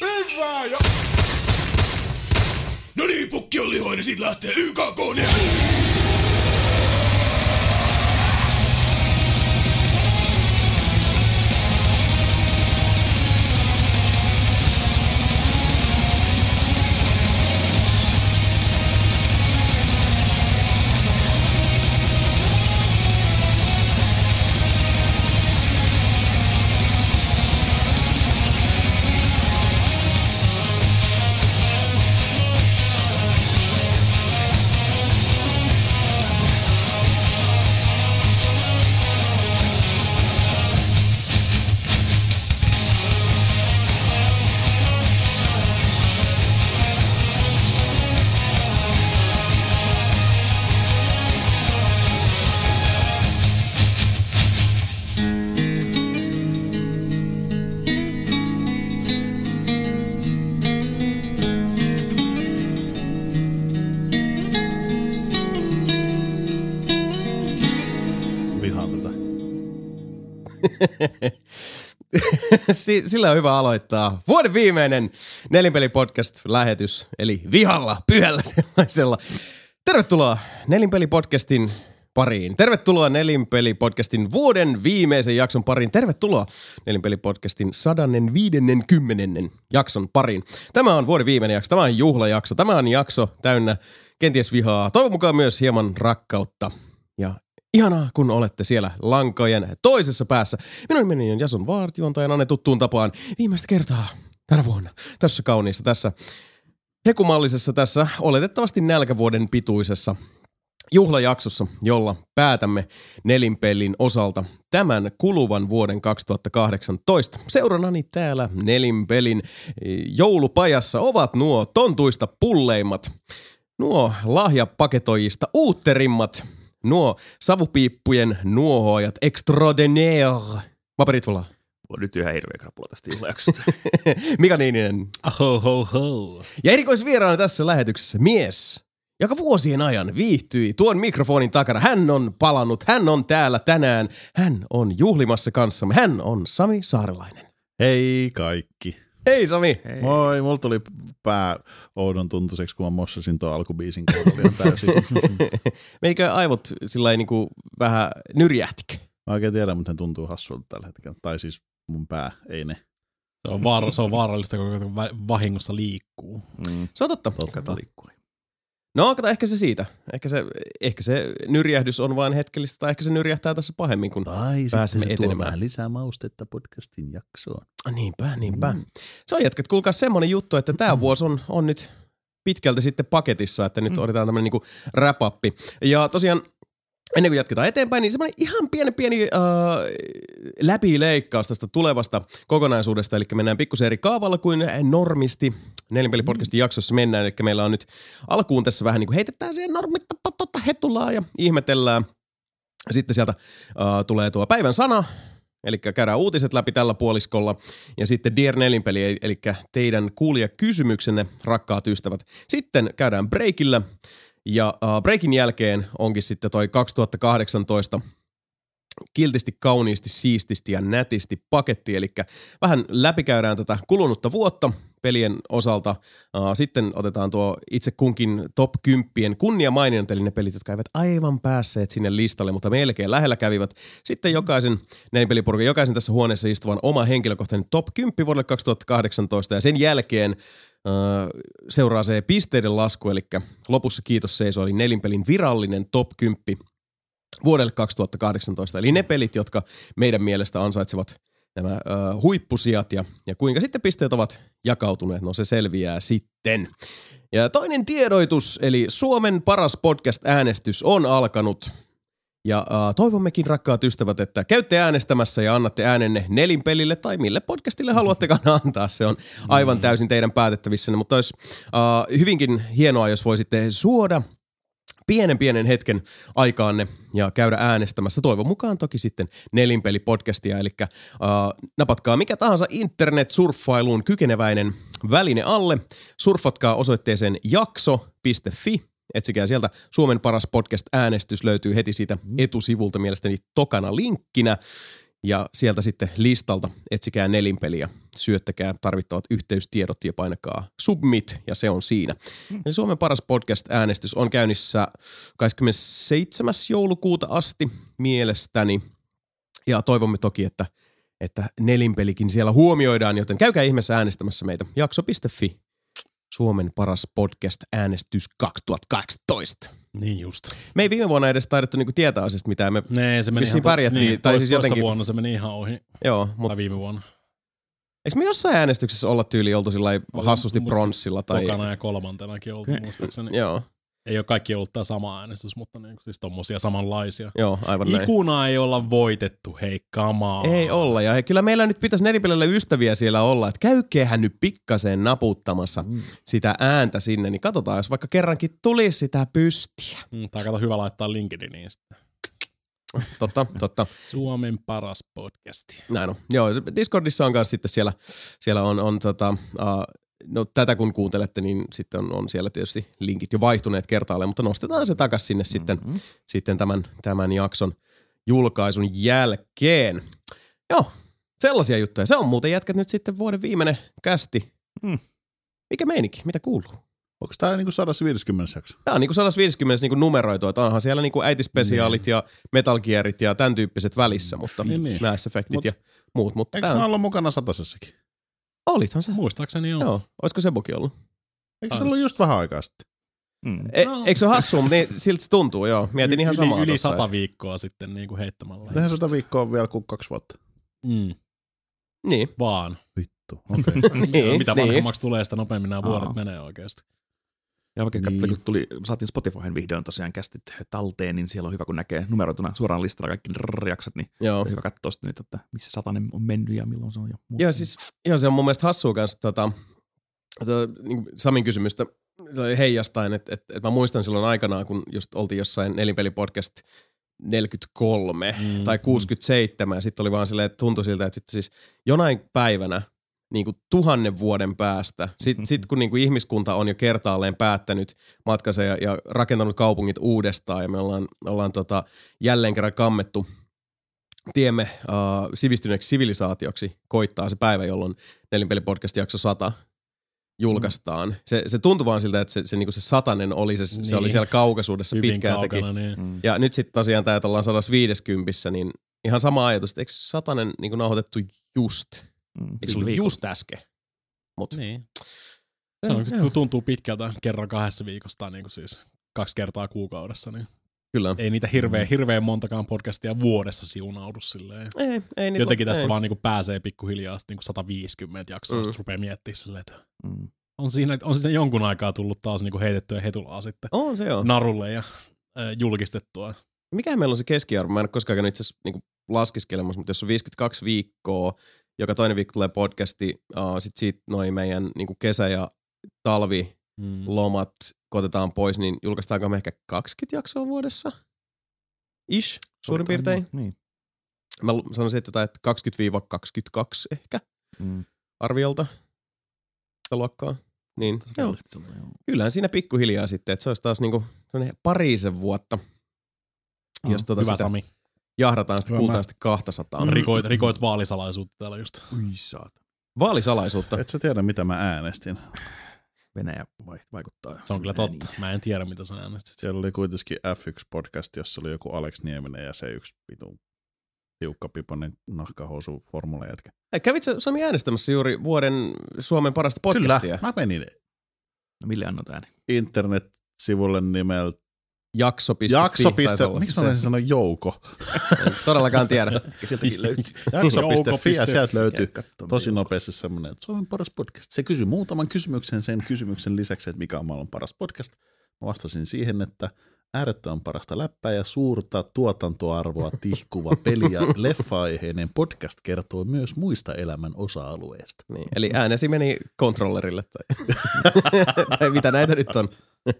Hyvä ja... No niin, pukki on lihoinen, siitä lähtee YKK 4. Sillä on hyvä aloittaa vuoden viimeinen Nelinpeli-podcast-lähetys, eli vihalla, pyhällä sellaisella. Tervetuloa Nelinpeli-podcastin pariin. Tervetuloa Nelinpeli-podcastin vuoden viimeisen jakson pariin. Tervetuloa Nelinpeli-podcastin 150. jakson pariin. Tämä on vuoden viimeinen jakso, tämä on juhlajakso, tämä on jakso täynnä kenties vihaa, toivon mukaan myös hieman rakkautta. Ja Ihanaa, kun olette siellä lankojen toisessa päässä. Minun nimeni on Jason Vaartjuontajan Anne tuttuun tapaan viimeistä kertaa tänä vuonna. Tässä kauniissa, tässä hekumallisessa, tässä oletettavasti nälkävuoden pituisessa juhlajaksossa, jolla päätämme nelinpelin osalta tämän kuluvan vuoden 2018. Seuranani täällä nelinpelin joulupajassa ovat nuo tontuista pulleimmat, nuo lahjapaketoijista uutterimmat, nuo savupiippujen nuohoajat extraordinaire. Paperit volaa. On nyt yhä hirveä krapula tästä juhlajaksosta. Mika Niininen. Ho, ho, ho. Ja erikoisvieraana tässä lähetyksessä mies, joka vuosien ajan viihtyi tuon mikrofonin takana. Hän on palannut, hän on täällä tänään, hän on juhlimassa kanssamme. Hän on Sami Saarelainen. Hei kaikki. Hei Sami. Hei. Moi, mulla tuli pää oudon tuntuiseksi, kun mä mossasin tuon alkubiisin kohdalla ihan täysin. Meikö aivot sillä niinku vähän nyrjähtikö? Mä oikein tiedän, mutta ne tuntuu hassulta tällä hetkellä. Tai siis mun pää, ei ne. Se on, vaara, se on vaarallista, kun va- vahingossa liikkuu. Mm. Se on totta. Totta. No, kato, ehkä se siitä. Ehkä se, ehkä se nyrjähdys on vain hetkellistä, tai ehkä se nyrjähtää tässä pahemmin, kun sitten Pääsemme se tuo etenemään. vähän lisää maustetta podcastin jaksoon. Ah, Niinpä, niinpä. Mm. Se on jätkät, kuulkaa semmonen juttu, että tämä vuosi on, on nyt pitkälti sitten paketissa, että nyt mm. otetaan tämmönen niinku wrap Ja tosiaan ennen kuin jatketaan eteenpäin, niin semmoinen ihan pieni pieni äh, läpileikkaus tästä tulevasta kokonaisuudesta. Eli mennään pikkusen eri kaavalla kuin normisti Nelinpeli-podcastin jaksossa mennään. Eli meillä on nyt alkuun tässä vähän niin kuin heitetään siihen normitta totta hetulaa ja ihmetellään. Sitten sieltä äh, tulee tuo päivän sana, Eli käydään uutiset läpi tällä puoliskolla. Ja sitten Dear Nelinpeli, eli teidän kuulijakysymyksenne, rakkaat ystävät. Sitten käydään breakillä. Ja uh, breakin jälkeen onkin sitten toi 2018 kiltisti, kauniisti, siististi ja nätisti paketti. Eli vähän läpikäydään tätä kulunutta vuotta pelien osalta. Uh, sitten otetaan tuo itse kunkin top 10 kunniamaininnat, eli ne pelit, jotka eivät aivan päässeet sinne listalle, mutta melkein lähellä kävivät. Sitten jokaisen nelinpeliporukan, jokaisen tässä huoneessa istuvan oma henkilökohtainen top 10 vuodelle 2018 ja sen jälkeen seuraa se pisteiden lasku, eli lopussa kiitos seiso oli nelinpelin virallinen top 10 vuodelle 2018. Eli ne pelit, jotka meidän mielestä ansaitsevat nämä uh, huippusijat ja, ja kuinka sitten pisteet ovat jakautuneet, no se selviää sitten. Ja toinen tiedoitus, eli Suomen paras podcast-äänestys on alkanut. Ja uh, toivommekin, rakkaat ystävät, että käytte äänestämässä ja annatte äänenne nelinpelille tai mille podcastille haluattekaan antaa. Se on aivan täysin teidän päätettävissä, mutta olisi uh, hyvinkin hienoa, jos voisitte suoda pienen pienen hetken aikaanne ja käydä äänestämässä. Toivon mukaan toki sitten nelinpelipodcastia, eli uh, napatkaa mikä tahansa internet-surffailuun kykeneväinen väline alle. Surfatkaa osoitteeseen jakso.fi. Etsikää sieltä Suomen paras podcast-äänestys löytyy heti siitä etusivulta mielestäni tokana linkkinä. Ja sieltä sitten listalta etsikää nelinpeliä, syöttäkää tarvittavat yhteystiedot ja painakaa submit ja se on siinä. Eli Suomen paras podcast-äänestys on käynnissä 27. joulukuuta asti mielestäni. Ja toivomme toki, että, että nelinpelikin siellä huomioidaan, joten käykää ihmeessä äänestämässä meitä. Jakso.fi, Suomen paras podcast-äänestys 2018. Niin just. Me ei viime vuonna edes taidettu niinku tietää asiasta mitään. Me, Nee, se meni ihan, pärjättiin, niin, tai tai siis jotenkin- vuonna se meni ihan ohi, joo, tai mutta viime vuonna. eikö me jossain äänestyksessä olla tyyli oltu sillä hassusti pronssilla? Tai, Tokana ja kolmantenakin ollut muistaakseni. joo, Ei ole kaikki ollut tämä sama äänestys, mutta niin, siis tommosia samanlaisia. joo, aivan näin. Ikuna ei olla voitettu, hei kamaa. Ei olla. Ja kyllä meillä nyt pitäisi nelipelillä ystäviä siellä olla. Että käykeehän nyt pikkasen naputtamassa mm. sitä ääntä sinne, niin katsotaan, jos vaikka kerrankin tulisi sitä pystiä. Mm, Tai kato hyvä laittaa LinkedIniin sitten. Totta, totta. Suomen paras podcasti. Näin on. Joo, Discordissa on myös sitten siellä, siellä on, on tota, uh, no tätä kun kuuntelette, niin sitten on, on siellä tietysti linkit jo vaihtuneet kertaalleen, mutta nostetaan se takaisin sinne sitten, Mm-hmm. sitten tämän, tämän jakson julkaisun jälkeen. Joo, sellaisia juttuja. Se on muuten jätkät nyt sitten vuoden viimeinen kästi. Mm. Mikä meininki? Mitä kuuluu? Onko tämä niinku 150 jakso? Tämä on niinku 150 niinku numeroitu, että onhan siellä niinku äitispesiaalit ja Metal Gearit ja tämän tyyppiset välissä, mutta Niin, niin. Mass Effectit Mut- ja muut. Mutta Eikö on, olla mukana satasessakin? Olithan se. Muistaakseni on. Joo, olisiko Sebokin ollut? Eikö se ollut just vähän aikaa sitten? Mm. E, No. Eikö se ole hassua, mutta niin, siltä se tuntuu, joo. Mietin ihan yli, samaa Yli tossa, sata että- viikkoa sitten niin kuin heittämällä. Tehän sitä viikkoa on vielä kuin kaksi vuotta. Mm, Niin, vaan. Vittu, okei. Okay. niin, Mitä niin. vanhemmaksi tulee, sitä nopeammin nämä vuodet Aa. menee oikeasti. Ja oikein Niin. niin. kun tuli, saatiin Spotifyhin vihdoin tosiaan kästit talteen, niin siellä on hyvä, kun näkee numeroituna suoraan listalla kaikki jaksot, niin Joo. on hyvä katsoa sitten että missä satanen on mennyt ja milloin se on jo muuttunut. Joo, siis joo, se on mun mielestä hassua kanssa tota, tota, niin kuin Samin kysymystä heijastain, että et, et mä muistan silloin aikanaan, kun just oltiin jossain nelinpelipodcast 43 mm, tai 67 ja sitten oli vaan silleen, että tuntui siltä, että siis jonain päivänä niin kuin tuhannen vuoden päästä, sitten sit kun niin kuin ihmiskunta on jo kertaalleen päättänyt matkansa ja, ja rakentanut kaupungit uudestaan ja me ollaan, ollaan tota, jälleen kerran kammettu tiemme uh, sivistyneeksi sivilisaatioksi koittaa se päivä, jolloin Nelinpelipodcast jakso 100 julkaistaan. Se, se tuntui vaan siltä, että se, se, niinku se satanen oli, se, se Niin. oli siellä kaukaisuudessa Hyvin pitkään teki. kaukana, niin. Mm. Ja nyt sitten tosiaan tämä, että ollaan 150, niin ihan sama ajatus, että eikö satanen niinku nauhoitettu just? Mm. Eikö se ollut just äsken? Mut. niin. Se, on, se tuntuu pitkältä kerran kahdessa viikossa tai niin kuin siis kaksi kertaa kuukaudessa. Niin Kyllä. ei niitä hirveän, hirveän montakaan podcastia vuodessa siunaudu silleen. Ei, ei niitä Jotenkin tässä ei. vaan niin kuin pääsee pikkuhiljaa niin kuin 150 jaksoa, Mm. mm. rupeaa miettimään silleen, että Mm. on siinä, on siinä jonkun aikaa tullut taas niin kuin heitettyä hetulaa sitten On se joo. narulle ja äh, julkistettua. Mikä meillä on se keskiarvo? Mä en ole koskaan itse asiassa niinku laskiskelemassa, mutta jos on 52 viikkoa, joka toinen viikko tulee podcasti, uh, sit siitä noin meidän niinku kesä- ja talvilomat Mm. kotetaan pois, niin julkaistaanko me ehkä 20 jaksoa vuodessa? Ish, suurin piirtein. Niin. Mä sanoisin, että että 20-22 ehkä Mm. arviolta sitä luokkaa. Niin, joo. Kyllähän siinä pikkuhiljaa sitten, että se olisi taas niinku parisen vuotta, Oh, jos tota Hyvä sitä Sami. Jahdataan sitä sitten 200. Rikoit, rikoit vaalisalaisuutta täällä just. Ui saata. Vaalisalaisuutta. Et sä tiedä, mitä mä äänestin. Venäjä vai- vaikuttaa. Se on kyllä totta. Mä en tiedä, mitä sä äänestit. Siellä oli kuitenkin F1-podcast, jossa oli joku Alex Nieminen ja se yksi vitun tiukkapiponen nahkahousu formulajätkä. Hei, kävit sä Sami äänestämässä juuri vuoden Suomen parasta podcastia? Kyllä, mä menin No mille annot ääni? internet-sivulle nimeltä Jakso.fi. jakso. taisi olla Miksi mä olisin sanoa jouko? Ei Todellakaan tiedä. Sieltäkin löytyy. Jakso.fi ja sieltä löytyy tosi nopeasti semmoinen, että Suomen paras podcast. Se kysyi muutaman kysymyksen sen kysymyksen lisäksi, että mikä on maailman paras podcast. Mä vastasin siihen, että äärettömän parasta läppää ja suurta tuotantoarvoa tihkuva peli- ja leffa-aiheinen podcast kertoo myös muista elämän osa-alueista. Niin, eli äänesi meni kontrollerille tai, tai mitä näitä nyt on.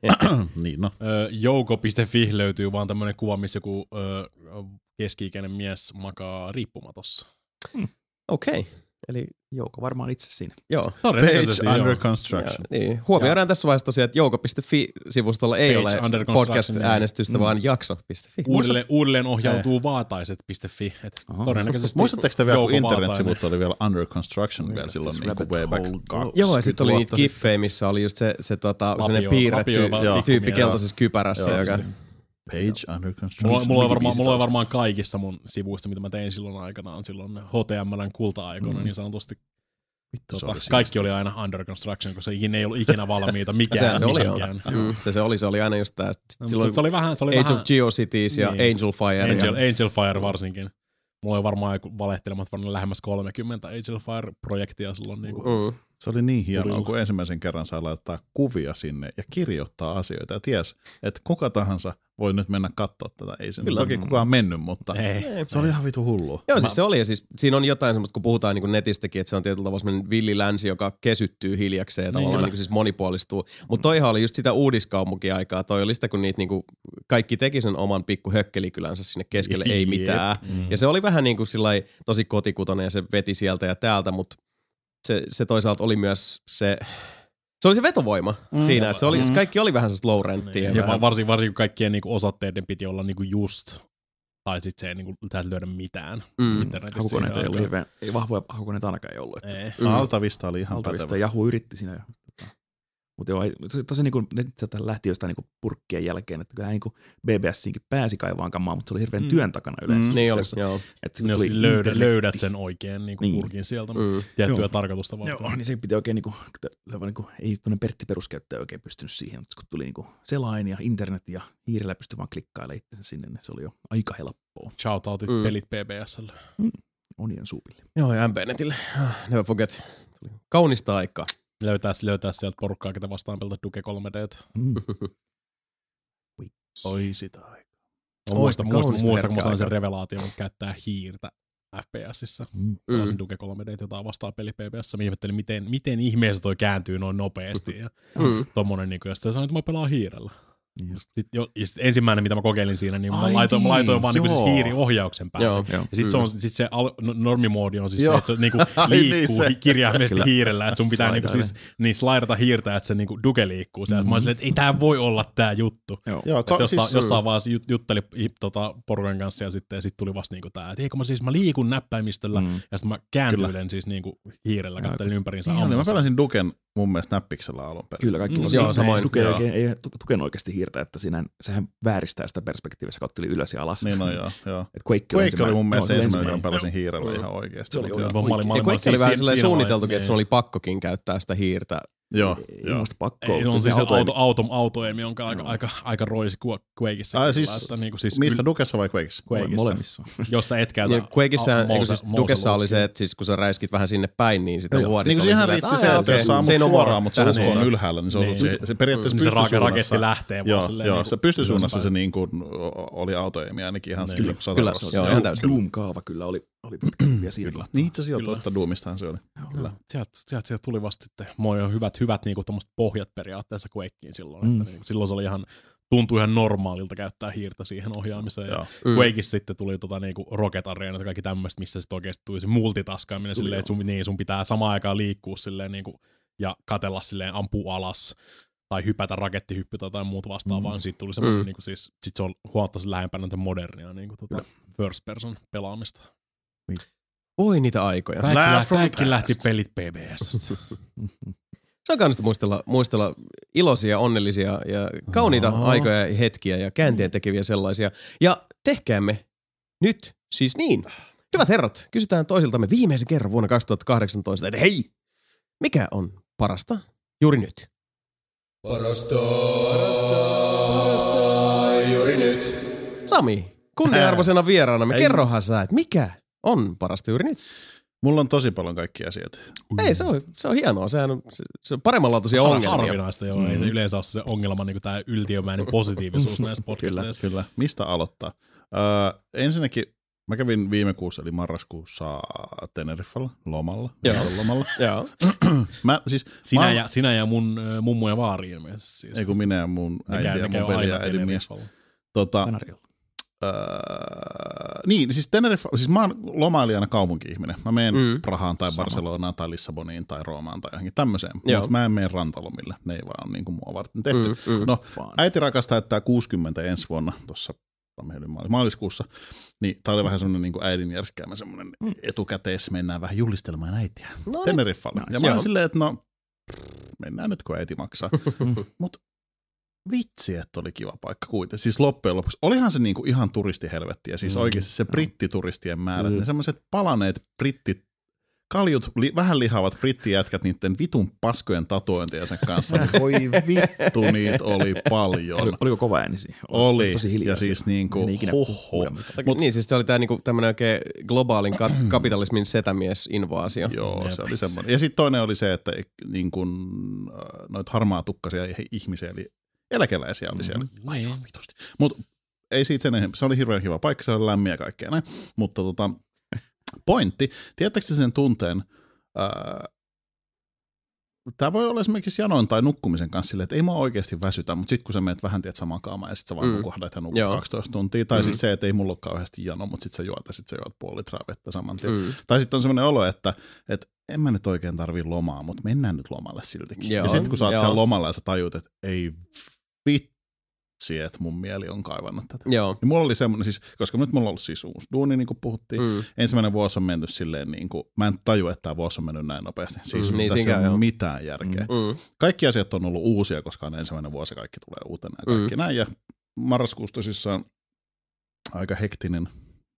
niin no, Jouko.fi löytyy vaan tämmönen kuva, missä joku keski-ikäinen mies makaa riippumatossa. Okei. Okay. Eli Jouko varmaan itse siinä. joo. Page joo. under construction. Ja, niin. Huomioidaan tässä vaiheessa tosiaan, että jouko.fi-sivustolla ei Page ole podcast-äänestystä, niin. vaan jakso.fi. Uudelleen, uudelleen ohjautuu vaataiset.fi. Et Aha. todennäköisesti Muistatteko te vielä, kun internetsivut oli vielä under construction vielä silloin niin kuin way back hole. 20 Joo, ja sitten oli niitä kiffejä, missä oli just se, se tota, Lapio- piirretty Joo. tyyppi keltaisessa kypärässä, Joo, joka... Page under construction. Mulla, mulla, on varmaan, mulla on 15. varmaan kaikissa mun sivuista, mitä mä tein silloin aikanaan, silloin HTMLn kulta-aikoina, mm. niin sanotusti. Vittu, se Tota, oli kaikki siistiä. oli aina under construction, koska se ikinä ei ollut ikinä valmiita, mikään Sehän se oli. Mm, se, se oli, se oli aina just tää. No, Silloin mutta se oli vähän, se oli Age vähän of GeoCities ja Niin. Angel Fire. Angel, ja, Angel Fire varsinkin. Mulla oli varmaan joku valehtelemat varmaan lähemmäs 30 Angel Fire-projektia silloin. Niin kuin, mm, Se oli niin hienoa, kun ensimmäisen kerran saa laittaa kuvia sinne ja kirjoittaa asioita. Ja ties, että kuka tahansa voi nyt mennä katsoa tätä. Ei se Kyllä. toki kukaan mennyt, mutta ei. se oli ihan vitu hullua. Joo, siis se oli, ja siis siinä on jotain semmoista, kun puhutaan niin netistäkin, että se on tietyllä tavalla semmoinen villilänsi, joka kesyttyy hiljakseen ja tavallaan niin siis monipuolistuu. Mutta toihan oli just sitä uudiskaupunkiaikaa, toi oli sitä, kun niitä niinku, kaikki teki sen oman pikku hökkelikylänsä sinne keskelle, ei mitään. Ja se oli vähän niin kuin sillai, tosi kotikutonen ja se veti sieltä ja täältä, mutta se, se toisaalta oli myös se, se oli se vetovoima mm. siinä, että se oli, Mm. kaikki oli vähän sellaista low renttiä. Niin, ja ja vähän- varsinkin, varsinkin kun kaikkien niinku osoitteiden piti olla niinku just, tai sitten se ei niinku, et löydä mitään Mm. internetissä. Hakukoneita ei ollut hirveän, ei vahvoja hakukoneita ainakaan ei ollut. Että Ei. Mm. Altavista oli ihan Altavista pätevä. Jahu yritti siinä. Ja, tota, mutta joo, tosiaan niin kuin, lähti jostain niin kuin purkkien jälkeen, että kyllähän niin kuin BBSinkin pääsi kaivaan kamaa, mutta se oli hirveän Mm. työn takana yleensä. Mm. Niin oli, joo. Että kun Jos tuli löydät, löydät sen oikein niinku Niin. purkin sieltä Mm. tiettyä Joo. tarkoitusta varten. Joo, niin se piti oikein niinku, niinku ei tuonne Pertti peruskäyttäjä oikein pystynyt siihen, mutta kun tuli niinku selain ja internet ja hiirellä pystyi vaan klikkailemaan itsensä sinne, niin se oli jo aika helppoa. Shoutoutit Mm. mm. pelit PBSlle. Onien suupille. Joo, ja MPNetille. Ah, Never forget. Kaunista aikaa. Löytää, löytää sieltä porukkaa, ketä vastaan pelata Duke 3D. Mm. Oi sitä aikaa. Muistan, kaunista muistan kun mä sain sen revelaation, kun käyttää hiirtä FPSissä. Mm. Pelasin Duke 3D, jota vastaan peli PBS. Mä ihmettelin, miten, miten ihmeessä toi kääntyy noin nopeasti. Ja Mm. tommonen, niin kuin, ja sitten sanoin, että mä pelaan hiirellä. Niin just. Sit, jo, ja sit ensimmäinen, mitä mä kokeilin siinä, niin mä Ai laitoin, mä niin, laitoin vaan niinku joo. siis hiiriohjauksen päälle. Joo. Joo. Ja sit se, on, sit se al, no- normimoodi on siis Joo. se, että se niinku niin, liikkuu se. niin, kirjaimellisesti Kyllä. hiirellä, että sun pitää niinku siis niin slaidata hiirtä, että se niinku duke liikkuu. Mm-hmm. Mä olin silleen, että ei tää voi olla tää juttu. Joo. Joo, ka- jossain, siis, jossain vaan jut, jutteli tota, porukan kanssa ja sitten sit tuli vasta niinku tää, että eikö mä siis mä liikun näppäimistöllä Mm. ja sitten mä kääntyilen siis niinku hiirellä, kattelin ympäriinsä niin oli, mä pelasin Duken mun mielestä näppiksellä alun perin. Kyllä, kaikki Mm, joo, samoin. Tuke, Joo. ei, ei tuken oikeasti hiirtä, että siinä, sehän vääristää sitä perspektiivissä, kun otteli ylös ja alas. Niin no joo, joo. Et Quake, Quake oli mun mielestä se ensimmäinen, oli jonka pelasin hiirellä ihan oikeasti. Se oli joo. oikein. Mä olin- mä olin- Ja mä olin Quake oli vähän silleen suunniteltukin, että sun oli pakkokin käyttää sitä hiirtä. Joo, Ei joo. pakko. Ei, on siis se auto- auto, auto, autoemi on aika, aika, aika roisi Quakeissa. Ai siis, että niinku siis Missä Dukessa vai Quakeissa? Quakeissa. Molemmissa. Jos sä et käytä... Ja Quakeissa, a- mouse- siis Dukessa oli se, että siis kun sä räiskit vähän sinne päin, niin sitä Joo. luodit Niin kuin siihen riitti se, "Ai, että jos sä se ei ammut no more." suoraan, mutta se ei on ole. ylhäällä, niin se osut Niin. siihen. Se periaatteessa Niin se pystysuunnassa. raketti lähtee vaan Joo, silleen joo, niinku se pystysuunnassa se niin kuin oli autoemi ainakin ihan Niin. kyllä Kyllä, sataprossa. joo, ihan täysin. Doom-kaava kyllä oli, oli pitkä siinä. Kyllä. Niin itse asiassa totta Doomistahan se oli. Kyllä. Sieltä, sieltä, sieltä tuli vasta sitten, moi on hyvät, hyvät niinku pohjat periaatteessa Quakeen silloin. Mm. Että niinku, silloin se oli ihan, tuntui ihan normaalilta käyttää hiirtä siihen ohjaamiseen. Joo. Ja Mm. Quakeissa sitten tuli tota niinku Rocket Arena ja kaikki tämmöistä, missä sitten oikeasti tuli se multitaskaaminen silleen, joo. että sun, niin, sun pitää samaan aikaan liikkua silleen niinku, ja katella silleen ampua alas tai hypätä rakettihyppy tai jotain muuta vastaavaa, Mm. mm. siitä tuli semmoinen, Mm. mm. niinku siis, sit se on huomattavasti lähempänä modernia niinku tota first person pelaamista. Voi niitä aikoja. Kaikki, lähti, from the kaikki lähti pelit PBSstä. Se on kannasta muistella, muistella iloisia, onnellisia ja kauniita Joo. aikoja ja hetkiä ja kääntien tekeviä sellaisia. Ja tehkäämme nyt siis niin. Hyvät herrat, kysytään toisiltamme viimeisen kerran vuonna 2018, että hei, mikä on parasta juuri nyt? Parasta, parasta, parasta juuri nyt. Sami, kunnianarvoisena vieraanamme, Ei. kerrohan sä, että mikä on parasta juuri nyt? Mulla on tosi paljon kaikkia asioita. Ei, se on, se on hienoa. Sehän on, se, se on paremmanlaatuisia Har- ongelmia. Harvinaista joo, mm. ei se yleensä ole se ongelma niin tämä yltiömäinen positiivisuus näissä podcasteissa. Kyllä. Mistä aloittaa? Öö, ensinnäkin mä kävin viime kuussa, eli marraskuussa Teneriffalla, lomalla. Joo. lomalla. Joo. Mä, siis, Sinä, mä, ja, sinä ja mun mummo ja vaari ilmeisesti siis. Ei kun minä ja mun Ne äiti käy- ja mun veli ja äidin mies. Tota, Kanarialla. Öö, niin, siis Tenerife, siis mä oon lomailijana kaupunki-ihminen. Mä menen Mm. mm. Prahaan tai Barcelonaan tai Lissaboniin tai Roomaan tai johonkin tämmöiseen. Mutta mä en mene rantalomille. Ne ei vaan ole niin kuin mua varten tehty. Mm, mm. No, Vaan. äiti rakas täyttää 60 ensi vuonna tuossa maaliskuussa, niin tää oli vähän semmoinen niin äidin järskäämä semmoinen etukäteis, mennään vähän julistelemaan äitiä No niin. Teneriffalle. Ja mä olin silleen, että no, mennään nyt kun äiti maksaa. Mut vitsi, että oli kiva paikka kuitenkin. Siis loppujen lopuksi, olihan se niinku ihan turistihelvettiä, siis Mm, oikeasti se brittituristien määrät, Mm. ne semmoiset palaneet brittit, kaljut, li, vähän lihavat brittijätkät niiden vitun paskojen tatuointiensa kanssa, niin voi vittu niitä oli paljon. Oli, oliko kova ääni siinä? Oli, Tosi hiljaa ja siis niinku, mitään. Mut, niin, siis se oli tää niinku tämmönen oikein globaalin ka- kapitalismin setämies-invaasio. Joo, Jep. se oli semmoinen. Ja sitten toinen oli se, että niin kun, äh, noita harmaatukkaisia ihmisiä, eli eläkeläisiä oli siellä Mhm. aivan vitusti. Mutta ei siitä sen enemmän. Se oli hirveän hyvä paikka, se oli lämmin ja kaikkea näin. Mutta tota, pointti, tiedättekö te sen tunteen, ää, Tämä voi olla esimerkiksi janoin tai nukkumisen kanssa silleen, että ei mua oikeasti väsytä, mutta sitten kun sä menet vähän tiedät makaamaan ja sitten sä vaan Mm. nukahdat ja nukut Joo. 12 tuntia, tai Mm. sitten se, että ei mulla ole kauheasti jano, mutta sitten sä juot ja sitten sä juot puoli litraa vettä saman tien. Mm. Tai sitten on semmoinen olo, että, että en mä nyt oikein tarvii lomaa, mutta mennään nyt lomalle siltikin. Joo, ja sitten kun sä oot joo. siellä lomalla ja sä tajut, että ei vitsi, että mun mieli on kaivannut tätä. Joo. Niin mulla oli semmoinen, siis, koska nyt mulla on ollut siis uusi duuni, niin kuin puhuttiin. Mm. Mm. Ensimmäinen vuosi on mennyt silleen, niin kuin, mä en tajua, että tämä vuosi on mennyt näin nopeasti. Siis Mm, niin tässä ei ole mitään järkeä. Mm. Mm. Kaikki asiat on ollut uusia, koska on ensimmäinen vuosi, kaikki tulee uutena ja kaikki mm. näin. Ja marraskuussa tosissaan aika hektinen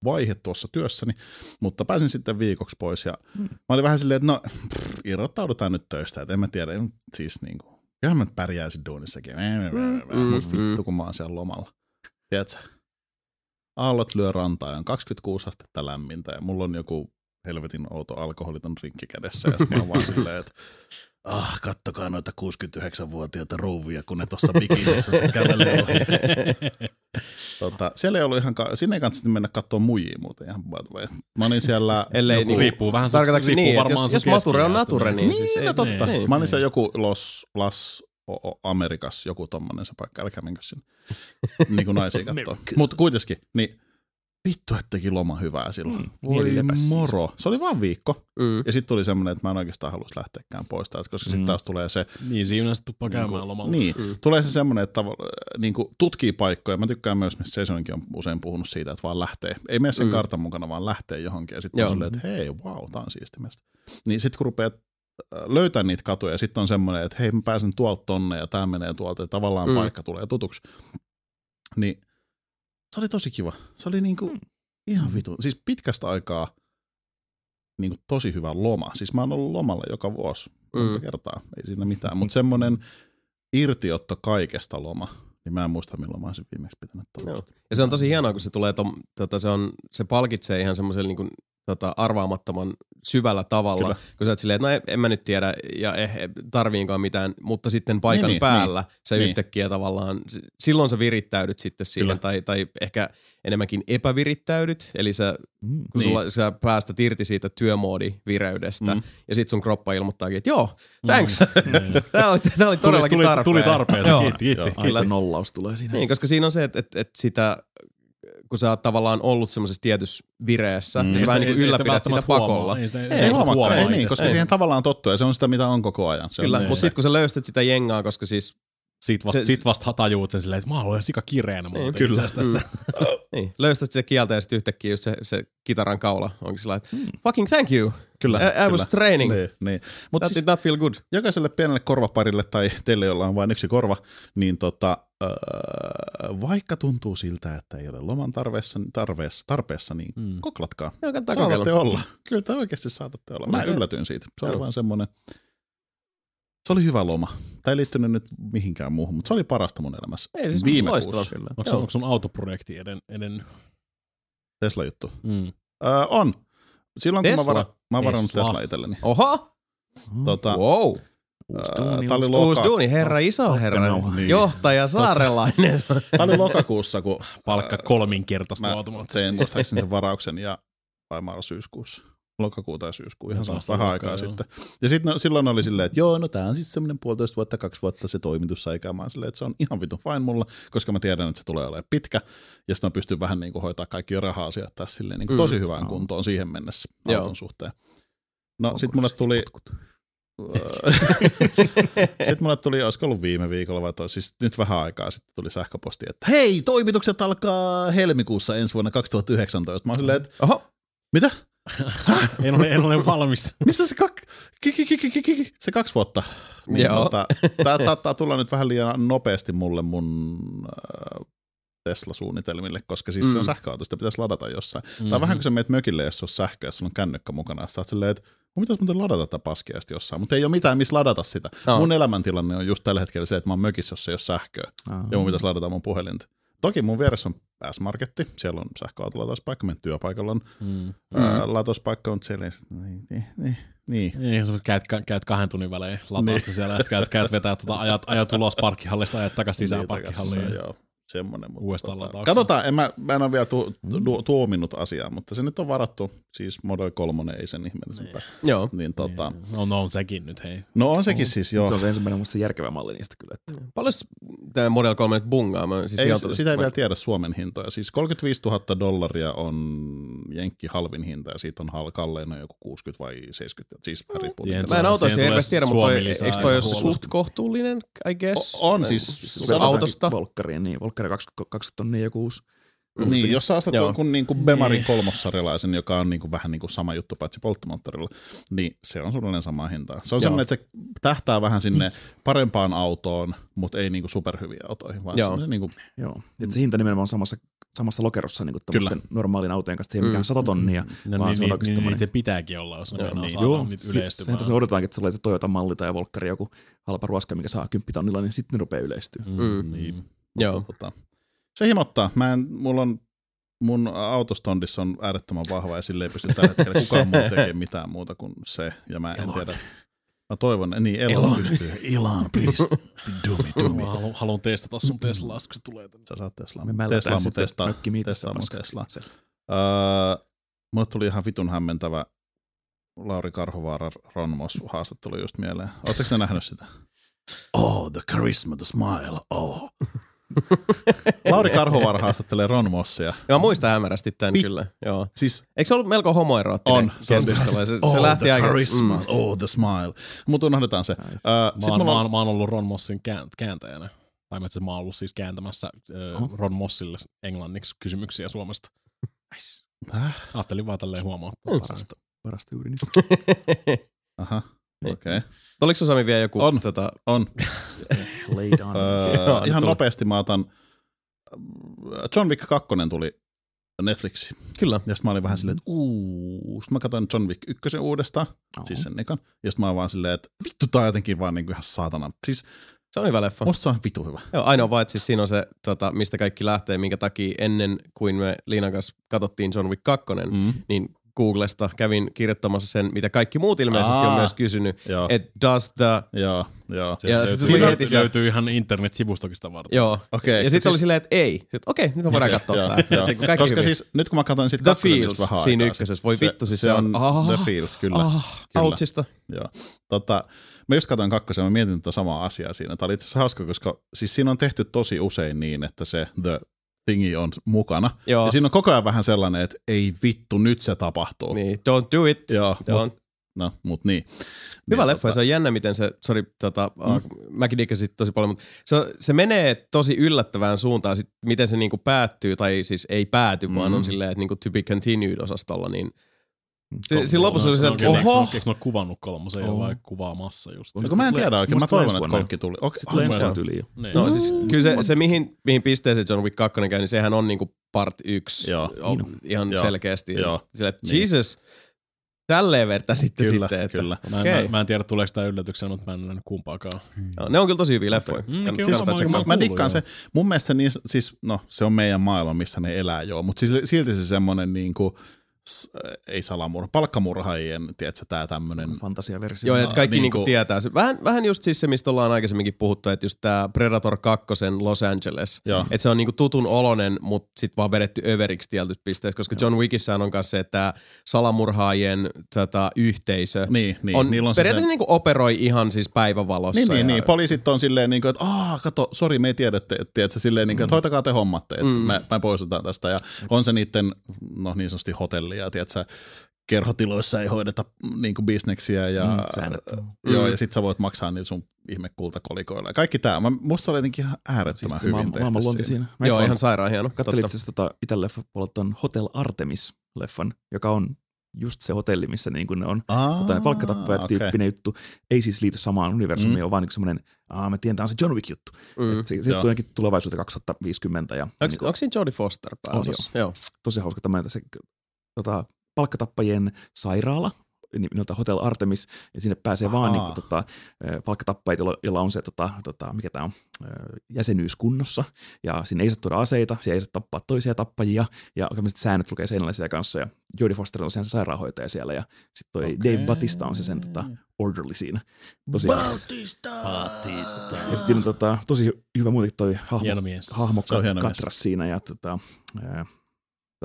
vaihe tuossa työssäni, mutta pääsin sitten viikoksi pois ja mm. mä olin vähän silleen, että no pff, irrottaudutaan nyt töistä, että en mä tiedä, en, siis niin kuin, kyllähän mä nyt pärjäisin duunissakin, mm, mm, vittu mm. kun mä oon siellä lomalla. Tiedätkö? Aallot lyö rantaa ja on 26 astetta lämmintä ja mulla on joku helvetin outo alkoholiton rinkki kädessä ja sitten mä vaan silleen, että ah, kattokaa noita 69-vuotiaita rouvia, kun ne tuossa bikinissä se kävelee ohi. tota, siellä ei ollut ihan, ka- sinne ei kannata mennä katsoa muijia muuten ihan by the way. Mä olin siellä Ellei joku, niinku- Riippuu vähän, se Tarkoitatko riippuu niin, varmaan jos, jos mature on nature, niin, niin, siis no ei, totta. Niin, Mä olin siellä joku Los, Las o, o, Amerikas, joku tommonen se paikka, älkää menkö sinne. niin kuin naisia kattoo. Mutta kuitenkin, niin vittu, että teki loma hyvää silloin. Mm, Voi siis. moro. Se oli vaan viikko. Mm. Ja sitten tuli semmoinen, että mä en oikeastaan haluaisi lähteäkään pois täältä, koska sitten Mm. taas tulee se, Niin, siinä tuppaa Niin käymään kuin- lomalla. niin, Mm. tulee se semmoinen, että niin kuin tutkii paikkoja. Mä tykkään myös, mistä Jasoninkin on usein puhunut siitä, että vaan lähtee. Ei mene sen Mm. kartan mukana, vaan lähtee johonkin. Ja sitten on silleen, että hei, wow, tää on siistimästä. Niin sitten kun rupeat äh, löytää niitä katuja, sitten on semmoinen, että hei, mä pääsen tuolta tonne ja tämä menee tuolta ja tavallaan mm. paikka tulee tutuksi. Niin se oli tosi kiva. Se oli niinku Mm. ihan vitu. Siis pitkästä aikaa niinku tosi hyvä loma. Siis mä oon ollut lomalla joka vuosi monta Mm. kertaa. Ei siinä mitään. Mutta semmoinen irtiotto kaikesta loma, niin mä en muista milloin mä olisin viimeksi pitänyt tuollaista. Ja se on tosi hienoa, kun se tulee, tom, tota, se, on, se palkitsee ihan semmoisella niin kuin, tota, arvaamattoman syvällä tavalla. Kyllä. Kun sä oot silleen, että no en, en mä nyt tiedä ja eh, tarviinkaan mitään, mutta sitten paikan Niin, niin, päällä sä niin. yhtäkkiä tavallaan, silloin sä virittäydyt sitten siihen, Kyllä. tai, tai ehkä enemmänkin epävirittäydyt, eli sä, Mm. kun Niin. sulla, sä päästät irti siitä työmoodivireydestä, Mm. ja sit sun kroppa ilmoittaakin, että joo, thanks, Mm. tää oli, tää oli todellakin tuli, tarpeen. Tuli tarpeeseen, Joo. kiitti, kiitti. Kyllä. Aito nollaus tulee siinä. Niin, koska siinä on se, että, että, että sitä, kun sä oot tavallaan ollut semmoisessa tietyssä vireessä, mm. Ja sä vähän niin kuin ylläpidät sitä pakolla. Ei, se, Ei, ei huomaa ei niin, koska Ei. siihen tavallaan tottuu ja se on sitä, mitä on koko ajan. Se Kyllä, on mutta sitten kun sä löystät sitä jengaa, koska siis, Sit vasta, Se- sit vasta tajuut sen silleen, että mä olen sika kireenä muuten Niin, kyllä. tässä. niin, löystät sitä kieltä ja sitten yhtäkkiä just se, se kitaran kaula onkin sillä että fucking thank you, Kyllä, I, I kyllä. was training, Niin, niin. Mutta that siis did not feel good. jokaiselle pienelle korvaparille tai teille, jolla on vain yksi korva, niin tota, öö, vaikka tuntuu siltä, että ei ole loman tarpeessa, tarpeessa, tarpeessa niin Mm. koklatkaa. Joo, Saatatte kokeilla. olla. Kyllä te oikeasti saatatte olla. Mä Okei. yllätyin siitä. Se Joo. vaan semmoinen, se oli hyvä loma. Tämä ei liittynyt nyt mihinkään muuhun, mutta se oli parasta mun elämässä. Ei, siis Viime kuussa. Kyllä. Onko, sun- onko sun autoprojekti eden, eden Tesla-juttu. mm. Öö, on. Silloin kun mä, Tesla? varan, mä oon varannut Tesla. Tesla itselleni. Oho, Tota, wow. Uusi oli uusi- Loka. Uusi duuni, herra iso herra. Niin. Johtaja Saarelainen. Tämä oli lokakuussa, kun palkka kolminkertaista mä automaattisesti. tein muistaakseni sen varauksen ja vai mä syyskuussa. Lokakuu tai syyskuu, ihan sama, vähän aikaa joo. sitten. Ja sitten no, silloin oli silleen, että joo, no tää on siis semmoinen puolitoista vuotta, kaksi vuotta se toimitusaika. Mä silleen, että se on ihan vitun fine mulla, koska mä tiedän, että se tulee olemaan pitkä. Ja sitten mä pystyn vähän niin kuin hoitaa kaikki raha-asiat tässä silleen niin kuin Mm. tosi hyvään kuntoon siihen mennessä Joo. auton suhteen. No sit mulle tuli, sitten mulle tuli, olisiko ollut viime viikolla vai toi, siis nyt vähän aikaa sitten tuli sähköposti, että hei, toimitukset alkaa helmikuussa ensi vuonna 2019. Mä oon silleen, että Oho, mitä? En ole, en ole valmis. Missä se, kak... ki- ki- ki- ki- ki- ki- se kaksi vuotta? Niin, Joo. tota, tää saattaa tulla nyt vähän liian nopeasti mulle mun äh, Tesla-suunnitelmille, koska siis mm. se on Mm. sähköauto, sitä pitäisi ladata jossain. Mm-hmm. Mhm. Tai vähän kun sä meet mökille, jos on sähköä, jos sulla on kännykkä mukana, sä oot silleen, että mun pitäisi muuten ladata tätä paskia jossain, mutta ei ole mitään, missä ladata sitä. No. Mun elämäntilanne on just tällä hetkellä se, että mä oon mökissä, jossa ei ole sähköä, ja mun pitäisi ladata mun puhelinta. Toki mun vieressä on S-Marketti, siellä on sähköautolatospaikka, meidän työpaikalla on Mm. mm. ää, latospaikka, mutta siellä ei, niin, niin, niin, niin. Niin, sä käyt, käyt kahden tunnin välein lataasta Niin. siellä, ja sit käyt, käyt vetää tota, ajat, ajat ulos parkkihallista, ajat takaisin sisään Niin, takaisin parkkihalliin. se, Joo, semmoinen. Mutta Uudestaan tota, lataukseen. katsotaan, en mä, mä en ole vielä tu, tu, tuominnut asiaa, mutta se nyt on varattu, siis Model 3 ei sen ihmeellisempää. joo. Niin, tota, No, no on sekin nyt, hei. no on sekin siis joo. Se on se ensimmäinen musta järkevä malli niistä kyllä. Että. Paljon tämä Model 3 nyt bungaa? Mä siis Ei, sitä tosta- ei vielä tiedä Suomen hintoja. Siis 35 000 dollaria on Jenkki halvin hinta ja siitä on hal- kallein on joku 60 vai 70. Siis vähän riippuu. Mä en autoista hirveästi tiedä, mutta eikö toi ole suht kohtuullinen, I guess? O- on siis, autosta. Volkkariin, niin. Volkkari 20, 20 tonnia joku uusi. Niin, jos sä ostat jonkun niin kuin Bemarin kolmossarjalaisen, joka on niin kuin vähän niin kuin sama juttu paitsi polttomoottorilla, niin se on suunnilleen samaa hintaa. Se on Joo. semmoinen, että se tähtää vähän sinne parempaan autoon, mutta ei niin kuin superhyviä autoihin, vaan Joo. semmoinen niin kuin, Joo. Et se hinta nimenomaan on samassa, samassa lokerossa niin kuin normaalin autojen kanssa, että ei Mm. mikään 100 tonnia, No, vaan niin, se on niin, oikeasti niin, tommonen- niitä pitääkin olla, jos ne niin. Joo, se, yleistymään. sen takia odotetaankin, että se tulee se Toyota-malli tai Volkkari joku halpa ruoska, mikä saa 10 tonnilla, niin sitten ne rupeaa yleistyä. Mm. niin. Joo. Tota, se himottaa. Mä en, mulla on, mun autostondissa on äärettömän vahva ja sille ei pysty tällä hetkellä kukaan muu tekemään mitään muuta kuin se. Ja mä en tiedä. Mä toivon, niin Elon, Elon. pystyy. Elon, please, do me. Mä haluan, haluan testata sun Teslaa, kun se tulee tänne. Sä saat Teslaa. Me Tesla mällätään mun sitten Tesla. mökkimiitassa Tesla mun paskaa. Tesla. Se- Öö, mulle tuli ihan vitun hämmentävä Lauri Karhovaara Ron Moss haastattelu just mieleen. Oletteko te nähnyt sitä? Oh, the charisma, the smile, oh. Lauri Karhovaara haastattelee Ron Mossia. Ja mä muistan hämärästi tämän Pit- kyllä. Joo. Siis Eikö se ollut melko homoeroottinen on. Se, on, Se, oh, se lähti the aika... charisma, Mm. oh, the smile. Mutta unohdetaan se. Öö, Mä sit oon, mulla mä, on, oon, mä oon ollut Ron Mossin kään- kääntäjänä. Tai mä, mä oon ollut siis kääntämässä äh. Ron Mossille englanniksi kysymyksiä Suomesta. Nice. Häh? Ajattelin vaan tälleen huomaa. Parasta, parasta juuri nyt. Aha, Niin. okei. Okay. Oliko Sami vielä joku... On. Tota, On. Lay down. Öö, Joo, ihan tulla. nopeasti mä otan, John Wick 2 tuli Netflixi. kyllä. Ja sitten mä olin vähän silleen, että uuu. Sitten mä katsoin John Wick 1 uudestaan, Oho. siis sen ekan. Ja sitten mä oon vaan silleen, että vittu tää on jotenkin vaan niinku ihan saatana. Siis Se on hyvä leffa. musta se on vitu hyvä. Joo, ainoa vaan, että siis siinä on se, tota, mistä kaikki lähtee, minkä takia ennen kuin me Liinan kanssa katsottiin John Wick 2, mm. Mm. niin Googlesta kävin kirjoittamassa sen, mitä kaikki muut ilmeisesti Aa. on myös kysynyt, Joo, että does the... joo, joo. Se Ja tuli löytyy, se- löytyy ihan internet-sivustokin varten. Joo. Okei. Ja sitten siis- oli silleen, että ei. Sitten, okei, nyt me voidaan katsoa tää. joo. Niin kaikki Koska hyvin. siis nyt kun mä katsoin sit The kakkosen Feels siinä ykkösessä. sitten, Voi vittu, siis se on- ah. The Feels, kyllä. Ah, Kyllä. outsista. Joo. Tota, mä just katsoin kakkosen mä mietin tätä samaa asiaa siinä. Tämä oli itse asiassa hauska, koska siis siinä on tehty tosi usein niin, että se The Thingy on mukana. Joo. Ja siinä on koko ajan vähän sellainen, että ei vittu, nyt se tapahtuu. Niin, don't do it. Joo, Don't. mut, no, mut niin. Hyvä niin, leffa, ja se on jännä, miten se, sorry, tota, mm. mäkin dikkasin tosi paljon, mutta se, se menee tosi yllättävään suuntaan, sit, miten se niinku päättyy, tai siis ei pääty, mm. vaan Mm. on silleen, että niinku to be continued osastolla, niin se, Kolmas. siinä lopussa oli se, että oho, eikö ne ole kuvannut kolmosen Oo. vai kuvaamassa just? No, kun mä en tiedä oikein, mä toivon, että kolkki tuli. Okay, Sitten tulee ensi tyyliin jo. Niin. no siis kyllä se, se mihin, mihin pisteeseen John Wick 2 käy, niin sehän on niinku part 1 Joo. on, ihan Joo. selkeästi. Joo. Sille, että Niin. Jesus, tälleen verta sitten Kyllä, sitten. Että, kyllä. Mä en, Okei. mä, mä en tiedä tuleeko tämä yllätyksenä, mutta mä en nähnyt kumpaakaan. Joo, ne on kyllä tosi hyviä leffoja. Mm, kyllä, tsekata. Mä, Mä mä dikkaan se, mun mielestä niin, siis, no, se on meidän maailma, missä ne elää joo, mutta siis, silti se semmoinen niin kuin, ei salamurha, palkkamurhaajien, tiedätkö, tää tämmönen, Fantasiaversio. Joo, että kaikki niinku- niinku, tietää. se. Vähän, vähän just siis se, mistä ollaan aikaisemminkin puhuttu, että just tää Predator 2 Los Angeles. Että se on niinku tutun olonen, mutta sit vaan vedetty överiksi tietystä pisteestä, koska John Wickissään on kanssa se, että salamurhaajien tätä yhteisö niin, niin, on, niillä on se, se periaatteessa niinku operoi ihan siis päivävalossa. Niin, niin, ja, niin. Poliisit on silleen, niin kuin, että aah, kato, sori, me ei tiedä, että, että silleen, niin kuin, että hoitakaa te hommatte, että Mm. me, me poistutaan tästä. Ja on se niiden, no niin sanotusti hotellia, tiedätkö, kerhotiloissa ei hoideta niin kuin bisneksiä ja, Mm, säännöt. joo, Mm. ja sit sä voit maksaa niillä sun ihmekultakolikoilla. Ja kaikki tää, mä, musta oli jotenkin ihan äärettömän Siis hyvin maailman, tehty maailman siinä. siinä. Mä Joo, ihan sairaan hieno. Kattelin itse asiassa tota ton Hotel Artemis-leffan, joka on just se hotelli, missä niin kuin ne on Aa, tota, palkkatappajat okei. tyyppinen juttu. Ei siis liity samaan universumiin, Mm. mm. on vaan niin semmoinen, aa mä tiedän, tää on se John Wick juttu. Mm. Mm. Se, se ainakin tulevaisuuteen 2050 ja Onko, niin onko siinä Jodie Foster pääosassa? Joo. tosi hauska tämmöinen se, tota, palkkatappajien sairaala, nimeltä Hotel Artemis, ja sinne pääsee Ahaa. vaan niin kuin, tota, palkkatappajat, jolla, on se, tota, tota, mikä tämä on, jäsenyys kunnossa, ja sinne ei saa tuoda aseita, siellä ei saa tappaa toisia tappajia, ja tämmöiset säännöt lukee seinällä siellä kanssa, ja Jodie Foster on sen sairaanhoitaja siellä, ja sitten toi okay. Dave Batista on se sen tota, orderly siinä. Tosi Bautista! ja sitten on tota, tosi hy- hyvä muutenkin toi hahmo, Hieno mies. hahmo Se on hieno mies. Katras siinä, ja tota, ää,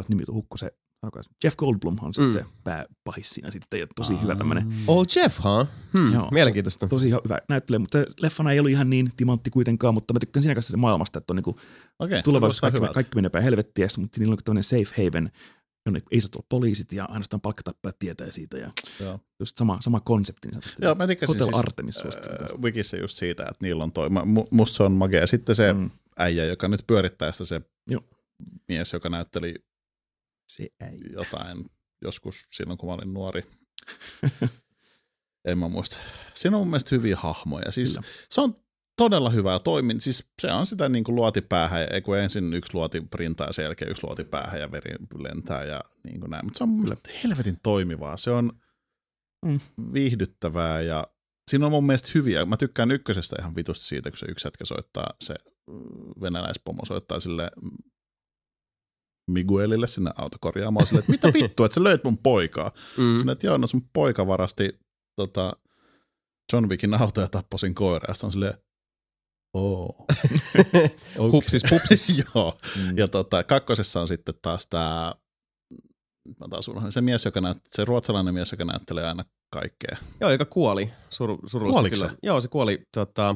nimi hukku se, sanokaa Jeff Goldblum on Mm. sitten se pääpahis siinä sitten, ja tosi hyvä tämmönen, Old Jeff, huh? Hmm, Joo. mielenkiintoista. tosi hy- hyvä näyttelijä, mutta leffana ei ollut ihan niin timantti kuitenkaan, mutta mä tykkään siinä kanssa se maailmasta, että on niinku Okei, tulevaisuudessa kuulostaa kaikki, hyvältä. kaikki menee päin helvettiä, mutta siinä on tämmöinen safe haven, jonne ei saa tulla poliisit ja ainoastaan palkkatappajat tietää siitä ja Joo. just sama, sama konsepti. Niin. Joo, mä tykkäsin Hotel siis, Artemis äh, Wikissä just siitä, että niillä on toi, musta se on magea. Sitten se Mm. äijä, joka nyt pyörittää sitä se Joo. mies, joka näytteli Se ei. jotain joskus silloin, kun mä olin nuori. en mä muista. Siinä on mun mielestä hyviä hahmoja. Siis Kyllä. se on todella hyvää toimin. Siis se on sitä niin kuin luotipäähän, ei kun ensin yksi luoti printaa ja sen jälkeen yksi luoti päähän ja veri lentää ja niin kuin näin. Mutta se on mun mielestä helvetin toimivaa. Se on Mm. viihdyttävää ja siinä on mun mielestä hyviä. Mä tykkään ykkösestä ihan vitusti siitä, kun se yksi hetki soittaa, se venäläispomo soittaa sille Miguelille sinne autokorjaamaan sille, että mitä vittua, että sä löit mun poikaa. Mm. Sinne, että joo, no sun poika varasti tota, John Wickin auto ja tappoi sen sitten on silleen, oo. Okay. Hupsis pupsis. joo. Mm. Ja tota, kakkosessa on sitten taas tää, mä taas unohdin, se mies, joka näyt, se ruotsalainen mies, joka näyttelee aina kaikkea. Joo, joka kuoli. Sur, surullista Kuoliko kyllä. se? Joo, se kuoli tota,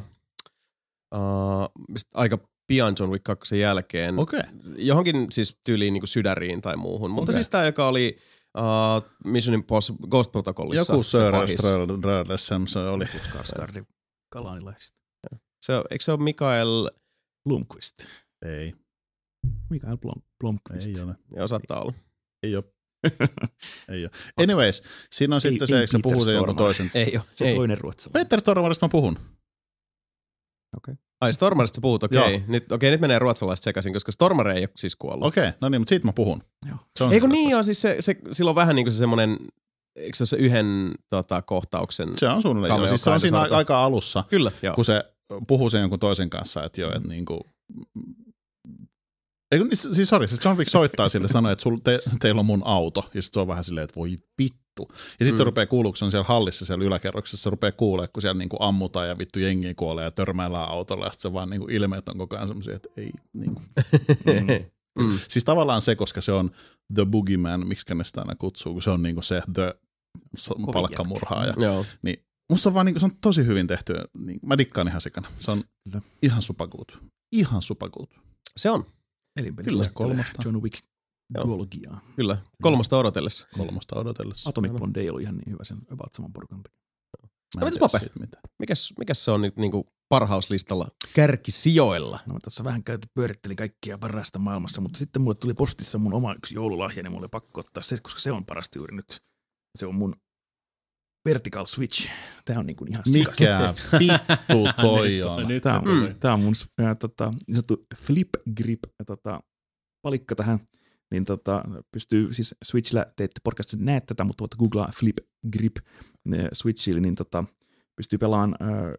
uh, aika pian John Wick 2 jälkeen. Okay. Johonkin siis tyyliin niin sydäriin tai muuhun. Mutta Okei. siis tämä, joka oli uh, Mission Impossible Ghost Protocolissa. Joku se Sir. Rödlessem se oli. Skarsgård kalanilaisista. Se, on- eikö se ole Mikael, Blomqvist. Ei, Mikael Blom, Blomqvist. ei ole. joo saattaa olla. Ei ole. Ei ole. Anyways, siinä on Ei- sitten se, ei eikö se Peter puhuu se jonkun toisen. Ei ole. Se ei. toinen ruotsalainen. Peter Torvarista mä puhun. Ai Stormarista sä puhut, okei. Joo. Okay. Nyt, okay, nyt menee ruotsalaiset sekaisin, koska Stormare ei ole siis kuollut. Okei, okay, no niin, mutta siitä mä puhun. Joo. Se on Ei kun siinä niin joo, siis se, se, sillä on vähän niin kuin se semmoinen, eikö se ole se yhden tota, kohtauksen? Se on suunnilleen, joo. Siis se on siinä sorta. aika alussa, Kyllä, joo. kun se puhuu sen jonkun toisen kanssa, että joo, että niinku... Ei, kun, niin, siis sori, siis John Wick soittaa sille sanoo, että sul, te, teillä on mun auto, ja sitten se on vähän silleen, että voi vittu. Ja sitten mm. se Mm. rupeaa kun se on siellä hallissa siellä yläkerroksessa, se rupeaa kuulee, kun siellä niinku ammutaan ja vittu jengi kuolee ja törmäillään autolla, ja sitten se vaan niinku ilmeet on koko ajan semmoisia, että ei niinku. Mm. Siis tavallaan se, koska se on The Boogeyman, miksi ne sitä aina kutsuu, kun se on niinku se The palkkamurhaaja. Joo. Musta on vaan niinku, se on tosi hyvin tehty. Niin, mä dikkaan ihan sikana. Se on Kyllä. ihan supergood. Ihan supergood. Se on, Elinpeli Kyllä, kolmosta. John Wick Joo. duologiaa. kyllä. Kolmosta odotellessa. Kolmosta odotellessa. Atomic Blonde ei ollut ihan niin hyvä sen about saman porukan takia. Mä en mitäs mitään. Mikäs, mikäs se on nyt niinku parhauslistalla kärkisijoilla? No mä tuossa vähän käytin, pyörittelin kaikkia parasta maailmassa, mutta sitten mulle tuli postissa mun oma yksi joululahja, niin mulle oli pakko ottaa se, koska se on parasta juuri nyt. Se on mun Vertical Switch. Tää on niinku ihan sikas. Mikä vittu toi on? Se on, tää on mun äh, tota, niin sanottu flip grip ja tota, palikka tähän. Niin tota, pystyy siis Switchillä, te ette podcastissa nyt näe tätä, mutta voitte googlaa flip grip Switchillä, niin tota, pystyy pelaamaan äh,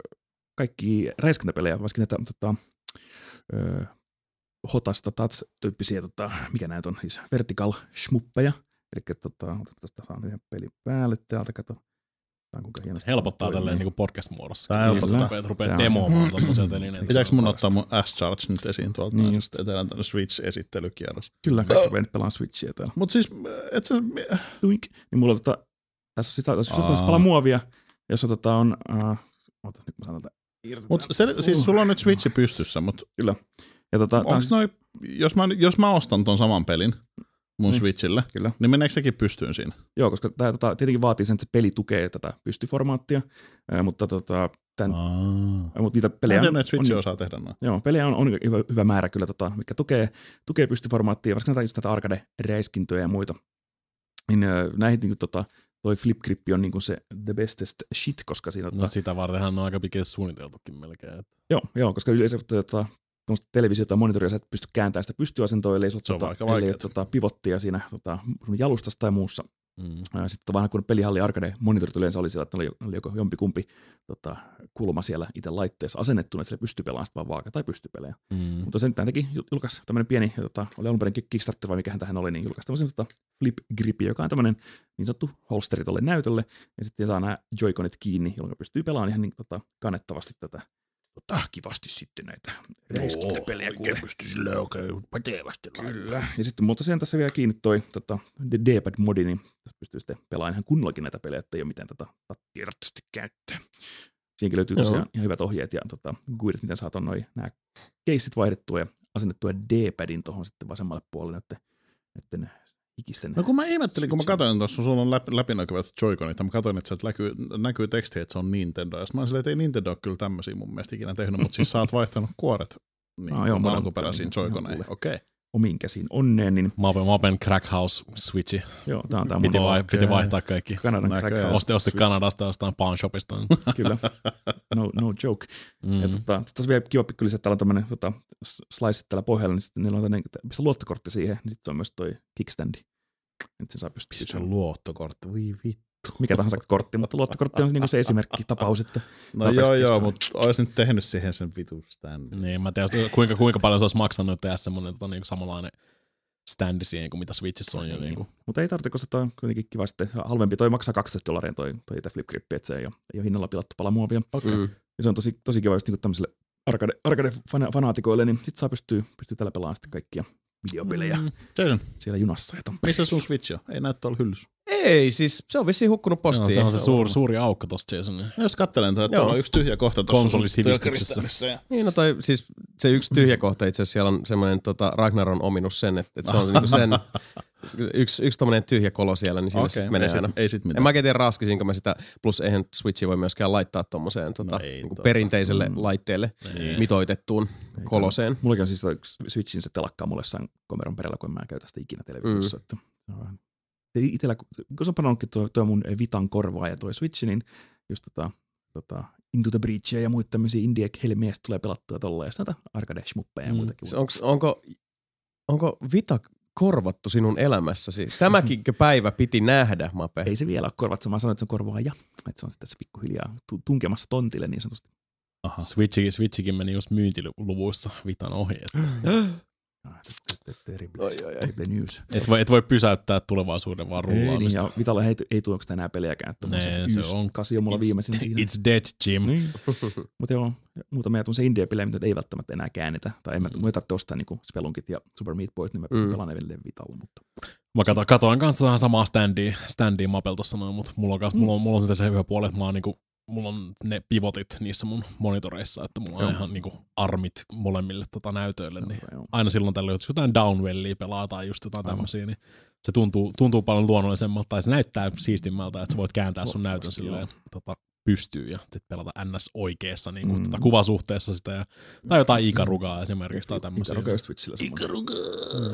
kaikki räiskintäpelejä, varsinkin näitä tota, äh, hotasta tats-tyyppisiä, tota, mikä näitä on, siis vertical schmuppeja, Eli tota, tästä saan yhden pelin päälle täältä, kato. On kuinka hienosti Helpottaa tälleen niinku podcast-muodossa. Tää helpottaa. Jos rupeat, rupeat Tää on- demoamaan tommosia telineitä. Pitääkö mun ottaa mun S-Charge nyt esiin tuolta? Niin Niin just. Tehdään tämmönen Switch-esittelykierros. Kyllä, kaikki rupeaa nyt pelaamaan Switchia täällä. Mut siis, et sä, Duink. Niin mulla on tota, tässä on sitä, jos on pala muovia, jossa tota on, uh, ootas nyt mä sanon tätä irti. mut se, siis sulla on nyt Switchi pystyssä, mut ja tota, onks noi, jos mä, jos mä ostan ton saman pelin mun Niin. Switchille, Kyllä. niin meneekö sekin pystyyn siinä? joo, koska tämä tota, tietenkin vaatii sen, että se peli tukee tätä pystyformaattia, ää, mutta tota, tän, Aa. mutta niitä Mä pelejä en on, että Switch on, osaa tehdä noin. joo, pelejä on, on hyvä, hyvä, määrä kyllä, tota, mikä tukee, tukee pystyformaattia, varsinkin näitä, just näitä arcade-räiskintöjä ja muita. Niin ää, näihin niin, tota, toi flip grip on niin se the bestest shit, koska siinä No tota, sitä vartenhan on aika pitkälle suunniteltukin melkein. että- Joo, joo, koska yleensä tota, televisiota monitoria sä et pysty kääntämään sitä pystyasentoa, ellei sulla tota, ellei tota, pivottia siinä tota, sun jalustassa tai muussa. Mm. Sitten vanha kun pelihalli arcade monitorit yleensä oli siellä, että oli, oli joko jompikumpi tota, kulma siellä itse laitteessa asennettuna, että sillä pystyy pelaamaan vaan vaaka- tai pystypelejä. Mm. Mutta sen teki julkaisi tämmöinen pieni, tota, oli alun perin Kickstarter vai mikähän tähän oli, niin julkaisi tämmöisen tota, flip gripi, joka on tämmöinen niin sanottu holsteri tolle näytölle, ja sitten saa nämä joikonit kiinni, jolloin pystyy pelaamaan ihan niin, tota, kannettavasti tätä tota, kivasti sitten näitä räiskintäpelejä kuule. pystyy sille oikein pätevästi Kyllä. Ja sitten mutta sen tässä vielä kiinni toi tota, D-pad-modi, niin tässä pystyy sitten pelaamaan ihan kunnollakin näitä pelejä, ettei ole mitään tätä tattia tarvitse käyttää. Siinäkin löytyy Joo. tosiaan ihan hyvät ohjeet ja tota, guidit, miten saat on noi, nämä keissit vaihdettua ja asennettua D-padin tuohon sitten vasemmalle puolelle näiden, näiden hikisten. No kun mä ihmettelin, kun mä katsoin tuossa, sulla on läpi, läpinäkyvät joikonit, ja mä katsoin, että sieltä näkyy, näkyy teksti, että se on Nintendo. Ja mä olin silleen, että ei Nintendo ole kyllä tämmöisiä mun mielestä ikinä tehnyt, mutta siis sä oot vaihtanut kuoret niin, Ah, joo, alkuperäisiin kuule. Okei. Okay. Omiin käsiin onneen, niin Mapen, Mapen Crack House Switchi. joo, tää on tää mun Piti, vai, piti vaihtaa kaikki. Kanadan Näköjään. crack house. Osti, osti. Kanadasta jostain pawn shopista. Kyllä. No, no joke. Mm. Ja tota, tässä on vielä kiva pikku lisä, että täällä on tämmönen tota, slice täällä pohjalla, niin sitten niillä on tämmönen, mistä luottokortti siihen, niin sitten on myös toi kickstandi. Että sen saa pystyä Pistä luottokortti, voi vittu. Mikä tahansa kortti, mutta luottokortti on se, niin se esimerkki tapaus, että No joo, joo, mutta olisin nyt tehnyt siihen sen vitun stand. Niin, mä en tiedä, kuinka, kuinka paljon se olisi maksanut tehdä semmoinen tota, niinku samanlainen standi siihen kuin mitä Switchissä on jo. Niinku. mutta ei tarvitse, koska toi on kuitenkin kiva sitten halvempi. Toi maksaa 12 dollaria toi, toi itse flip grip, että se ei ole, ei ole hinnalla pilattu pala muovia. Okei. Mm. Ja se on tosi, tosi kiva just niin tämmöiselle arcade, arcade-fanaatikoille, niin sit saa pystyy, pystyy tällä pelaamaan sitten kaikkia videopelejä mm. Jason, siellä junassa. Ja missä sun Switch on? Ei näy tuolla hyllyssä. Ei, siis se on vissiin hukkunut Se on, postiin. se on se suuri, suuri aukko tosta Jasonin. No Jos kattelen, että Joo. tuolla on yksi tyhjä kohta tuossa telkkarissa. Ja... Niin, no toi, siis se yksi tyhjä kohta itse asiassa siellä on semmoinen, tota, Ragnar on ominut sen, että, että se on niinku sen, yksi, yksi tommonen tyhjä kolo siellä, niin Okei, okay, menee ei, aina. sit, ei sit En mitään. mä oikein tiedä raskisinko mä sitä, plus eihän Switchi voi myöskään laittaa tommoseen tota, No ei niinku totta. perinteiselle laitteelle Niin. mitoitettuun koloseen. Mullakin on siis Switchin se telakka mulle jossain komeron perällä, kun en mä käytä sitä ikinä televisiossa. Mm. Että, Ei itellä, kun on paljon tuo, tuo mun Vitan korvaa ja tuo Switch, niin just tota, tota Into the Breachia ja muita tämmöisiä indie helmiä tulee pelattua tolla ja sitten näitä arcade shmuppeja ja Mm. muitakin. Onks, onko, onko Vita korvattu sinun elämässäsi? Tämäkin päivä piti nähdä, Mape. Ei se vielä ole korvattu, mä sanoin, että se on korvaaja. Että se on sitten tässä pikkuhiljaa tu- tunkemassa tontille niin sanotusti. Aha. Switchikin, Switchikin meni just myyntiluvuissa Vitan ohi. Et, Ah, Terrible, Oi, oi, oi. terrible news. et, voi, et voi pysäyttää tulevaisuuden vaan Ei, niin, rullaamista. ja Vitalla ei, ei tule enää pelejäkään. Että Nee, se, se on- 8 on mulla viimeisin it's, siinä. it's dead, Jim. Niin. Mutta joo, muutamia tuollaisia indie-pelejä, mitä ei välttämättä enää käännetä. Tai en mä, mm. tarvitse ostaa niinku Spelunkit ja Super Meat Boys, niin mä Mm. pelaamaan edelleen Vitalla. Mutta Mä kato, katoin kanssa samaa standia, standia Mapel tossa noin, mutta mulla on, kans, mulla on, mulla on sitten se hyvä puoli, että mä oon niinku, mulla on ne pivotit niissä mun monitoreissa, että mulla on Joo. ihan niinku armit molemmille tota näytöille, niin joo. aina silloin tällöin, jos jotain downwellia pelaa tai just jotain Aivan. tämmöisiä, niin se tuntuu, tuntuu paljon luonnollisemmalta tai se näyttää siistimmältä, että sä voit kääntää sun näytön silleen tota, pystyy ja sit pelata NS oikeassa niin kuin, Mm. tota, kuvasuhteessa sitä ja, tai jotain Ikarugaa esimerkiksi tai tämmöisiä. Ikaruga just Switchillä semmoinen.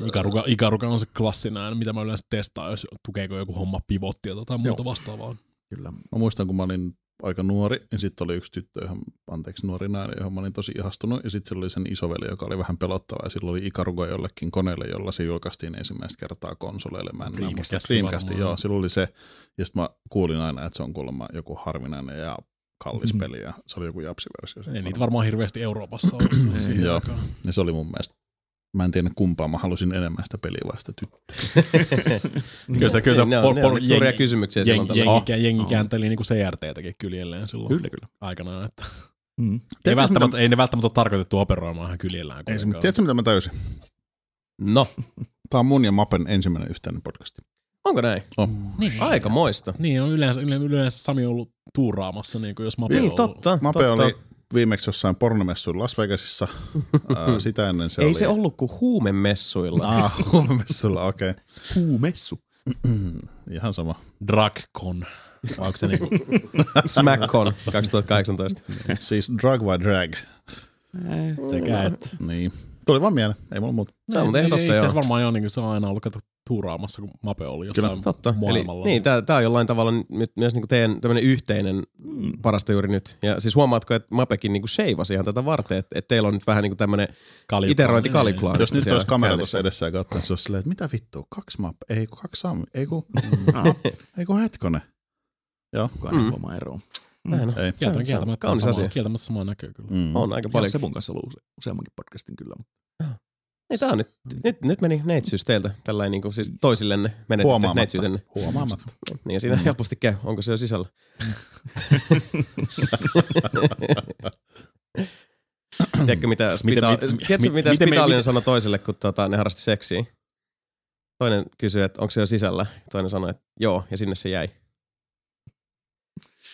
Ikaruga, Ikaruga on se klassinen ääni, mitä mä yleensä testaan, jos tukeeko joku homma pivottia tai muuta vastaavaa. Kyllä. Mä muistan, kun mä olin aika nuori, niin sitten oli yksi tyttö, johon, anteeksi nuori nainen, johon mä olin tosi ihastunut, ja sitten sillä oli sen isoveli, joka oli vähän pelottava, ja sillä oli Ikaruga jollekin koneelle, jolla se julkaistiin ensimmäistä kertaa konsoleille. Mä en enää muista. Dreamcast joo, sillä oli se, ja sitten mä kuulin aina, että se on kuulemma joku harvinainen ja kallis Mhm. peli, ja se oli joku japsiversio. Ei niitä varmaan hirveästi Euroopassa ollut joo. Ja se oli mun mielestä Mä en tiedä kumpaa, mä halusin enemmän sitä peliä vai sitä tyttöä. Kyllä se, kyllä se Niin, ne on nyt suuria kysymyksiä jengi, silloin jengi, tällä. jengi, jengi käänteli niinku CRT-täkin kyljelleen silloin Kyllä, kyllä. aikanaan. Että Mm. ei, Tiedätkö, välttämättä, mitä, ei ne välttämättä ole tarkoitettu operoimaan ihan kyljellään. ei, kuitenkaan. tiedätkö, mitä mä täysin? No, Tää on mun ja Mapen ensimmäinen yhteinen podcasti. onko näin? On. Niin. Aika moista. Niin on yleensä, yle- yleensä Sami on ollut tuuraamassa, niin kuin jos Mape Niin, on ollut. totta. Mape totta. oli viimeksi jossain pornomessuilla Las Vegasissa. Ää, sitä ennen se Ei oli... se ollut kuin huumemessuilla. Ah, huumemessuilla, okei. Puumessu. Ihan sama. Dragcon. Onko se niinku, Smackcon 2018. Siis drug vai drag? sekä että. Niin. Tuli vaan mieleen, ei mulla muuta. Se on ei, totta, ei, joo. se varmaan ole, niin se on aina ollut kato tuuraamassa, kun Mape oli jossain Totta. Eli, maailmalla. niin, tää, tää on jollain tavalla nyt myös niinku teidän tämmönen yhteinen parasta juuri nyt. Ja siis huomaatko, että Mapekin niinku sheivasi ihan tätä varten, että, että teillä on nyt vähän niinku tämmönen Kalikla. iterointi Kaliklaa. Jos nyt olisi kamera tuossa edessä ja katsoa, se olisi silleen, että mitä vittua, kaksi map, ei kun kaksi sami, ei kun, ei kun hetkonen. Joo, Kukaan ei huomaa eroa. Näin on. ei. Kieltämättä, kieltämättä, samaa näkyy kyllä. Mm. On aika Paljon. paljon. Sebun kanssa ollut use, useammankin podcastin kyllä. Mutta Niin, tää on nyt, nyt, nyt meni neitsyys teiltä, tällainen niinku siis toisillenne menetitte Huomaamatta. neitsyytenne. Huomaamatta. Niin, siinä helposti käy. Onko se jo sisällä? Tiedätkö, mitä, spita- Miten- tiedätkö, mi- mitä miten miten- sanoi toiselle, kun tota, ne harrasti seksiä? Toinen kysyi, että onko se jo sisällä. Toinen sanoi, että joo, ja sinne se jäi.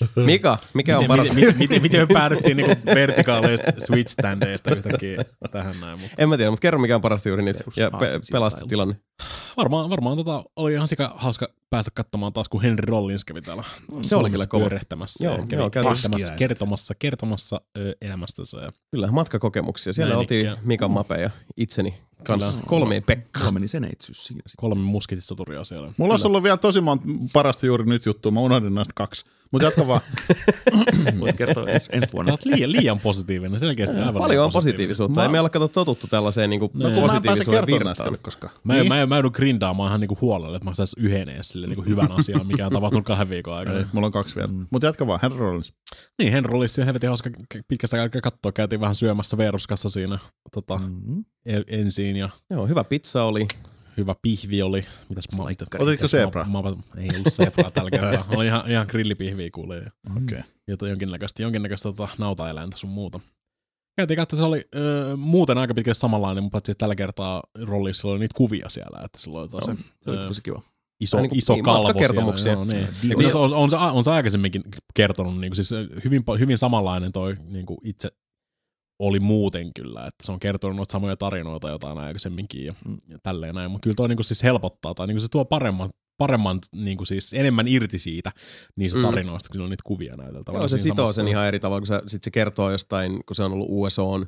Mika, mikä on miten, parasta? miten, miten, miten, me päädyttiin niinku vertikaaleista switch-standeista yhtäkkiä tähän näin, mutta En mä tiedä, mutta kerro mikä on parasta juuri nyt. Ja pe- aasinsiltailu. pelasta tilanne. varmaan, varmaan tota, oli ihan sika hauska päästä katsomaan taas, kun Henry Rollins kävi täällä Se oli kyllä kova. pyörähtämässä. Joo, ja kävi joo, kertomassa, kertomassa, kertomassa ö, elämästänsä. Ja Kyllä, matkakokemuksia. Siellä Näin oltiin ikään. Mikan Mape ja itseni kanssa. Kyllä. Kolme Pekka. Mulla meni se neitsyys siinä sitten. kolme muskitissoturia siellä. Mulla olisi ollut vielä tosi monta parasta juuri nyt juttua, mä unohdin näistä kaksi. Mutta jatka vaan. Voit kertoa ensi, ensi Sä vuonna. oot liian, liian positiivinen, selkeästi aivan Paljon on positiivisuutta. Mä- Ei me olla kato totuttu tällaiseen niin kuin No kun mä en pääse positiivisuuden kertomaan näistä virtaan. koska. Mä, niin? mä, mä joudun grindaamaan ihan niinku huolella, että mä saisin yhden edes sille niinku hyvän asian, mikä on tapahtunut kahden viikon aikana. Ei, mulla on kaksi vielä. Mm. Mutta jatka vaan, Henry Rollins. Niin, Henry Rollins on helvetin hauska pitkästä aikaa katsoa. Käytiin vähän syömässä Veeruskassa siinä tota, Mm-hmm. ensin ja Joo, hyvä pizza oli. hyvä pihvi oli. Mitäs mä. Otitko zebra? Mä, mä, ei ollut zebraa tällä kertaa. Oli ihan, ihan grillipihviä kuulee. Ja Okei. Okay. jotain jonkinnäköistä, jonkinnäköistä tota, nautaeläintä sun muuta. Käytiin katsoa, se oli ö, muuten aika pitkälle samanlainen, mutta paitsi tällä kertaa Rollinsilla oli niitä kuvia siellä, että sillä oli taas se, Se oli tosi kiva. Iso, Ai niinku- iso niin, kalvo siellä. Joo, niin. Ja se on, on, se, on se aikaisemminkin kertonut, niin kuin, siis hyvin, hyvin samanlainen toi niin kuin itse oli muuten kyllä, että se on kertonut noita samoja tarinoita jotain aikaisemminkin ja, Mm. ja tälleen näin, mutta kyllä toi niin kuin siis helpottaa tai niin kuin se tuo paremman, paremman niin kuin siis enemmän irti siitä niistä Mm. tarinoista, kun on niitä kuvia näyteltävänä. Joo, se sitoo sen ihan eri tavalla, kun se, sit se kertoo jostain, kun se on ollut USOn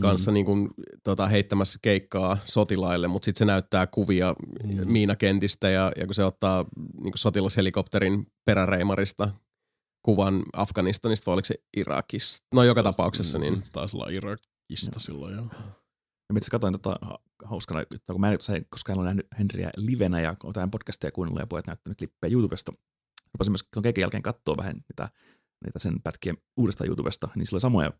kanssa mm. niin kuin, tota, heittämässä keikkaa sotilaille, mutta sitten se näyttää kuvia mm. Mm. miinakentistä ja, ja kun se ottaa niin kuin sotilashelikopterin peräreimarista kuvan Afganistanista, vai oliko se Irakista? No joka tapauksessa, niin Se taisi olla Irakista silloin, joo. Ja mitä katsoin tota, ha- hauskana juttua, kun mä en se, koska en ole nähnyt Henriä livenä ja jotain podcastia kuunnellut ja pojat näyttänyt klippejä YouTubesta. Rupasin myös tuon keikan jälkeen katsoa vähän niitä, niitä sen pätkien uudestaan YouTubesta, niin sillä oli samoja,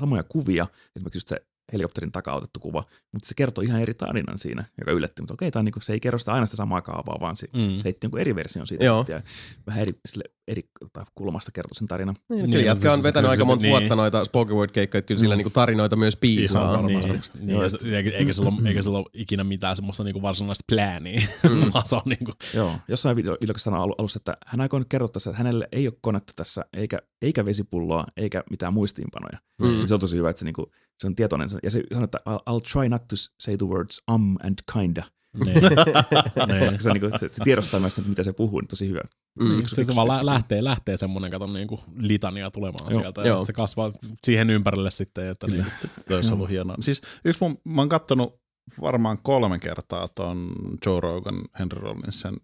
samoja kuvia, esimerkiksi just se helikopterin takaa otettu kuva, mutta se kertoo ihan eri tarinan siinä, joka yllätti, mutta okei, tää on niinku, se ei kerro sitä aina sitä samaa kaavaa, vaan se, Mm. se heitti eri version siitä Joo. ja vähän eri, sille, eri tota, kulmasta kertoo sen tarinan. Niin, Niin, kyllä jätkä on vetänyt aika se- monta niin. vuotta noita spoken word keikkoja, että kyllä sillä Mm. niinku tarinoita myös piisaa. Varmasti. Niin, niin, se- eikä, eikä, sillä ole, eikä sillä ole ikinä mitään semmoista niinku varsinaista plääniä, Mm. vaan se on niinku, Joo, jossain video, sanoi alu- alussa, että hän aikoo nyt kertoa tässä, että hänelle ei ole konetta tässä, eikä, eikä vesipulloa, eikä mitään muistiinpanoja. Mm. Mm. Se on tosi hyvä, että se, niinku, se on tietoinen. Ja se sanoo, että I'll, I'll try not to say the words um and kinda. niin, niin. Koska se, niinku, se, se tiedostaa myös, että mitä se puhuu, niin tosi hyvä. Mm. Se, se vaan lä- lähtee, lähtee semmoinen, kato, niinku litania tulemaan Joo, sieltä. joo. Ja se kasvaa siihen ympärille sitten, että niinku, Toi olisi ollut hienoa. Siis yksi mun, mä oon kattonut varmaan kolme kertaa ton Joe Rogan Henry Rollinsen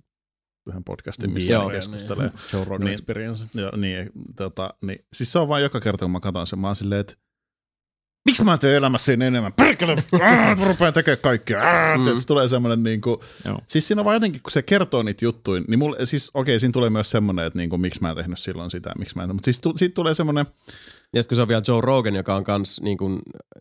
yhden podcastin, missä Joo, ne keskustelee. Niin, Joe Rogan Niin. Experience. Joo, niin, tota, niin, siis se on vaan joka kerta, kun mä katson sen, mä oon silleen, että miksi mä teen elämässäni enemmän? Perkele, mä rupean tekemään kaikkea. Aah, Mm. Se tulee semmoinen niinku, Joo. siis siinä on vaan jotenkin, kun se kertoo niitä juttuja, niin mulle, siis okei, siinä tulee myös semmoinen, että niinku, miksi mä en tehnyt silloin sitä, miksi mä en, mutta siis tu, siitä tulee semmoinen, Ja sitten kun se on vielä Joe Rogan, joka on kans niin kuin,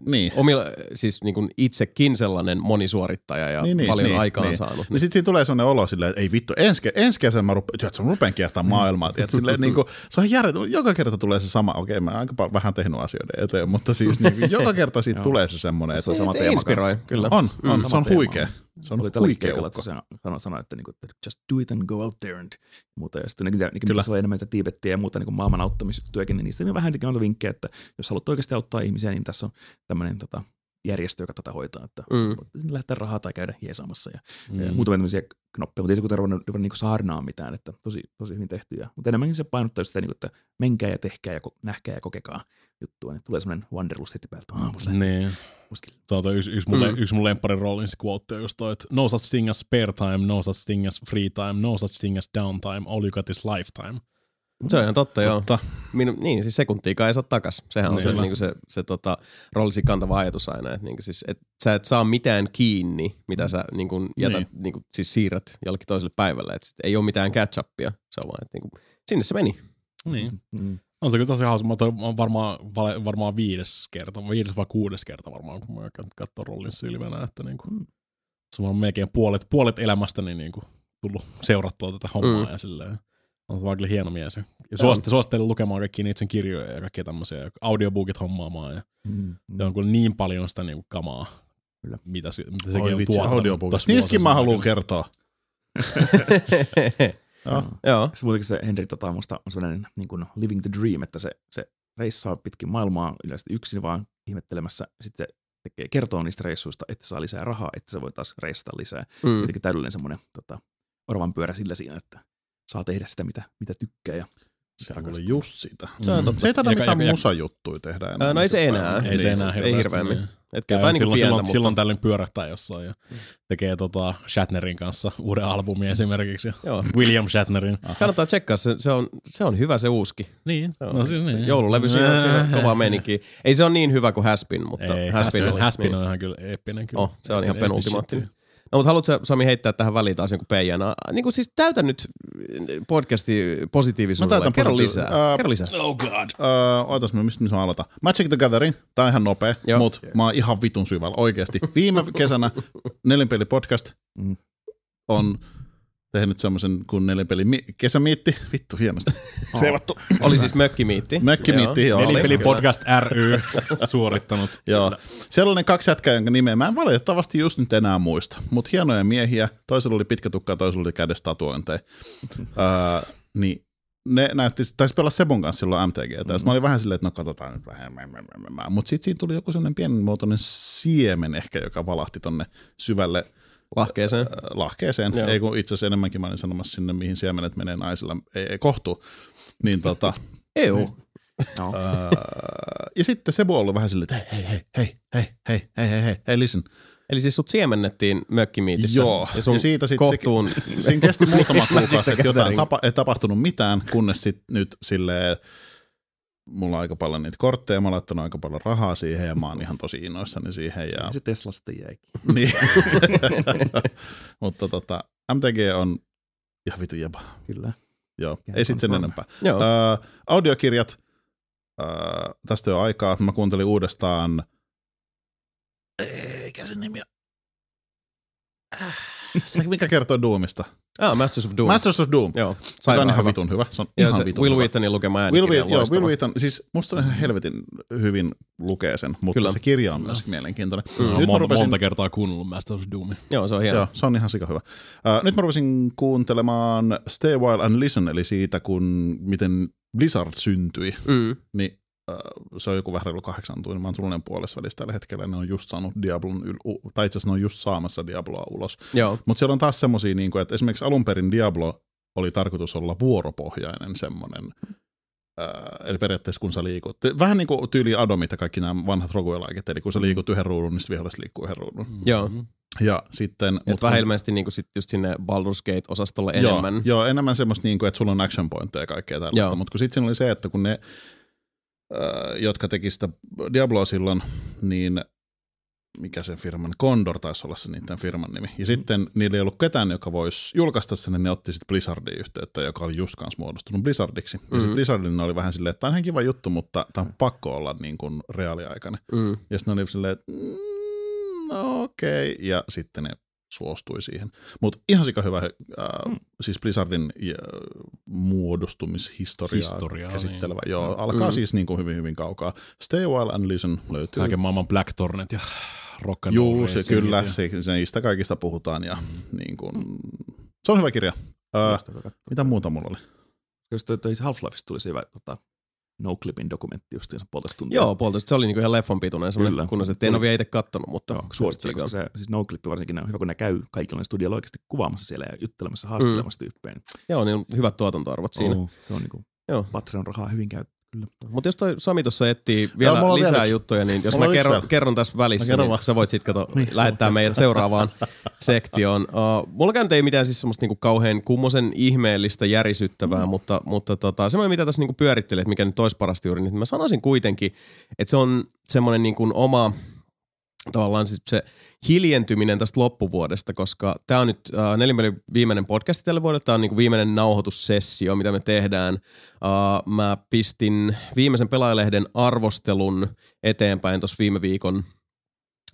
Niin. omilla, siis niin kuin itsekin sellainen monisuorittaja ja Niin, niin, paljon niin, aikaan niin. saanut. Niin sitten siinä tulee sellainen olo silleen, että ei vittu, ensi, ensi kesänä mä rupean, tiedätkö, mä rupean kiertämään maailmaa. Tiedätkö, silleen, niin kuin, se on järjetön, joka kerta tulee se sama, okei mä oon aika paljon, vähän tehnyt asioiden eteen, mutta siis niin kuin, joka kerta siitä tulee se semmoinen, Se on sama teema inspiroi, kanssa. kyllä. on, on sama se on teema. huikea. Se on Oli huikea ukko. sanoi, sanoi, että, niinku, just do it and go out there and muuta. Ja sitten niin, niin, Kyllä. mitä se on enemmän Tiibettiä ja muuta niin maailman auttamisjuttujakin, niin niistä on vähän tekemään vinkkejä, että jos haluat oikeasti auttaa ihmisiä, niin tässä on tämmöinen tota, järjestö, joka tätä hoitaa, että Mm. lähettää rahaa tai käydä jeesaamassa ja, mm. ja muutamia tämmöisiä knoppeja, mutta ei se kuten ruvennut, ruvennut niin saarnaa mitään, että tosi, tosi hyvin tehty. Ja, mutta enemmänkin se painottaa sitä, niin kuin, että menkää ja tehkää ja ko- nähkää ja kokekaa juttua, niin tulee semmoinen wanderlust heti päältä. Ah, lähteä, Niin. Se on yksi, yksi, mun, Mm. mm. yksi mun lempparin roolin se quote on just toi, että no such thing as spare time, no such thing as free time, no such thing as downtime, all you got is lifetime. Se on ihan totta, joo. Totta. Min, niin, siis sekuntiikaan ei saa takas. Sehän on se, Kyllä. niin se, se tota, roolisi kantava ajatus aina. Että niin siis, et sä et saa mitään kiinni, mitä sä niin kuin jätät, Niin. niin. Niin kuin, siis siirrät jollekin toiselle päivälle. Et sit ei ole mitään catch-upia. Se on vaan, että niin kuin, sinne se meni. Niin. Mm. On se kyllä tosi hauska. Oon on varmaan, varmaan viides kerta, viides vai kuudes kerta varmaan, kun mä oon katsoa rollin silmänä, että niinku, Mm. se on melkein puolet, puolet elämästäni niinku tullut seurattua tätä hommaa Mm. ja silleen. On se vaan kyllä hieno mies. Ja suosittelen, suosittelen lukemaan kaikki niitä sen kirjoja ja kaikkia tämmöisiä audiobookit hommaamaan. Ja Mm. se on kyllä niin paljon sitä niinku kamaa, Kyllä. mitä, se, mitä sekin Oi on vitsi, tuottanut. Niistäkin mä haluan kertoa. Joo. Joo. Se muutenkin se Henry tota, musta on sellainen niin kuin living the dream, että se, se reissaa pitkin maailmaa yleisesti yksin vaan ihmettelemässä. Sitten se tekee, kertoo niistä reissuista, että saa lisää rahaa, että se voi taas reissata lisää. Mm. Jotenkin täydellinen semmoinen tota, oravan pyörä sillä siinä, että saa tehdä sitä, mitä, mitä tykkää. Ja Se on kuule just sitä. Se on totta. Se ei taida mitään ja- ja- musajuttuja tehdä enää. Ää, No ei se enää. Ei se enää Ei hirveästi, hirveämmin. niin. Että Käy niin silloin, pientä, silloin, mutta... silloin tällöin pyörähtää jossain ja tekee tota Shatnerin kanssa uuden albumin esimerkiksi. Joo. William Shatnerin. Kannattaa tsekkaa, se, se, on, se on hyvä se uuski. Niin. Joo. No, siis, niin. Joululevy, siinä on, siinä on kova meininki. Ei se ole niin hyvä kuin Haspin, mutta Ei, Haspin, Haspin, oli. Haspin niin. on ihan kyllä eeppinen. Kyllä. Oh, se on ihan penultimaattinen. No mutta haluatko Sami heittää tähän väliin taas jonkun peijänä? Niin kuin siis täytä nyt podcasti Mä positiivisuudella. täytän Kerro positiiv- lisää. Ää, Kerro lisää. Oh god. Öö, ootas mä, mistä mä aloitan. Magic the Gathering, tää on ihan nopea, Joo. mut mä oon ihan vitun syvällä oikeesti. Viime kesänä Nelinpeli podcast Mm. on tehnyt semmoisen kuin Nelinpeli mi- kesämiitti. Vittu hienosti. Seivattu. Oli siis mökkimiitti. Mökkimiitti, joo. oli. Nelipeli podcast ry suorittanut. Joo. Siellä oli ne kaksi jätkää, jonka nimeä mä en valitettavasti just nyt enää muista. Mutta hienoja miehiä. Toisella oli pitkä tukka, toisella oli kädessä tatuointeja. öö, niin ne näytti, taisi pelaa Sebon kanssa silloin MTG. Mm. Mä olin vähän silleen, että no katsotaan nyt vähän. Mutta sitten siinä tuli joku sellainen pienimuotoinen siemen ehkä, joka valahti tonne syvälle Lahkeeseen. äh, lahkeeseen. Joo. Ei kun itse asiassa enemmänkin mä olin sanomassa sinne, mihin siemenet menee naisilla. Ei, ei kohtuu. Niin tota, EU. No. Öö, ja sitten Sebu on ollut vähän silleen, että hei, hei, hei, hei, hei, hei, hei, hei, hei, listen. Eli siis sut siemennettiin mökkimiitissä. Joo, Ja, sun ja siitä sitten kohtuun... se, siinä kesti muutama kuukausi, että jotain tapa, ei tapahtunut mitään, kunnes sitten nyt silleen, mulla on aika paljon niitä kortteja, mä oon laittanut aika paljon rahaa siihen ja mä oon ihan tosi innoissani siihen. Ja, Ja se Tesla sitten jäikin. niin. Mutta tota, MTG on ihan vitu jäbä. Kyllä. Joo, Ja ei sit sen enempää. Joo. Öö, audiokirjat, öö, tästä jo aikaa, mä kuuntelin uudestaan, eikä sen nimi Äh, se mikä kertoo Doomista. Ah, Masters of Doom. Masters of Doom. Joo, Se on ihan hyvä. vitun hyvä. Se on Ja ihan se vitun Will. Wheatonin lukema Will, äänikirja Wheat, on joo. Will Wheaton, siis musta on ihan helvetin hyvin lukee sen, mutta Kyllä. Se kirja on myös mielenkiintoinen. Mm. Nyt mä monta, rupesin, monta kertaa kuunnellut Master of Doomia. Joo, se on hieno. joo, se on ihan sika hyvä. Uh, nyt mä rupesin kuuntelemaan Stay While and Listen, eli siitä, kun miten Blizzard syntyi. Mm. Niin se on joku vähän reilu kahdeksan tunnin. Mä oon puolessa välissä tällä hetkellä. Ne on just saanut Diablon, yl- tai itse asiassa ne on just saamassa Diabloa ulos. Mutta siellä on taas semmosia, niin että esimerkiksi alun perin Diablo oli tarkoitus olla vuoropohjainen semmoinen. Äh, eli periaatteessa kun sä liikut, vähän niin kuin tyyli Adomit ja kaikki nämä vanhat roguelaiket, eli kun sä liikut yhden ruudun, niin sitten viholliset liikkuu yhden ruudun. Joo. Ja sitten... Et vähän ilmeisesti niinku sit just sinne Baldur's Gate-osastolle joo, enemmän. Joo, enemmän semmoista, niin kuin, että sulla on action pointteja ja kaikkea tällaista. Mutta kun sitten siinä oli se, että kun ne, jotka teki sitä Diabloa silloin, niin mikä sen firman, Condor taisi olla se niiden firman nimi. Ja sitten niillä ei ollut ketään, joka voisi julkaista sen, niin ne otti sitten Blizzardin yhteyttä, joka oli just kanssa muodostunut Blizzardiksi. Ja Mhm. sitten Blizzardin oli vähän silleen, että tämä on ihan kiva juttu, mutta tämä on pakko olla niin kuin reaaliaikainen. Mm. Ja sitten ne oli silleen, että mm, no okei, okay. ja sitten ne suostui siihen. Mutta ihan sika hyvä, äh, Mm. siis Blizzardin äh, muodostumishistoriaa Historiaa, käsittelevä. niin. Joo, alkaa Mm. siis niin kuin hyvin hyvin kaukaa. Stay a while and listen löytyy. Kaiken maailman Blackthornet ja rock and Juu, roll se kyllä, ja- se, se, niistä kaikista puhutaan ja niin kuin, se on hyvä kirja. Äh, mitä muuta mulla oli? Jos Half-Lifeista tuli se hyvä tota, No Clipin dokumentti justiinsa puolitoista tuntia. Joo, puolitoista. Se oli niinku ihan leffan pituinen semmoinen Kyllä. kunnos, että en ole vielä itse kattonut, mutta Joo, suosittelen, koska se, siis No Clip varsinkin on hyvä, kun ne käy kaikilla ne studioilla oikeasti kuvaamassa siellä ja juttelemassa, haastelemassa mm. tyyppejä. Joo, niin on hyvät tuotantoarvot siinä. Oh, se on niinku Joo. Patreon-rahaa hyvin käy. Kyllä. Mutta jos toi Sami tuossa etsii vielä on lisää vielä juttuja, niin jos Mulla mä kerron, vielä. kerron tässä välissä, kerron niin vaan. sä voit sitten kato, lähettää meidät seuraavaan sektioon. Uh, mulla ei mitään siis semmoista niinku kauhean kummosen ihmeellistä järisyttävää, mm. mutta, mutta tota, semmoinen mitä tässä niinku pyörittelee, että mikä nyt olisi parasta juuri, niin mä sanoisin kuitenkin, että se on semmoinen niinku oma tavallaan siis se hiljentyminen tästä loppuvuodesta, koska tämä on nyt äh, neljännen viimeinen podcast tälle vuodelle. Tämä on niinku viimeinen nauhoitussessio, mitä me tehdään. Äh, mä pistin viimeisen pelaajalehden arvostelun eteenpäin tuossa viime viikon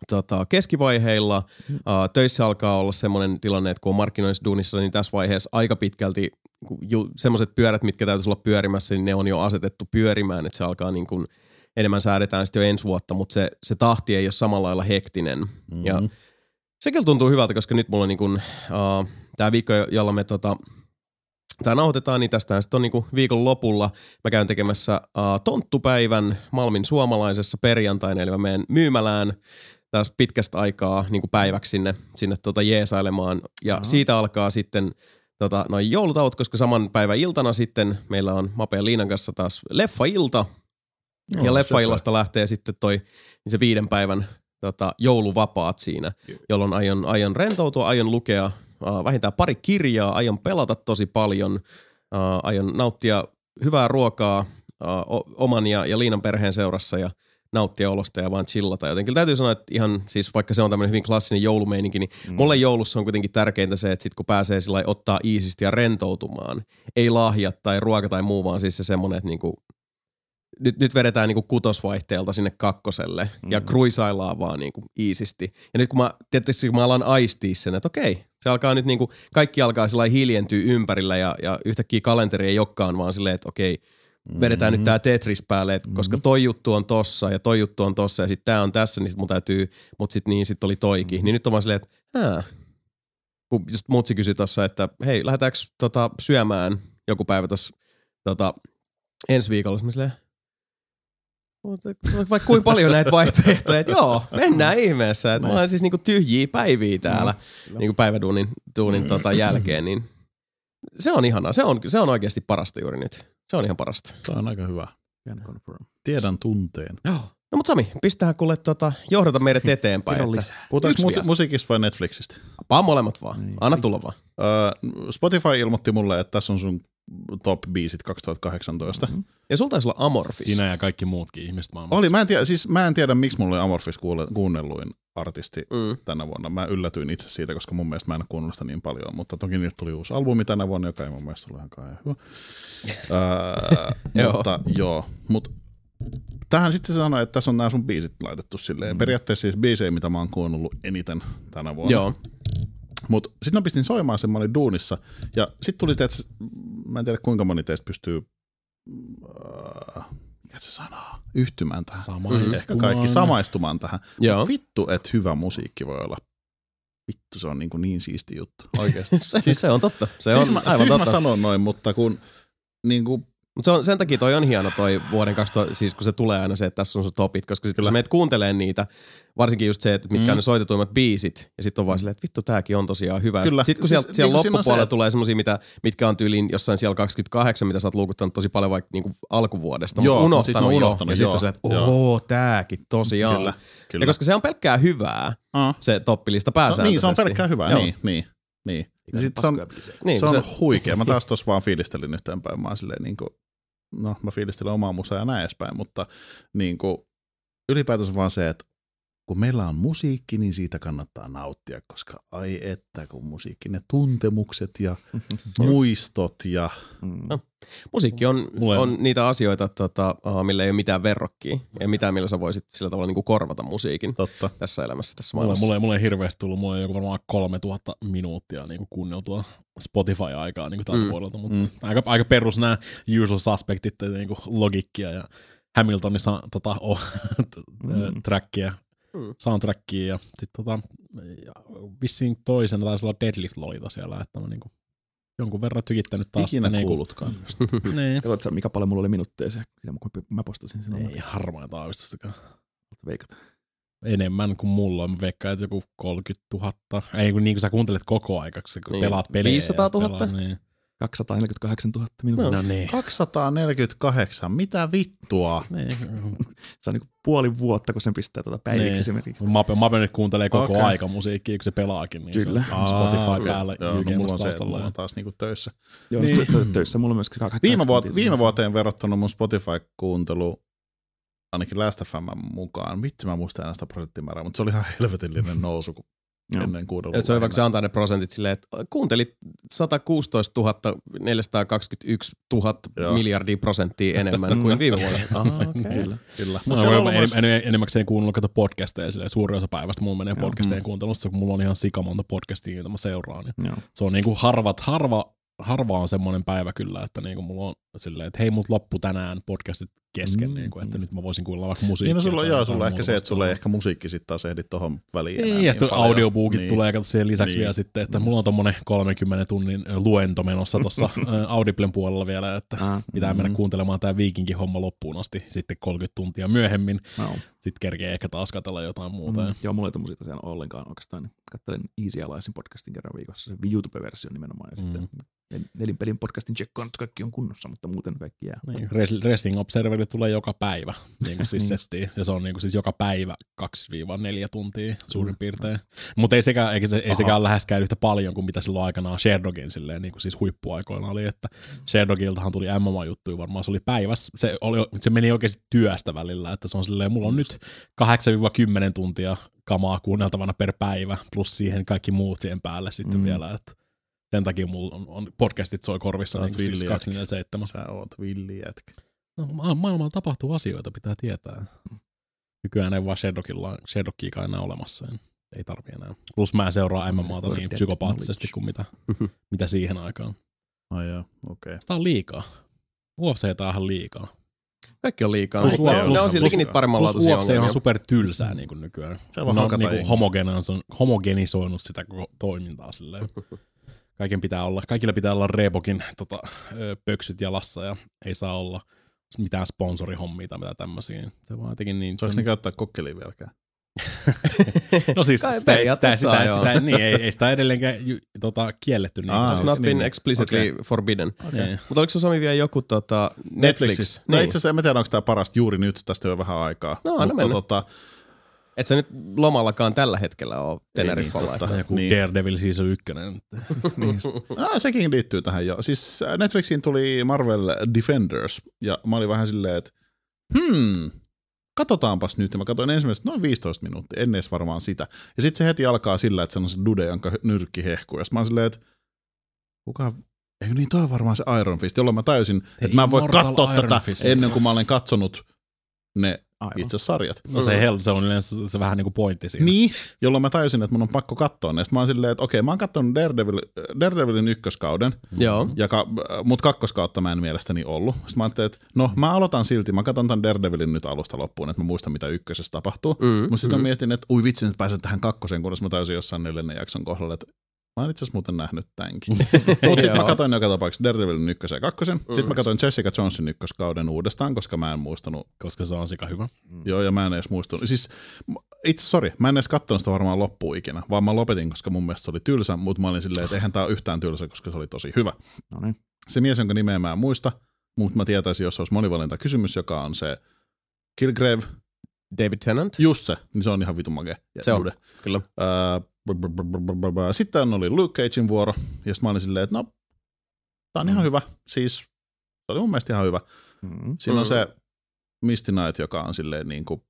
tota, keskivaiheilla. Uh, töissä alkaa olla semmoinen tilanne, että kun on markkinoinnisduunissa, niin tässä vaiheessa aika pitkälti ju, semmoiset pyörät, mitkä täytyisi olla pyörimässä, niin ne on jo asetettu pyörimään, että se alkaa niin kuin, enemmän säädetään sitten jo ensi vuotta, mutta se, se tahti ei ole samalla lailla hektinen. Mm-hmm. Ja se kyllä tuntuu hyvältä, koska nyt mulla on niin uh, tämä viikko, jolla me tota, Tämä nauhoitetaan, niin tästä sitten on niinku viikon lopulla. Mä käyn tekemässä uh, tonttupäivän Malmin suomalaisessa perjantaina, eli mä menen myymälään taas pitkästä aikaa niin kuin päiväksi sinne, sinne tota jeesailemaan. Ja Aha. siitä alkaa sitten tota, noin joulutauot, koska saman päivän iltana sitten meillä on Mape Liinan kanssa taas leffailta. No, ja leffaillasta lähtee sitten toi niin se viiden päivän tota, jouluvapaat siinä, jolloin aion, aion rentoutua, aion lukea uh, vähintään pari kirjaa, aion pelata tosi paljon, uh, aion nauttia hyvää ruokaa uh, oman ja, ja Liinan perheen seurassa ja nauttia olosta ja vaan chillata. Jotenkin täytyy sanoa, että ihan siis vaikka se on tämmöinen hyvin klassinen joulumeininki, niin mm. mulle joulussa on kuitenkin tärkeintä se, että sit kun pääsee sillä ottaa iisisti ja rentoutumaan, ei lahjat tai ruoka tai muu, vaan siis se semmoinen, että niinku, nyt, nyt vedetään niinku kutosvaihteelta sinne kakkoselle mm. ja kruisaillaan vaan niinku iisisti. Ja nyt kun mä, tietysti kun mä alan aistia sen, että okei, se alkaa nyt niinku, kaikki alkaa sillä hiljentyä ympärillä ja, ja yhtäkkiä kalenteri ei olekaan vaan silleen, että okei, vedetään mm-hmm. nyt tää Tetris päälle, et koska toi juttu on tossa ja toi juttu on tossa ja sit tää on tässä, niin sit mun täytyy, mut sit niin sit oli toikin. Mm-hmm. Niin nyt on vaan silleen, että hää. Kun just mutsi kysyi tossa, että hei, lähdetäänkö tota syömään joku päivä tossa tota, ensi viikolla? Sitten mä silleen, vaikka kuinka paljon näitä vaihtoehtoja, että joo, mennään ihmeessä. Että mä olen siis niinku tyhjiä päiviä täällä niinku päiväduunin duunin tota jälkeen, niin se on ihanaa. Se on, se on oikeasti parasta juuri nyt. Se on ihan parasta. Se on aika hyvä. Can confirm. Tiedän tunteen. Joo. No mut Sami, pistähän kuule tota, johdata meidät eteenpäin. Kerro että lisää. Puhutaanko mu- musiikista vai Netflixistä? Vaan molemmat vaan. Anna tulla vaan. Öö, Spotify ilmoitti mulle, että tässä on sun top biisit 2018. Mm-hmm. Ja sulta taisi olla Amorphis. Sinä ja kaikki muutkin ihmiset maailmassa. Oli, mä en, tiedä, siis mä en tiedä, miksi mulla oli Amorphis kuule, kuunnelluin artisti Mm. tänä vuonna. Mä yllätyin itse siitä, koska mun mielestä mä en ole kuunnellut sitä niin paljon, mutta toki niiltä tuli uusi albumi tänä vuonna, joka ei mun mielestä ollut ihan kauhean hyvä. öö, mutta joo, mutta tähän sitten se sanoi, että tässä on nämä sun biisit laitettu silleen. Mm. Periaatteessa siis biisejä, mitä mä oon kuunnellut eniten tänä vuonna. Joo. Mutta sitten mä pistin soimaan sen, mä olin duunissa. Ja sitten tuli, että mä en tiedä kuinka moni teistä pystyy, äh, mikä se sanoo, yhtymään tähän. Samaistumaan. Ehkä kaikki samaistumaan tähän. Joo. Vittu, että hyvä musiikki voi olla. Vittu, se on niin, kuin niin siisti juttu. Oikeasti. Se, siis, se on totta. Se on tyhmä, aivan tyhmä totta. sanon noin, mutta kun niin kuin, Mutta se on, sen takia toi on hieno toi vuoden 2000, siis kun se tulee aina se, että tässä on sun topit, koska sitten kun sä meet kuuntelee niitä, varsinkin just se, että mitkä mm. on ne soitetuimmat biisit, ja sitten on vaan silleen, että vittu tääkin on tosiaan hyvä. Kyllä. Sitten kun Siis siellä, siellä niinku siinä on loppupuolella se- tulee semmosia, mitä, mitkä on tyyliin jossain siellä 28, mitä sä oot luukuttanut tosi paljon vaikka niinku alkuvuodesta, mutta mut sit unohtanut, jo, unohtanut, ja sitten on se, että ooo, tääkin tosiaan. Kyllä, kyllä. Ja koska se on pelkkää hyvää, se toppilista se pääsääntöisesti. niin, se on pelkkää hyvää. Joo. Niin, niin, niin. Ja sit se on, Niin, se on se- huikea. Mä taas tuossa vaan fiilistelin yhteenpäin. Mä oon silleen niin kuin, no mä fiilistelen omaa musaa ja näin edespäin, mutta niin kuin, ylipäätänsä vaan se, että kun meillä on musiikki, niin siitä kannattaa nauttia, koska ai että kun musiikki, ne tuntemukset ja muistot ja Mm. No. Musiikki on, Mulle- on niitä asioita, tota, uh, millä ei ole mitään verrokkia ja mitään, millä sä voisit sillä tavalla niin kuin korvata musiikin totta. tässä elämässä, tässä Mulle, maailmassa. mulle, ei- mulle ei hirveästi tullut, mulle ei joku varmaan 3000 minuuttia niin kuunneltua Spotify-aikaa niin tältä Mm. vuodelta, mutta Mm. mm. aika, aika perus nämä usual suspectit, niin logiikkia ja Hamiltonissa tota, oh, Mm. trackia, Mm. soundtrackia ja sitten tota, ja vissiin toisena taisi olla Deadlift Lolita siellä, että mä niinku jonkun verran tykittänyt taas. Ikinä niinku- kuullutkaan. Niin. Katsotko sä, mikä paljon mulla oli minuutteja se, siinä kun mä postasin sen. Ei harmaita aavistustakaan. Veikata. enemmän kuin mulla. Mä veikkaan, että joku 30 000. Ei kun niin kuin sä kuuntelet koko aika, kun Niin. pelaat pelejä. 500 000? ja Pelaat, niin. 248 000 minuuttia. No niin. 248, mitä vittua? niin. Se on niin puoli vuotta, kun sen pistää tuota päiviksi Niin. esimerkiksi. Mape, Mape nyt kuuntelee koko okay. aika musiikkia, kun se pelaakin. Niin Kyllä. Se on Spotify Aa, päällä Joo, no mulla on se, että mulla on taas niinku töissä. Joo, Niin. niin. tö- töissä mulla on myöskin kahdeksan Viime, vuot, viime vuoteen verrattuna mun Spotify-kuuntelu, ainakin Last FM mukaan, vitsi mä muistan enää sitä prosenttimäärää, mutta se oli ihan helvetillinen nousu kun Joo. ennen kuudelua. Et se on se antaa ne prosentit silleen, että kuuntelit 116 421 000 Joo. miljardia prosenttia enemmän kuin viime vuonna. Aha, okay. Kyllä. Kyllä. Mutta on ollut en, en, en, enemmäkseen kuunnellut kato podcasteja, silleen, suuri osa päivästä mulla menee Joo. podcastien Mm. kuuntelussa, kun mulla on ihan sikamonta podcastia, joita mä seuraan. Niin Joo. se on niinku harvat, harva, harva on semmoinen päivä kyllä, että niinku mulla on silleen, että hei mut loppu tänään podcastit kesken, Mm, mm, niinku, että mm. nyt mä voisin kuunnella vaikka musiikkia. Niin no sulla, joo, sulla on ehkä se, että sulla ei ehkä musiikki sitten taas ehdi tohon väliin. Ei, enää ja sitten paljon. audiobookit Niin. tulee, kato siihen lisäksi Niin. vielä sitten, että mulla on tommonen 30 tunnin luento menossa tuossa Audiblen puolella vielä, että Ah, pitää mennä Mm. kuuntelemaan tämä viikinkin homma loppuun asti sitten 30 tuntia myöhemmin. no. Sitten kerkee ehkä taas katsella jotain muuta. Mm. Joo, mulla ei tommosia tosiaan ollenkaan oikeastaan. Kattelen Easy Alliancein podcastin kerran viikossa, se YouTube-versio nimenomaan. Ja Mm. sitten nelinpelin podcastin tsekkaan, että kaikki on kunnossa, mutta muuten kaikki jää. Niin, Res- Wrestling Observeri tulee joka päivä, niin kuin siis settiin. Ja se on niin kuin siis joka päivä 2-4 tuntia suurin piirtein. Mutta ei sekään, eikä se, ei Aha. sekään läheskään yhtä paljon kuin mitä silloin aikanaan Sherdogin silleen, niin kuin siis huippuaikoina oli, että Sherdogiltahan tuli MMA-juttuja varmaan, se oli päivässä. Se, oli, se meni oikeasti työstä välillä, että se on silleen, mulla on nyt 8-10 tuntia kamaa kuunneltavana per päivä, plus siihen kaikki muut siihen päälle sitten Mm. mm. vielä, että sen takia mulla on, on podcastit soi korvissa Sä oot niin siis villi jätkä. 247. Sä oot villi jätkä. No, ma- maailmalla tapahtuu asioita, pitää tietää. Nykyään ei vaan Shadowkiikaan enää olemassa. Niin ei tarvi enää. Plus mä seuraan MMAta For niin dead psykopaattisesti knowledge. kuin mitä, mitä siihen aikaan. Ai joo, okei. Sitä on liikaa. UFC on ihan liikaa. Kaikki on liikaa. Plus- ne, plus- ne on siltikin niitä paremmanlaatuisia Plus UFC on ongelmia. super tylsää niin kuin nykyään. Se vaan No, hakata niin homogenisoinut sitä koko toimintaa silleen. Kaiken pitää olla, kaikilla pitää olla Reebokin tota, pöksyt jalassa ja ei saa olla mitään sponsorihommia tai mitä tämmöisiä. Se vaan jotenkin niin... Saanko se ne on- käyttää kokkeliin vieläkään? No siis Kai sitä, sitä, sitä, sitä, sitä, niin, ei, ei sitä edelleenkään ju, tota, kielletty. Niin, kuin It's siis- not niin, been niin. explicitly forbidden. niin. Mutta oliko se Sami vielä joku tota, Netflix? Netflixissä. No Niin. itse asiassa en tiedä, onko tämä parasta juuri nyt, tästä jo vähän aikaa. No, anna Mutta mennä. tota, Et sä nyt lomallakaan tällä hetkellä ole Teneriffalla. totta. että- Joku Niin. niin. Daredevil season ykkönen. Niin just. ah, sekin liittyy tähän jo. Siis äh, Netflixiin tuli Marvel Defenders, ja mä olin vähän silleen, että hmm, katsotaanpas nyt. Ja mä katsoin ensimmäiset noin 15 minuuttia, en edes varmaan sitä. Ja sitten se heti alkaa sillä, että se on se Dude, jonka nyrkki hehkuu. Ja mä oon silleen, että kuka... Ei niin, toi on varmaan se Iron Fist, jolloin mä täysin, että mä en voi Immortal katsoa Iron tätä Fist. ennen kuin mä olen katsonut ne Aivan. itse sarjat. No se, hel, se on yleensä se vähän niin kuin pointti siinä. Niin, jolloin mä täysin, että mun on pakko katsoa ne. Sitten mä oon silleen, että okei, mä oon katsonut Daredevil, Daredevilin ykköskauden, Joo. ja ka, mut kakkoskautta mä en mielestäni ollut. Sitten mä ajattelin, että no mä aloitan silti, mä katson tämän Daredevilin nyt alusta loppuun, että mä muistan mitä ykkösessä tapahtuu. Mm, Mutta sitten mä mietin, että ui vitsi, nyt pääsen tähän kakkoseen, kunnes mä täysin jossain neljännen jakson kohdalla, että mä oon itse asiassa muuten nähnyt tämänkin. Mutta sitten mä katsoin joka tapauksessa Daredevilin ykkösen ja kakkosen. Sitten mä Mm. katsoin Jessica Jonesin ykköskauden uudestaan, koska mä en muistanut Koska se on sika hyvä. Joo, ja mä en edes muistunut. Siis itse, sori, mä en edes katsonut sitä varmaan loppuun ikinä, vaan mä lopetin, koska mun mielestä se oli tylsä, mutta mä olin silleen, että eihän tää ole yhtään tylsä, koska se oli tosi hyvä. No niin. Se mies, jonka nimeä mä en muista, mutta mä tietäisin, jos se olisi monivalinta kysymys, joka on se Kilgrave, David Tennant. just se, niin se on ihan vitun makea. Se on, kyllä. B- Sitten oli Luke Cagein vuoro, ja sitten mä olin silleen, että no, tää on ihan hyvä. Siis, se oli mun mielestä ihan hyvä. Siinä on se Misty Knight, joka on silleen niin kuin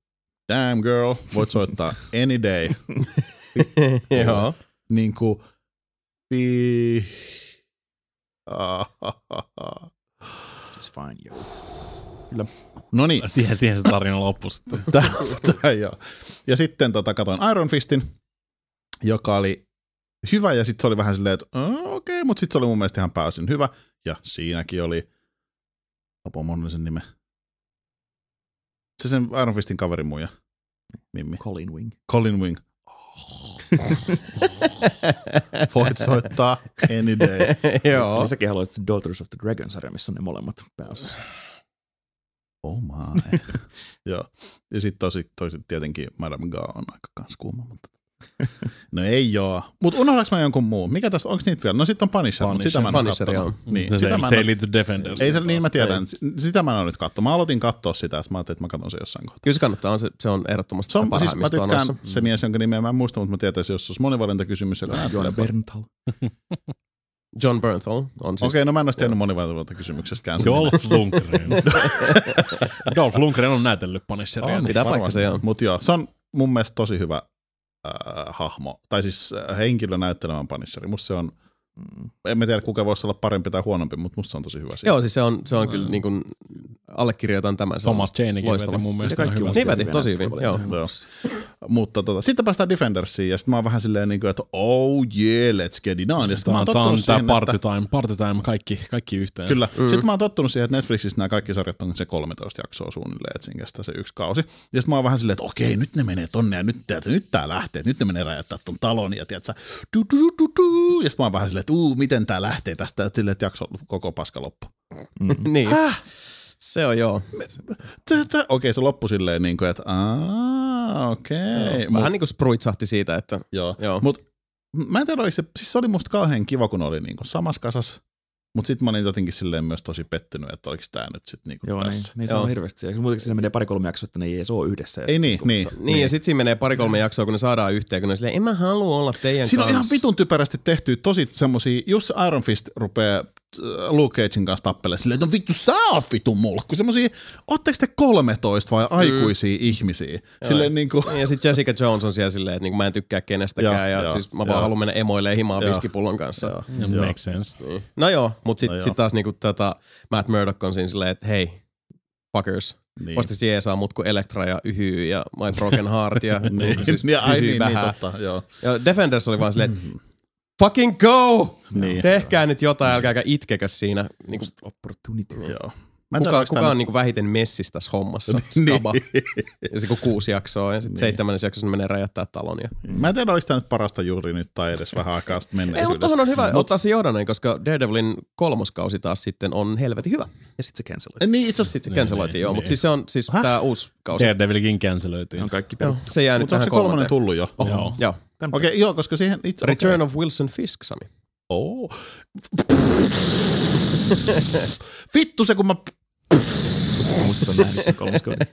damn girl, voit soittaa any day. Joo. niin kuin. It's fine, yo. No niin, Siihen, siihen se tarina loppui sitten. Tää, tää. Ja sitten tota, katoin Iron Fistin, joka oli hyvä ja sitten se oli vähän silleen, että "Aa, okei, okay, mutta sitten se oli mun mielestä ihan pääosin hyvä. Ja siinäkin oli, apua mun sen nime. Se sen Iron Fistin kaverin muija. Mimmi. Colin Wing. Colin Wing. Voit soittaa any day. Joo. Säkin haluat se Daughters of the Dragon-sarja, missä on ne molemmat pääosassa. Oh my. Joo. Ja sitten tosi, tosi tietenkin Madame Ga on aika kans kuuma, mutta... No ei joo. Mutta unohdaks mä jonkun muun? Mikä tässä, onko niitä vielä? No sitten on Punisher, mutta sitä mä en Punisher, ole joo. kattonut. Niin, se, sitä mä se en ei ole- liity Defenders. ei se, niin mä tiedän. S- Sitä mä en ole nyt katsoa. Mä aloitin katsoa sitä, sit mä ajattelin, että mä katson sen jossain kohtaa. Kyllä se kannattaa, on se, se on ehdottomasti Se on, siis mä tykkään noissa. se mies, jonka nimeä mä en muista, mutta mä tietäisin, jos se olisi monivalintakysymys, joka John. Bernthal. John Bernthal on siis. Okei, no mä en olisi tiennyt monivalintakysymyksestäkään. sen Dolph Lundgren. Dolph Lundgren on näytellyt Punisheria. On, Pitää paikkansa, joo. Mutta joo, se on mun mielestä tosi hyvä äh, hahmo. Tai siis henkilö näyttelemään Punisheri. Musta se on. En mä tiedä kuka voisi olla parempi tai huonompi, mutta musta se on tosi hyvä siinä. Joo, siis se on, se on kyllä niin kuin, allekirjoitan tämän. Se on Thomas Janekin veti mun mielestä Kaikki hyvä. on Niin veti, tosi hyvin, joo. Joo. Mutta tota, sitten päästään Defendersiin ja sitten mä oon vähän silleen niin kuin, että oh yeah, let's get it on. Ja sitten mä oon on, on tottunut siihen, party että, time, party time, kaikki, kaikki yhteen. Kyllä. Mm. Sitten mä oon tottunut siihen, että Netflixissä nämä kaikki sarjat on se 13 jaksoa suunnilleen, että siinä kestää se yksi kausi. Ja sitten mä oon vähän silleen, että okei, nyt ne menee tonne ja nyt, tiedätkö, nyt tää lähtee, nyt ne menee räjäyttää ton talon ja tiedätkö, du, du, du, du, du. Ja sitten mä oon vähän silleen, että uu, miten tää lähtee tästä, että silleen, että jakso koko paska loppu. niin. Se on joo. Tätä, okei, se loppui silleen niin kuin, että aah, okei. Mut- Vähän niin kuin spruitsahti siitä, että Joo. Joo. Mut mä en tiedä, oliko se, siis se oli musta kauhean kiva, kun oli niinku samassa kasas. Mutta sitten mä olin jotenkin silleen myös tosi pettynyt, että oliko tämä nyt sitten niinku Joo, niin, tässä. niin se Joo. on hirveästi. Muutenkin siinä menee pari-kolme jaksoa, että ne ei edes ole yhdessä. Ja Ei sit niin, kun- niin. Niin, ja sitten siinä menee pari-kolme jaksoa, kun ne saadaan yhteen, kun ne silleen, en mä halua olla teidän Siinä on ihan kanssa. vitun typerästi tehty tosi semmosia, jos Iron Fist rupeaa Luke Cagein kanssa tappelemaan silleen, että no vittu sä oot vitun mulkku. Semmosia, ootteko te 13 vai aikuisia mm. ihmisiä? Silleen niinku, Niin, Ja sitten Jessica Jones on siellä silleen, että niinku mä en tykkää kenestäkään, Joo, ja joo, siis mä vaan haluan mennä emoille himaan viskipullon kanssa. Joo. Ja Joo. Makes sense. No joo, mutta No sitten joo. sit taas niinku tota, Matt Murdock on siinä silleen, että hei, fuckers, niin. Voisi jeesaa mut kuin Elektra ja Yhy ja My Broken Heart ja niin, siis niin, ai, Yhy niin, niin, totta, joo. Ja Defenders oli vaan silleen, että fucking go! Niin. Tehkää nyt jotain, älkääkä itkekö siinä. Niinku, Opportunity. Joo. Mä en kuka, kuka tää on niinku vähiten messissä tässä hommassa? Niin. Skaba. Ja se kun kuusi jaksoa ja sitten seitsemännessä jaksossa ne menee räjättää talon. Ja... Mä en tiedä, oliko tämä nyt parasta juuri nyt tai edes vähän aikaa sitten Ei, mutta on hyvä Mut- ottaa se johdannoin, koska Daredevilin kolmoskausi taas sitten on helvetin hyvä. Ja sitten se cancel. Niin itse asiassa, Sitten se Niin, canceloitiin, niin, joo, niin. mutta siis se on siis tää uusi kausi. Daredevilkin canceloitiin. on kaikki peruttu. se jää nyt mutta onko se kolmonen kolmanteen. tullut jo? Oho, Joo. joo. Okei, joo, koska siihen itse... Return of Wilson Fisk, Sami. Oh. Vittu se, kun mä... On nähnyt kolmoskauden.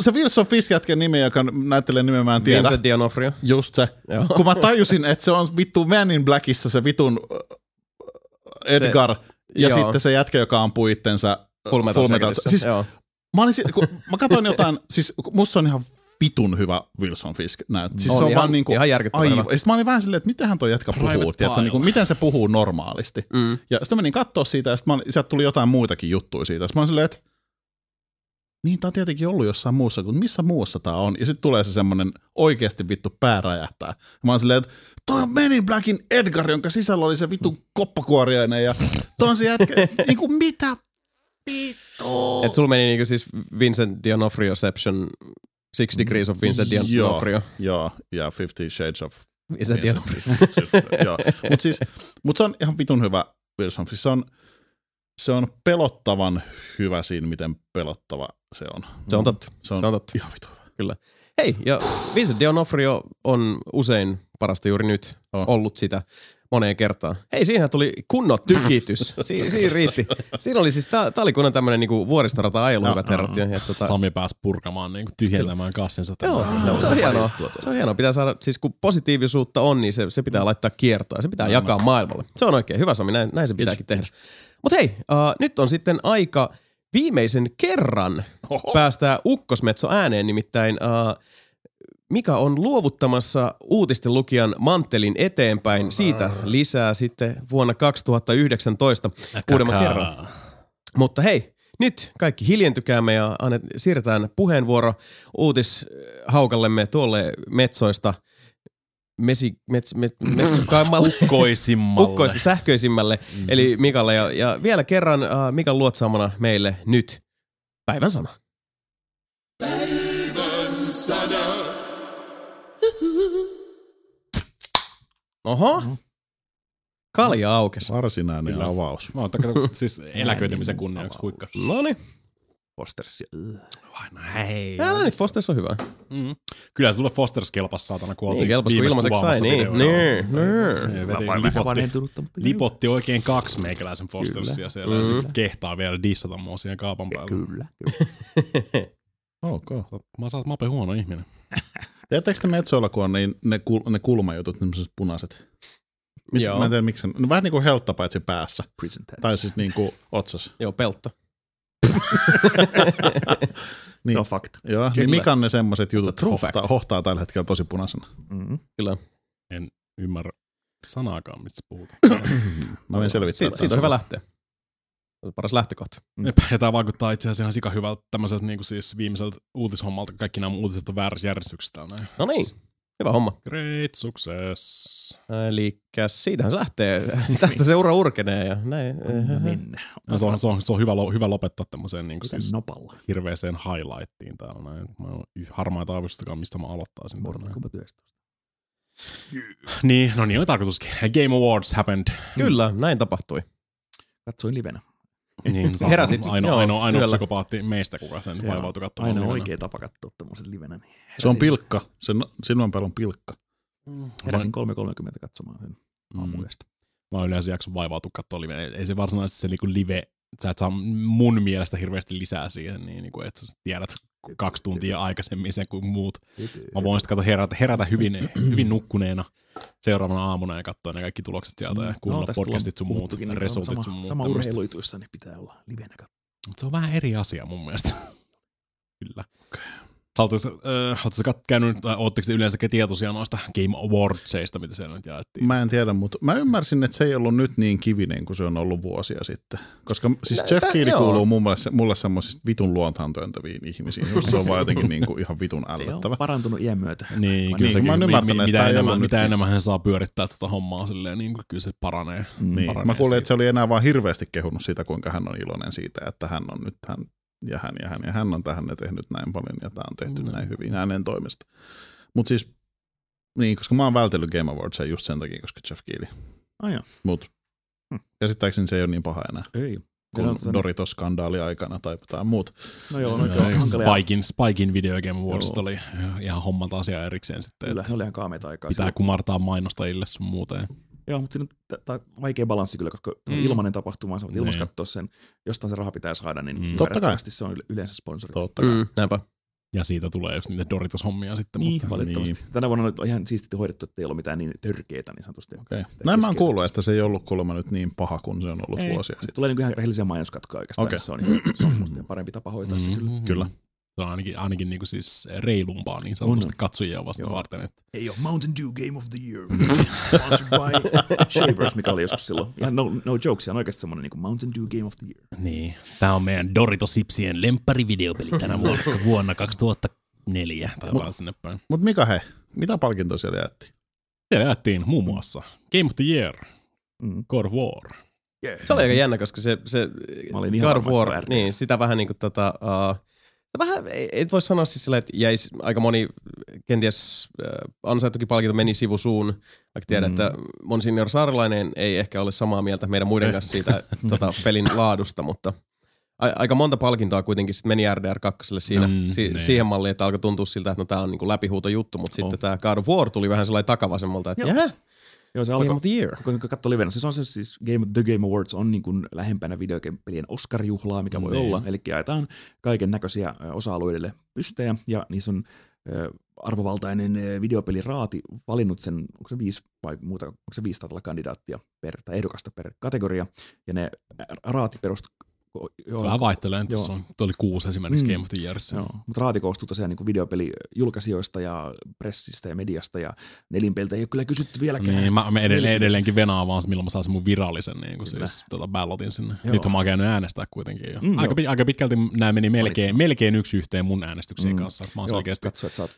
Se Wilson Fisk jätkän nimi, joka näyttelee nimeä, mä en tiedä. Vincent D'Onofrio. Just se. Joo. Kun mä tajusin, että se on vittu Man in Blackissa se vitun Edgar. Se, ja joo. sitten se jätkä, joka ampuu itsensä Full Metal, Full Metal. Siis Joo. mä, olin, si- kun mä katsoin jotain, siis musta se on ihan vitun hyvä Wilson Fisk näyt. Siis On se on ihan- vaan niinku, ihan aivan. hyvä. Ja sit mä olin vähän silleen, että mitähän toi jätkä Private puhuu, tiedätkö, niinku, miten se puhuu normaalisti. Mm. Ja sitten mä menin kattoo siitä, ja sitten mä olin, sieltä tuli jotain muitakin juttuja siitä. Sitten mä olin silleen, että niin, tää on tietenkin ollut jossain muussa, kun missä muussa tää on. Ja sitten tulee se semmonen oikeasti vittu pää räjähtää. Mä oon silleen, että toi on Men in Blackin Edgar, jonka sisällä oli se vittu koppakuoriainen ja toi on se jätkä, niinku mitä vittu. Et sulla meni niinku siis Vincent D'Onofrioception, Six Degrees of Vincent D'Onofrio. Joo, ja Fifty Shades of Vincent D'Onofrio. Joo, mutta siis, mut se on ihan vitun hyvä Wilson. Siis se on, se on pelottavan hyvä siinä, miten pelottava se on. Se on totta. Se on, Se on totta. ihan vitun hyvä. Hei, ja Vincent D'Onofrio on usein parasta juuri nyt Oh. ollut sitä moneen kertaan. Hei, siihen tuli kunnon tykitys. Si- siinä riitti. Siinä oli siis, tää, tää oli kunnon tämmönen niinku vuoristorata ajelu, Joo, hyvät herrat. Ja, ja tota, Sami pääsi purkamaan, niin tyhjentämään kassinsa. Joo, se on hienoa. Se on hienoa. Pitää saada, siis kun positiivisuutta on, niin se, se pitää laittaa kiertoon. Se pitää jakaa maailmalle. Se on oikein hyvä Sami, näin, näin se pitääkin tehdä. Mutta hei, uh, nyt on sitten aika viimeisen kerran Oho. päästää Ukkosmetso ääneen, nimittäin uh, Mika on luovuttamassa uutisten lukijan manttelin eteenpäin. Siitä lisää sitten vuonna 2019 uudemman kerran. Mutta hei, nyt kaikki hiljentykäämme ja annet, siirretään puheenvuoro uutishaukallemme tuolle metsoista mesi, mets, met, metsokaimmalle. Ukkoisimmalle. Ukkois, sähköisimmälle, mm-hmm. eli Mikalle. Ja, ja vielä kerran uh, Mikan luotsaamana meille nyt päivän sana. Oho. Kalja aukesi. Varsinainen Kyllä. avaus. Mä oon kato, siis eläköitymisen kunniaksi huikka. No niin. Fostersia. Vai näin. Älä nyt, Fosters on hyvä. Mm. Kyllä sulle Fosters kelpas saatana, kun oltiin Niin, kelpas kun ilmaiseksi sai. Niin, niin, niin. Ja lipotti, lipotti oikein kaksi meikäläisen Fostersia Kyllä. siellä ja Mm. sit kehtaa vielä dissata mua siihen kaapan päälle. Kyllä. kyllä. Ok. Mä saat mape huono ihminen. Tiedättekö te Metsoilla, kun on niin, ne, kul, ne kulmajutut, ne punaiset? Mit, Joo. mä en tiedä miksi. No, vähän niin kuin heltta paitsi päässä. Tai siis niin kuin otsas. Joo, peltta. Niin. No fakta. Joo, Kyllä. niin mikä on ne semmoiset jutut, hohtaa, hohtaa tällä hetkellä tosi punaisena. Mm-hmm. Kyllä. En ymmärrä sanaakaan, mistä puhutaan. Mä menen selvittää Siitä, siitä on hyvä lähteä. Se on paras lähtökohta. Ja tämä vaikuttaa itse asiassa ihan sika hyvältä tämmöiseltä niin kuin siis viimeiseltä uutishommalta. Kaikki nämä uutiset on väärässä järjestyksessä näin. No niin, hyvä homma. Great success. Eli siitähän se lähtee. Tästä seura urkenee ja näin. Mennä. Ja se on, se on, se on hyvä, lo- hyvä lopettaa tämmöiseen niin kuin Siis nopalla. hirveeseen highlightiin täällä näin. Mä en ole harmaita aavistustakaan, mistä mä aloittaisin. Kombat 19. Niin, no niin oli tarkoituskin. Game Awards happened. Kyllä, näin tapahtui. Katsoin livenä. Niin, sä Heräsit, ainoa, joo, ainoa, ainoa yöllä. psykopaatti meistä, kuka sen Joo. vaivautui katsomaan. Aina livenä. oikea tapa katsoa tommoset livenä. Niin Se on pilkka. Se silmänpäällä on pilkka. Heräsin 3.30 katsomaan sen Mm. aamuyöstä. Mä yleensä jakson vaivautua katsoa live. Ei se varsinaisesti se niinku live, sä et saa mun mielestä hirveästi lisää siihen, niin niinku, että sä tiedät kaksi tuntia aikaisemmin sen kuin muut. Mä voin sitten herätä, herätä hyvin, hyvin nukkuneena seuraavana aamuna ja katsoa ne kaikki tulokset sieltä ja kuunnella tästä podcastit sun muut, niin resultit sama, sun muut. Sama urheiluituissa, niin pitää olla livenä katsoa. Mut se on vähän eri asia mun mielestä. Kyllä. Oletteko äh, käynyt, tai ootteko te yleensäkin tietoisia noista Game Awardsseista, mitä siellä nyt jaettiin? Mä en tiedä, mutta mä ymmärsin, että se ei ollut nyt niin kivinen kuin se on ollut vuosia sitten. Koska siis Jeff joo. kuuluu muun muassa, mulle semmoisista vitun luontaan työntäviin ihmisiin, jos se on vaan jotenkin niin kuin ihan vitun Se on parantunut iän myötä. Niin, Niin, kyllä se, mä oon kyllä, ymmärtänyt, mi- että mitä, enemmän, mitä nyt- enemmän hän saa pyörittää tätä hommaa silleen, niin kuin, kyllä se paranee. Niin, paranee mä kuulin, siitä. että se oli enää vaan hirveästi kehunut sitä, kuinka hän on iloinen siitä, että hän on nyt hän ja hän ja hän ja hän on tähän ne tehnyt näin paljon ja tämä on tehty No. näin hyvin hänen toimesta. Mutta siis, niin, koska mä oon vältellyt Game Awardsia just sen takia, koska Jeff Keely. Ah, joo. Mut Hmm. käsittääkseni se ei ole niin paha enää Ei. on- Doritos-skandaali aikana tai jotain muuta. No joo, No, no, no, hankalia. Spikein, Spikein Video Game Joo. oli ihan hommalta asia erikseen sitten, Kyllä, että se oli ihan kaameita aikaa. pitää silloin. kumartaa mainostajille sun muuta. Joo, mutta siinä on t- t- vaikea balanssi kyllä, koska mm. Ilmainen tapahtuma, sä voit ilmais Niin. katsoa sen, jostain se raha pitää saada, niin Mm. Totta kai. se on yle- yleensä sponsori. Totta kai. Mm, näinpä. Ja siitä tulee just niitä Doritos-hommia sitten. Niin, mutta, valitettavasti. Niin. Tänä vuonna on ihan siististi hoidettu, että ei ollut mitään niin törkeitä niin sanotusti. Okay. Näin mä oon kuullut, että se ei ollut kuulemma nyt niin paha kuin se on ollut Ei, vuosia sitten. Tulee niinku ihan rehellisiä mainoskatkoja oikeastaan. Okay. Se on, ihan, se on parempi tapa hoitaa se kyllä. Kyllä. Se on ainakin, ainakin niinku siis reilumpaa niin sanotusti katsojia vasta Joo. varten. Että Ei ole Mountain Dew Game of the Year. Sponsored by Shavers, mikä oli joskus silloin. Ihan no, no jokes, ihan oikeasti semmoinen niin Mountain Dew Game of the Year. Niin. Tämä on meidän Doritos-sipsien lempparivideopeli tänä vuonna, vuonna 2004 tai Mut- vaan sinne päin. Mutta Mika he, mitä palkintoja siellä jätti? Siellä jaettiin muun muassa Game of the Year, Mm. God of War. Yeah. Se oli aika jännä, koska se, se Mä olin ihan God of War, on niin sitä vähän niin kuin tota, uh, vähän, ei, voi sanoa siis sillä, että jäisi aika moni kenties uh, ansaittukin palkinto meni sivusuun, vaikka tiedän, Mm. että mon senior saarelainen ei ehkä ole samaa mieltä meidän muiden kanssa siitä tota, pelin laadusta, mutta a, aika monta palkintoa kuitenkin sit meni RDR 2 siinä, Mm, si, niin. siihen malliin, että alkoi tuntua siltä, että no tää on niinku läpihuuto juttu, mutta sitten tämä God of War tuli vähän sellainen takavasemmalta, että Joo. jää, Joo, se Game alkoi, of the Year. kun katsoi livenä, se on se siis Game, The Game Awards on niin kuin lähempänä videopelien Oscar-juhlaa, mikä voi Niin. olla. Eli jaetaan kaiken näköisiä osa-alueille pystejä ja niissä on arvovaltainen videopeliraati valinnut sen, onko se viisi vai muuta, onko se viisi kandidaattia per, tai ehdokasta per kategoria, ja ne raati perustuu joo, Se vähän vaihtelee, että se on, tuo oli kuusi esimerkiksi Mm. Game of the Yearissa. Joo, mutta raati koostuu tosiaan niin videopelijulkaisijoista ja pressistä ja mediasta ja nelinpeiltä ei ole kyllä kysytty vieläkään. Niin, mä, mä edelleen, edelleenkin venaan vaan, milloin mä saan sen mun virallisen niin kuin siis, tota, ballotin sinne. Joo. Nyt mä oon käynyt äänestää kuitenkin jo. Mm, aika, joo. pi- aika pitkälti nämä meni melkein, melkein yksi yhteen mun äänestyksien Mm. kanssa. Mä oon Joo, selkeästi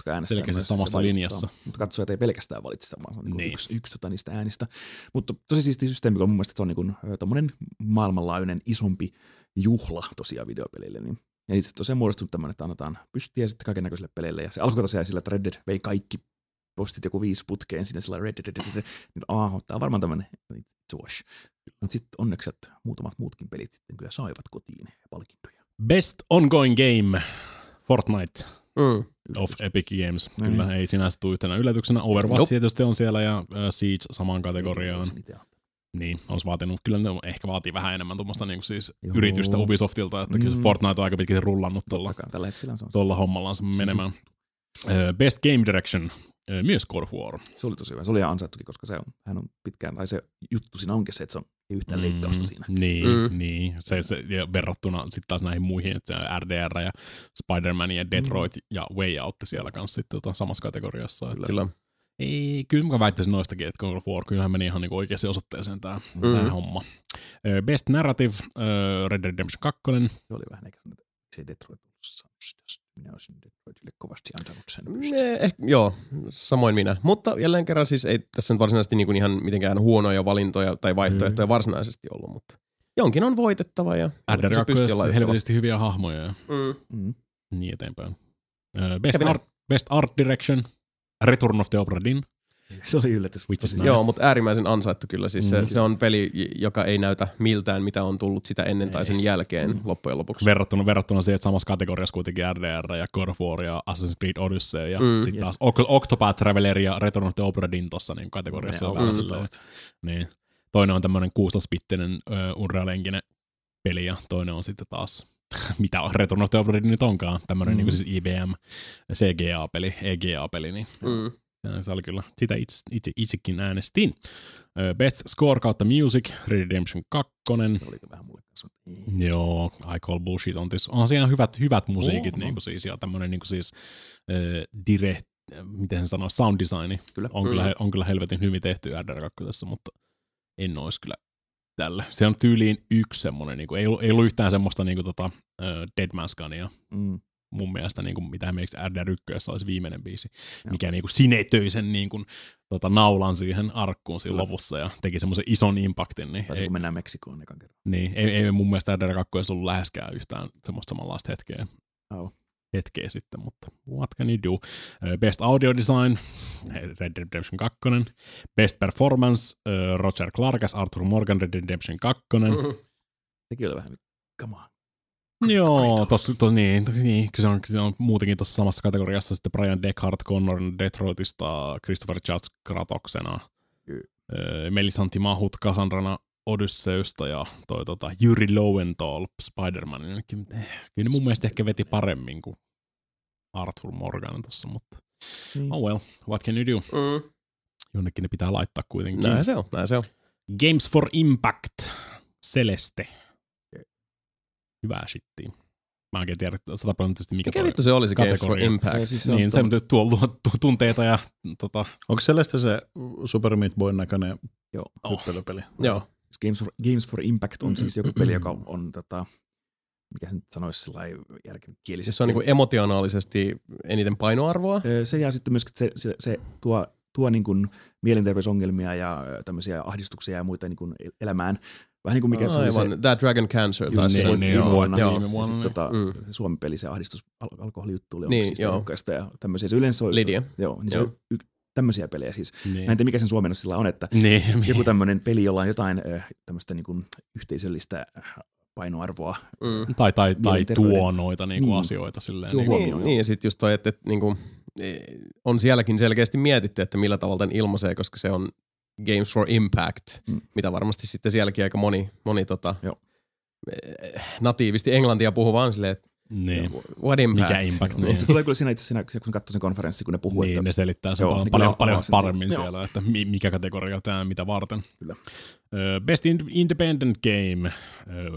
kai äänestää. selkeästi samassa se linjassa. Mutta katsojat ei pelkästään valitse sitä, vaan se on niin Niin. yksi, yksi tota niistä äänistä. Mutta tosi siisti systeemi, kun mun mielestä se on niin tommonen maailmanlaajuinen isompi juhla tosiaan videopelille. Niin. Ja itse tosiaan muodostunut tämmöinen, että annetaan pystiä sitten kaiken näköisille peleille. Ja se alkoi tosiaan sillä, että Red Dead vei kaikki postit joku viisi putkeen sinne sillä Red Dead, Red Dead. Niin, aah, tää on varmaan tämmöinen wash. Mutta sitten onneksi, että muutamat muutkin pelit sitten kyllä saivat kotiin palkintoja. Best Ongoing Game, Fortnite Mm. of Epic Games. Niin. Kyllä ei sinänsä tule yhtenä yllätyksenä. Overwatch Nope. tietysti on siellä ja uh, Siege samaan kategoriaan. Niin, olisi vaatinut, kyllä ne ehkä vaatii vähän enemmän tuommoista niin siis Joo. yritystä Ubisoftilta, että kyllä se Mm. Fortnite on aika pitkälti rullannut tuolla, Tällä hetkellä se on. tuolla hommallaan se menemään. Best Game Direction, myös God of War. Se oli tosi hyvä. Se oli ihan ansaittukin, koska se on, hän on pitkään, tai se juttu siinä onkin se, että se on ei yhtään leikkausta siinä. Niin, Mm. mm. niin. Se, se, ja verrattuna sitten taas näihin muihin, että RDR ja Spider-Man ja Detroit mm. ja Way Out siellä kanssa sitten tota, samassa kategoriassa. Että Kyllä. Ei, kyllä mä väittäisin noistakin, että God of War kyllähän meni ihan niinku oikeasti osoitteeseen tämä Mm. mm. homma. Best Narrative, Red Dead Redemption 2. Se oli vähän eikä se, se Detroit. Minä olisin Detroitille kovasti antanut sen. Ne, eh, joo, samoin minä. Mutta jälleen kerran siis ei tässä nyt varsinaisesti niin kuin ihan mitenkään huonoja valintoja tai vaihtoehtoja Mm. varsinaisesti ollut, mutta jonkin on voitettava ja RDR se 2 pystyy laittamaan. helvetisti hyviä hahmoja ja Mm. Mm. niin eteenpäin. Best, art, Best Art Direction, Return of the Obra Dinn. Se oli yllätys. Which is Tosi nice. Joo, mutta äärimmäisen ansaittu kyllä. Siis se, Mm. se on peli, joka ei näytä miltään, mitä on tullut sitä ennen tai sen jälkeen Mm. loppujen lopuksi. Verrattuna, verrattuna siihen, että samassa kategoriassa kuitenkin RDR ja God of War ja Assassin's Creed Odyssey ja Mm. sitten taas Oc- Octopath Traveler ja Return of the Obra Dinn tossa niin kategoriassa. Ne on on niin. Toinen on tämmöinen 16-bittinen uh, Unreal-henkinen peli ja toinen on sitten taas mitä on Return of the Obra nyt onkaan, tämmöinen Mm. mm. niin siis IBM CGA-peli, EGA-peli, niin Mm. Se oli kyllä, sitä itse, itse, itsekin äänestin. Best Score kautta Music, Redemption 2. Se oli vähän mulle kanssa. Joo, I Call Bullshit on, tis, on siellä hyvät, hyvät musiikit, on. niin kuin siis, ja tämmöinen niin kuin siis, äh, direct, miten sen sanoo, sound designi Kyllä. on, Mm. kyllä, on kyllä helvetin hyvin tehty RDR2, mutta en olisi kyllä tällä. Se on tyyliin yksi semmoinen, niin kuin, ei, ollut, ei ollut yhtään semmoista niin kuin, tota, äh, Dead Man's Gunia, Mm. mun mielestä, niin kuin, mitä meistä RDR1 olisi viimeinen biisi, Joo. mikä niin kuin sinetöi sen niin kuin, tota, naulan siihen arkkuun siinä Kyllä. lopussa ja teki semmoisen ison impactin, niin Taisi ei, kun mennään Meksikoon ekan kerran. niin, ei, ei mun mielestä RDR2 olisi ollut läheskään yhtään semmoista samanlaista hetkeä, Oh. Hetkeä sitten, mutta what can you do? Best Audio Design, Red Dead Redemption 2. Best Performance, Roger Clark as Arthur Morgan, Red Dead Redemption 2. Mm. Sekin oli vähän, come on. Joo, Kratos. tossa, to, niin, niin se, on, se on muutenkin tuossa samassa kategoriassa sitten Brian Deckard Connor Detroitista, Christopher Judge Kratoksena, Kyllä. Melisanti Mahut Cassandrana Odysseusta ja toi tota, Jyri Lowenthal Spider-Man. Kyllä, eh, kyllä ne mun mielestä ehkä veti paremmin kuin Arthur Morgan tuossa, mutta Niin. oh well, what can you do? Mm. Jonnekin ne pitää laittaa kuitenkin. Näin se on, näin se on. Games for Impact, Celeste. Hyvää shittiä. Mä en oikein tiedä sataprosenttisesti mikä Mikä toi vittu se olisi Games for. Impact? Ja siis se on Niin, se tommonen- tuo, tuo, tuo tunteita ja tota, Onko sellaista se Super Meat Boyn näköinen Joo. hyppelypeli? Joo. Games for, Games for Impact on siis joku peli, joka on tota, mikä se nyt sanoisi sillä järkikielisesti. Se on niinku emotionaalisesti eniten painoarvoa. Se ja sitten myöskin se, se, se tuo, tuo niin kuin mielenterveysongelmia ja tämmöisiä ahdistuksia ja muita niin kuin elämään. Vähän niin kuin mikä se oli se, Aivan, That Dragon Cancer just se niin, niin, joo, vuonna. joo. Vuonna, sitten niin. tota, Mm. se Suomen peli, se ahdistus, al- alkoholijuttu oli Niin, siis joo. ja tämmöisiä. Se yleensä on, Lydia. Joo, niin se Joo. on y- tämmöisiä pelejä siis. Mä en niin. tiedä, mikä sen suomennos sillä on, että niin. joku tämmöinen peli, jolla on jotain ö, tämmöistä niin kuin yhteisöllistä äh, painoarvoa. Mm. Tai, tai, tai tuo noita niinku Niin. asioita silleen. Joo, Niinku, huomioon, Niin, niin, ja sitten just toi, että, että niinku, eh, on sielläkin selkeästi mietitty, että millä tavalla tämän ilmaisee, koska se on Games for Impact, Mm. mitä varmasti sitten sielläkin aika moni, moni tota, Joo. eh, natiivisti englantia puhuva on silleen, että Niin, What impact? mikä impact. Niin. Se tulee kyllä siinä itse siinä, kun katsoi sen konferenssin, kun ne puhuu, Niin, että ne selittää sen Joo, paljon, niin paljon, paljon sen paremmin siinä. siellä, että mi- mikä kategoria tämä mitä varten. Kyllä. Best in- Independent Game,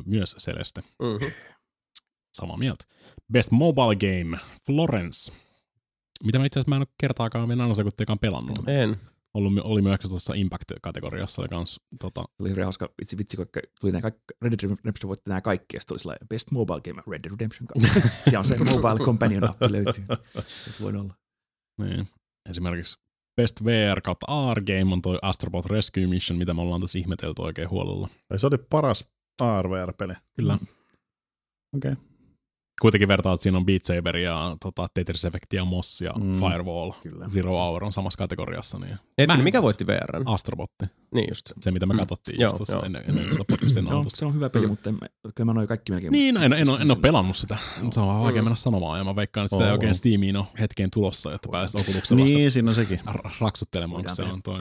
myös Celeste. Mhm. Samaa mieltä. Best Mobile Game, Florence. Mitä mä itse asiassa mä en ole kertaakaan vielä nanosekunttiakaan pelannut. En. Ollut, oli myös tuossa Impact-kategoriassa oli kans, tota, oli hirveän hauska vitsi, vitsi kun tuli nämä kaikki, Red Dead Redemption voitti nämä kaikki, ja sitten tuli sellainen Best Mobile Game Red Dead Redemption 2. Siellä on se Mobile Companion-appi löytyy. Se voi olla. niin. esimerkiksi Best VR kautta AR Game on toi Astrobot Rescue Mission, mitä me ollaan tässä ihmetelty oikein huolella. Se oli paras ARVR-peli. Kyllä. Okei. Okay. Kuitenkin vertaat, että siinä on Beat Saber ja tota, Tetris Effect ja Moss ja Mm. Firewall. Kyllä. Zero Hour on samassa kategoriassa. Niin. Hetkinen, Mä- mikä voitti VRn? Astrobotti. Niin just. Se, mitä me Mm. katsottiin Joo, just tuossa joo. ennen, ennen podcastin No, se on hyvä peli, Mm. mutta en, mä- kyllä mä noin kaikki melkein. Niin, en, en, en, en ole pelannut sitä. Joo. Se on vähän vaikea Mm. mennä sanomaan, ja mä veikkaan, että sitä ei oikein Steamiin ole hetkeen tulossa, että pääsisi Oculuksella vasta Niin, siinä on sekin. raksuttelemaan, kun se on toi.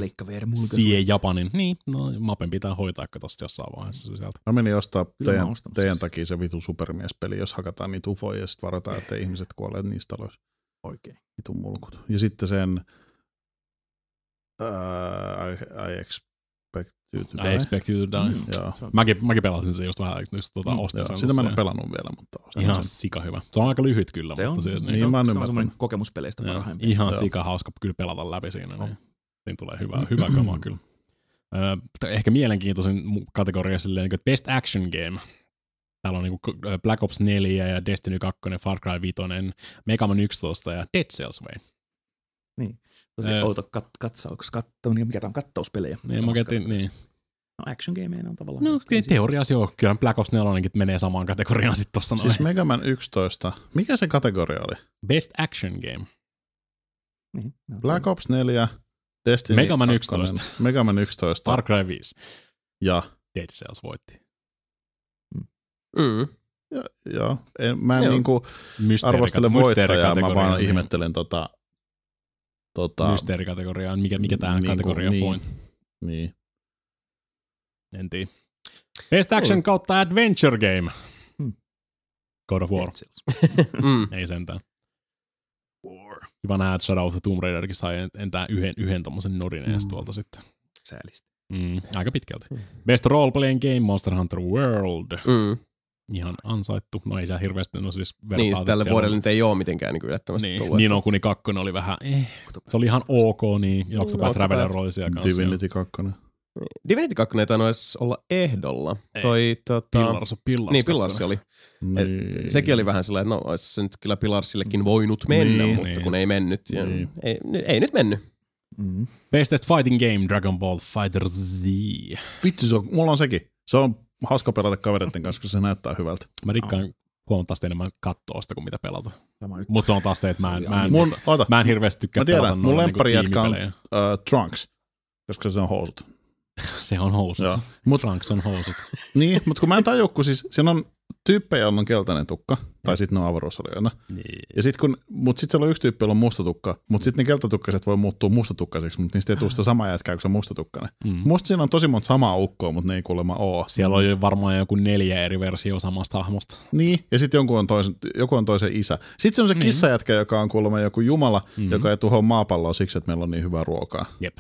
Sie Japanin. Niin, no Mapen pitää hoitaa tosta jossain vaiheessa se sieltä. Mä menin ostaa teidän, teidän takia se vitu supermiespeli, jos hakataan niitä ufoja ja sitten varotaan, että ihmiset kuolee niistä taloissa. Oikein. Vitun mulkut. Ja sitten sen uh, Expect you to I die. expect you to die. Mm. Joo. Mäkin, mäkin pelasin sen just vähän, just tota, Mm, ostin sen. sitä mä en ole pelannut vielä, mutta ostin Ihan sen. sika hyvä. Se on aika lyhyt kyllä, Se on, mutta siis niin, se on, mä oon se on semmoinen kokemuspeleistä Joo, parhaimpia. ihan Joo. sika hauska kyllä pelata läpi siinä. On. Niin. Siinä tulee hyvä, hyvä kamaa kyllä. Ö, ehkä mielenkiintoisin kategoria silleen, niin että Best Action Game. Täällä on niin kuin Black Ops 4 ja Destiny 2, Far Cry 5, Mega Man 11 ja Dead Cells Way. Tosi Ö. outo kat, katsaus, katto, mikä tämä on kattauspelejä. Niin, mä kätin, niin. No action gameina on tavallaan. No siinä- teoriassa joo, kyllä Black Ops 4 menee samaan kategoriaan sitten tossa noin. Siis Mega Man 11. Mikä se kategoria oli? Best Action Game. Niin, no, Black Ops 4, Destiny Mega Man 2, 11. Mega Man 11 Far Cry 5. ja, Dead Cells voitti. Mm. ja, ja en, mä en Joo. niinku arvostele voittajaa, mä vaan niin. ihmettelen tota, tota Mysteerikategoriaan, mikä, mikä tämä Niinku, kategoria niin. point. niin. En tiedä. Best Action Niin. kautta Adventure Game. Hmm. God of War. Mm. Ei sentään. Kiva nähdä, että Shadow of the Tomb Raiderkin sai entää yhden, yhden tommosen nodin edes Mm. tuolta sitten. Säälistä. Mm, aika pitkälti. Mm. Best Role Playing Game Monster Hunter World. Mm. Ihan ansaittu. No ei se hirveästi, no siis Niin, että tälle siellä vuodelle nyt ei ole mitenkään niin yllättävästi Niin, tullut. niin on kuni kakkonen oli vähän, eh. Se oli ihan ok, niin. Ja Octopath. Traveler oli siellä kanssa. Divinity 2. Divinity 2 ei tainnut edes olla ehdolla. Ei. Toi, tota, Pillars on Pillars. niin, Pillarsi oli. Niin. Sekin oli vähän sellainen, että no olisi se nyt kyllä Pilarsillekin voinut mennä, Niin. mutta Niin. kun ei mennyt. Ja Niin. ei, ei, nyt mennyt. Mm. Bestest Fighting Game Dragon Ball Fighter Z. Vitsi, se on, mulla on sekin. Se on hauska pelata kavereiden kanssa, koska se näyttää hyvältä. Mä rikkaan huomattavasti enemmän kattoa sitä kuin mitä pelata. Mutta se on taas se, että mä en, mä en, Mun, ota, mä en hirveästi tykkää Mä tiedän, pelata mun lemppari niinku jätkä on- uh, Trunks, koska se on housut. Se on housut. Joo. Mut, Trunks on housut. niin, mutta kun mä en tajua, kun siis siinä on tyyppejä, on keltainen tukka, tai sitten ne on avaruusolioina. Niin. Ja sit kun, mut sit siellä on yksi tyyppi, jolla on musta tukka, mutta sitten ne keltatukkaiset voi muuttua mustatukkaiseksi, mutta niistä ei tule sitä samaa jätkää kuin se mustatukkainen. Mm. Musta siinä on tosi monta samaa ukkoa, mutta ne ei kuulemma oo. Siellä on jo varmaan joku neljä eri versiota samasta hahmosta. Niin, ja sitten joku on toisen, joku on toisen isä. Sitten se on se kissajätkä, joka on kuulemma joku jumala, Mm. joka ei tuhoa maapalloa siksi, että meillä on niin hyvää ruokaa. Jep.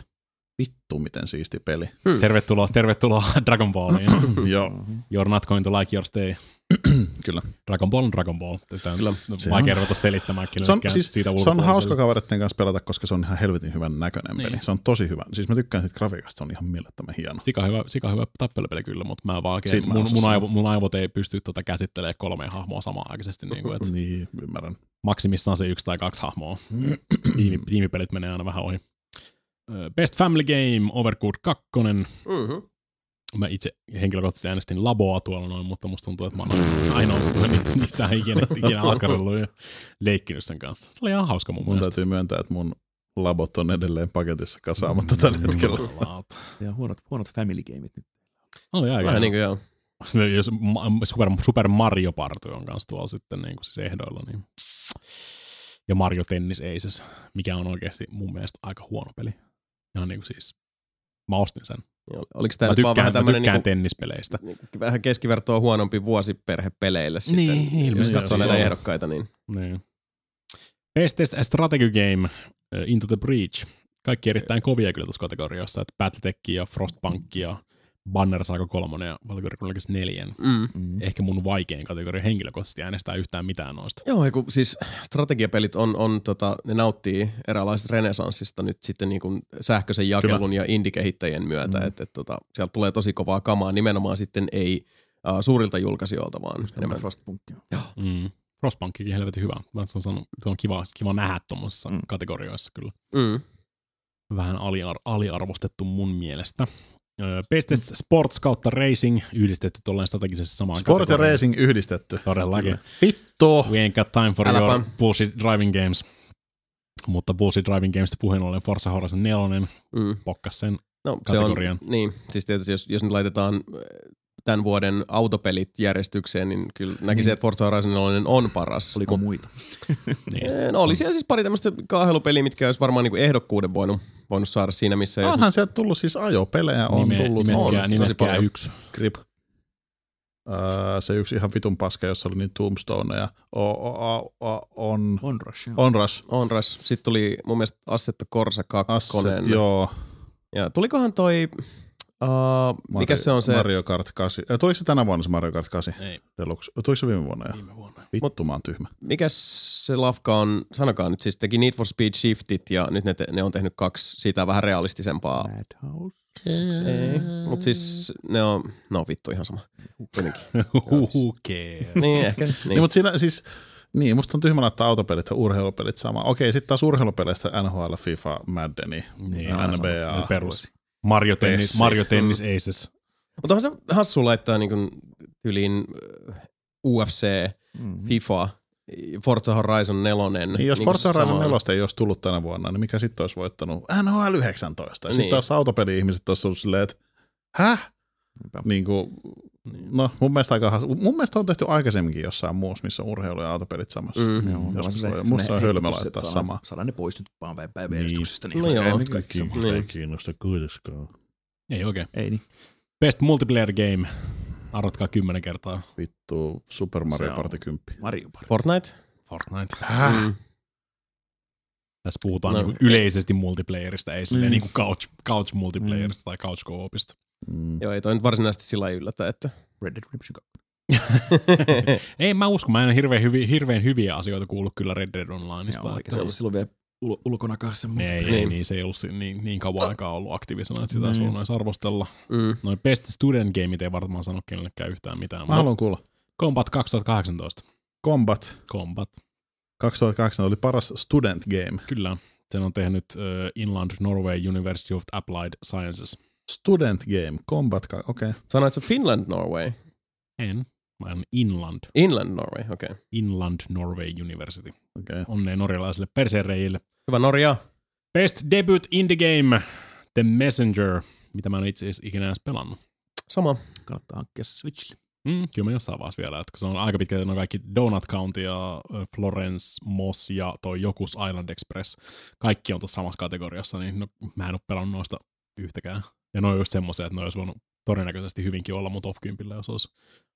Vittu, miten siisti peli. Tervetuloa, tervetuloa Dragon Balliin. Joo, You're not going to like your stay. kyllä. Dragon Ball on Dragon Ball. Tätä on Kyllä. Se vaikea ruveta selittämään Se on, siis, siitä se on hauska kavereiden kanssa pelata, koska se on ihan helvetin hyvän näköinen Niin. peli. Se on tosi hyvä. Siis mä tykkään siitä grafiikasta, se on ihan mielettömän hieno. Sika hyvä, sika hyvä tappelupeli kyllä, mutta mä vaan oikein, mun, mun, aivo, mun aivot ei pysty tota käsittelemään kolmea hahmoa samaan aikaisesti. Niin kuin, et Niin, ymmärrän. maksimissaan se yksi tai kaksi hahmoa. Tiimi, tiimipelit menee aina vähän ohi. Best Family Game, Overcooked 2. Mm-hmm. Mä itse henkilökohtaisesti äänestin Laboa tuolla noin, mutta musta tuntuu, että mä oon ainoa, mistä ei ikinä, ikinä askarellut ja leikkinyt sen kanssa. Se oli ihan hauska mun Mun mielestä. täytyy myöntää, että mun labot on edelleen paketissa kasaamatta tällä hetkellä. Ja huonot, huonot family gameit nyt. Oli aika Vähän niin kuin joo. Jos Super, Super Mario Party on kanssa tuolla sitten niin kuin siis ehdoilla. Niin. Ja Mario Tennis Aces, mikä on oikeasti mun mielestä aika huono peli. Ihan niin kuin siis Mä ostin sen. Joo, Oliko Mä tämä vaan tykkään, vähän mä tämmöinen tykkään niinku, tennispeleistä. vähän keskivertoa huonompi vuosi perhepeleille sitten? Niin, ilmeisesti Jos on näitä ehdokkaita, niin Niin. Best Strategy Game, uh, Into the Breach. Kaikki erittäin kovia kyllä tuossa kategoriassa, että Battletech ja Frostpunk ja Banner Saga 3 ja Valkyrie Chronicles 4. mm. Mm. Ehkä mun vaikein kategoria henkilökohtaisesti äänestää yhtään mitään noista. Joo, kun siis strategiapelit on, on tota, ne nauttii eräänlaisesta renesanssista nyt sitten niin kuin sähköisen jakelun Kyllä. ja indie-kehittäjien myötä, Mm. että et, tota, sieltä tulee tosi kovaa kamaa, nimenomaan sitten ei uh, suurilta julkaisijoilta, vaan enemmän. Frostpunk. Mm. Frostpunkkikin helvetin hyvä. Mä se on, sanonut, se on kiva, kiva nähdä tuommoisissa Mm. mm. kategorioissa kyllä. Mm. Vähän aliar- aliarvostettu mun mielestä. Best Sports kautta Racing yhdistetty tolleen strategisessa samaan Sport ja racing yhdistetty. Todellakin. Vittu! We ain't got time for Äläpä. your bullshit driving games. Mutta bullshit driving games puheen ollen Forza Horizon 4 Mm. pokkas sen. No, se on, Kategorian. niin, siis tietysti jos, jos nyt laitetaan tämän vuoden autopelit järjestykseen, niin kyllä näkisin, Niin. että Forza Horizon 4 on paras. Oliko muita? Niin. Eh, No oli siellä siis pari tämmöistä kaahelupeliä, mitkä olisi varmaan niinku ehdokkuuden voinut, voinut saada siinä, missä jos Onhan sieltä tullut siis ajopelejä, on Nime, tullut. nimetkää, On. nimetkää yksi. Grip. Öö, se yksi ihan vitun paska, jossa oli niin Tombstone ja o, o, o, o, on, Onrush, joo. Onrush. Onras. Sitten tuli mun mielestä Assetto Corsa 2. Asset, joo. Ja tulikohan toi, uh, mikä Mario- se on se, Mario Kart 8. Äh, tuliko se tänä vuonna se Mario Kart 8 Ei, Deluxe? Tuliko se viime vuonna jo? viime vuonna. Vittu, mä oon tyhmä. mikä se lafka on, sanokaa nyt, siis teki Need for Speed Shiftit ja nyt ne, te, ne on tehnyt kaksi siitä vähän realistisempaa. Madhouse. Ei, mutta siis ne on, no vittu ihan sama. Kuitenkin. Who cares? Niin, ehkä. Niin, Niin. mutta siinä siis, niin, musta on tyhmä laittaa autopelit ja urheilupelit sama. Okei, sitten taas urheilupeleistä NHL, FIFA, Maddeni, Niin, NBA. perus. Mario Tennis, Pessi. Mario Tennis Aces. Mutta onhan se hassu laittaa niin yliin UFC, Mm. FIFA, Forza Horizon 4. Niin, jos niinku Forza Horizon samaan. 4 ei olisi tullut tänä vuonna, niin mikä sitten olisi voittanut? NHL 19. Ja sitten Niin. taas autopeli-ihmiset olisi ollut silleen, että häh? Niinpä. Niin kuin, no mun mielestä, aika, has- mun mielestä on tehty aikaisemminkin jossain muussa, missä on urheilu ja autopelit samassa. Mm. Joo, Joskus musta voi- musta on hölmö laittaa sama. Saadaan ne pois nyt vaan päiväjärjestyksestä, niin, No niin joo. nyt kaikki sama. Niin. ei kiinnosta kuitenkaan. Ei oikein. Ei niin. Best Multiplayer Game. Arvatkaa kymmenen kertaa. Vittu, Super Mario on- Party 10. Mario Party. Fortnite? Fortnite. Mm. Tässä puhutaan No, no, niinku yleisesti multiplayerista, ei silleen Mm. niinku couch, couch multiplayerista tai couch co-opista. Mm. Joo, ei toi nyt varsinaisesti sillä yllätä, että... Red Dead Redemption 2. ei mä usko, mä en hirveän, hyvi, hirveän hyviä asioita kuullut kyllä Red Dead Onlineista. Joo, että- se ollut silloin vielä ul- ulkona kanssa. ei, Mutta ei, Niin. niin, se ei ollut niin, niin kauan aikaa ollut aktiivisena, että sitä olisi Niin. voinut edes arvostella. mm. Noin Best Student Gameit ei varmaan sano kenellekään yhtään mitään. Mä haluan kuulla. Combat 2018. Combat Combat. 2008 oli paras student game. Kyllä. Sen on tehnyt uh, Inland Norway University of Applied Sciences. Student game, Combat, okei. Okay. Sanoit se Finland, Norway? En. Mä en Inland. Inland, Norway, okei. Okay. Inland Norway University. Okay. Onneen norjalaisille persereijille. Hyvä Norja. Best Debut Indie Game. The Messenger. Mitä mä en itse asiassa ikinä edes pelannut. Sama. kannattaa hankkia Switchille. Mm, kyllä mä jossain vaiheessa vielä, että kun se on aika pitkälti no kaikki Donut County ja Florence, Moss ja toi Jokus Island Express, kaikki on tuossa samassa kategoriassa, niin no, mä en ole pelannut noista yhtäkään. Ja ne on just semmoisia, että ne olisi voinut todennäköisesti hyvinkin olla mun top 10, jos olisi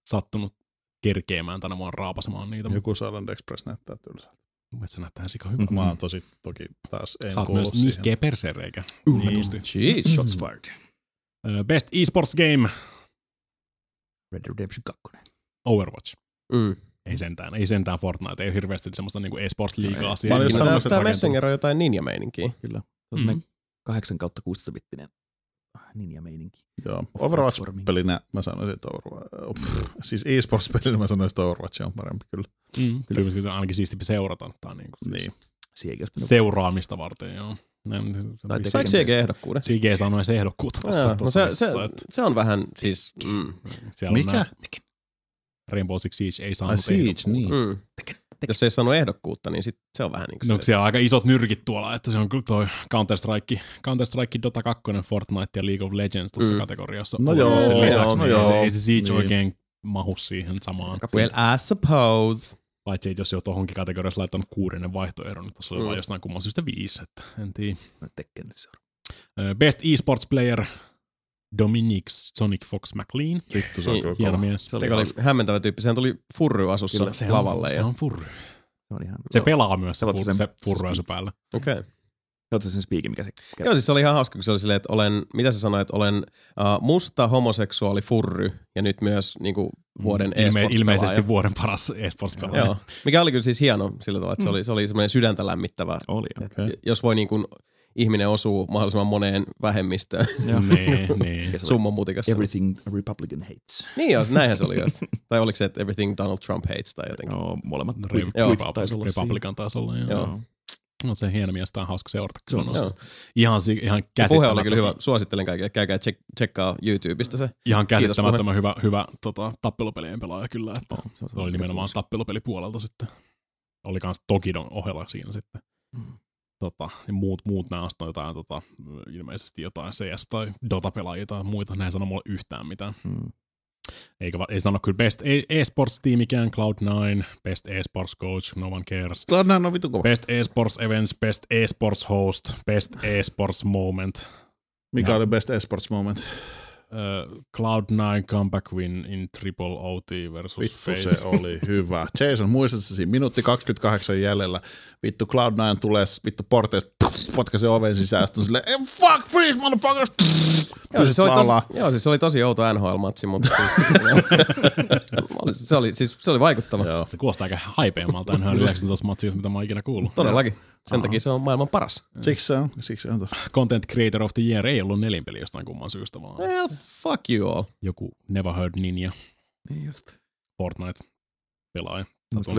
sattunut kerkeämään tänä vuonna raapasemaan niitä. Joku. Silent Express näyttää tylsältä. Mun mielestä se näyttää sika hyvältä. Mä oon tosi toki taas en Sä oot myös nihkeä persereikä. Niin. Tunnetusti. Jeez. Shots fired. Ö, Best Esports Game. Red Dead Redemption 2. Overwatch. Mm. Ei sentään, ei sentään Fortnite, ei ole hirveästi semmoista niinku esports-liigaa Mä olin sanomassa, että tämä. Messenger on jotain ninja-meininkiä. Kyllä. Se on Mm. mm. 8 kautta 16 bittinen ninja-meininki. Joo, Overwatch Platforming. pelinä mä sanoisin, että Overwatch, pff, siis esports pelinä mä sanoisin, että Overwatch on parempi kyllä. Mm, kyllä. kyllä se on ainakin siistimpi seurata. On niin kuin siis Niin. Seuraamista varten, joo. Näin, se- se- Tai se- Saiko. CG ehdokkuuden? Ei saanut edes ehdokkuutta tässä. Jaa, no tuossa se, se, että se on vähän siis... Mm, siellä on Mikä? nää- Rainbow Six Siege ei saanut Siege, niin. mm. Jos ei saanut ehdokkuutta, niin sit se on vähän niin kuin No se. siellä on aika isot nyrkit tuolla, että se on kyllä toi Counter-Strike, Counter-Strike, Dota 2, Fortnite ja League of Legends tuossa Mm. kategoriassa. No joo, Sen lisäksi no niin joo, ei se, ei se Siege niin. oikein mahu siihen samaan. Well, I suppose. Paitsi että jos jo tuohonkin kategoriassa laittanut kuudennen vaihtoehdon, niin tuossa oli Mm. vain jostain kumman syystä viisi, että en tiedä. Ö, Best esports player, Dominic Sonic Fox McLean. Vittu, se on Niin, kyllä Hieno mies. Se oli, Joka oli hämmentävä tyyppi. Sehän tuli furry-asussa Kyllä, Se lavalle. on, se ja... on furry. se on ihan... Se pelaa myös se, fur, sen- se furroasu päällä. Okei. Okay. Kautta sen spiikin, mikä se Joo, siis se oli ihan hauska, kun se oli silleen, että olen, mitä se sanoi, että olen uh, musta homoseksuaali furry ja nyt myös niinku, vuoden Ilme, e-sports-pelaaja. ilmeisesti vuoden paras esports-pelaaja. Joo, mikä oli kyllä siis hieno sillä tavalla, että se oli, se oli semmoinen sydäntä lämmittävä. oli. Okei. Jos voi niin kuin ihminen osuu mahdollisimman moneen vähemmistöön niin, niin. Summan mutikassa. Everything a Republican hates. Niin joo, näinhän se oli just. tai oliko se, että everything Donald Trump hates tai jotenkin. Joo, molemmat Re- kuitit, Joo. kuitit taisi olla Republican taisi olla. Joo. Joo. No se hieno mies, tää on hauska seurata. Se on Joo. ihan, si- ihan Se puhe oli kyllä hyvä. Suosittelen kaikille. Käykää check, tsekkaa YouTubesta se. ihan käsittämättömän hyvä, hyvä tota, tappelupelien pelaaja kyllä. Että siinä. Se, oli nimenomaan tappelupelipuolelta sitten. Oli kans Tokidon ohella siinä sitten. Mm. Tota, ja muut, muut nää on jotain, tota, ilmeisesti jotain CS- tai Dota-pelaajia tai muita. Näin sano mulle yhtään mitään. Mm. Eikä, ei sano kyllä Best E- Esports Team ikään, Cloud9, Best Esports Coach, No One Cares. Cloud9 on vittu kova. Best Esports Events, Best Esports Host, Best Esports Moment. Mikä Ja- oli best esports moment? Uh, Cloud9 comeback win in triple OT versus Vittu Face. se oli hyvä. Jason, muistatko siinä minuutti 28 jäljellä, vittu Cloud9 tulee vittu porteista, potkaisee oven sisään, ja sitten on silleen, "Eh, fuck, freeze, motherfuckers! Joo, siis se oli tosi, joo, siis se oli tosi outo NHL-matsi, mutta siis, oli- se, oli, siis, se oli vaikuttava. Joo. Se kuulostaa aika haipeammalta NHL 19 matsia, mitä mä oon ikinä kuullut. Todellakin. Sen takia se on maailman paras. Siksi se on, siksi se on. Content Creator of the Year ei ollut nelinpeli jostain kumman syystä, vaan Well, fuck you all. joku Never Heard Ninja Niin just. Oli,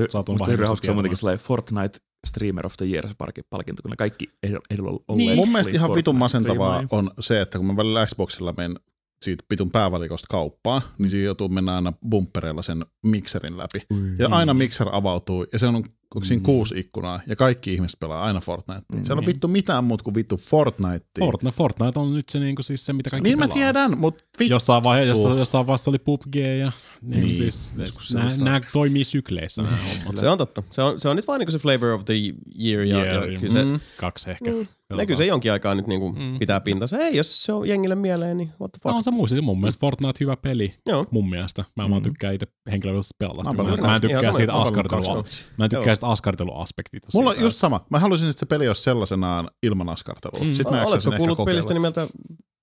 saatuin musta oli vahingossa hauska, se on muutenkin sellainen Fortnite Streamer of the Year palkinto, kun ne kaikki ehdolla olleet. Niin. Mun mielestä ihan vitun Fortnite masentavaa on se, että kun mä välillä Xboxilla menen siitä vitun päävalikosta kauppaan, niin siinä joutuu mennä aina bumpereilla sen mikserin läpi. Ja aina mikser avautuu, ja se on onko siinä kuusi ikkunaa, ja kaikki ihmiset pelaa aina Fortnitea. Siellä on vittu mitään muuta kuin vittu Fortnite. Fortnite, Fortnite on nyt se, niinku, siis se mitä kaikki Niin mä pelaa. tiedän, mutta vittu. Jossain vaiheessa, jossain, jossain vaiheessa oli PUBG ja niin, Niin, siis, se nämä, toimii sykleissä nämä hommat. Se on totta. Se on, se on nyt vaan niinku se flavor of the year. Ja, Year, ja kyllä se, mm. Kaksi ehkä. Mm. Ne kyllä se jonkin aikaa nyt niinku Mm. pitää pintansa. Hei, jos se on jengille mieleen, niin what the fuck. No, on se muista. Mun mielestä Fortnite hyvä peli. Joo. Mun mielestä. Mä vaan tykkään itse henkilökohtaisesti pelata sitä. Mä Mä, mä en tykkää siitä sama. Mä pelannut askartelua. Mä en tykkää sitä askarteluaspektista. Mulla on just sama. Mä haluaisin, että se peli olisi sellaisenaan ilman askartelua. Mm. Sitten mä Oletko jaksaisin ehkä kuullut pelistä nimeltä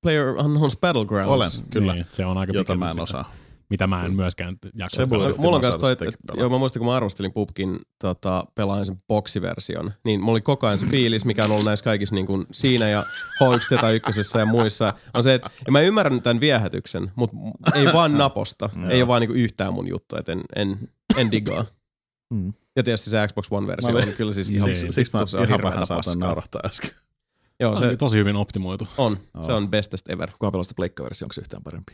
Player Unknown's Battlegrounds? Olen, kyllä. Niin, se on aika Jota mä en sitä, osaa. Mitä mä en myöskään jaksa Se pelata. Yritin Mulla on kanssa toi, että, joo mä muistan kun mä arvostelin Pupkin tota, pelaajan sen boksiversion, niin mulla oli koko ajan se fiilis, mikä on ollut näissä kaikissa niin kuin siinä ja H1 tai ykkösessä ja muissa, on se, että mä ymmärrän tämän viehätyksen, mutta ei vaan naposta, ei ole vaan niin kuin yhtään mun juttu, että en, en, en digaa. Mm. Ja tietysti se Xbox One-versio on kyllä siis ihan, Niin. Siksi, siksi mä se on ihan vähän saatan naurahtaa äsken. Joo, Se se tosi hyvin optimoitu. on. Se on bestest ever. Kuka pelaa sitä pleikkaversio, onko se yhtään parempi?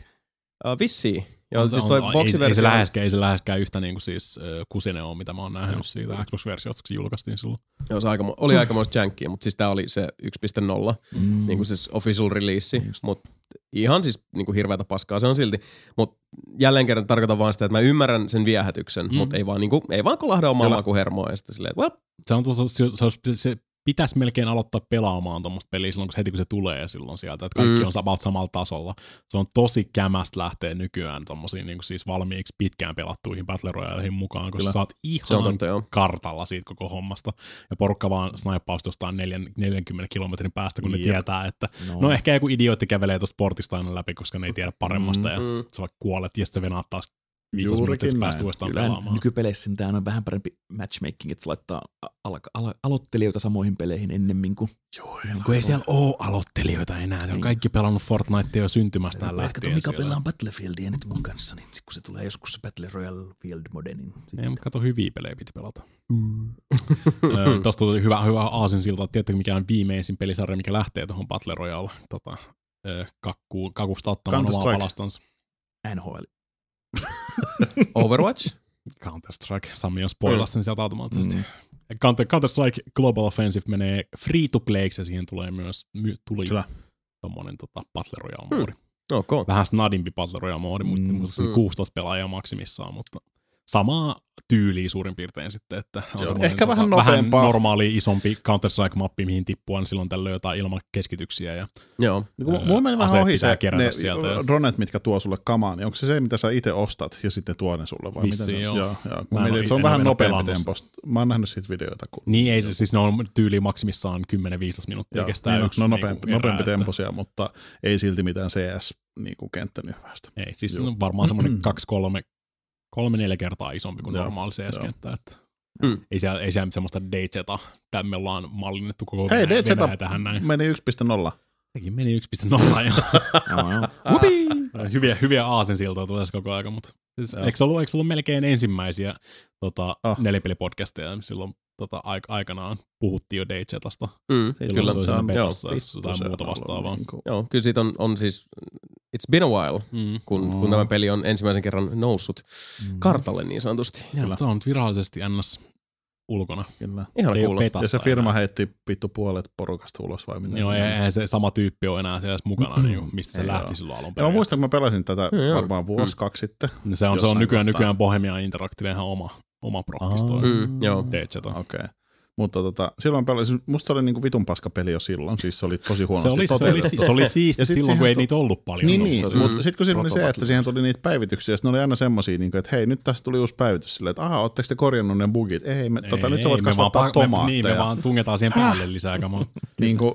Uh, vissiin. Joo, On siis toi on- ei, ei, se boksiversio... läheskään, ei se läheskään yhtä niin kuin siis äh, kusine on, mitä mä oon nähnyt siitä Xbox-versiosta, kun se julkaistiin silloin. Joo, se aika, oli aikamoista jankkia, mutta siis tää oli se 1.0. Mm. niin kuin siis official release, mutta ihan siis niin kuin hirveätä paskaa se on silti. Mutta jälleen kerran tarkoitan vaan sitä, että mä ymmärrän sen viehätyksen, mm. mutta ei vaan, niin kuin, ei vaan kolahda omaa makuhermoa ja sitten silleen, well, Se, on tos, se, se, se, se pitäisi melkein aloittaa pelaamaan tuommoista peliä silloin, kun se heti kun se tulee silloin sieltä, että kaikki Mm. mm. on about samalla tasolla. Se on tosi kämästä lähteä nykyään tommosiin niin siis valmiiksi pitkään pelattuihin Battle Royaleihin mukaan, koska sä oot se on ihan totta joo. kartalla siitä koko hommasta. Ja porukka vaan snaippausta jostain neljän- 40 kilometrin päästä, kun ne Jep. tietää, että no ehkä joku idiootti kävelee tuosta portista aina läpi, koska ne ei tiedä paremmasta ja Mm. sä vaikka kuolet ja sitten sä venaat taas 15 Juurikin minuuttia, että sä pääst näin. uudestaan Kyllä pelaamaan. nykypeleissä niin tämä on vähän parempi matchmaking, että laittaa al- al- aloittelijoita samoihin peleihin ennemmin kuin... Joo, Kun ei siellä ole aloittelijoita enää. Se on Niin. kaikki pelannut Fortnitea jo syntymästään lähtien. mikä siellä. pelaa Battlefieldia nyt mun kanssa, niin kun se tulee joskus se Battle Royale Field mode, niin Ei, mutta kato, hyviä pelejä piti pelata. Ö, Tuosta tuli hyvä, hyvä aasinsilta. Tiedättekö, mikä on viimeisin pelisarja, mikä lähtee tuohon Battle Royale tota, ö, kakkuun, kakusta ottamaan omaa palastansa. NHL. Overwatch? Counter-Strike. Sami on spoilaa sen sieltä automaattisesti. Mm. Counter, Counter-Strike Global Offensive menee free to playksi ja siihen tulee myös my, tuli Kyllä. tommonen tota, Battle Royale-moodi. Ok. Vähän snadimpi Battle Royale-moodi, mutta Mm. mm. 16 pelaajaa maksimissaan, mutta samaa tyyliä suurin piirtein sitten, että on Joo, ehkä vähän tota, Vähän normaali, isompi Counter-Strike-mappi, mihin tippuu aina niin silloin tällöin jotain ilman keskityksiä ja Joo. Niin, öö, mulla meni vähän ohi se, ne ne sieltä, ja... dronet, mitkä tuo sulle kamaa, niin onko se se, mitä sä itse ostat ja sitten tuo ne sulle vai Vissi, miten se, joo. joo, joo. Mä mietin, se on vähän nopeampi temposta. Mä oon nähnyt siitä videoita. Kun... Niin ei, se, siis ne on tyyli maksimissaan 10-15 minuuttia joo, kestää niin, no, yksi. No niinku nopeampi, niin temposia, mutta ei silti mitään CS niin kuin kenttänyhväystä. Ei, siis on varmaan semmoinen 2-3 kolme-neljä kertaa isompi kuin normaali CS-kenttä. Että mm. Ei siellä, ei siellä semmoista DZ, tämä me ollaan mallinnettu koko Hei, Venäjä, DZ Venäjä tähän näin. meni 1.0. Sekin meni 1.0 ja hyviä, hyviä aasinsiltoja tulee koko aika, mutta siis, eikö, ollut, eikö ollut melkein ensimmäisiä tota, oh. nelipelipodcasteja niin silloin tota, aik- aikanaan puhuttiin jo DJtasta. Mm, kyllä se, on, joo, tai muuta vastaavaa. Niin joo, kyllä siitä on, on siis it's been a while, Mm. kun, Mm. kun tämä peli on ensimmäisen kerran noussut kartalle niin sanotusti. Ja, se on nyt virallisesti ns. ulkona. Kyllä. Ihan Se petassa Ja se firma enää. heitti vittu puolet porukasta ulos vai minne? Joo, ei, se sama tyyppi ole enää siellä mukana, niin kuin, mistä se lähti silloin alun Ja mä perin. muistan, kun mä pelasin tätä joo. varmaan vuosi, kaksi sitten. Se on, se on nykyään, nykyään Bohemia Interactive ihan oma, oma prokkisto. Aa. Mm, joo. DJta. Okei. Okay. Mutta tota, silloin pelasin, musta se oli niinku vitun paska peli jo silloin, siis se oli tosi Se huonosti oli, se, oli, toteutettu. se oli siisti silloin, kun siihen ei tu- niitä ollut paljon. Niin, niin Mm. mutta sitten kun siinä oli se, että siihen tuli niitä päivityksiä, ne oli aina semmosia, niin että hei, nyt tässä tuli uusi päivitys silleen, että aha, ootteko te korjannut ne bugit? Ei, me, tota, nyt sä voit me vaan kasvattaa pak- me, tomaatteja. Niin, me vaan tungetaan siihen päälle lisää kamaa. niin, kuin,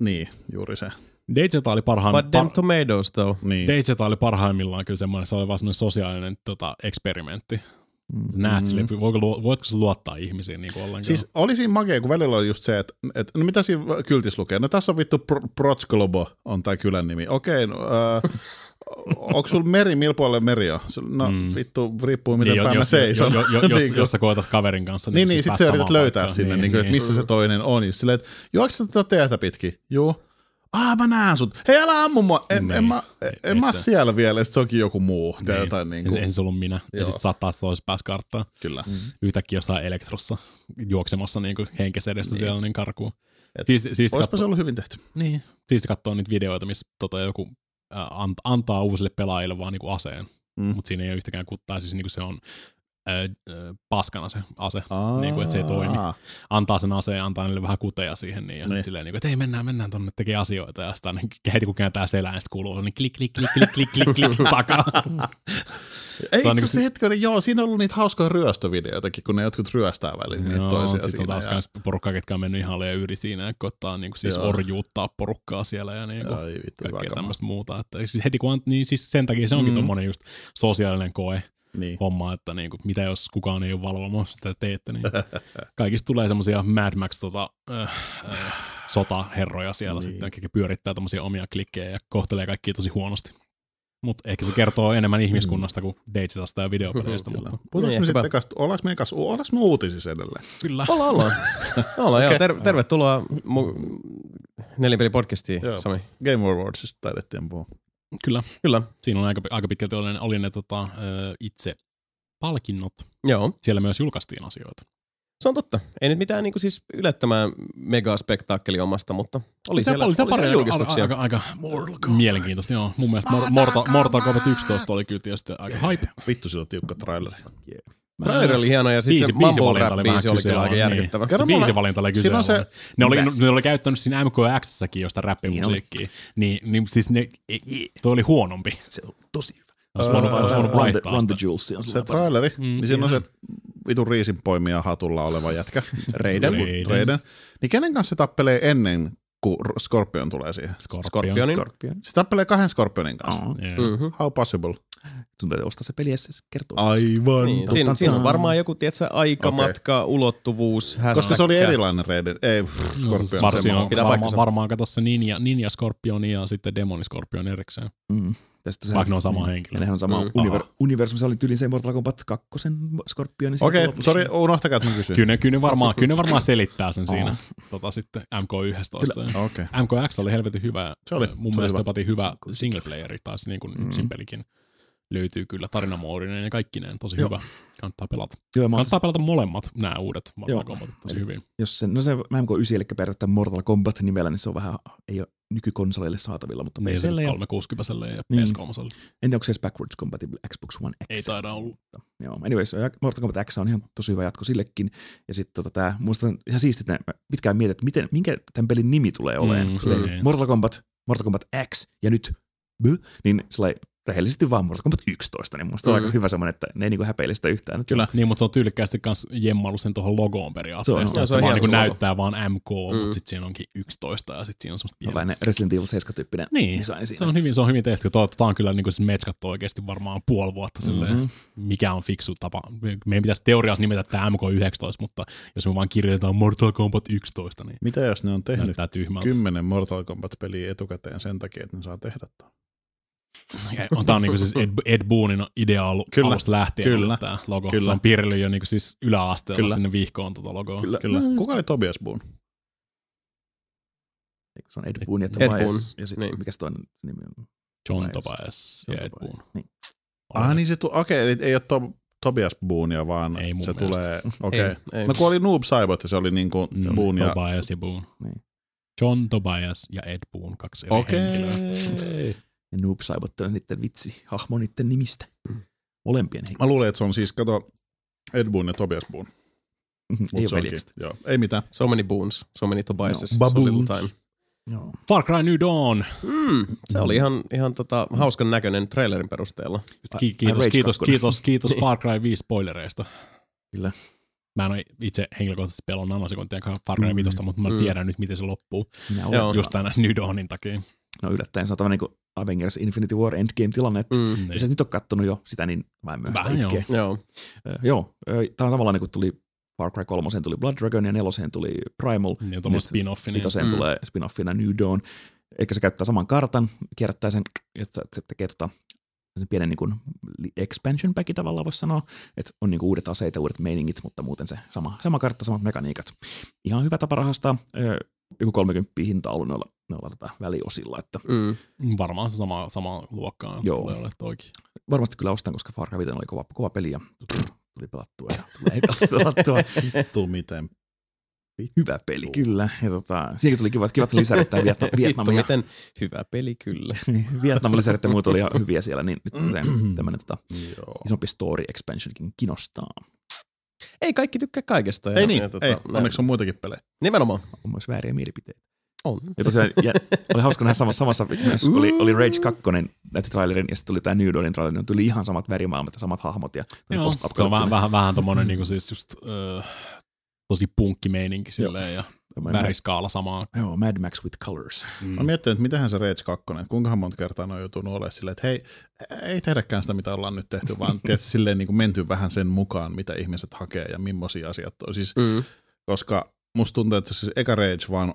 niin, juuri se. DJta oli parhaan, But them par, tomatoes though. Niin. Oli parhaimmillaan kyllä semmoinen, se oli vaan semmoinen sosiaalinen tota, eksperimentti. Sä näet sille, voiko, voitko sä luottaa ihmisiin niin kuin ollenkaan? Siis oli siinä makea, kun välillä oli just se, että, että no mitä siinä kyltissä lukee? No tässä on vittu Pro- Protsglobo on tää kylän nimi. Okei, no, äh, onko sulla meri, millä puolella meri on? No mm. vittu, riippuu miten Niin, päin mä jos, seison. jo, jo, jo, jos, Niin jos sä koetat kaverin kanssa, Niin, niin, siis sit sä yrität löytää sinne, niin, niin, että missä se toinen on. Ja silleen, että juokse sä tätä teetä pitkin? Juu. Ah, mä näen sut. Hei, älä ammu mua. En, Niin. en, mä, en, en mä siellä vielä, sit se onkin joku muu. Tai jotain niin En, kuin, en se ollut minä. Ja Joo. sitten saattaa toisessa päässä karttaa. kyllä. Yhtäkkiä jossain elektrossa juoksemassa niin kuin henkes edestä siellä niin karkuun. Et Siis, siis Oispa se ollut hyvin tehty. Niin. Siis katsoo niitä videoita, missä tota, joku ant, antaa uusille pelaajille vaan niinku aseen, Mm. mm. mutta siinä ei ole yhtäkään kuttaa, siis niinku se on äh, paskana se ase, Aa. niinku, että se ei toimi. Antaa sen aseen, antaa niille vähän kuteja siihen, niin, ja Niin. sitten silleen, niinku, että hei mennään, mennään tonne, tekee asioita, ja sitten heti kun kääntää selään, sitten kuuluu niin klik, klik, klik, klik, klik, klik, klik takaa. Ei itse niinku asiassa hetkinen, joo, siinä on ollut niitä hauskoja ryöstövideoitakin, kun ne jotkut ryöstää välillä niitä toisia sitten on taas ja- porukkaa, ketkä on mennyt ihan liian yli siinä, ja koittaa niinku siis Joo. orjuuttaa porukkaa siellä, ja Ai vittu, hyvä kaikkea tämmöistä muuta. Että siis heti kun, niin siis sen takia se onkin mm. tommonen just sosiaalinen koe Niin. homma, että niinku, mitä jos kukaan ei ole valvomassa sitä teette, niin kaikista tulee semmosia Mad Max tota, äh, äh, sotaherroja siellä Niin. niin. sitten, ketkä pyörittää tommosia omia klikkejä ja kohtelee kaikkia tosi huonosti. Mutta ehkä se kertoo enemmän ihmiskunnasta kuin Deitzitasta ja videopeleistä, mutta Puhutaanko Niin, me hyvä. sitten kanssa, ollaanko me kanssa, ollaanko me uutisissa edelleen? kyllä. Ollaan, ollaan. ollaan okay. joo. Ter- tervetuloa mu- Nelinpeli-podcastiin, Joo. Sami. Game Awardsista taidettiin puhua. Kyllä. Kyllä, Siinä on aika, aika pitkälti oli, oli ne tota, itse palkinnot. joo. Siellä myös julkaistiin asioita. Se on totta. Ei nyt mitään niin siis yllättämään megaspektaakkeli omasta, mutta oli se, siellä, oli se oli pari siellä julkistuksia. Aika, aika, aika mielenkiintoista, joo. Mun mielestä Mor- Mortal, Kombat 11 oli kyllä tietysti aika hype. Vittu, sillä on tiukka traileri. Traileri oli hieno ja sitten se mumble biisivalinta rap oli biisi oli kyllä aika kyseenalainen, järkyttävä. Niin. Se biisivalinta oli Siinä on se-. Ne oli, ne oli käyttänyt siinä MKXssäkin josta räppimusiikkia. Niin, niin siis ne, toi oli huonompi. Se on tosi hyvä. Olisi voinut, olisi voinut Run the Se traileri, Mm, niin siinä on se vitun riisinpoimija hatulla oleva jätkä. Reiden. Reiden. Reiden. Niin kenen kanssa se tappelee ennen kuin Scorpion tulee siihen? Scorpionin. Scorpion. Se tappelee kahden Scorpionin kanssa. Oh. Yeah. Mm-hmm. How possible? Sun täytyy ostaa se peli ja se kertoo sitä. Aivan. Niin, siinä, siinä on varmaan joku, tiedätkö, aikamatka, okay. ulottuvuus, Koska se hässäkkä. oli erilainen Reiden. Ei, pff, No, Scorpion. se varsin on, Pitää varmaan, paikkansa. varmaan kato se Ninja, Ninja Scorpion ja sitten Demoni Scorpion erikseen. Mm. Tästä Vaikka ne on sama henkilö. Ja nehän on sama Mm. mm. univer- universumi. Se oli tyyliin se Mortal Kombat 2 Scorpion. Okei, okay, sori, unohtakaa, että mä kysyin. Kyllä ne, kyllä ne, varmaan, kyllä ne varmaan selittää sen siinä tota, sitten MK11. Okei. Okay. MKX oli helvetin hyvä. Se oli- Mun se oli mielestä hyvä. hyvä single playeri taas niin kuin yksin pelikin. Löytyy kyllä tarinamoodinen ja kaikki ne tosi Joo. hyvä. Kannattaa pelata. Joo, Kannattaa pelata molemmat nämä uudet Mortal Joo. Kombatit tosi Eli- hyvin. jos se, no se MK9, eli periaatteessa Mortal Kombat nimellä, niin se on vähän, ei ole nykykonsoleille saatavilla, mutta Niin, PClle ja 360 ja Niin. PS3. en tiedä, onko se edes backwards compatible Xbox One X. Ei taida olla. Joo, anyways, Mortal Kombat X on ihan tosi hyvä jatko sillekin. Ja sitten tota, tää, musta on ihan siistiä, että mä pitkään mietin, että miten, minkä tämän pelin nimi tulee olemaan. Mm, niin. Mortal Kombat, Mortal Kombat X ja nyt B, niin sillai, rehellisesti vaan Mortal Kombat 11, niin musta mm. on Mm. aika hyvä semmoinen, että ne ei niinku häpeile sitä yhtään. Kyllä. Niin, mutta se on tyylikkäästi kans jemmailu sen tuohon logoon periaatteessa. Se on- Se, se on, on se, vaan hieno niinku se logo. näyttää vaan MK, mm. Mm. mutta sitten siinä onkin 11 ja sitten siinä on semmoista pienet. Tällainen Resident Evil 7-tyyppinen Niin, design siinä. se on hyvin, se on hyvin tehty. Tämä on kyllä niin kuin metskattu oikeasti varmaan puoli vuotta silleen, Mhm. mikä on fiksu tapa. Meidän pitäisi teoriassa nimetä tämä MK19, mutta jos me vaan kirjoitetaan Mortal Kombat 11, niin Mitä jos ne on tehnyt kymmenen Mortal Kombat-peliä etukäteen sen takia, että ne saa tehdä tuon? On, tämä on niin siis Ed, Ed Boonin idea ollut Kyllä, alusta lähtien kyllä, tämä logo. kyllä. Se on piirrellyt jo niin siis yläasteella Kyllä. sinne vihkoon tuota logoa. Kyllä. Kyllä. Kuka oli Tobias Boone? Se on Ed Boon ja Ed Tobias. Boon, Ja sitten niin. mikä se toinen nimi on? John Tobias. Tobias ja Ed. Boon. Niin. Ah niin se tu- okei, eli ei ole to- Tobias Boonea, vaan Ei se mielestä. tulee, okei. Ei, ei. No kun oli Noob Saibot ja se oli niinku Se on Boone ja... Tobias ja Boone. Niin. John Tobias ja Ed Boon, kaksi eri Okei. henkilöä. Ja Noob Saibot on niiden vitsi, hahmo niiden nimistä. Molempien Mä luulen, että se on siis, kato, Ed Boone ja Tobias Boone. henkilöä. Mut Ei ole. Joo, ei mitään. So many boons, so many Tobiases, No, so little time. Joo. Far Cry New Dawn. Mm, se oli ihan, ihan tota, hauskan näköinen trailerin perusteella. Ki- kiitos, kiitos, 2. kiitos, kiitos Niin. Far Cry 5 spoilereista. Kyllä. Mä en ole itse henkilökohtaisesti pelannut nanosekuntia Far Cry Mm. 5, mutta mä Mm. tiedän nyt, miten se loppuu. Minä olen. Joo. Just tämän New Dawnin takia. No yllättäen se on tämmöinen niin Avengers Infinity War Endgame-tilanne, että Mm, Niin. jos et nyt ole kattonut jo sitä, niin mä en myös sitä Vähän joo. itkeä. joo. Tämä on samanlainen kuin tuli Far Cry 3 tuli Blood Dragon ja neloseen tuli Primal. Niin Nyt spin-offi. Niin. Mm. tulee spin-offina New Dawn. Eikä se käyttää saman kartan, kierrättää sen, että se tekee tota, sen pienen niin kuin expansion packi tavallaan voisi sanoa, että on niin kuin uudet aseet ja uudet meiningit, mutta muuten se sama, sama kartta, samat mekaniikat. Ihan hyvä tapa rahastaa. Joku 30 hinta ollut noilla, noilla tota väliosilla, että Mm. Varmaan se sama, sama luokkaa Joo. tulee olemaan toikin. varmasti kyllä ostan, koska Far Cry 5 oli kova, kova peli ja tuli pelattua ja tulee pelattua. Vittu miten. Hyvä peli, kyllä. Ja tota, siinäkin tuli kivat, kivat lisärit tähän Vietnam, Vittu, miten hyvä peli kyllä. Vietnamin lisärit ja muut oli ihan hyviä siellä, niin nyt tämmöinen tota, isompi story expansionkin kiinnostaa. Ei kaikki tykkää kaikesta. ja- Ei niin, ja tota, ei. näin. Onneksi on muitakin pelejä. Nimenomaan. On myös vääriä mielipiteitä. On. Ja tosiaan ja, oli hauska nähdä samassa, samassa myös, kun oli, oli Rage 2 näytti trailerin ja sitten tuli tämä New Dawnin traileri, niin tuli ihan samat värimaailmat ja samat hahmot. Ja Joo, se on vähän, vähän, vähän tommonen niinku siis just ö, tosi punkkimeininki silleen ja väriskaala samaa. Joo, Mad Max with colors. Mm. Mä miettinyt, että mitähän se Rage 2, että kuinkahan monta kertaa ne on joutunut olemaan silleen, että hei, ei tehdäkään sitä, mitä ollaan nyt tehty, vaan tietysti silleen niin kuin menty vähän sen mukaan, mitä ihmiset hakee ja millaisia asiat on. Siis, Mm. koska musta tuntuu, että siis eka Rage vaan,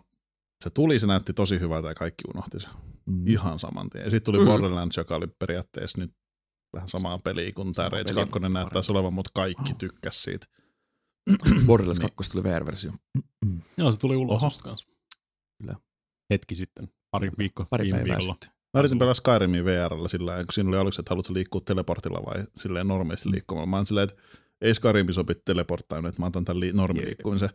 se tuli, se näytti tosi hyvältä ja kaikki unohti se Mm. ihan saman tien. Ja sitten tuli Mm. Borderlands, joka oli periaatteessa nyt vähän samaa peliä kuin tämä Rage peli, 2 näyttäisi olevan, mutta kaikki tykkäs siitä. Borderlands Niin. 2 tuli VR-versio. Mm. Joo, se tuli ulos Oho. kanssa. Kyllä. Hetki sitten, pari viikko, Pari päivää sitten. Mä yritin pelaa Skyrimia VRllä sillä tavalla, kun siinä oli aluksi, että haluatko liikkua teleportilla vai silleen normisti liikkumalla. Mä oon silleen, että ei Skyrimi sopi teleporttaan, että mä otan tämän li- normiliikkumisen.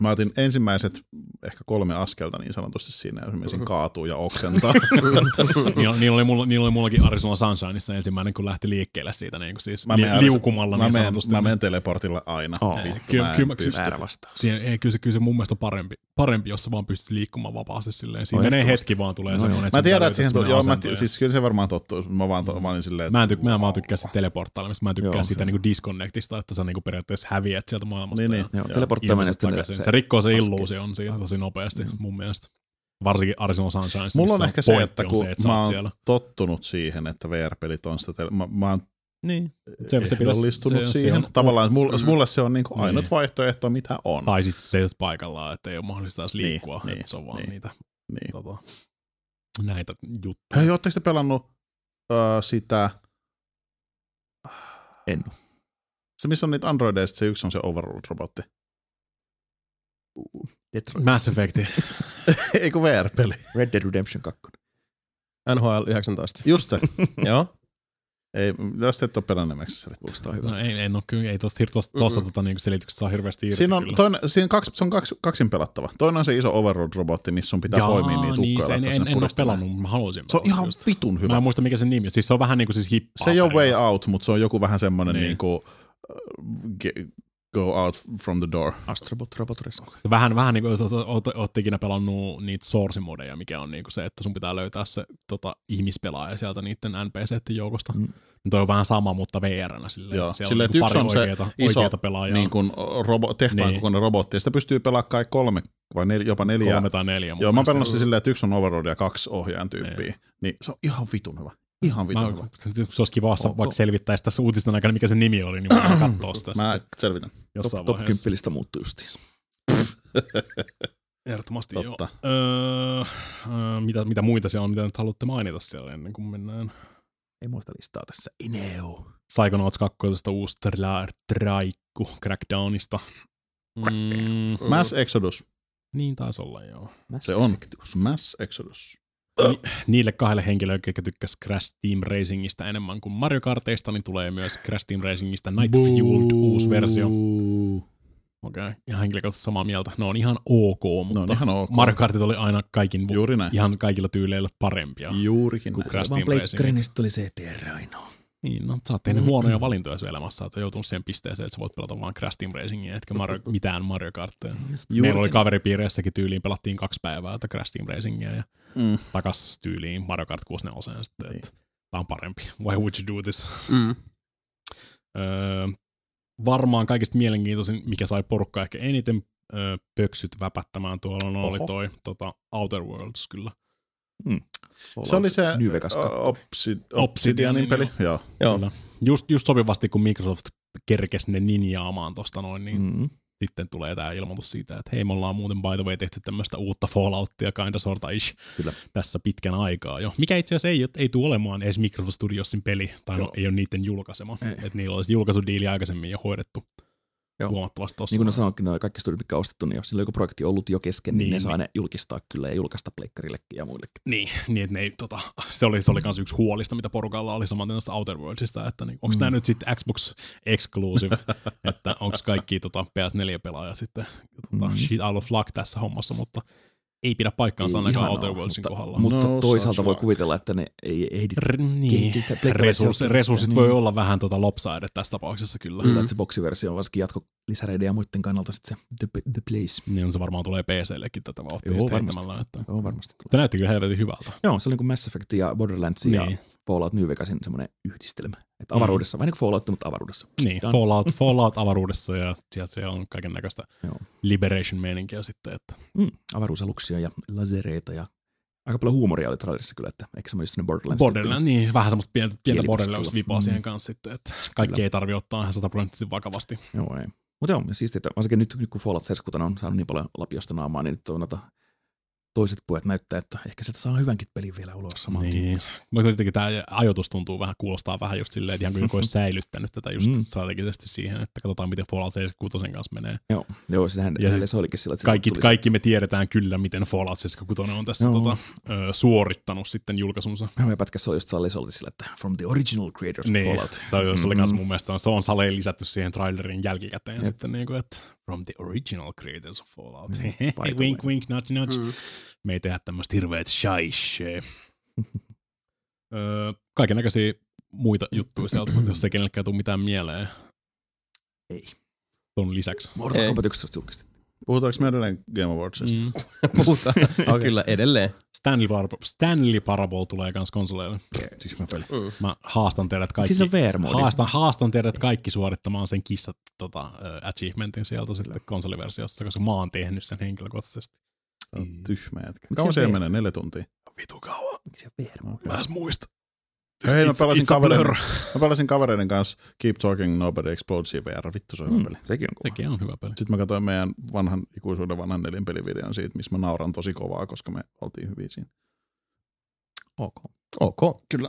Mä otin ensimmäiset ehkä kolme askelta niin sanotusti siinä ja esimerkiksi kaatuu ja oksentaa. niillä, niillä, oli mulla, niillä oli mullakin Arizona Sunshineissa ensimmäinen, kun lähti liikkeelle siitä niin kuin siis Mä li, menen- liukumalla mä, niin menen, sanotusti. mä menen teleportilla aina. Oh, Vittu, kyllä- kyllä ei, kyllä, se, kyllä se mun mielestä on parempi, parempi, jos sä vaan pystyt liikkumaan vapaasti silleen. Siinä menee hetki vaan tulee No semmoinen, Mä tiedän, että siihen tuli, joo, mä, siis kyllä se varmaan tottuu. Mä vaan to, mä olin silleen, Mä en, että tyk- mä en vaan tykkää sitä teleporttailemista. Mä en tykkää Joo, siitä niinku disconnectista, että sä niinku periaatteessa häviät sieltä maailmasta. Niin, niin. Joo, teleporttaaminen sitten se, Se, rikkoo se illuusion siinä tosi nopeasti mun mielestä. Varsinkin Arizona Sunshineissa. Mulla on ehkä se, että kun se, että mä oon siellä. tottunut siihen, että VR-pelit on sitä, mä, mä oon Niin. Se, se pitäisi, ehdollistunut se, siihen. Se on, Tavallaan mulle, mulle se on niinku Niin. ainut vaihtoehto, mitä on. tai sitten se just paikallaan, että ei ole mahdollista edes Niin, liikkua. niin, että se on vaan niin. niitä Niin. tota, näitä juttuja. Hei, ootteko te pelannut uh, sitä, En. se missä on niitä androideja, sit se yksi on se Overworld-robotti. Detroit. Mass Effect. Eikö VR-peli? Red Dead Redemption 2. NHL 19. Just se. Joo. Ei, te et ole pelannut. Kuulostaa hyvältä. No ei, en ole kyllä, ei tosta, tosta, tosta tota, niin selityksestä saa hirveästi irti Siinä on, kyllä. toinen, siinä kaksi, se on kaksi, kaksin pelattava. Toinen on se iso Overlord-robotti, missä sun pitää Jaa, poimia niitä niin, ukkoja. se, en, en, en ole pelannut, mutta mä haluaisin Se on ihan just. vitun Mä hyvä. en muista mikä se nimi on. Siis se on vähän niin kuin siis hippaa. Se ei ole Way. Out, mutta se on joku vähän semmoinen Niin. niin. niinku, ge- go out from the door. Astrobot Robotrescu. Vähän, vähän niin kuin jos oot, oot ikinä pelannut niitä source modeja, mikä on niin kuin se, että sun pitää löytää se tota, ihmispelaaja sieltä niiden NPCiden joukosta. Mm. Mm. Toi on vähän sama, mutta VR-nä silleen. Joo, että siellä silleen, on niinku että pari yksi on se oikeata, iso oikeata pelaajaa. niin kuin robo, tehtaan Niin. kokoinen robotti, ja sitä pystyy pelaamaan kai kolme vai nel, jopa neljä. kolme tai neljä. Joo, mä oon pelannut se silleen, että yksi on Overlord ja kaksi ohjaajan tyyppiä. Niin se on ihan vitun hyvä. Ihan vitun Mä, hyvä. se olisi kiva, vaikka selvittäisi tässä uutisten aikana, mikä se nimi oli, niin mä voin katsoa sitä Mä sitten selvitän. Jossain Top, top vaiheessa. 10 lista muuttui justiinsa. Ehdottomasti Totta. joo. Öö, öö, mitä, mitä muita siellä on, mitä nyt haluatte mainita siellä ennen kuin mennään? Ei muista listaa tässä. Ineo. Psychonauts 2. uusi tra- traikku Crackdownista. Mm, Mass Exodus. niin taisi olla, joo. Mass Se on. Effectus. Mass Exodus. Niille kahdelle henkilöille, jotka tykkäs Crash Team Racingista enemmän kuin Mario Karteista, niin tulee myös Crash Team Racingista Night Fueled uusi versio. Okei, okay. ihan henkilökohtaisesti samaa mieltä. Ne on ihan ok, mutta No on ihan ok. Mario Kartit oli aina kaikin, Juuri näin. ihan kaikilla tyyleillä parempia. Juurikin näin. Crash Team Racing. tuli CTR ainoa. Niin, no sä oot tehnyt huonoja valintoja sun elämässä, että joutunut siihen pisteeseen, että sä voit pelata vaan Crash Team Racingia, etkä Mario, mitään Mario Kartteja. Meillä oli kaveripiireissäkin tyyliin, pelattiin kaksi päivää että Crash Team Racingia ja Mm. takas tyyliin Mario Kart 64 sitten, että tää on parempi. Why would you do this? Mm. Öö, varmaan kaikista mielenkiintoisin, mikä sai porukkaa ehkä eniten öö, pöksyt väpättämään tuolla, no oli toi tota, Outer Worlds kyllä. Se oli se Obsid- Obsidianin, Obsidianin peli. Joo. Joo. Just, just sopivasti, kun Microsoft kerkesi ne ninjaamaan tosta noin, niin Mm. Sitten tulee tämä ilmoitus siitä, että hei, me ollaan muuten by the way tehty tämmöistä uutta Falloutia kinda sorta ish Kyllä. tässä pitkän aikaa jo. Mikä itse asiassa ei, ei tule olemaan edes Microsoft Studiosin peli, tai no, ei ole niiden julkaisema. Ei. Että niillä olisi julkaisudiili aikaisemmin jo hoidettu Joo. huomattavasti tossa. Niin kuin ne sanoikin, noin kaikki studiot, mitkä on ostettu, niin jos sillä on joku projekti ollut jo kesken, niin, Niin, ne saa niin. ne julkistaa kyllä ja julkaista pleikkarillekin ja muillekin. Niin, niin että ne ei, tota, se oli, se oli kans yksi huolista, mitä porukalla oli samaten tästä Outer Worldsista, että niin, onko mm. tämä nyt sitten Xbox Exclusive, että onko kaikki tota, PS4-pelaajat sitten tota, Mm. shit out of luck tässä hommassa, mutta ei pidä paikkaansa ainakaan Outer Worldsin mutta, kohdalla. Mutta No, toisaalta voi kuvitella, että ne ei ehdi R- niin. pleikkaversiota. Resurssit, Niin. voi olla vähän tota lopside tässä tapauksessa kyllä. Kyllä, että se boksiversio on varsinkin jatko lisäreiden ja muiden kannalta sitten se the, the place. Niin se varmaan tulee PCllekin tätä vauhtia Joo, varmasti. Että. Joo, varmasti tulee. Tämä näytti kyllä helvetin hyvältä. Joo, se oli niin kuin Mass Effect ja Borderlands ja Niin. Fallout New Vegasin semmoinen yhdistelmä. Että Mm. avaruudessa, vähän niin kuin Fallout, mutta avaruudessa. Niin, Done. Fallout, Fallout avaruudessa ja sieltä siellä on kaiken näköistä liberation-meininkiä sitten, että Mm, avaruusaluksia ja lasereita ja aika paljon huumoria oli trailerissa kyllä, että eikö semmoinen just Borderlands. Borderlands, niin vähän semmoista pientä, pientä. Borderlands-vipaa Mm. siihen kanssa sitten, että kaikki Kyllä. ei tarvi ottaa ihan sataprosenttisesti vakavasti. Joo, ei. Mutta joo, siistiä, että varsinkin nyt, nyt kun Fallout 7 on saanut niin paljon lapiosta naamaa, niin nyt on noita toiset pojat näyttää, että ehkä sieltä saa hyvänkin pelin vielä ulos samaan Niin. Mutta jotenkin tämä ajoitus tuntuu vähän, kuulostaa vähän just silleen, että ihan kuin olisi säilyttänyt tätä just Mm. strategisesti siihen, että katsotaan miten Fallout 76 kanssa menee. Joo, joo sehän Ja se olikin sillä, että se Kaikki, se- kaikki me tiedetään kyllä, miten Fallout 76 on tässä Joo. tota, ö, suorittanut sitten julkaisunsa. Joo, ja pätkässä oli just Solti sillä, että from the original creators of Niin, Fallout. se oli, se oli Mm. kans mun mielestä, se on saleen lisätty siihen trailerin jälkikäteen Jep. sitten niin kuin, että from the original creators of Fallout. Mm, wink, way. wink, nudge, nudge. Mm. Me ei tehdä tämmöistä hirveät shaishee. öö, kaiken näköisiä muita juttuja sieltä, mutta jos ei kenellekään tule mitään mieleen Ei. ton lisäksi. Mortal. Kombat 11 julkistettiin. Puhutaanko me edelleen Game Awardsista? Mm. Puhutaan. okay. Kyllä, edelleen. Stanley, Parable, Stanley Parable tulee kans konsoleille. Tyhmä peli. Mm. Mä haastan teidät kaikki. Siis on. Haastan, haastan teidät kaikki suorittamaan sen kissat tota, uh, achievementin sieltä sitten konsoliversiossa, koska mä oon tehnyt sen henkilökohtaisesti. On Tyhmä jätkä. Miksi Kauan se siellä menee? Neljä tuntia. Vitu kauan. Miksi se VR-moodi? Mä en muista. Hei, mä It's- pelasin, kavereiden, mä pelasin kavereiden kanssa Keep Talking Nobody Explodes VR. Vittu se on hyvä Mm, peli. sekin on kova. Sekin on hyvä peli. Sitten mä katsoin meidän vanhan, ikuisuuden vanhan nelinpelivideon siitä, missä mä nauran tosi kovaa, koska me oltiin hyviä siinä. Ok. Ok. Kyllä.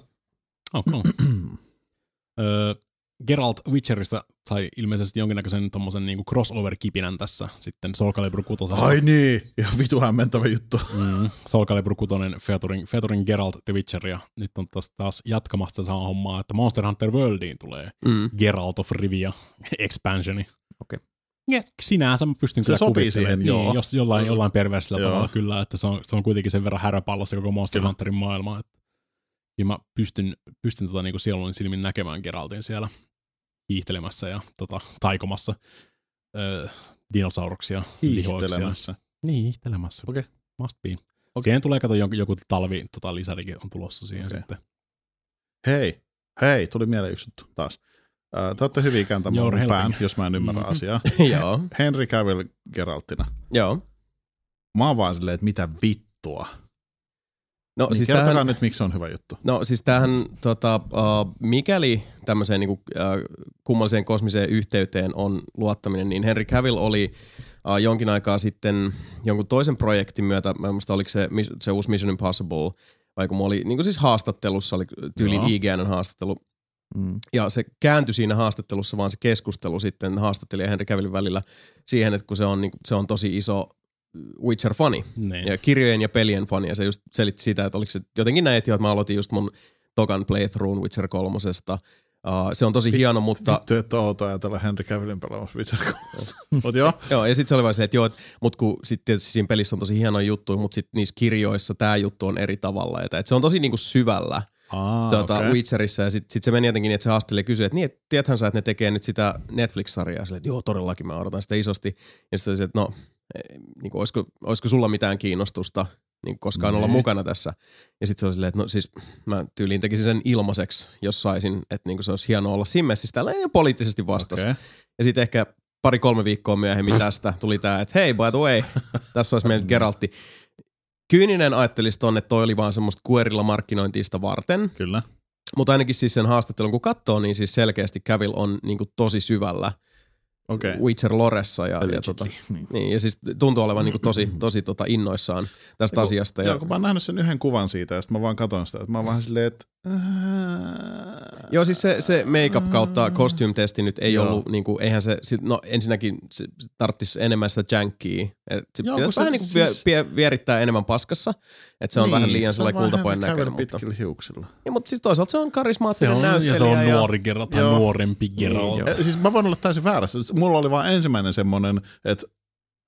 Öö, Geralt Witcherista sai ilmeisesti jonkinnäköisen tommosen niinku crossover-kipinän tässä sitten Soul Calibur 6. Ai niin, ja vitu hämmentävä juttu. Mm, Soul Calibur 6 featuring, featuring Geralt the Witcher ja nyt on taas, taas jatkamassa samaa hommaa, että Monster Hunter Worldiin tulee Mm. Geralt of Rivia expansioni. Okei. Ja sinänsä mä pystyn Se kyllä sopii siihen, niin, joo. jos jollain, jollain perversillä Joo. tavalla kyllä, että se on, se on kuitenkin sen verran häröpallossa koko Monster Kyllä. Hunterin maailma, että ja mä pystyn, pystyn tota niinku sielun silmin näkemään Geraltin siellä hiihtelemässä ja tota, taikomassa öö, dinosauruksia. lihoiksia. Hiihtelemässä. Niin, hiihtelemässä. Okei. Must be. Okei. Siihen tulee kato joku, joku talvi tota, lisärikin on tulossa siihen Okei. sitten. Hei, hei, tuli mieleen yksi juttu taas. Äh, Te olette hyvin kääntämään mun helping. pään, jos mä en ymmärrä Mhm. asiaa. Joo, Henry Cavill Geraltina. joo. Mä oon vaan silleen, että mitä vittua. No Niin siis kertokaa tämähän, nyt, miksi se on hyvä juttu. no siis tämähän tota, uh, mikäli tämmöiseen niinku, uh, kummalliseen kosmiseen yhteyteen on luottaminen, niin Henry Cavill oli uh, jonkin aikaa sitten jonkun toisen projektin myötä, mä en muista oliko se, se uusi Mission Impossible, vai kun oli niin siis haastattelussa, oli tyylin Joo. IGN haastattelu, Mm. ja se kääntyi siinä haastattelussa vaan se keskustelu sitten haastattelija ja Henry Cavillin välillä siihen, että kun se on, niin, se on tosi iso Witcher-fani Niin. ja kirjojen ja pelien fani, ja se just selitti sitä, että oliko se jotenkin näin, että mä aloitin just mun tokan playthrough Witcher kolmosesta. Uh, se on tosi hieno, mutta Vittu, että outo ajatella Henry Cavillin pelaamassa Witcher 3. Mut joo, joo, ja sitten se oli vaan silleen, että joo, et, mut kun sitten tietysti siinä pelissä on tosi hieno juttu, mutta sitten niissä kirjoissa tämä juttu on eri tavalla, että et se on tosi niinku syvällä Aa, tota, okei. Witcherissa ja sitten sit se meni jotenkin niin, että se haasteli ja kysyi, että niin, et, tiedäthän sä, että ne tekee nyt sitä Netflix-sarjaa. Silleen, että joo, todellakin mä odotan sitä isosti. Ja sitten se oli, että no, niin kuin, olisiko, olisiko sulla mitään kiinnostusta niin koskaan olla Nee. mukana tässä. Ja sitten se oli silleen, että no siis mä tyyliin tekisin sen ilmaiseksi, jos saisin, että niin kuin se olisi hienoa olla siinä messissä. Täällä ei poliittisesti vastasi. Okei. Ja sitten ehkä pari-kolme viikkoa myöhemmin tästä tuli tämä, että hei, by the way, tässä olisi meillä Geraltti. Kyyninen ajattelisi tonne, että toi oli vaan semmoista kuerilla markkinointista varten. Kyllä. Mutta ainakin siis sen haastattelun kun katsoo, niin siis selkeästi Cavill on niinku tosi syvällä Okei. Witcher Loressa. Ja, ja, tota, Niin. niin, ja siis tuntuu olevan niinku tosi, tosi tota innoissaan tästä asiasta. Ja, Joo, kun mä oon nähnyt sen yhden kuvan siitä, ja sitten mä vaan katon sitä, että mä oon vähän silleen, että... joo, siis se, se make-up kautta costume testi nyt ei Joo. ollut, niinku, eihän se, sit, no ensinnäkin se tarttisi enemmän sitä jankia. Et se Joo, pitäisi se vähän niinku siis- vie, vie, vierittää enemmän paskassa. Että se on vähän liian sellainen kultapojen näköinen. Mutta, pitkillä hiuksilla. niin, mutta siis toisaalta se on Se karismaattinen on, näyttelijä. ja se on nuori Geralt tai Joo. nuorempi Geralt. Eh, Siis mä voin olla täysin väärässä. Mulla oli vaan ensimmäinen semmonen, että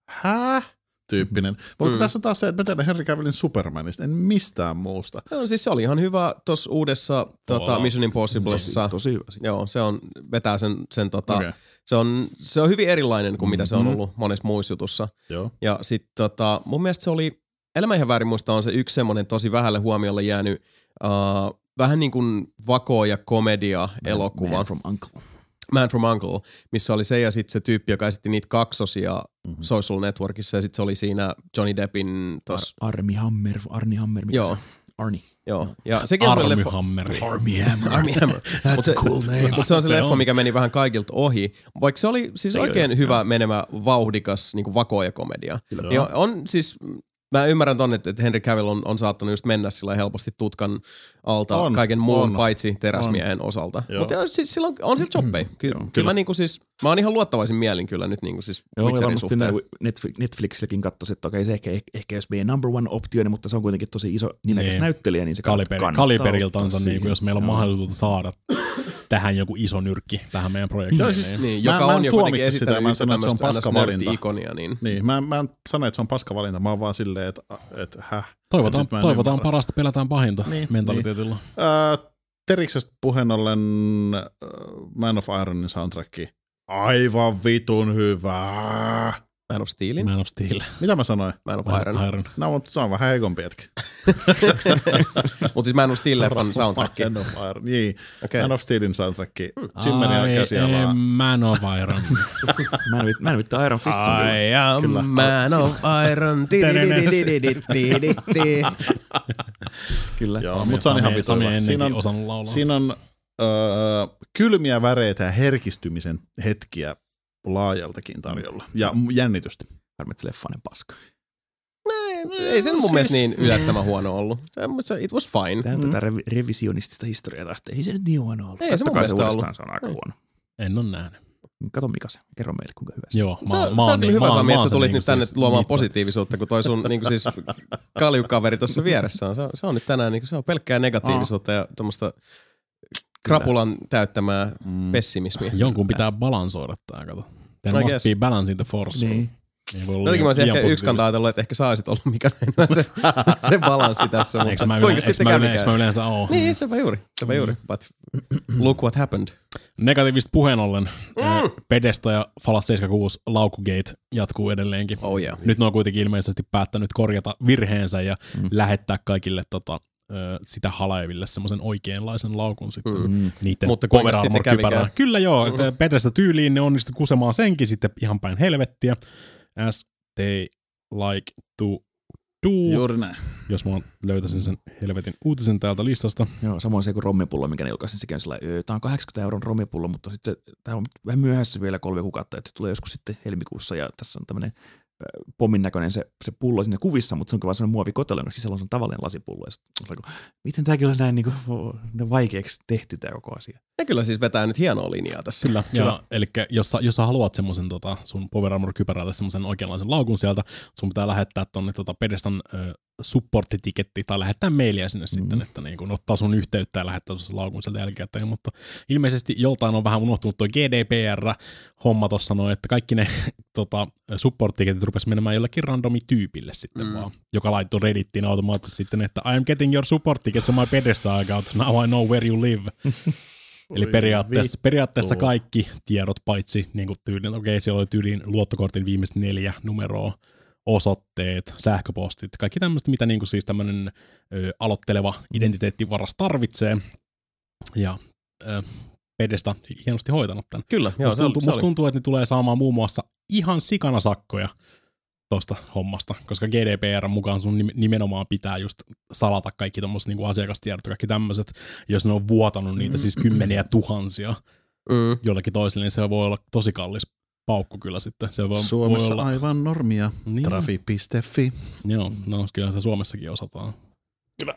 häh? Tyyppinen. Mutta Mm. tässä on taas se, että mä tiedän Henry Cavillin Supermanista, en mistään muusta. No, siis se oli ihan hyvä tuossa uudessa tota. Mission Impossiblessa. Tosi hyvä. siinä. Joo, se on, vetää sen, sen tota, okay. se, on, se on hyvin erilainen kuin mitä se on Mhm. ollut monessa muissa jutussa. Joo. Ja sit tota, mun mielestä se oli, elämä ihan väärin muista on se yksi semmoinen tosi vähälle huomiolle jäänyt, uh, vähän niin kuin vakoo ja komedia elokuva. Man from Uncle. Man from Uncle, missä oli se ja sitten se tyyppi, joka esitti niitä kaksosia Mhm. mm-hmm. Social Networkissa ja sitten se oli siinä Johnny Deppin tos, Ar- Armi Hammer, Arni Hammer, mikä Joo. se? Arni. joo. Ja sekin on leffa, Armyhammeri. Army Hammer. Army Hammer. That's Mut se, a cool name. Mutta se on se, Se leffa, on. mikä meni vähän kaikilta ohi. Vaikka se oli siis Se oikein oli, hyvä menemä, vauhdikas niin vakooja komedia. Joo. Ja on siis, mä ymmärrän ton, että Henry Cavill on, on saattanut just mennä sillä helposti tutkan alta On, kaiken muun on. paitsi teräsmiehen osalta. Joo. Mutta siis sillä on, on sillä jobbei. Ky- kyllä mä niinku siis, mä oon ihan luottavaisin mielin kyllä nyt niinku siis Joo, ja Witcherin varmasti suhteen. Netflix, Netflixilläkin katsoisi, että okei, se ehkä, ehkä jos meidän number one optio, mutta se on kuitenkin tosi iso nimekäs Niin. näyttelijä, niin se Kaliberi, kannattaa kaliberiltansa, niin kuin, jos meillä on Joo. mahdollisuus saada tähän joku iso nyrkki tähän meidän projektiin. Joo, siis- niin. Niin, Mä- joka mä en on jo kuitenkin tuomitse sitä, mä sanon, että se on paskavalinta. ikonia, niin Niin, mä, mä en sano, että se on paska valinta, mä oon vaan silleen, että, että häh. Toivotaan, en toivotaan ymmärrä. parasta, pelätään pahinta Niin, niin, mentaliteetilla. Öö, Teriksestä puheen ollen Man of Ironin soundtrack. Aivan vitun hyvä. Man of Steelin. Man of Steel. Mitä mä sanoin? Man of Iron. Iron. No, mutta se on vähän heikompi hetki. mutta siis Man of Steel-leffan soundtrack. Man of Iron, niin. Okay. Man of Steelin soundtrack. Jimmeni on käsialaa. Man of Iron. man, with, man of Iron Fist. I am. Man of Iron. kyllä. Joo, mutta se on ihan vitu ennenkin osannut laulaa. siinä on öö, kylmiä väreitä ja herkistymisen hetkiä laajaltakin tarjolla. Ja jännitystä. Harmi, että se leffa on paska. Ei se mun Siis- mielestä niin yllättävän huono ollut. Se- se- It was fine. Tämä on tätä revi- revisionistista historiaa taas. Ei se nyt niin huono ollut. Ei se mun mielestä uudestaan, ollut. se on aika huono. En ole nähnyt. Kato Mika se, kerro meille kuinka hyvä se. Joo, Se, mä, on- mä se oon on niin- hyvä Sami, että sä se tulit niinku nyt tänne siis luomaan niittää. positiivisuutta, kun toi sun niin siis kaljukaveri tuossa vieressä on. Se, on. se on nyt tänään niin se on pelkkää negatiivisuutta ja tuommoista krapulan täyttämää Mm. pessimismiä. Jonkun pitää balansoida tää, kato. I There must guess. be balance in the force. Niin. Ei voi olla Jotenkin mä olisin ehkä yksi kantaa ajatellut, että ehkä sä olisit ollut mikä se, se, se balanssi tässä, Eikö mä, yleensä, eikö sitten mä, eikö kävikään? mä yleensä oo? Niin, sepä juuri, sepä juuri. But look what happened. Negatiivista puheen ollen, mm. Pedesta ja Fallout 76 Laukugate jatkuu edelleenkin. Oh yeah. Nyt ne on kuitenkin ilmeisesti päättänyt korjata virheensä ja mm. lähettää kaikille tota, sitä halaeville semmoisen oikeanlaisen laukun sitten. Mm. Mm. Niiden Mutta power armor? Kyllä joo, mm. että Pedesta tyyliin ne onnistui kusemaan senkin sitten ihan päin helvettiä. As they like to do. Juuri näin. Jos mä löytäisin sen helvetin uutisen täältä listasta. Joo, samoin se kuin rommipullo, mikä ne julkaisin, sekin on sellainen, öö, tää on 80 euron rommipullo, mutta sitten tämä on vähän myöhässä vielä kolme kuukautta, että tulee joskus sitten helmikuussa ja tässä on tämmöinen pommin näköinen se, se pullo siinä kuvissa, mutta se onkin vaan semmoinen muovikotelo, jonka sisällä on se tavallinen lasipullo. Ja sit on miten tämäkin on näin niin kuin, vaikeaksi tehty tämä koko asia. Ne kyllä siis vetää nyt hienoa linjaa tässä. Kyllä. Ja, eli jos, sä- jos sä haluat semmoisen tota, sun Power Armor kypärältä semmoisen oikeanlaisen laukun sieltä, sun pitää lähettää tonne tota Pedestan ö, supporttitiketti tai lähettää mailia sinne mm. sitten, että niin kun ottaa sun yhteyttä ja lähettää sun laukun sieltä jälkikäteen, mutta ilmeisesti joltain on vähän unohtunut tuo GDPR-homma tuossa noin, että kaikki ne tota, supporttiketit rupes menemään jollekin randomityypille sitten mm. vaan, joka laittoi Reddittiin automaattisesti sitten, että I am getting your support tickets on my Pedestal account, now I know where you live. Eli periaatteessa, periaatteessa kaikki tiedot, paitsi niin kuin tyylin, okei, siellä oli tyyliin luottokortin viimeiset neljä numeroa, osoitteet, sähköpostit, kaikki tämmöistä, mitä niin kuin siis tämmöinen ö, aloitteleva identiteettivaras tarvitsee. Ja ö, Pedesta hienosti hoitanut tämän. Kyllä, joo, musta, se, tuntuu, se musta tuntuu, että ne tulee saamaan muun muassa ihan sikana sakkoja tosta hommasta, koska GDPR mukaan sun nim- nimenomaan pitää just salata kaikki tommoset niinku asiakastiedot ja kaikki tämmöiset, jos ne on vuotanut niitä siis kymmeniä tuhansia Mm. jollekin toiselle, niin se voi olla tosi kallis paukku kyllä sitten. Se voi, Suomessa voi olla, aivan normia. Niin. Trafi.fi. Joo, no kyllä se Suomessakin osataan. Kyllä.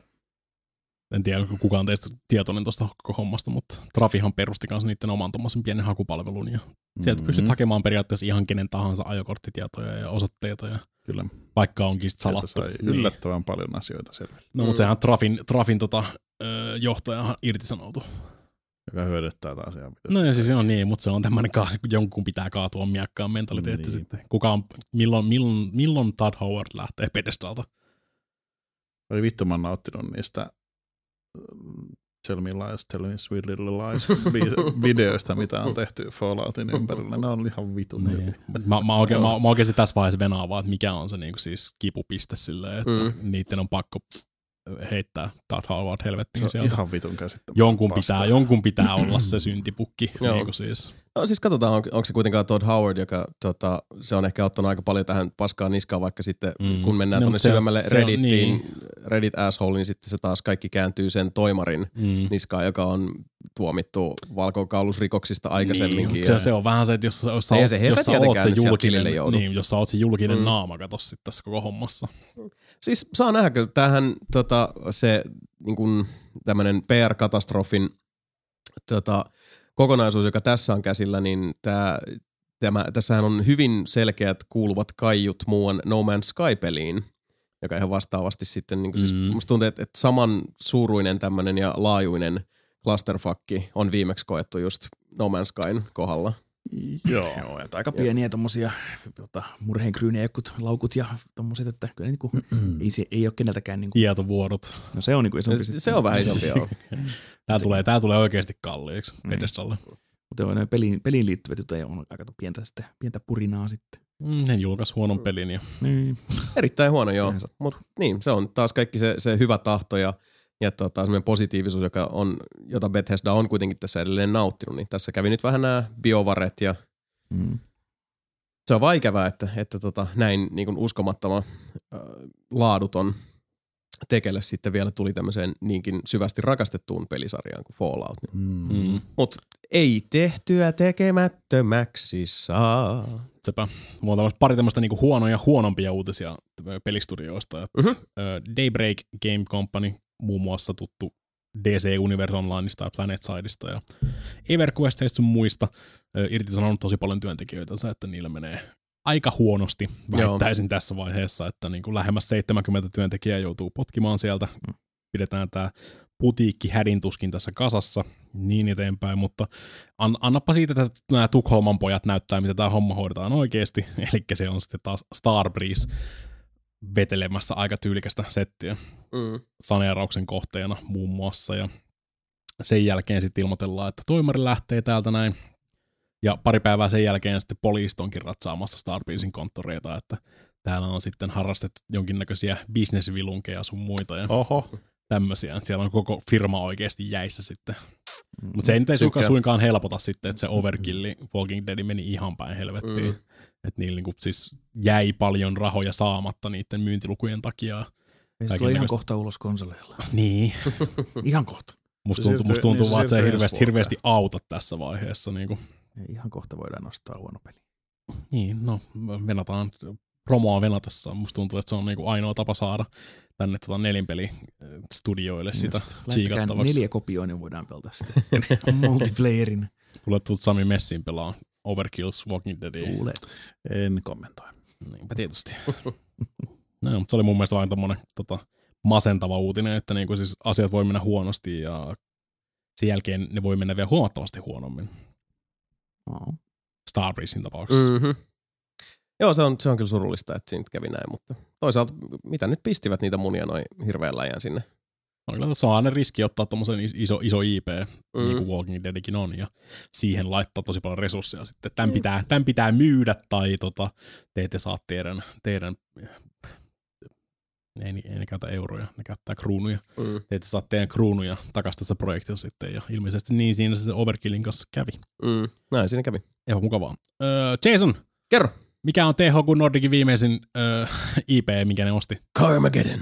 En tiedä, kukaan teistä tietoinen tuosta koko hommasta, mutta Trafihan perusti kanssa niiden oman tuommoisen pienen hakupalvelun ja sieltä Mhm. pystyt hakemaan periaatteessa ihan kenen tahansa ajokorttitietoja ja osoitteita ja Kyllä. vaikka onkin sit Sieltä salattu. sai yllättävän paljon asioita selville, No, mutta sehän Trafin, Trafin tota, johtajahan irtisanoutu. Joka hyödyttää taas ihan No ja siis se on niin, mutta se on tämmöinen, ka- jonkun pitää kaatua miakkaan mentaliteetti Niin. sitten. Kuka on, milloin, milloin, milloin Todd Howard lähtee pedestalta? Oli vittu, mä oon nauttinut niistä mm, Tell Me Lies, Tell Me Sweet Little Lies vi- videoista, mitä on tehty Falloutin ympärillä. Ne on ihan vitun Niin. Mä, mä, oikein, mä, mä oikeasti tässä vaiheessa venaan vaan, että mikä on se niinku siis kipupiste silleen, että Mm. niiden on pakko heittää Todd Howard Se helvettiin on sieltä. ihan vitun käsittämätöntä. Jonkun paskaa. pitää, jonkun pitää olla se syntipukki. Joo. niin kuin siis. No siis katsotaan, on, onko se kuitenkaan Todd Howard, joka tota, se on ehkä ottanut aika paljon tähän paskaan niskaan, vaikka sitten Mm. kun mennään No, tuonne syvemmälle Reddittiin, niin. Reddit asshole, niin sitten se taas kaikki kääntyy sen toimarin Mm. niskaan, joka on tuomittu valkokaulusrikoksista aikaisemminkin. Niin, ja- se, se, on vähän se, että jos, sä- jos sä, Ei oot, se jos sä oot se julkinen, niin, jos sä oot se julkinen Mm. mm. naama, kato sitten tässä koko hommassa. Siis saa nähdä, kyllä tämähän tota, se niin kuin, tämmöinen PR-katastrofin tota, kokonaisuus, joka tässä on käsillä, niin tää, tämä, tässähän on hyvin selkeät kuuluvat kaiut muuan No Man's Sky-peliin, joka ihan vastaavasti sitten, niin kuin, siis Mm. musta tuntuu, että, että saman suuruinen tämmöinen ja laajuinen clusterfuckki on viimeksi koettu just No Man's Skyn kohdalla. Joo. Joo, että aika pieniä tommosia tota, murheenkryyneekut, laukut ja tommoset, että kyllä niinku, ei, se, ei ole keneltäkään niinku, Tietovuodot. no se on niinku isompi. Se, se on vähän isompi, joo. Tää tulee, tää tulee oikeasti kalliiksi Niin. pedestalle. Mutta joo, peliin, peliin liittyvät juttuja on aika pientä, sitten, pientä purinaa sitten. Mm, ne julkaisi huonon pelin ja Niin. Erittäin huono, joo. Mutta niin, se on taas kaikki se, se hyvä tahto ja, ja tota, semmoinen positiivisuus, joka on, jota Bethesda on kuitenkin tässä edelleen nauttinut. Niin tässä kävi nyt vähän nämä biovaret ja Mm. se on vaikavää, että, että tota, näin niin kuin uskomattoman äh, laaduton tekele sitten vielä tuli tämmöiseen niinkin syvästi rakastettuun pelisarjaan kuin Fallout. Niin. mm. Mutta ei tehtyä tekemättömäksi saa. sepä. Mulla on pari tämmöistä niinku huonoja huonompia uutisia pelistudioista. Mhm. Mm-hmm. Daybreak Game Company, muun muassa tuttu DC Universe Onlineista ja PlanetSideista ja EverQuesteista sun muista. Irtisanonut tosi paljon työntekijöitä, että niillä menee aika huonosti, väittäisin tässä vaiheessa, että niin kuin lähemmäs 70 työntekijää joutuu potkimaan sieltä. Pidetään tämä putiikki hädintuskin tässä kasassa, niin eteenpäin, mutta an, annappa siitä, että nämä Tukholman pojat näyttää, mitä tämä homma hoidetaan oikeasti, eli se on sitten taas Starbreeze vetelemässä aika tyylikästä settiä Mm. saneerauksen kohteena muun muassa, ja sen jälkeen sitten ilmoitellaan, että toimari lähtee täältä näin, ja pari päivää sen jälkeen sitten poliisit onkin ratsaamassa Starbreezin konttoreita, että täällä on sitten harrastettu jonkinnäköisiä bisnesvilunkeja sun muita, ja Oho. tämmöisiä. Siellä on koko firma oikeasti jäissä sitten. Mutta se ei nyt ei suinkaan, suinkaan helpota sitten, että se overkilli Walking Dead meni ihan päin helvettiin. Mm. Mm. Että niillä niinku siis jäi paljon rahoja saamatta niiden myyntilukujen takia. Ei se tulee ihan kohta ulos konsoleilla. Niin. Ihan kohta. Musta tuntuu, musta tuntuu niin se vaan, että se ei hirveästi, hirveästi auta tässä vaiheessa. Niinku. Ei, ihan kohta voidaan nostaa huono peli. Niin, no venataan promoa venatessa. Musta tuntuu, että se on niinku ainoa tapa saada tänne tota nelinpeli studioille sitä tsiikattavaksi. neljä kopioa, niin voidaan pelata sitten multiplayerin. Tulee tuut Sami Messin pelaa Overkills Walking Deadia. Kuulee. En kommentoi. Niinpä tietysti. no, mutta se oli mun mielestä vain tommonen tota, masentava uutinen, että niinku siis asiat voi mennä huonosti ja sen jälkeen ne voi mennä vielä huomattavasti huonommin. Oh. Starbreezein tapauksessa. Mm. Mm-hmm. Joo, se on, se on kyllä surullista, että siinä nyt kävi näin, mutta toisaalta mitä nyt pistivät niitä munia noin hirveän läjän sinne? No, kyllä se on aina riski ottaa tommosen is- iso, iso IP, mm. Mm. niin kuin Walking Deadikin on, ja siihen laittaa tosi paljon resursseja sitten. Tämän pitää, tämän pitää myydä, tai tota, te ette saa teidän, teidän ei, ei ne käytä euroja, ne käyttää kruunuja. Mm. te ette saa teidän kruunuja takaisin tässä projektissa sitten, ja ilmeisesti niin siinä se Overkillin kanssa kävi. Mm. Näin siinä kävi. Ihan mukavaa. Öö, Jason, Kerro. Mikä on THQ Nordicin viimeisin öö, IP, mikä ne osti? Carmageddon.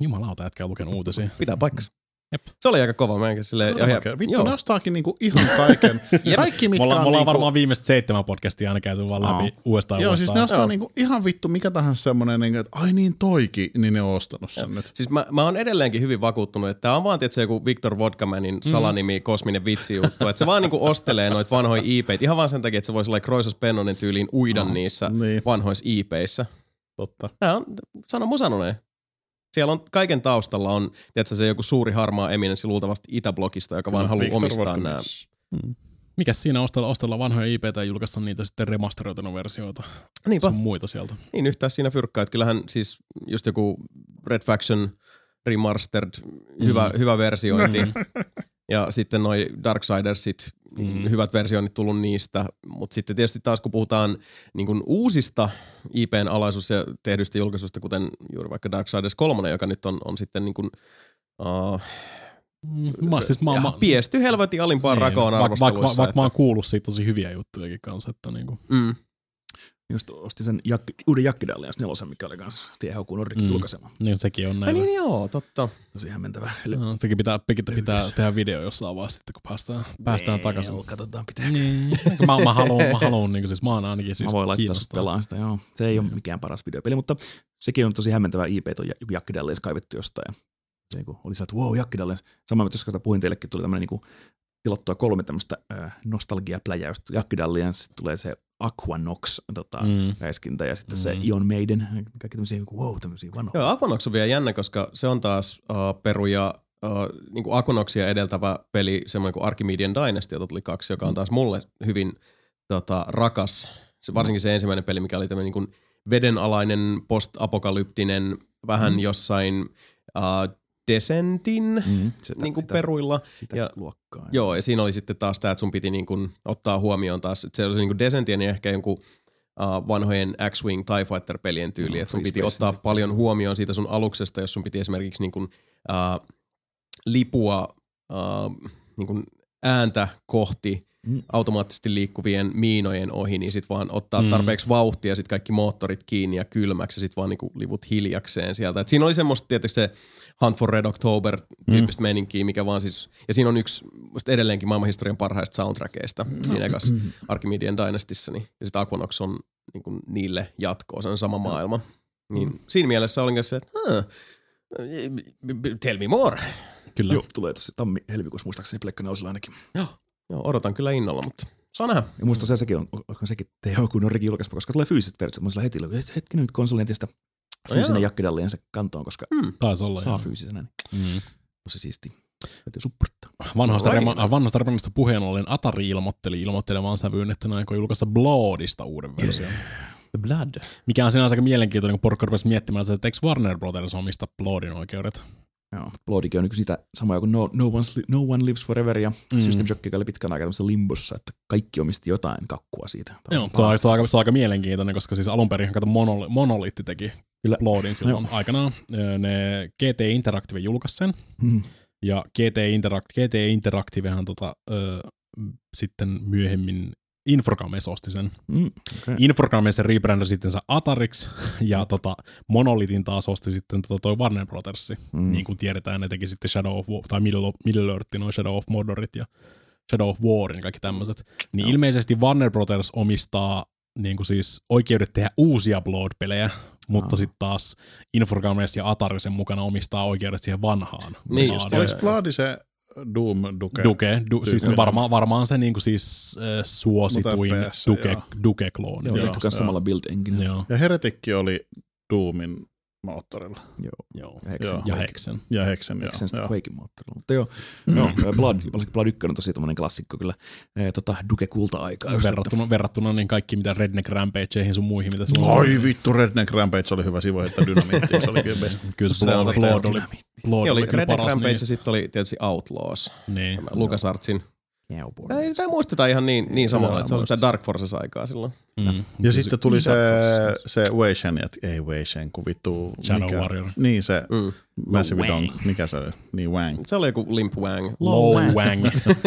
Jumalauta, on lukenut uutisia. Pitää paikkas. Jep. Se oli aika kova. Mä enkä silleen, ja, ja, Vittu, joo. ne ostaakin niinku ihan kaiken. Kaikki, Me mitkä ollaan, on me ollaan niinku, varmaan viimeistä seitsemän podcastia aina käyty vaan läpi Joo. uudestaan Joo, siis ne uudestaan. ostaa Joo. niinku ihan vittu mikä tahansa semmonen, niinku, että ai niin toikin, niin ne on ostanut sen nyt. Siis mä, mä oon edelleenkin hyvin vakuuttunut, että tää on vaan tietysti joku Victor Vodkamanin salanimi, kosminen vitsi juttu. Että se vaan niinku ostelee noita vanhoja IPitä ihan vaan sen takia, että se voisi olla Kroisas Pennonen tyyliin uida niissä Niin. vanhoissa IPissä. Totta. Tää on, sano mun sanoneen. Siellä on kaiken taustalla on, tiedätkö, se joku suuri harmaa eminenssi luultavasti Itäblogista, joka vaan haluaa Victor omistaa nämä. Mikäs siinä ostella, ostella vanhoja IPtä ja julkaista niitä sitten remasteroituna versioita Niinpä. sun muita sieltä. Niin yhtään siinä fyrkkaa, että kyllähän siis just joku Red Faction Remastered, hyvä, Mm. hyvä versiointi. ja sitten noi Darksidersit, Mm. mm. hyvät versioinnit tullut niistä. Mutta sitten tietysti taas kun puhutaan niin kun uusista IPn alaisuus- ja tehdyistä julkaisuista, kuten juuri vaikka Darksiders 3, joka nyt on, on sitten niin kun, uh, Mä, siis, mä, ja mä, piesty helvetin alimpaan niin, rakoon vaikka, vaikka, arvosteluissa. vaikka, mä oon kuullut siitä tosi hyviä juttujakin kanssa, että niinku, mm, Just ostin sen jak- uuden Jakkidallians nelosen, mikä oli kanssa THQ Nordikin Mm. mm. julkaisema. niin sekin on Ai näin. niin joo, totta. Tosi hämmentävä. No, sekin pitää, pitää, pitää tehdä video jossain vaiheessa sitten, kun päästään, päästään takaisin. Katsotaan pitää. Niin. mä, mä haluan, mä haluan niin siis mä oon ainakin siis Mä voin laittaa kiinnostaa. pelaan sitä, joo. Se ei ole mikään paras videopeli, mutta sekin on tosi hämmentävä IP, tuon joku Jakkidallians kaivettu jostain. Niin oli se, että wow, Jakkidallians. Sama, jos sitä puhuin teillekin, tuli tämmöinen niin tilottua kolme tämmöistä äh, nostalgiapläjäystä. Jakkidallians, sitten tulee se Aquanox tota, mm. Mm. räiskintä ja sitten se Mm. Ion Maiden. Kaikki tämmöisiä, wow, tämmöisiä vanhoja. Joo, Aquanox on vielä jännä, koska se on taas uh, peruja uh, niin kuin Aquanoxia edeltävä peli, semmoinen kuin Archimedean Dynasty, jota tuli kaksi, joka on taas mulle hyvin tota, rakas. Se, varsinkin se ensimmäinen peli, mikä oli tämmöinen niin kuin vedenalainen, post-apokalyptinen, vähän Mm. jossain uh, Descentin Mm, sitä, niin kuin sitä, peruilla. sitä ja- luokkaa. Joo, ja siinä oli sitten taas tämä, että sun piti niin kuin ottaa huomioon taas, että se oli niin kuin Descentien ja ehkä jonkun uh, vanhojen X-Wing TIE Fighter-pelien tyyli, No, että sun piti ottaa sitten. paljon huomioon siitä sun aluksesta, jos sun piti esimerkiksi niin kuin, uh, lipua uh, niin kuin ääntä kohti. Automaattisesti liikkuvien miinojen ohi, niin sit vaan ottaa Mm. tarpeeksi vauhtia ja sit kaikki moottorit kiinni ja kylmäksi ja sit vaan niinku livut hiljakseen sieltä. Et siinä oli semmoista tietysti se Hunt for Red October tyyppistä mm. meininkiä, mikä vaan siis, ja siinä on yksi musta edelleenkin maailmanhistorian parhaista soundtrackeista siinä ekas Archimedean Dynastyssä, niin, ja sitten Aquanox on niinku niille jatkoa, se on sama maailma. Niin siinä mielessä olin kanssa se, että huh, tell me more. Kyllä. Joo, tulee tossa tammi helmikuussa muistaakseni Pleikka ainakin. Joo, odotan kyllä innolla, mutta saa nähdä. Ja muista se, sekin on, onko sekin Teo, kun on Rikin julkaisema, koska tulee fyysiset versiot. Mä oon sillä heti, että hetki nyt konsolintista fyysinen joo. jakkidallien se kantoon, koska Taisi olla. saa joo. fyysisenä. Niin Mm. tosi siisti. Täytyy supporttaa. Vanhasta, Right. rema, vanhasta remonista puheen ollen Atari ilmoitteli ilmoittelemaan sävyyn, että ne aikoo julkaista Bloodista uuden version. The Blood. Mikä on sinänsä aika mielenkiintoinen, kun porukka rupesi miettimään, että eikö Warner Brothers omista Bloodin oikeudet. Joo, Bloodikin on niin sitä samaa kuin no, no, One's, no One Lives Forever ja mm. System Shock, joka oli pitkän aikaa tämmöisessä limbossa, että kaikki omisti jotain kakkua siitä. Joo, se on, se, on aika, se on aika mielenkiintoinen, koska siis alun perin kato Monol- Monoliitti teki Kyllä. Bloodin silloin aikanaan. Öö, Ne GT Interactive julkaisi sen, Mm. ja GT, Interact, GT Interactivehan tota, öö, sitten myöhemmin Infocrames osti sen. Mm. Okay. Infocrames rebrändäsi sitten Atarix, ja tota, Monolithin taas osti sitten tota toi Warner Brothers. Mm. Niin kuin tiedetään, ne teki sitten Shadow of War, tai Middle, Middle Earth, noin Shadow of Mordorit ja Shadow of Warin, kaikki tämmöiset. Niin ilmeisesti Warner Brothers omistaa niin kuin siis oikeudet tehdä uusia Blood-pelejä, mutta sitten taas Infogrames ja Atari sen mukana omistaa oikeudet siihen vanhaan. Niin, Bloodiin. Oliko Bloodi se Doom Duke? Duke, du, siis Duke. varmaan, varmaan se niinku siis äh, suosituin FPS, Duke, joo. Duke-klooni. Joo, myös joo. samalla build engine. Joo, Ja Heretikki oli Doomin moottorilla. Joo. joo. Ja Hexen, Joo. Ja Hexen. Ja Hexen, joo. Hexen sitten joo. Quakein moottorilla. Mutta joo, joo Blood, varsinkin Blood 1 on tosi tommonen klassikko kyllä. E, tota, Duke kulta-aikaa. just, että- Verrattuna, verrattuna niin kaikki mitä Redneck Rampageihin sun muihin, mitä sulla on. Oi vittu, Redneck Rampage oli hyvä sivu, että dynamiittiin, se oli kyllä best. Kyllä Se se on Blood, Blood oli, Dynamiitti. Blood oli oli kyllä Red Dead paras Rampage ja niistä. sitten oli tietysti Outlaws. Niin. Lucas Artsin. Tämä ei, sitä ei muisteta ihan niin, niin samalla, Joo, että se oli sitä. Dark Forces aikaa silloin. Mm. Ja sitten tuli se, se Wei Shen, et- ei Wei Shen, kun vittu, Shadow mikä, Warrior. niin se Mm. Massive Wang. Dong, mikä se oli, niin Wang. Se oli joku Limp Wang. Low Wang.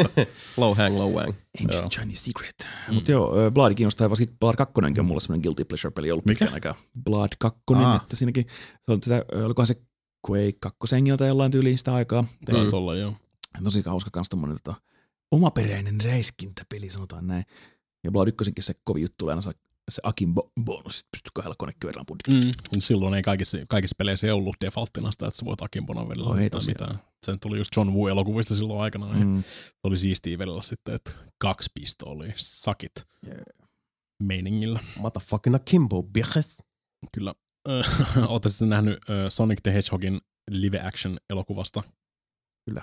Low Hang, Low Wang. Ancient Chinese Secret. Mm. Mutta joo, Blood kiinnostaa, ja varsinkin Blood 2 on mulle semmoinen guilty pleasure-peli ollut Mikä? pitkän aikaa. Blood 2, Aa. että siinäkin, se on sitä, olikohan se Quake 2 hengiltä jollain tyyliin sitä aikaa. Taisi olla, joo. Tosi hauska kans tommonen tota, omaperäinen räiskintäpeli, sanotaan näin. Ja Blood 1 se kovin juttu tulee aina se, se Akin bo- bonus, että pystyy kahdella konekyörällä budjetilla. Mm. Silloin ei kaikissa, kaikissa peleissä ei ollut defaulttina sitä, että sä voit Akimbonan vedellä No ei tai tosiaan. mitään. Sen tuli just John Woo-elokuvista silloin aikana. Mm. Mm. Oli siistiä vedellä sitten, että kaksi pistoolia, sakit meiningillä. Motherfucking Akimbo, bitches. Kyllä. Olette sitten nähnyt Sonic the Hedgehogin live-action elokuvasta? Kyllä.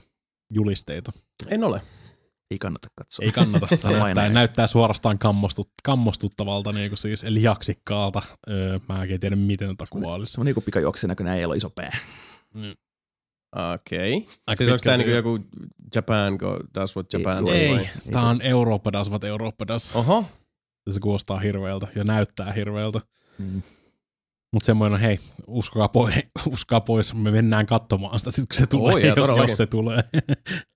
Julisteita. En ole. Ei kannata katsoa. Ei kannata. On näyttää, suorastaan kammostut, kammostuttavalta, niin kuin siis lihaksikkaalta. Öö, mä en tiedä, miten tätä kuvailisi. Se on niinku pikajuoksen näköinen äijällä on iso pää. Okei. Okay. Aika Siis onko pitkälti- niinku joku Japan go, does what Japan Ei, does Ei, vai? tää on Eurooppa das, what Eurooppa das. Oho. Se kuulostaa hirveältä ja näyttää hirveältä. Mm. Mutta semmoinen, hei, uskokaa pois, uskokaa pois, me mennään katsomaan sitä sit, kun se tulee, Oi, ja jos, jos se tulee.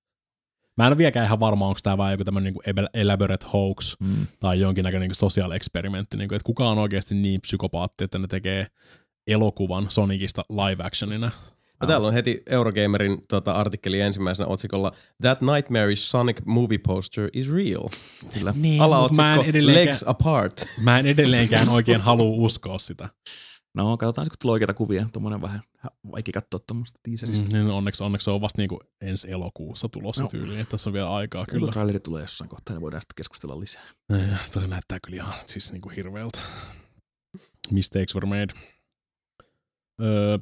Mä en ole vieläkään ihan varma, onko tämä vaan joku tämmöinen niinku elaborate hoax Mm. tai jonkinnäköinen niinku social eksperimentti, niinku, että kuka on oikeasti niin psykopaatti, että ne tekee elokuvan Sonicista live actionina. No täällä on heti Eurogamerin tota, artikkeli ensimmäisenä otsikolla That nightmarish Sonic movie poster is real. Kyllä. Niin, Alaotsikko mä en, edelleenkään, Legs apart. mä en edelleenkään oikein halua uskoa sitä. No, katsotaan kun tulee oikeita kuvia. Tuommoinen vähän hä- vaikea katsoa tuommoista teaserista. Mm, niin onneksi, onneksi se on vasta niinku ensi elokuussa tulossa No. tyyliin, että tässä on vielä aikaa Kyllä. kyllä. traileri tulee jossain kohtaa, niin voidaan sitten keskustella lisää. Toi näyttää kyllä ihan siis niinku hirveältä. Mistakes were made. Öö.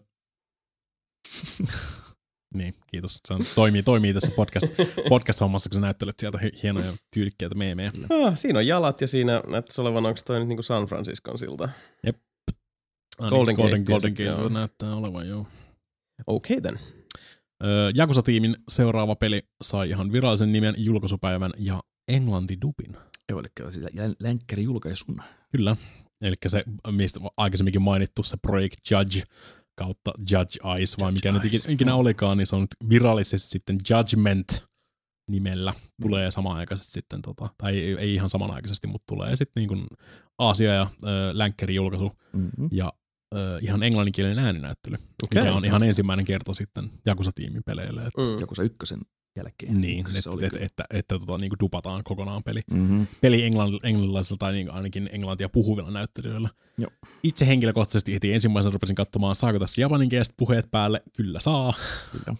niin, kiitos. Se on, toimii, toimii tässä podcast, podcast-hommassa, kun sä näyttelet sieltä hi- hienoja tyylikkäitä meemejä. Ah, siinä on jalat ja siinä näyttäisi olevan, onko toi nyt niinku San Franciscon silta. Ah, Golden Golden, Gate Golden tietysti, Gate näyttää olevan, joo. Okei okay, then. Jakusa-tiimin seuraava peli sai ihan virallisen nimen, julkaisupäivän ja englantidubin. Joo, eli siis lä- länkkäri julkaisuna. Kyllä. Eli se, mistä aikaisemminkin mainittu, se Project Judge kautta Judge Eyes, vai mikä nyt Eyes, ikinä, olikaan, niin se on nyt virallisesti sitten Judgment nimellä. Tulee samanaikaisesti sitten, tota, tai ei, ei ihan samanaikaisesti, mutta tulee sitten niin kuin Aasia ja ö, länkkäri julkaisu Mm-hmm. ja ihan englanninkielinen ääninäyttely, Okei. mikä on ihan ensimmäinen kerta sitten Jakusa-tiimin peleille. Et, Mm. Joku se ykkösen jälkeen. Niin, että oli et, kyllä. että, että, että tota, niin kuin dupataan kokonaan peli Mm-hmm. peli englann, englannilaisilla tai niin ainakin englantia puhuvilla näyttelijöillä. Joo. Itse henkilökohtaisesti heti ensimmäisenä rupesin katsomaan, saako tässä japaninkieliset puheet päälle. Kyllä saa. Kyllä.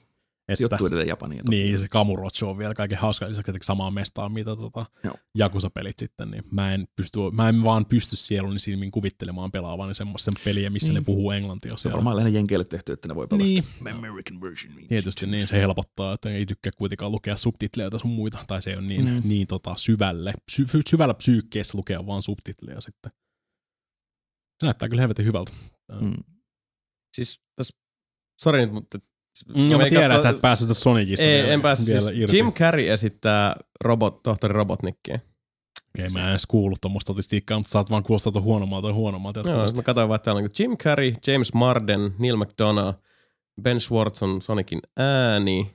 Että, Sijoittuu edelleen Japaniin. toki. niin, se Kamurocho on vielä kaiken hauska lisäksi, että samaa mestaa, mitä tota. Jakusa-pelit sitten, niin mä en, pysty, mä en vaan pysty sieluni silmin kuvittelemaan pelaavani semmoisen peliä, missä ne Niin. puhuu englantia Se on varmaan lähinnä jenkeille tehty, että ne voi pelata Niin. American version. Tietysti niin, se helpottaa, että ei tykkää kuitenkaan lukea subtitleja sun muita, tai se on niin, Mm. mm. niin tota, syvälle, sy, syvällä psyykkeessä lukea vaan subtitleja sitten. Se näyttää kyllä helvetin hyvältä. Mm. Siis tässä, sori nyt, mutta... Mm, mä tiedän, että sä et päässyt tästä Sonicista Ei, vielä, en päässyt. vielä Siis irti. Jim Carrey esittää robot, tohtori Robotnikkiä. Okei, mä en edes kuullut tuommoista statistiikkaa, mutta saat vaan kuulostaa huonommalta ja huonommalta. Joo, jatkuvasti. mä katsoin vaan, että täällä on niinku Jim Carrey, James Marden, Neil McDonough, Ben Schwartz on Sonicin ääni.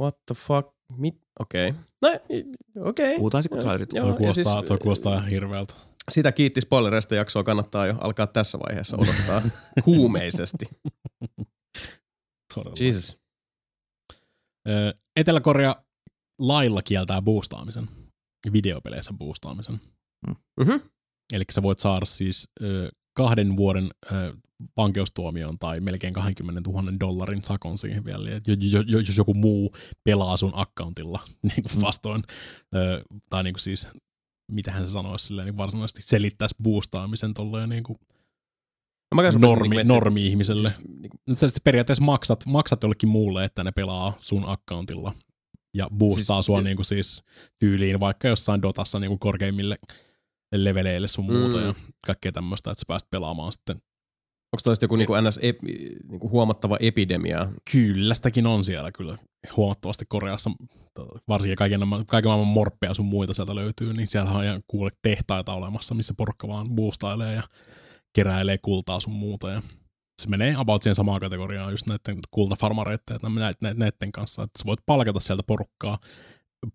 What the fuck? Mit? Okei. Okay. No, okei. Okay. Puhutaan sitten, kun trailerit. Joo, Toi ja kuulostaa, siis- toi kuulostaa ihan hirveältä. Sitä kiitti spoilereista jaksoa, kannattaa jo alkaa tässä vaiheessa odottaa huumeisesti. Todella. Jesus. Etelä-Korea lailla kieltää boostaamisen, videopeleissä boostaamisen. Mhm. Eli sä voit saada siis kahden vuoden ö, vankeustuomion tai melkein 20 000 dollarin sakon siihen vielä, Et jo, jo, jo, jos joku muu pelaa sun accountilla niin kuin vastoin, ö, tai niin kuin siis, mitähän se sanoisi silleen, niin varsinaisesti selittäisi boostaamisen tolleen niin kuin Mä kanssa rupesin normi, niinku normi-ihmiselle. Siis, niinku, Nyt sä periaatteessa maksat, maksat jollekin muulle, että ne pelaa sun accountilla ja boostaa Siis- siis, sua niinku siis tyyliin vaikka jossain Dotassa niinku korkeimmille leveleille sun muuta Mm. ja kaikkea tämmöistä, että sä pääst pelaamaan sitten. onko toista joku niinku NS epi, niinku huomattava epidemia? Kyllä, sitäkin on siellä kyllä huomattavasti Koreassa, varsinkin kaiken, kaiken maailman morppeja sun muita sieltä löytyy, niin siellä on ihan kuule tehtaita olemassa, missä porukka vaan boostailee ja keräilee kultaa sun muuta ja se menee about siihen samaan kategoriaan just näiden kultafarmareiden ja näiden, kanssa, että sä voit palkata sieltä porukkaa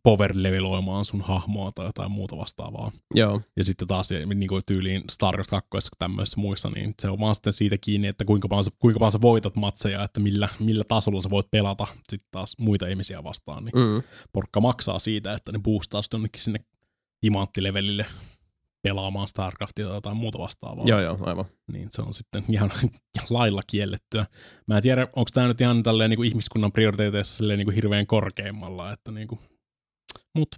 power leveloimaan sun hahmoa tai jotain muuta vastaavaa. Joo. Ja sitten taas niin kuin tyyliin Star Wars 2 tämmöisissä muissa, niin se on vaan sitten siitä kiinni, että kuinka paljon sä, kuinka paljon sä voitat matseja, että millä, millä tasolla sä voit pelata sitten taas muita ihmisiä vastaan. Niin Mm. porukka maksaa siitä, että ne boostaa sitten jonnekin sinne timanttilevelille pelaamaan Starcraftia tai jotain muuta vastaavaa. Joo, joo, aivan. Niin se on sitten ihan lailla kiellettyä. Mä en tiedä, onko tämä nyt ihan tälleen niin kuin ihmiskunnan prioriteeteissa silleen niin kuin hirveän korkeimmalla, että niin kuin, mut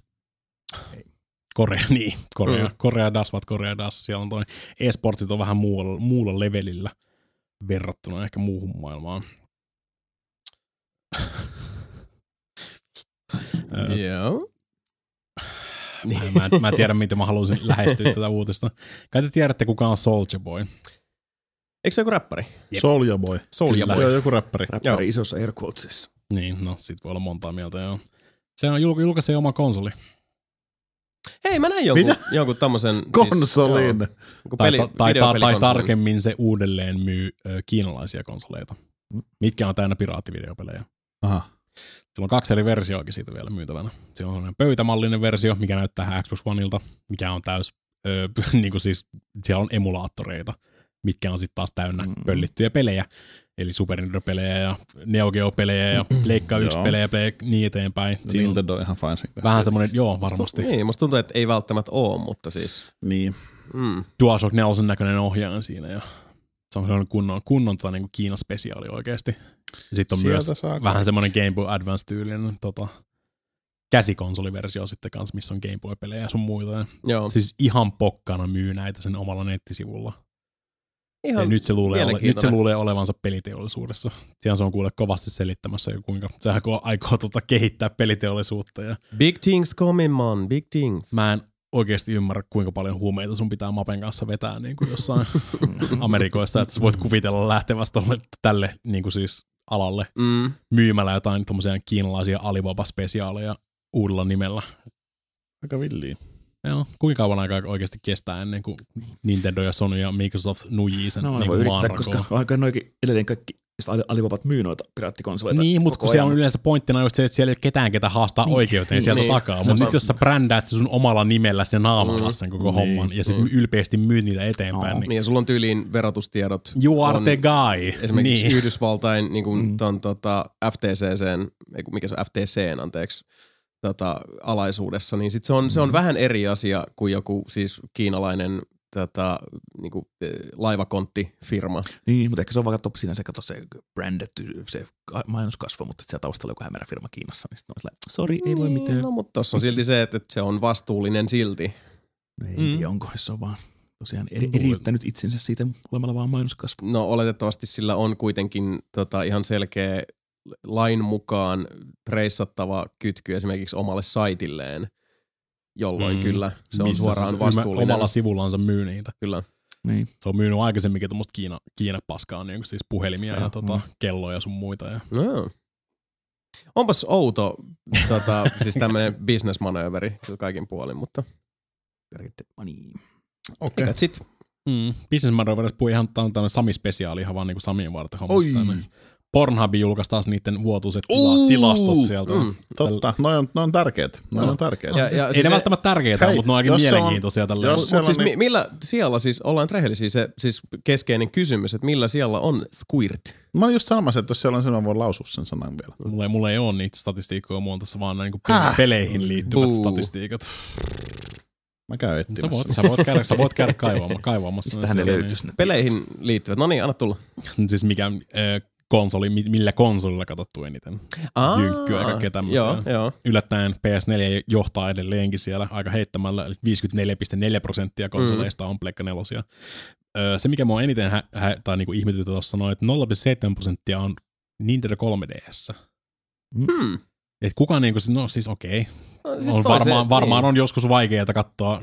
Korea, niin, Korea, Mm. Korea das, vat Korea das, siellä on toi e-sportsit on vähän muulla, muulla levelillä verrattuna ehkä muuhun maailmaan. Ö, Joo. Mä, en, mä en tiedä, miten mä haluaisin lähestyä tätä uutista. Kai te tiedätte, kuka on Soldier Boy. Eikö se joku räppäri? Soulja Boy. Soulja. Boy. Joo, joku räppäri. Räppäri Joo. isossa air quotesissa. Niin, no sit voi olla montaa mieltä, joo. Se on julk- julkaisee oma konsoli. Hei, mä näin jonkun, Mitä? jonkun tommosen... Konsolin. Siis, joo, joku Tai, peli, tai, tai, tai videopelikonsolin. tarkemmin se uudelleen myy ö, kiinalaisia konsoleita, mitkä on täynnä piraattivideopelejä. Aha. Sillä on kaksi eri versioakin siitä vielä myytävänä. Se on sellainen pöytämallinen versio, mikä näyttää Xbox Oneilta, mikä on täys, ö, niin kuin siis, siellä on emulaattoreita, mitkä on sitten taas täynnä Mm. mm. pöllittyjä pelejä. Eli Super Nintendo-pelejä ja Neo Geo-pelejä ja Leikka 1 Joo. pelejä ja niin eteenpäin. Siinä on Nintendo on ihan fine sen kanssa. vähän semmoinen, joo varmasti. Niin, musta tuntuu, että ei välttämättä oo, mutta siis... Niin. Mm. DualShock 4 näköinen ohjaaja siinä ja se on sellainen kunnon, kunnon tota, niin Kiinan spesiaali oikeasti. Ja sitten on Sieltä myös saa vähän semmoinen Game Boy Advance-tyylinen tota, käsikonsoliversio sitten kanssa, missä on Game Boy-pelejä ja sun muita. Joo. siis ihan pokkana myy näitä sen omalla nettisivulla. Ihan ja nyt se, luulee ole, nyt se luulee olevansa peliteollisuudessa. Siellä se on kuule kovasti selittämässä, kuinka se aikoo, aikoo tota, kehittää peliteollisuutta. Ja Big things coming, man. Big things. mä en oikeasti ymmärrä, kuinka paljon huumeita sun pitää Mapen kanssa vetää niin kuin jossain Amerikoissa, että sä voit kuvitella lähtevästä tälle niin kuin siis alalle Mm. myymällä jotain tommosia kiinalaisia Alibaba-spesiaaleja uudella nimellä. Aika villiä. Joo, kuinka kauan aikaa oikeasti kestää ennen kuin Nintendo ja Sony ja Microsoft nujii sen No, niin kuin yrittää, maanrakoon. koska aika noikin edelleen kaikki mistä Ali- Alibabat myy noita piraattikonsoleita. Niin, mutta kun koko siellä on ajan. yleensä pointtina just se, että siellä ei ole ketään, ketä haastaa niin, oikeuteen sieltä niin. takaa. Mutta nyt jos sä brändäät se sun omalla nimellä ja naamalla Mm. sen koko Niin. homman ja sitten ylpeästi myyt niitä eteenpäin, No. niin Niin ja sulla on tyyliin verotustiedot. you are on the guy. Esimerkiksi niin. Yhdysvaltain niin kuin ton, tota, FTCCn, ei kun mikä se on FTCn, anteeksi, tota, alaisuudessa, niin sit se on, se on vähän eri asia kuin joku siis kiinalainen tota, niinku, eh, laivakonttifirma. Niin, mutta ehkä se on vaikka top siinä se, kato se brandetty, se mainoskasvo, mutta siellä taustalla joku hämärä firma Kiinassa, niin sitten on sori, ei voi mitään. No, mutta tossa on silti se, että että se on vastuullinen silti. No ei, Mm. mm. onko, se on vaan tosiaan eri, eriyttänyt itsensä siitä olemalla vaan mainoskasvu. No oletettavasti sillä on kuitenkin tota, ihan selkeä lain mukaan reissattava kytky esimerkiksi omalle saitilleen, jolloin Mm. kyllä se on Missä suoraan se vastuullinen. Omalla sivullansa myy niitä. Kyllä. Niin. Se on myynyt aikaisemminkin tuommoista Kiina, Kiina-paskaa, niin siis puhelimia ja, ja tota, mm. kelloja sun muita. Ja No. Onpas outo tota, siis tämmöinen business-manööveri kyllä kaikin puolin, mutta. Okei. okay. sit. Mm, Business Maroverissa puhui ihan on tämmöinen Sami-spesiaali ihan vaan niinku Samien varten homma. Oi. Pornhub julkaisi taas niiden vuotuiset tila- tilastot sieltä. Mm. Totta, noin on, noi on tärkeät. Noi on tärkeät. Ja, ja Ei siis ne se- välttämättä tärkeitä, Hei, mutta ne on aika se on- mielenkiintoisia tällä. jos siellä siis niin- millä siellä siis, ollaan rehellisiä, se siis keskeinen kysymys, että millä siellä on squirt? Mä olin just sanomassa, että jos siellä on sen, mä voin lausua sen sanan vielä. Mulla ei, mulla ei ole niitä statistiikkoja, mulla on tässä vaan niinku Häh? peleihin liittyvät Buu. statistiikat. Mä käyn Sä etsimässä. voit, sä voit käydä, sä voit käydä kaivaamassa. kaivaamassa Mistä ne löytyisi ne? Peleihin liittyvät. No niin, anna tulla. Niin, siis mikä äh, konsoli, mi- millä konsolilla katsottu eniten. Jynkkyä ja kaikkea tämmöisiä. Joo, joo. Yllättäen PS4 johtaa edelleenkin siellä aika heittämällä, eli 54,4 prosenttia konsoleista on Pleikka nelosia. Öö, se, mikä mua eniten hä- hä- tai niinku ihmetytä tuossa noin, että 0,7 prosenttia on Nintendo 3DS. Hmm. Et kuka niinku, no siis okei, No, siis on varmaan, varmaan niin. on joskus vaikeaa katsoa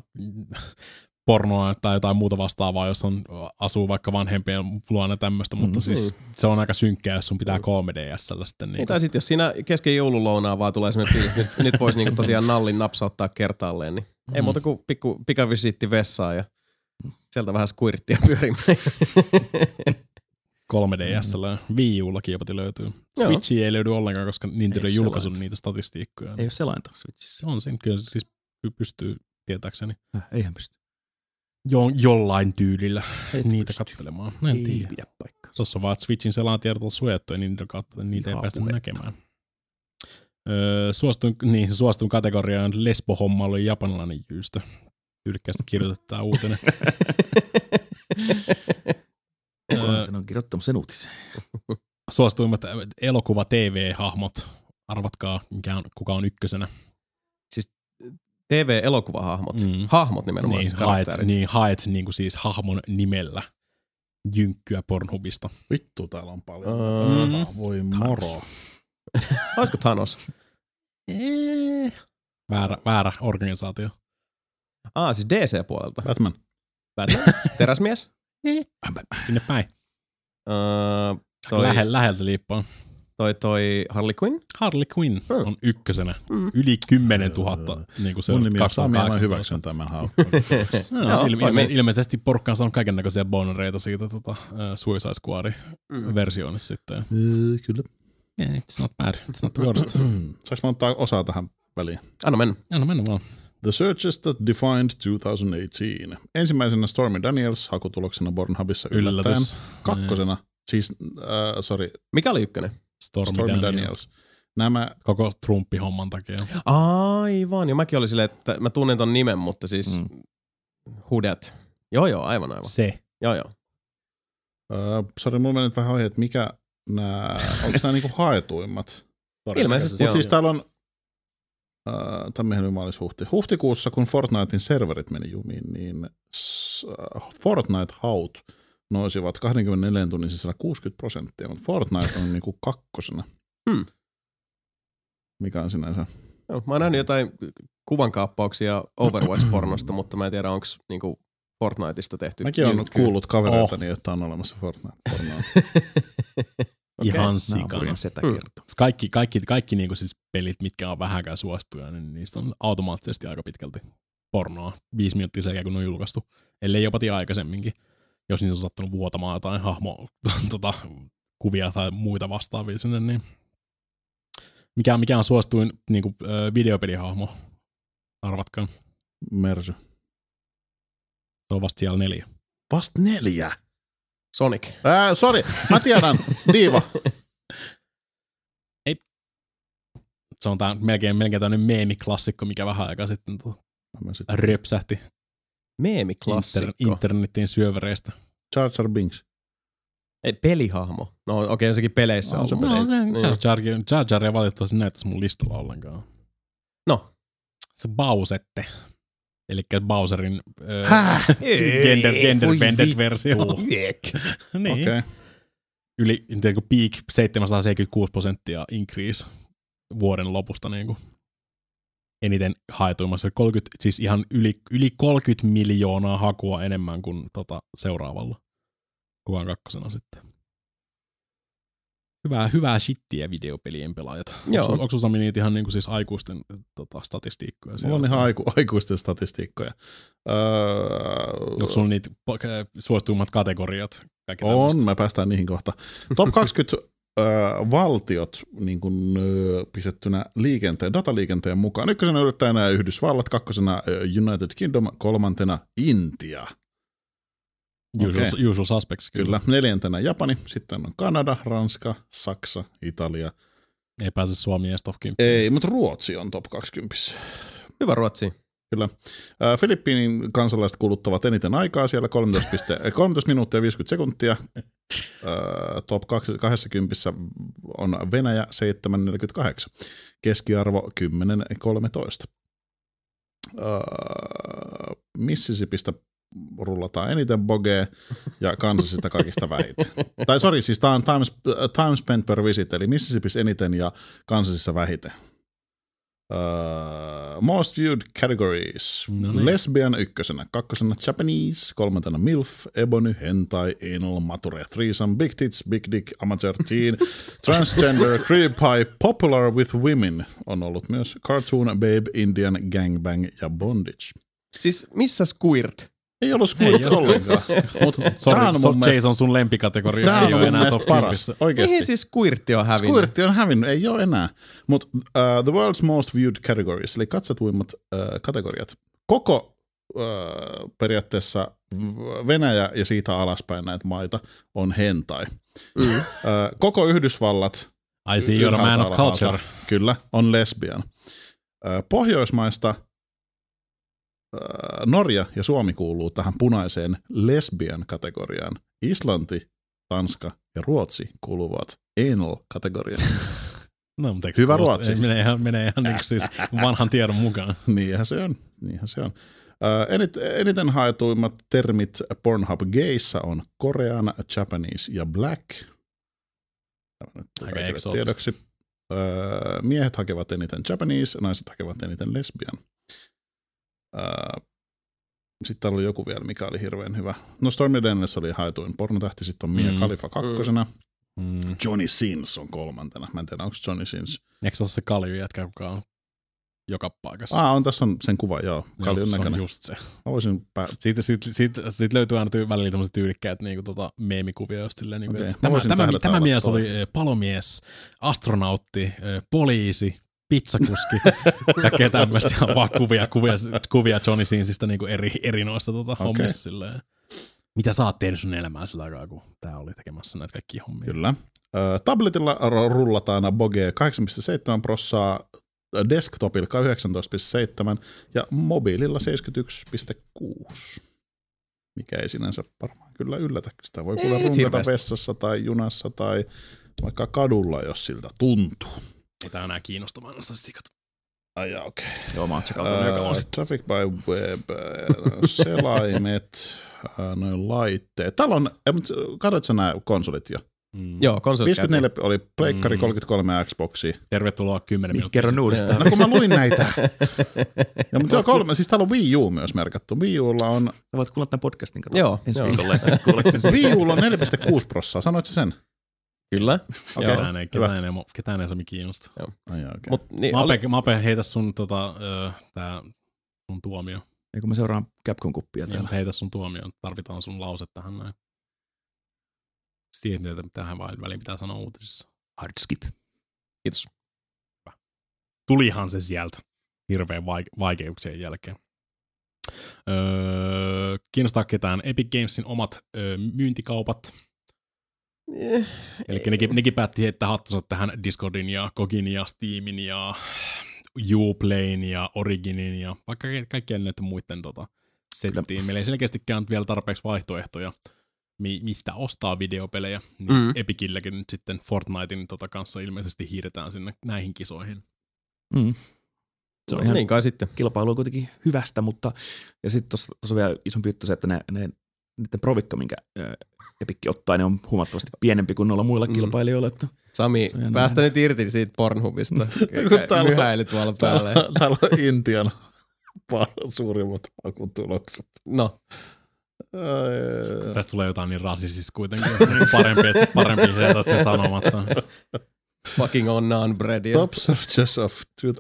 pornoa tai jotain muuta vastaavaa, jos on, asuu vaikka vanhempien luona tämmöistä, mutta Mm, siis se on aika synkkää, jos sun pitää 3DSllä sitten. Niin, Niin, tai sitten jos siinä kesken joululounaa vaan tulee semmoinen fiilis, nyt, nyt voisi niinku tosiaan nallin napsauttaa kertaalleen, niin ei Mm. muuta kuin pikku pikavisiitti vessaan ja sieltä vähän squirttia pyörimään. 3DSllä. Wii Ullakin jopa löytyy. Switchi ei löydy ollenkaan, koska Nintendo ei Ei julkaissut selainta. niitä statistiikkoja. Ei ole selainta Switchissä. On siinä kyllä siis py- pystyy tietääkseni Äh, eihän pysty. Jo, jollain tyylillä Et niitä pysty. katselemaan. No en Ei tiedä. pidä paikkaa. Tuossa on vaan, että Switchin selaan tiedot on suojattu ja niitä kautta niitä ei Ihan päästä puhetta. näkemään. Öö, suostun, niin, suostun kategoriaan lesbo-hommailu ja japanilainen jyystö. Tyylikkäästi kirjoitetaan uutinen. Kukaan sen on kirjoittanut sen uutisen. Suosituimmat elokuva TV-hahmot. Arvatkaa, mikä on, kuka on ykkösenä. TV-elokuvahahmot. Mm. Mm. Hahmot nimenomaan. Niin, siis haet, niin, haet niin kuin siis hahmon nimellä jynkkyä Pornhubista. Vittu, täällä on paljon. Mm. Tota, Voi moro. Olisiko Thanos? Väärä, väärä organisaatio. Ah, siis DC-puolelta. Batman. Teräsmies? Sinne päin. Öö, toi, Lähe, läheltä liippaa. Toi, toi Harley Quinn? Harley Quinn Mm. on ykkösenä. Mm. Yli 10 000. Niin kuin se Mun on nimi on Sami ja mä 2018. hyväksyn tämän haukkuun. No, ilme, ilme, ilmeisesti porukka on saanut kaiken näköisiä bonereita siitä tota, uh, Suicide Squadin Mm. versioonissa sitten. Äh, Kyllä. Yeah, it's not bad. It's not the worst. Saanko mä ottaa osaa tähän väliin? Anna mennä. Anna mennä vaan. The Searches That Defined 2018. Ensimmäisenä Stormy Daniels hakutuloksena Pornhubissa yllättäen. Yllätys. Kakkosena, siis, äh, sorry, Mikä oli ykkönen? Stormy, Stormy Daniels. Daniels. Nämä, Koko Trumpi-homman takia. Aivan, jo mäkin oli silleen, että mä tunnen ton nimen, mutta siis Mm. Hudet. Joo, joo, aivan, aivan. Se. Joo, joo. äh, sorry, mulla meni nyt vähän ohi, että mikä nämä, onko nämä niinku haetuimmat? Ilmeisesti Mutta siis täällä on, äh, tämmöinen huhti. Huhtikuussa, kun Fortnitein serverit meni jumiin, niin s- äh, Fortnite-haut nousivat 24 tunnin sisällä 60 prosenttia, mutta Fortnite on niinku kakkosena. Hmm. Mikä on sinänsä? joo. Mä oon nähnyt jotain kuvankaappauksia Overwatch-pornosta, mutta mä en tiedä, onko niinku Fortniteista tehty. Mäkin olen kuullut kavereiltani, että on olemassa Fortnite-pornoa. Okei. Ihan sikana. Setä Mm. kertoo. Kaikki, kaikki, kaikki niinku siis pelit, mitkä on vähänkään suosittuja, niin niistä on automaattisesti aika pitkälti pornoa. Viisi minuuttia sen jälkeen, kun ne on julkaistu. Ellei jopa tie aikaisemminkin. Jos niitä on sattunut vuotamaan jotain hahmo, tota, kuvia tai muita vastaavia sinne, niin mikä, mikä on suosituin niin kuin, videopelihahmo? Arvatkaa. Mersy. Se on vasta siellä neljä. Vast neljä. Sonic. Ää, sorry, mä tiedän. Diiva. Se on tää, melkein, melkein tämmöinen meemiklassikko, mikä vähän aikaa sitten Mä sit- röpsähti. Meemiklassikko. Inter, internetin syövereistä. Jar Jar Binks. Ei, pelihahmo. No okei, okay, sekin peleissä on. se No, peleissä. se, Jar Jar, Jar Jar ei valitettavasti näyttäisi mun listalla ollenkaan. no. Se Bausette. Eli Bowserin äh, gender, gender voi bended vittu. versio. niin. Okei. Okay. Yli niin kuin peak 776 prosenttia increase vuoden lopusta niin kuin eniten haetuimmassa. 30, siis ihan yli, yli 30 miljoonaa hakua enemmän kuin tota seuraavalla. Kuvan kakkosena sitten. Hyvää, hyvää shittiä videopelien pelaajat. Joo. Onko, onko Sami niitä ihan niin kuin siis aikuisten tota, statistiikkoja? Mulla siellä? on ihan aiku, aikuisten statistiikkoja. Öö, Onko sulla niitä äh, suosituimmat kategoriat? Kaikki on, mä päästään niihin kohta. Top 20 öö, valtiot niin kuin, öö, pistettynä liikenteen, dataliikenteen mukaan. Ykkösenä yllättäenä Yhdysvallat, kakkosena öö, United Kingdom, kolmantena Intia. Usual, Okei. usual suspects, kyllä. Kyllä. Neljäntenä Japani, sitten on Kanada, Ranska, Saksa, Italia. Ei pääse Suomi edes top 10. Ei, mutta Ruotsi on top 20. Hyvä Ruotsi. Kyllä. Filippiinin kansalaiset kuluttavat eniten aikaa siellä 13, piste, 13 minuuttia ja 50 sekuntia. Top 20 on Venäjä 7,48. Keskiarvo 10,13. Ää, Mississippistä rullataan eniten bogea ja Kansasista kaikista vähiten. tai sorry, siis tämä on time, time spent per visit, eli Mississippissa eniten ja Kansasissa vähiten. Uh, most viewed categories. No niin. Lesbian ykkösenä, kakkosena Japanese, kolmantena MILF, Ebony, Hentai, Anal, Mature, Threesome, Big Tits, Big Dick, Amateur Teen, Transgender, Creepy, Popular with Women on ollut myös Cartoon, Babe, Indian, Gangbang ja Bondage. Siis missä Squirt? Ei ollut squirt ollenkaan. Mut, sorry, on mun mielestä- Jason, sun lempikategoria Tämä ei ole enää top paras. 10. Oikeasti. Mihin siis Squirtti on hävinnyt? Squirtti on hävinnyt, ei ole enää. Mutta uh, the world's most viewed categories, eli katsotuimmat uh, kategoriat. Koko uh, periaatteessa Venäjä ja siitä alaspäin näitä maita on hentai. Mm. Uh, koko Yhdysvallat I see you're a man of culture. Kyllä, on lesbian. Uh, Pohjoismaista Norja ja Suomi kuuluu tähän punaiseen lesbian kategoriaan. Islanti, Tanska ja Ruotsi kuuluvat anal-kategoriaan. No, mutta Hyvä kuulosta- Ruotsi. ei, Menee ihan, menee ihan niin siis vanhan tiedon mukaan. Niinhän se on. Niinhän se on. Äh, enit, eniten haetuimmat termit Pornhub Gayssa on Korean, Japanese ja Black. Aika tiedoksi. Äh, miehet hakevat eniten Japanese, naiset hakevat eniten lesbian. Sitten oli joku vielä, mikä oli hirveän hyvä. No Stormy Daniels oli haetuin pornotähti, sitten on Mia Mm. Khalifa kakkosena. Mm. Johnny Sins on kolmantena. Mä en tiedä, onko Johnny Sins. Eikö se ole se kalju jätkä, joka on joka paikassa? Ah, on tässä on sen kuva, joo. Joo, Kaljon se on just se. Voisin pää... Siitä, siitä, siitä, siitä löytyy aina välillä tämmöiset tyylikkäät niinku, tota, meemikuvia, just silleen, niinku, että mä tämä, tämä, tämä mies toi. oli palomies, astronautti, poliisi, pizzakuski, kaikkea tämmöistä, ja vaan kuvia, kuvia, kuvia Johnny Sinsistä niinku eri, eri noista tota, okay. hommista silleen. Mitä sä oot tehnyt sun elämään sillä aikaa, kun tää oli tekemässä näitä kaikkia hommia? Kyllä. Tabletilla rullataan Boge 8,7 prossaa, desktopilla 19,7 ja mobiililla 71,6. Mikä ei sinänsä varmaan kyllä yllätä. Sitä voi nyt runkata vessassa tai junassa tai vaikka kadulla, jos siltä tuntuu. Ei tää enää kiinnostamaan noista statistiikat. Ai jaa, okei. Joo, mä oon Okay. vuosi. Traffic by web, äh, selaimet, äh, noin laitteet. Täällä on, katsoitko sä nämä konsolit jo? Mm. Joo, konsolit 54 oli Pleikkari, Mm. 33 Xboxi. Tervetuloa 10 Niin, minuuttia. kerron uudestaan. No kun mä luin näitä. Ja, mutta joo, kolme, siis täällä on Wii U myös merkattu. Wii Ulla on, Sä voit kuulla tämän podcastin kato. Joo, ensi joo. viikolla. Wii Ulla on 4,6 prossaa. Sanoit sä sen? Kyllä. Okei. Joo. Ketään ei, hyvä. ketään ei, ketään ei Sami kiinnosta. Ai jaa, okay. Mut, niin, oli, Mape, Mape heitä sun, tota, ö, tää, sun tuomio. Ei kun mä seuraan Capcom-kuppia täällä. Heitä sun tuomio. Tarvitaan sun lause tähän näin. Tiedät, mitä tähän vain väliin pitää sanoa uutisissa. Hard skip. kiitos. Tulihan se sieltä hirveän vaike- vaikeuksien jälkeen. Öö, kiinnostaa ketään Epic Gamesin omat öö, myyntikaupat. Eh, Eli nekin, nekin päätti heittää hattunsa tähän Discordin ja Kogin ja Steamin ja Uplayn ja Originin ja vaikka ka- kaikkien näiden muiden tota, settiin. Meillä ei selkeästikään vielä tarpeeksi vaihtoehtoja, mi- mistä ostaa videopelejä. Niin Mm. mm. Epicilläkin nyt sitten Fortnitein tota kanssa ilmeisesti hiiretään sinne näihin kisoihin. Mm. Se on No, ihan niin kai sitten. kilpailu on kuitenkin hyvästä, mutta ja sitten tuossa on vielä isompi juttu se, että ne, ne niiden provikka, minkä Epikki ottaa, ne on huomattavasti pienempi kuin noilla muilla Mm. kilpailijoilla. Että Sami, Se päästä nyt irti siitä Pornhubista. Myhäili tuolla päälle. Täällä, täällä on Intian suurimmat hakutulokset. No, Tästä tulee jotain niin rasisista kuitenkin. että parempi, että parempi jätät sen sanomatta. fucking on naan bread. Top searches of... two-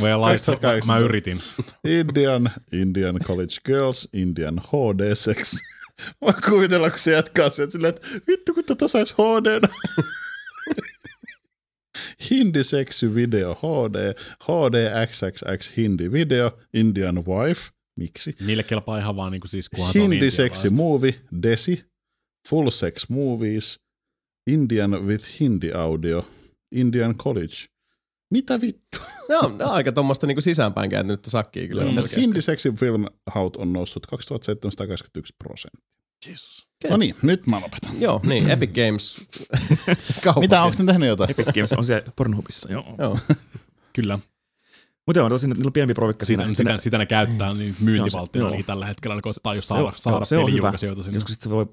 Well, I, 2018. mä yritin. Indian, Indian college girls, Indian HD sex. Mä kuvitella, kun se jatkaa sieltä silleen, että vittu kun tätä sais HD. Hindi seksy video HD, HD XXX hindi video, Indian wife, miksi? Niille kelpaa ihan vaan niinku siis, kunhan se on Hindi seksi movie, Desi, full sex movies, Indian with Hindi audio, Indian college. Mitä vittu? Ne on, ne on aika tuommoista niinku sisäänpäin kääntynyttä sakkia kyllä Mm. selkeästi. Hindi seksi film haut on noussut 2721 prosenttia. Yes. No niin, nyt mä lopetan. Joo, niin, Epic Games. Mitä, onko ne tehnyt jotain? Epic Games on siellä Pornhubissa, joo. Joo. Kyllä. Mutta joo, tosin niillä on pienempi provikka Sitä, siinä. sitä, sitä ne käyttää niin myyntivalttina Joo. ainakin tällä hetkellä, ne koittaa jo saada, se- saada se on hyvä. Joskus sitten se voi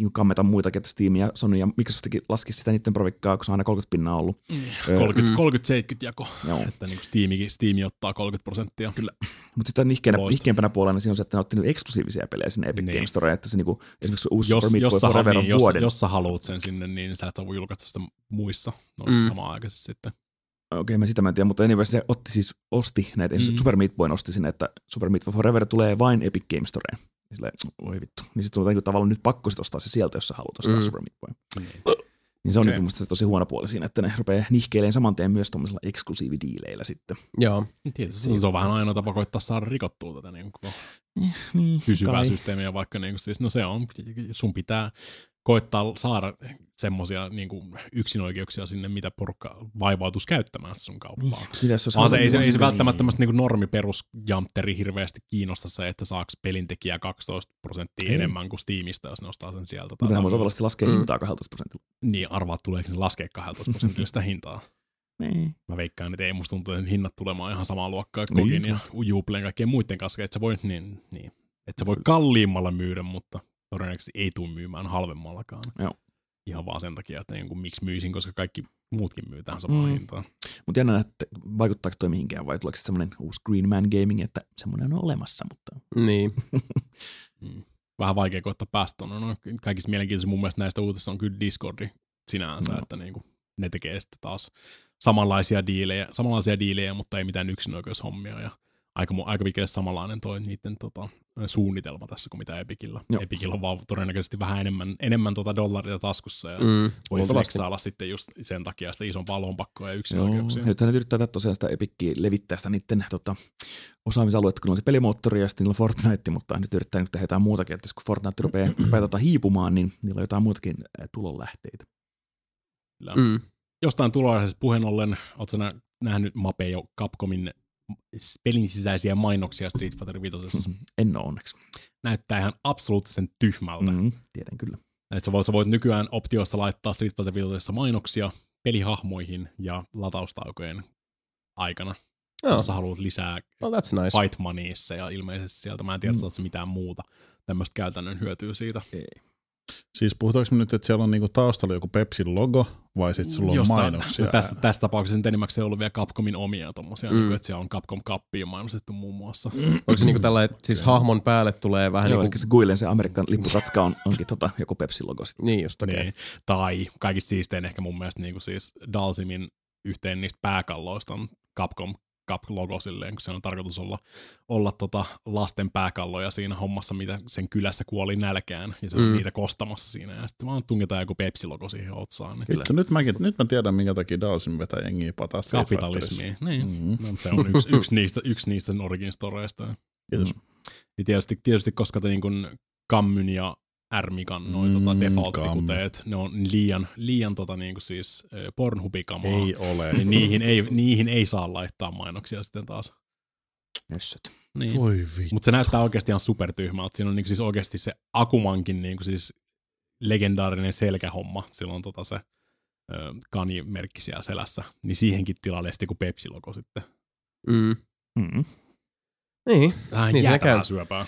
niin kammeta muitakin, että Steam ja Sony ja Microsoftikin laskisi sitä niiden provikkaa, kun se on aina 30 pinnaa ollut. Öö, 30, Mm. 30 jako. Joo. Että niin Steamikin, Steam ottaa 30 prosenttia. Kyllä. Mutta sitten nihkeämpänä puolella siinä on se, että ne ottanut eksklusiivisia pelejä sinne Epic Niin. Game Storeen, että se niinku, esimerkiksi uusi Jos, Super jos, Forever niin, on jos, vuoden. jos sä haluat sen sinne, niin sä et voi julkaista sitä muissa noissa Mm. mm. samaan aikaisesti sitten. Okei, mä sitä mä en tiedä, mutta anyway, se otti siis, osti näitä, mm. Mm. Super Meat Boy osti sinne, että Super Meat Boy Forever tulee vain Epic Game Storeen. Ja Silleen, oi vittu. Niin sitten tulee niinku tavallaan nyt pakko sit ostaa se sieltä, jos sä haluat ostaa Mm. mm. Super Meat Boy. Niin se on okay. okay. se tosi huono puoli siinä, että ne rupeaa nihkeilemään saman tien myös tuommoisilla eksklusiividiileillä sitten. Joo. Tietysti se on vähän ainoa tapa koittaa saada rikottua tätä niin kuin Niin, pysyvää kai. systeemiä, vaikka niin kuin, siis, no se on, sun pitää koittaa saada semmoisia niin kuin yksinoikeuksia sinne, mitä porukka vaivautus käyttämään sun kauppaan. Mitäs jos Vaan se, ei, se, ei se välttämättä niin normi perusjamtteri hirveästi kiinnosta se, että saaks pelintekijä 12 prosenttia Ei. enemmän kuin Steamista, jos ne ostaa sen sieltä. Mutta hän voi sovellisesti laskea Mm. hintaa 12 prosentilla. Niin, arvaat tuleeko se laskea 12 prosenttia sitä hintaa. Niin. Mä veikkaan, että ei musta tuntuu, että hinnat tulemaan ihan samaa luokkaa Niin. Kogin ja Juplen kaikkien muiden kanssa, että sä voi, niin, niin, että sä voi kalliimmalla myydä, mutta todennäköisesti ei tule myymään halvemmallakaan. Joo. Ihan vaan sen takia, että niin kuin, miksi myisin, koska kaikki muutkin myy tähän samaan Mm. hintaan. Mutta jännä, että vaikuttaako toi mihinkään vai tuleeko semmoinen uusi Green Man Gaming, että semmoinen on olemassa, mutta Niin. Mm. Vähän vaikea koittaa päästä tuonne. No, kaikista mielenkiintoisin mun mielestä näistä uutisista on kyllä Discordi sinänsä, No. että niinku, ne tekee sitten taas samanlaisia diilejä, samanlaisia diilejä, mutta ei mitään yksinoikeushommia. Ja aika, mu- aika pitkälle samanlainen toi niiden tota, suunnitelma tässä kuin mitä Epikillä. Joo. Epikillä on vaan todennäköisesti vähän enemmän, enemmän tota dollaria taskussa ja mm. Voi flexailla sitten just sen takia sitä isompaa lompakkoa ja Joo, yksinoikeuksia. nyt ne yrittää tosiaan sitä Epikkiä levittää sitä niiden tota, osaamisaluetta, kun on se pelimoottori ja sitten niillä on Fortnite, mutta nyt yrittää nyt tehdä jotain muutakin, että kun Fortnite rupeaa, rupeaa tota, hiipumaan, niin niillä on jotain muutakin äh, tulonlähteitä. Kyllä. Mm. jostain tuloaisesta puheen ollen, ootko nä- nähnyt Mape jo Capcomin pelin sisäisiä mainoksia Street Fighter 5. En ole onneksi. Näyttää ihan absoluuttisen tyhmältä. Mm. Tiedän kyllä. Että sä voit, sä voit nykyään optioissa laittaa Street Fighter 5 mainoksia pelihahmoihin ja lataustaukojen aikana, Joo. jos sä haluat lisää Oh, that's nice. fight moneyissa ja ilmeisesti sieltä mä en tiedä, Mm. mitään muuta tämmöistä käytännön hyötyä siitä. Siis puhutaanko nyt, että siellä on niinku taustalla joku Pepsin logo, vai sitten sulla on Jostain- mainoksia? no Tässä, tässä tapauksessa nyt enimmäkseen ollut vielä Capcomin omia tommosia, Mm. niin kuin, että siellä on Capcom Cupia mainostettu muun muassa. Onko se niinku tällä, että siis hahmon päälle tulee vähän Joo, niinku... eli se Guilen se Amerikan lipputatska on, onkin tota, joku Pepsi-logo sitten. Niin just. Okay. Niin. Tai kaikista siistein ehkä mun mielestä niin kuin siis Dalsimin yhteen niistä pääkalloista on Capcom Cup-logo silleen, kun se on tarkoitus olla, olla tota lasten pääkalloja siinä hommassa, mitä sen kylässä kuoli nälkään, ja se on Mm. niitä kostamassa siinä, ja sitten vaan tungetaan joku Pepsi-logo siihen otsaan. Niin Vittu, nyt, mäkin, nyt mä tiedän, minkä takia Dalsin vetää jengiä pataa. Kapitalismi. Niin. Mhm. No, se on yksi, yksi, niistä, yksi niistä sen origin storeista. Kiitos. Ja tietysti, tietysti koska te niin kuin Kammyn ja Ärmikan noin tota Mm, default-tikuteet, ne on liian, liian tota niin kuin siis Pornhubikamaa. Ei ole. Niin niihin ei, niihin ei saa laittaa mainoksia sitten taas. Nössöt. Niin. Voi vittu. Mutta se näyttää oikeasti ihan supertyhmältä. Siinä on niinku siis oikeasti se Akumankin niinku siis legendaarinen selkähomma. Sillä on tota se ö, kanimerkki siellä selässä. Niin siihenkin tilalle sitten kuin Pepsi-logo sitten. Mm. Mm. Niin, Vähän Niin niin se käy. syöpää.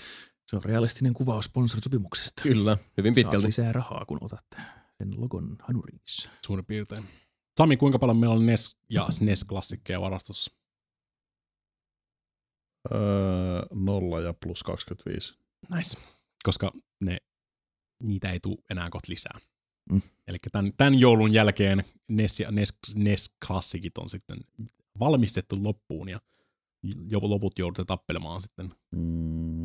Se on realistinen kuvaus sponsorisopimuksesta. kyllä. Hyvin Saat pitkälti. lisää rahaa, kun otat sen logon hanuriissa. Suurin piirtein. Sami, kuinka paljon meillä on NES ja SNES-klassikkeja varastossa? Öö, nolla ja plus 25. Nice. Koska ne, niitä ei tule enää kohta lisää. Mm. Eli tämän, tämän joulun jälkeen NES ja NES, NES-klassikit on sitten valmistettu loppuun ja jo loput joudutte tappelemaan sitten Mm,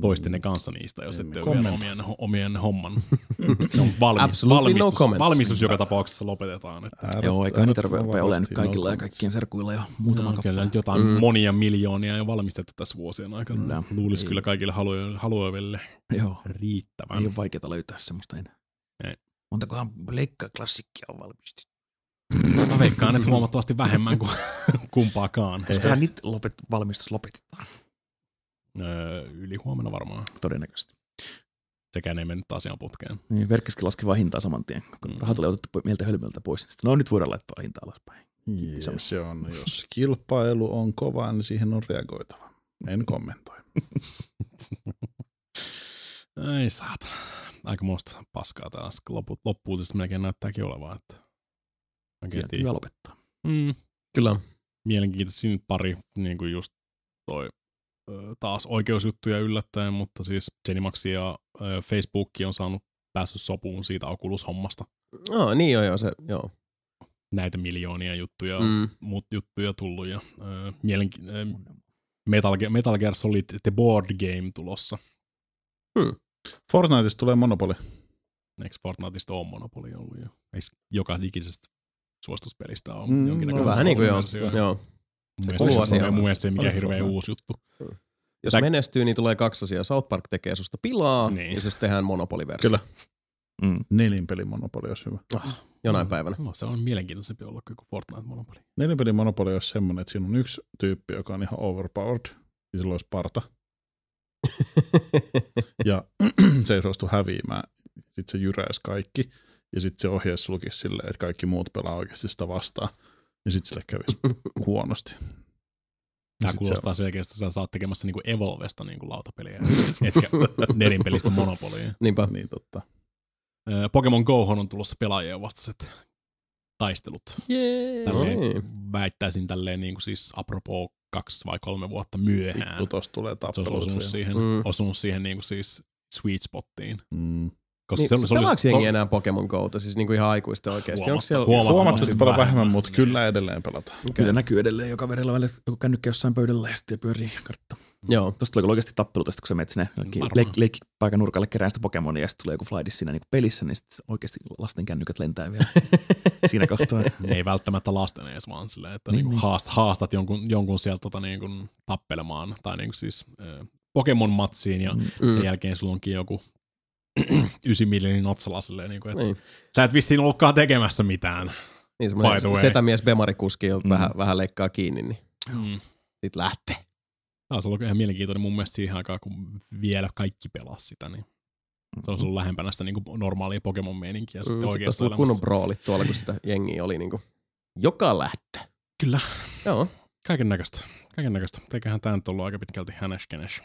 toistenne kanssa niistä, jos ette ole vielä omien, omien homman. no, valmis, Absolutely no valmistus, comments. valmistus joka tapauksessa lopetetaan. Että Ääret- Joo, eikä niitä äärettömän rupea olemaan nyt kaikilla no ja kaikkien serkuilla ja muutaman no, kyllä nyt jotain Mm. monia miljoonia jo valmistettu tässä vuosien aikana. Kyllä. Luulisi Ei. kyllä kaikille haluaville Joo, riittävän. ei ole vaikeaa löytää semmoista enää. Ei. Montakohan leikkaklassikkia on valmistettu? Mä veikkaan, että huomattavasti vähemmän kuin kumpaakaan. Koskahan niitä lopet, valmistus lopetetaan. Öö, yli huomenna varmaan. Todennäköisesti. Sekään ei mennyt asian putkeen. Niin, verkkiskin laski vaan hintaa saman tien. Kun Mm. rahat oli otettu mieltä hölmöltä pois, niin sitten no nyt voidaan laittaa hintaa alaspäin. Yes, se on. Jos kilpailu on kova, niin siihen on reagoitava. En kommentoi. Ei saata. Aika muista paskaa täällä. Loput, loppuutista melkein näyttääkin olevaa. Että hyvä lopettaa. Mm. Kyllä. Mielenkiintoista siinä pari, niin kuin just toi taas oikeusjuttuja yllättäen, mutta siis Zenimax ja Facebook on saanut päässyt sopuun siitä Oculus-hommasta. Oh, niin joo, joo, se, joo. Näitä miljoonia juttuja, Mm. muut juttuja tullut ja mielenki- Metal, Ge- Metal Gear Solid The Board Game tulossa. Fortniteista tulee monopoli. Eikö Fortniteista ole monopoli ollut jo? Eikö joka ikisestä suosituspelistä on Mm, jonkinnäköinen no, Vähän niin kuin joo. joo. Mun se mielestä kuuluu se on- asiaan. Mun mielestä se ei mikään Fortnite? uusi juttu. Jos Tää- menestyy, niin tulee kaksi asiaa. South Park tekee susta pilaa, Niin. ja sitten tehdään monopoliversio. Kyllä. Mm. Nelinpelin monopoli olisi hyvä. Jonain päivänä. No, se on mielenkiintoisempi olla kuin Fortnite monopoli. Nelinpelin monopoli olisi semmoinen, että siinä on yksi tyyppi, joka on ihan overpowered. Ja sillä olisi parta. Ja se ei suostu häviämään. Sitten se jyräisi kaikki. Ja sitten se ohjeessa sulkisi silleen, että kaikki muut pelaa oikeasti sitä vastaan. Ja sitten sille kävisi huonosti. Tämä kuulostaa selkeästi, että sä saat tekemässä niinku Evolvesta niinku lautapeliä, etkä nelinpelistä monopolia. Niinpä. Niin totta. Pokemon Go on tulossa pelaajien vastaiset taistelut. Jee. Tälleen väittäisin tälleen niinku siis apropos kaksi vai kolme vuotta myöhään. Vittu, tulee Se olisi tappelut. osunut siihen, Mm. mm. osunut siihen niinku siis sweet spottiin. Mm. Koska Niin, se, se, se, jengi enää Pokemon Go'ta, siis niinku ihan? Onko siellä... Huomattavasti Huomattavasti paljon vähemmän. vähemmän, mutta kyllä edelleen pelataan. Kyllä näkyy edelleen joka verellä välillä joku kännykkä jossain pöydällä ja sitten pyörii kartta. Joo. Tuosta tulee kyllä oikeasti tappelu tästä, kun sä menet sinne leik- leikkipaikan nurkalle kerään sitä Pokemonia ja sitten tulee joku flaidis siinä niin pelissä, niin sitten oikeasti lasten kännykät lentää vielä siinä kohtaa. ei välttämättä lasten edes, vaan silleen, että Niin, niin, niinku niin. haast, haastat jonkun, jonkun sieltä tota, niinku, tappelemaan, tai niinku siis äh, Pokemon-matsiin, ja Mm. sen jälkeen sulla onkin joku 9 millinin otsala silleen, niinku, että Niin. sä et vissiin ollutkaan tekemässä mitään. Niin semmoinen setämies Bemarikuski, jolta Mm. vähän, vähän leikkaa kiinni, niin Mm. sit lähtee. Taas ollut ihan mielenkiintoinen mun mielestä siihen aikaan, kun vielä kaikki pelasi sitä, niin se on ollut lähempänä sitä niinku normaalia Pokemon-meininkiä. Mm, Sitten oikeassa olisi tullut kunnon broolit tuolla, kun sitä jengiä oli niinku joka lähtee. Kyllä, Joo. kaiken näköistä. Kaiken näköistä. Eiköhän tämä nyt ollut aika pitkälti häneskenes.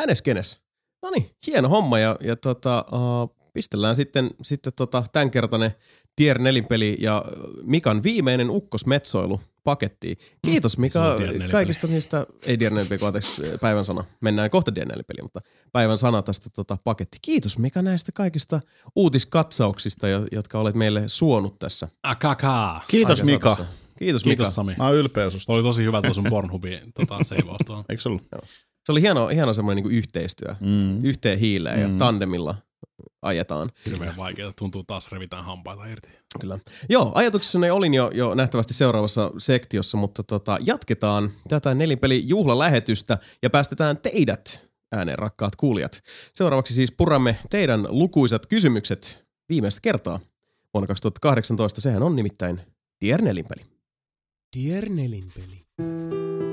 Hänes kenes. No niin, hieno homma ja, ja tota, uh, pistellään sitten, sitten tota, tämänkertainen Tier 4 peli ja Mikan viimeinen ukkosmetsoilu pakettiin. Kiitos Se Mika on Tier 4 peli. kaikista niistä, ei Tier 4 peli, anteeksi, päivän sana. Mennään kohta Tier 4 peliin, mutta päivän sana tästä tota, paketti. Kiitos Mika näistä kaikista uutiskatsauksista, jo- jotka olet meille suonut tässä. Akaka! Kiitos Mika. aikasarjassa. Kiitos, Mika. Kiitos Sami. Mä oon ylpeä susta. Oli tosi hyvä tuo sun Pornhubin tota, seivaus tuohon. Eikö se ollut? Se oli hieno, hieno semmoinen niin yhteistyö. Mm. Yhteen hiileen ja Mm. tandemilla ajetaan. Hirveän vaikeaa. Tuntuu taas revitään hampaita irti. Kyllä. Joo, ajatuksessani olin jo, jo nähtävästi seuraavassa sektiossa, mutta tota, jatketaan tätä nelinpeli juhlalähetystä ja päästetään teidät ääneen, rakkaat kuulijat. Seuraavaksi siis puramme teidän lukuisat kysymykset viimeistä kertaa. Vuonna 2018 sehän on nimittäin Dier nelinpeli. Dier nelinpeli.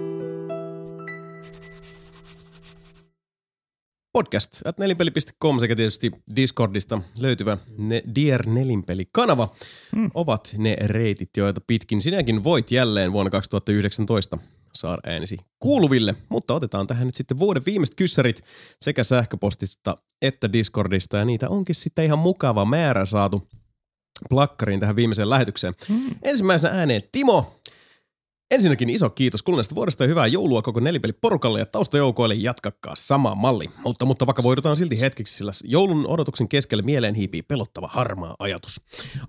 Podcast at nelinpeli.com sekä tietysti Discordista löytyvä ne Dear Nelinpeli-kanava mm. ovat ne reitit, joita pitkin sinäkin voit jälleen vuonna 2019 saada äänesi kuuluville. Mutta otetaan tähän nyt sitten vuoden viimeiset kyssärit sekä sähköpostista että Discordista ja niitä onkin sitten ihan mukava määrä saatu plakkariin tähän viimeiseen lähetykseen. Mm. Ensimmäisenä ääneen Timo. Ensinnäkin iso kiitos kuluneesta vuodesta ja hyvää joulua koko nelipeliporukalle ja taustajoukoille jatkakaa sama malli. Mutta, mutta vaikka voidutaan silti hetkeksi, sillä joulun odotuksen keskelle mieleen hiipii pelottava harmaa ajatus.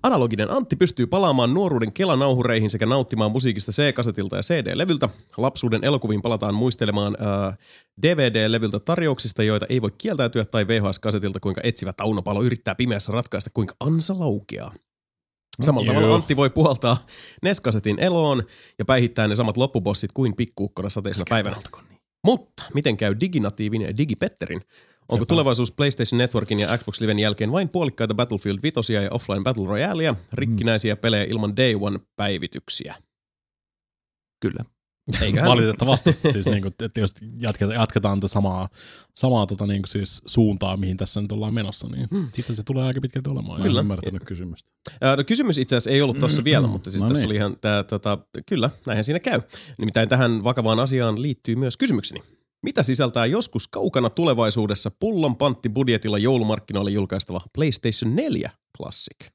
Analoginen Antti pystyy palaamaan nuoruuden kelanauhureihin sekä nauttimaan musiikista C-kasetilta ja CD-levyltä. Lapsuuden elokuviin palataan muistelemaan äh, DVD-levyltä tarjouksista, joita ei voi kieltäytyä, tai VHS-kasetilta, kuinka etsivä taunopalo yrittää pimeässä ratkaista, kuinka ansa laukeaa. Samalla Joo. tavalla Antti voi puhaltaa Neskasetin eloon ja päihittää ne samat loppubossit kuin pikkuukkona sateisena päivänä. Mutta miten käy diginatiivin ja digipetterin? Onko tulevaisuus PlayStation Networkin ja Xbox Liven jälkeen vain puolikkaita Battlefield 5 ja offline Battle Royalea, rikkinäisiä pelejä ilman Day One-päivityksiä? Kyllä. Eiköhän? Valitettavasti. siis niinku, että jos jatketaan, jatketaan tätä samaa, samaa tota, niinku siis suuntaa, mihin tässä nyt ollaan menossa, niin hmm. sitten se tulee aika pitkälti olemaan. Mä en ymmärtänyt kysymystä. Ää, No, kysymys itse asiassa ei ollut tuossa vielä, mutta siis No tässä niin. oli ihan tää, tota, kyllä, näinhän siinä käy. Nimittäin tähän vakavaan asiaan liittyy myös kysymykseni. Mitä sisältää joskus kaukana tulevaisuudessa pullon panttibudjetilla joulumarkkinoille julkaistava PlayStation 4 Classic?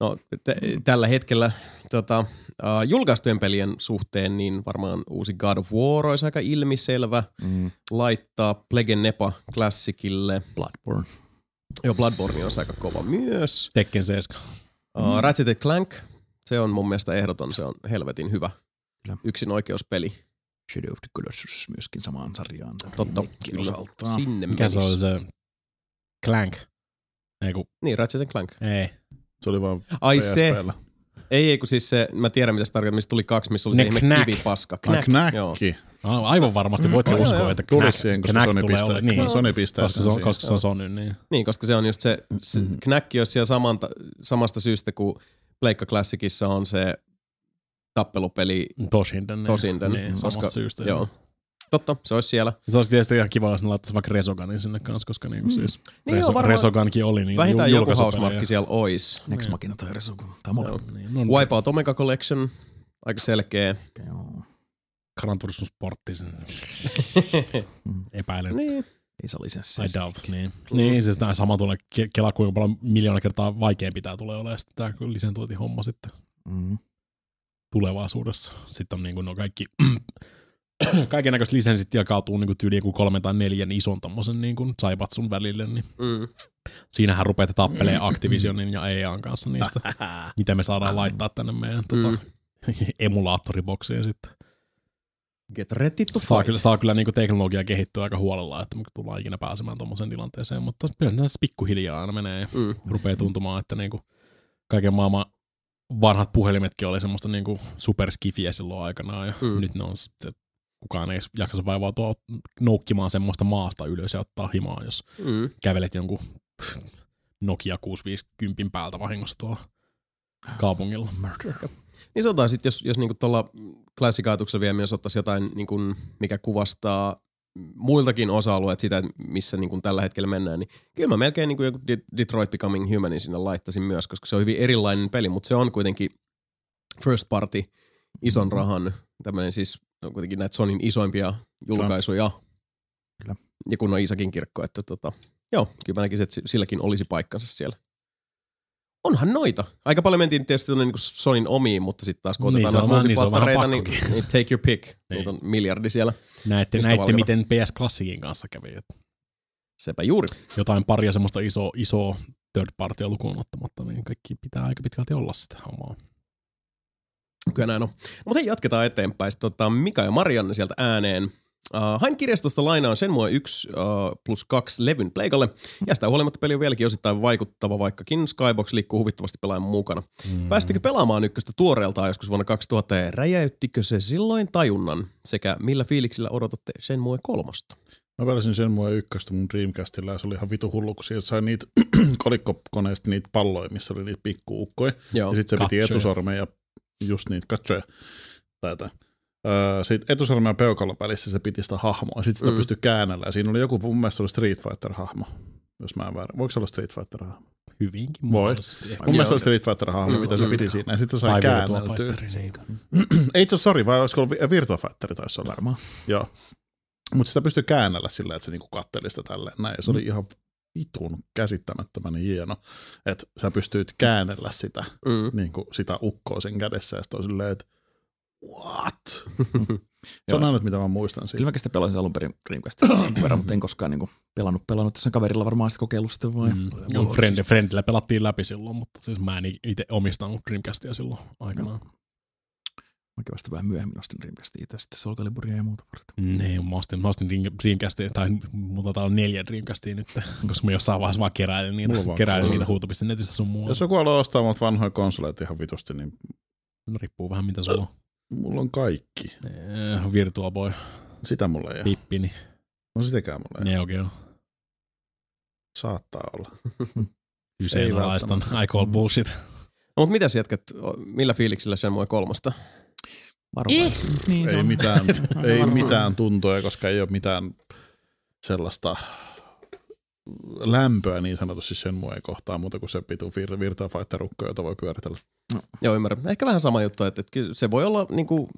No, t- tällä hetkellä tota, uh, julkaistujen pelien suhteen niin varmaan uusi God of War olisi aika ilmiselvä Mm. laittaa Plague Nepa Classicille. Bloodborne. Joo, Bloodborne olisi aika kova myös. Tekken 7. Uh, Ratchet Clank, se on mun mielestä ehdoton, se on helvetin hyvä. Kyllä. Yksin oikeuspeli. Shadow of the Colossus myöskin samaan sarjaan. Totta, kyllä. osalta. Sinne Mikä se menisi. oli se Clank? Ei kun, Niin, Ratchet Clank. ei. Se oli vaan Ai se. Ei, ei, kun siis se, mä tiedän mitä se tarkoittaa, mistä tuli kaksi, missä oli Ne se ihme Knack. kivipaska. Ai Joo. knäkki. A- Aivan varmasti voitte Joo, uskoa, joo. että Tuli Knack, siihen, koska Knack Sony tulee pistää, ole- niin, Sony pistää koska se on, koska se on Sony, niin. Niin, koska se on just se, se Mhm. knäkki olisi siellä samanta, samasta syystä kuin Pleikka Classicissa on se tappelupeli Toshinden. Niin, Tosinden. Niin, samasta koska, syystä. Joo. Totta, se olisi siellä. Se olisi tietysti ihan kiva, jos ne laittaisi vaikka Resoganin sinne kanssa, koska niinku siis Niin Reso, joo, varmaan- Resogankin oli niin Vähintään joku hausmarkki siellä ois. Next Machina tai Resogun. Tai molemmat. Niin, no, Wipeout Omega Collection, aika selkeä. Joo. Gran Turismo Sportti, sen epäilen. niin. Ei se lisenssi. I doubt, niin. Niin, siis tämä sama tulee ke- kela kuinka paljon miljoona kertaa vaikeampi tämä tulee olemaan sitten tämä lisentointihomma sitten Mm. tulevaisuudessa. Sitten on niinku no kaikki kaiken näköiset lisenssit jakautuu niinku tyyliin kuin kolme tai neljän ison tommosen niinku Saibatsun välille, niin Mm. siinähän rupeat tappelee Activisionin ja EAN kanssa niistä, mitä me saadaan laittaa tänne meidän tota, Mm. emulaattoriboksiin sitten. Get ready to Saa fight. kyllä, saa kyllä niinku teknologia kehittyä aika huolella, että me tullaan ikinä pääsemään tuommoiseen tilanteeseen, mutta kyllä tässä pikkuhiljaa aina menee ja Mm. rupeaa tuntumaan, että niinku kaiken maailman vanhat puhelimetkin oli semmoista niinku superskifiä silloin aikanaan ja Mm. mm. nyt ne on sitten, kukaan ei jaksa vaivautua noukkimaan semmoista maasta ylös ja ottaa himaa, jos Mm. kävelet jonkun Nokia 650 päältä vahingossa tuolla kaupungilla. Niin sanotaan sitten, jos, jos niinku tuolla klassikaaituksella vielä myös ottaisi jotain, niinku, mikä kuvastaa muiltakin osa-alueet sitä, missä niinku tällä hetkellä mennään, niin kyllä mä melkein niinku joku De- Detroit Becoming Humanin sinne laittaisin myös, koska se on hyvin erilainen peli, mutta se on kuitenkin first party, ison rahan, tämmöinen siis on kuitenkin näitä Sonin isoimpia julkaisuja. Kyllä. Ja kun on Iisakin kirkko, että tota, joo, kyllä mä näkisin, että si- silläkin olisi paikkansa siellä. Onhan noita. Aika paljon mentiin tietysti tuonne niin Sonin omiin, mutta sitten taas kun Niin, otetaan niin, multiplattereita, niin, pakkokin. niin take your pick. Niin. Niitä on miljardi siellä. Näette, näette valkata? miten PS Classicin kanssa kävi. Sepä juuri. Jotain paria semmoista isoa, isoa third partya lukuun ottamatta, niin kaikki pitää aika pitkälti olla sitä omaa. Kyllä näin on. Mutta hei, jatketaan eteenpäin. Sitten Tota, Mika ja Marianne sieltä ääneen. Uh, hain kirjastosta lainaan sen mua 1 uh, plus 2 levyn pleikalle. Ja sitä huolimatta peli on vieläkin osittain vaikuttava, vaikkakin Skybox liikkuu huvittavasti pelaajan mukana. Mm. Päästikö pelaamaan ykköstä tuoreeltaan joskus vuonna 2000 ja räjäyttikö se silloin tajunnan? Sekä millä fiiliksillä odotatte sen mua kolmosta? Mä pelasin sen mua ykköstä mun Dreamcastilla ja se oli ihan vitu hullu, kun sieltä sai niitä kolikkokoneista niitä palloja, missä oli niitä pikkuukkoja. Joo. Ja sitten se piti etusormen ja just niitä katsoja. Tai jotain. öö, sit etusormen ja peukalon välissä se piti sitä hahmoa. Sitten sitä Mm. mm. pystyi käännellä. Ja siinä oli joku, mun mielestä se oli Street Fighter-hahmo. Jos mä en väärin. Voiko se olla Street Fighter-hahmo? Hyvinkin Voi. Mun mielestä se oli Street Fighter-hahmo, Mm, mitä se mm. piti siinä. Ja sitten sai käänneltyä. Ei itse asiassa, sori, vai olisiko ollut Vi- Virtua Fighter taisi olla. Varmaan. Joo. Mutta sitä pystyi käännellä sillä, että se niinku katteli sitä tälleen näin. Ja se oli ihan vitun käsittämättömän hieno, että sä pystyit käännellä sitä, Mm. niinku, sitä ukkoa sen kädessä ja sitten on silleen, että what? se Joo. on ainut, mitä mä muistan siitä. Kyllä mäkin sitä pelasin alun perin Dreamcastia jonkun verran, mutta en koskaan niinku pelannut. Pelannut tässä kaverilla varmaan sitä kokeillut sitten vai. Mm. Joo, Friend, Friendillä pelattiin läpi silloin, mutta siis mä en itse omistanut Dreamcastia silloin aikanaan. Mäkin vasta vähän myöhemmin ostin Dreamcastia itse sitten Soul Caliburia ja muuta varten. Niin, mä ostin, mä ostin Dream- Dreamcastia, tai mulla taitaa olla neljä Dreamcastia nyt, koska mä jossain vaiheessa vaan keräilin niitä, Mulla on vaan keräilin kolme. niitä huuto.netistä sun muuta. Jos joku haluaa ostaa mut vanhoja konsoleita ihan vitusti, niin No, riippuu vähän mitä sulla on. mulla on kaikki. Eh, Virtua Boy, Sitä mulla ei ole. Pippini, No sitäkään mulla ei Neo Geo. Saattaa olla. Kyseenalaistan. I call bullshit. No, mutta mitäs jätkät, millä fiiliksillä Shenmue kolmosta? Varmaan. Niin, ei on. mitään, ei mitään tuntoja, koska ei ole mitään sellaista lämpöä niin sanotusti sen muojen kohtaan muuta kuin se pitu Vir- Virtua Fighter rukko, jota voi pyöritellä. Joo, ymmärrän. Ehkä vähän sama juttu, että, että se voi olla niinku,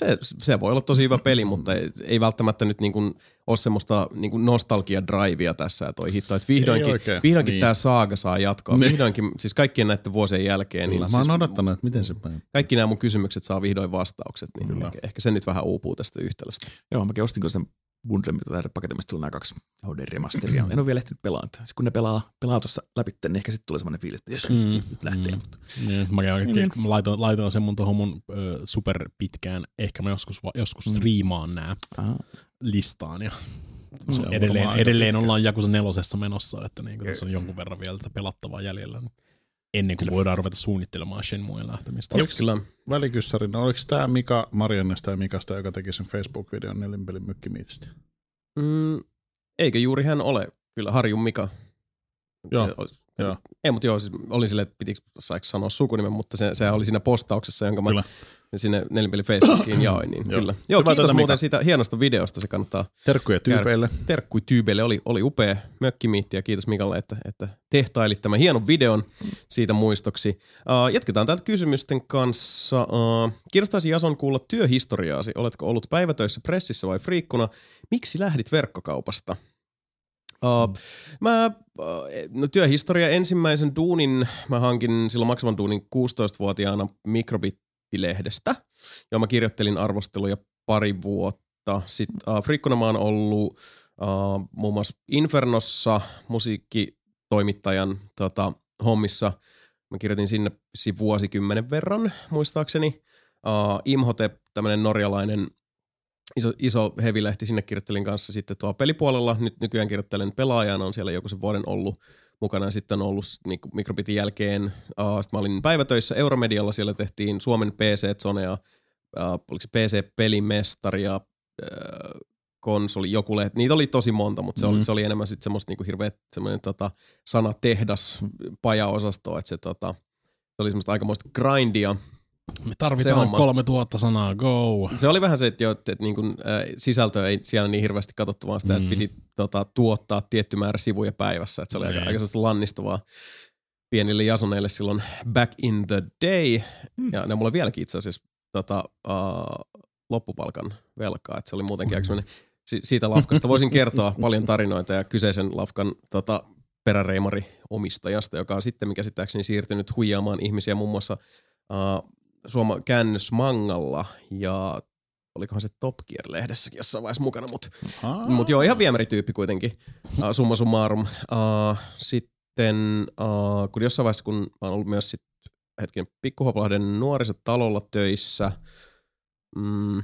se, se voi olla tosi hyvä peli, mutta ei, ei välttämättä nyt niinku ole semmoista niinku nostalgia-drivea tässä, että oi hitto, että vihdoinkin, oikein, vihdoinkin niin. tämä saaga saa jatkoa. Niin. Vihdoinkin, siis kaikkien näiden vuosien jälkeen, niin Kyllä, mä siis oon odottanut, että miten se päin. kaikki nämä mun kysymykset saa vihdoin vastaukset, niin Kyllä. ehkä, ehkä se nyt vähän uupuu tästä yhtälöstä. Joo, mäkin ostin kyllä sen bundle, mitä tähdä paketimista tuli nämä kaksi HD remasteria. En ole vielä ehtinyt pelaamaan. Sit kun ne pelaa, pelaa tuossa läpi, niin ehkä sitten tulee semmoinen fiilis, että jos Mm, lähtee. mm. Mutta Niin, mä, käyn, Niin. mä laitoin, laitoin sen mun tuohon mun ö, super pitkään, ehkä mä joskus, joskus Mm. striimaan nää aha, listaan ja Se on edelleen, edelleen ollaan Jakusa nelosessa menossa, että niin tässä on jonkun verran vielä tätä pelattavaa jäljellä. Niin ennen kuin voidaan ruveta suunnittelemaan Shenmuen lähtemistä. Oliko Kyllä. välikyssärinä, oliko tämä Mika Mariannesta ja Mikasta, joka teki sen Facebook-videon nelinpelin mykkimiitistä? Mm, eikö juuri hän ole? Kyllä, Harjun Mika. Joo, joo. Ei, mutta joo, siis oli silleen, että pitikö saiko sanoa sukunimen, mutta se, se oli siinä postauksessa, jonka mä Kyllä. sinne nelinpeli Facebookiin jaoin, niin Joo. kyllä. Joo, Hyvä kiitos työtä, muuten Mika. siitä hienosta videosta, se kannattaa Terkkuja tyypeille. terkkui tyybeille, oli, oli upea mökkimiitti ja kiitos Mikalle, että, että tehtailit tämän hienon videon siitä muistoksi. Uh, jatketaan täältä kysymysten kanssa. Uh, kiinnostaisi Jason kuulla työhistoriaasi. Oletko ollut päivätöissä pressissä vai friikkuna? Miksi lähdit verkkokaupasta? Uh, mä, uh, no työhistoria ensimmäisen duunin, mä hankin silloin maksavan duunin 16-vuotiaana Mikrobit-lehdestä. Ja mä kirjoittelin arvosteluja pari vuotta. Sitten uh, friikkuna mä oon ollut uh, muun muassa Infernossa musiikkitoimittajan tota, hommissa. Mä kirjoitin sinne vuosikymmenen verran, muistaakseni. Uh, Imhotep, tämmönen norjalainen iso, iso hevilehti, sinne kirjoittelin kanssa sitten tuo pelipuolella. Nyt nykyään kirjoittelen pelaajana, on siellä joku sen vuoden ollut mukana. Sitten on ollut niin Mikrobitin jälkeen, uh, sitten mä olin päivätöissä Euromedialla, siellä tehtiin Suomen PC-zonea, uh, oliko se PC-pelimestari ja uh, konsoli, joku lehti. Niitä oli tosi monta, mutta se, oli, Mhm. se oli enemmän sitten semmoista niinku hirveä semmoinen tota, sana tehdas pajaosasto, että se, tota, se oli semmoista aikamoista grindia. Me tarvitaan homma. 3000 sanaa, go! Se oli vähän se, että, jo, että, niin kuin, äh, sisältö ei siellä niin hirveästi katsottu, vaan sitä, mm. Että piti tota, tuottaa tietty määrä sivuja päivässä. Että se oli aika, Niin. aika lannistavaa pienille jasoneille silloin back in the day. Mm. Ja ne mulla vieläkin itse asiassa tota, uh, loppupalkan velkaa. Että se oli muutenkin aika si- siitä lafkasta voisin kertoa paljon tarinoita ja kyseisen lafkan tota, peräreimari omistajasta, joka on sitten käsittääkseni siirtynyt huijaamaan ihmisiä muun muassa uh, Suoma käännösmangalla ja olikohan se Top Gear-lehdessäkin jossain vaiheessa mukana, mutta mut joo, ihan viemärityyppi kuitenkin, uh, summa summarum. Uh, sitten, uh, kun jossain vaiheessa, kun mä oon ollut myös sit, hetken Pikkuhoplahden nuorisotalolla töissä, mm,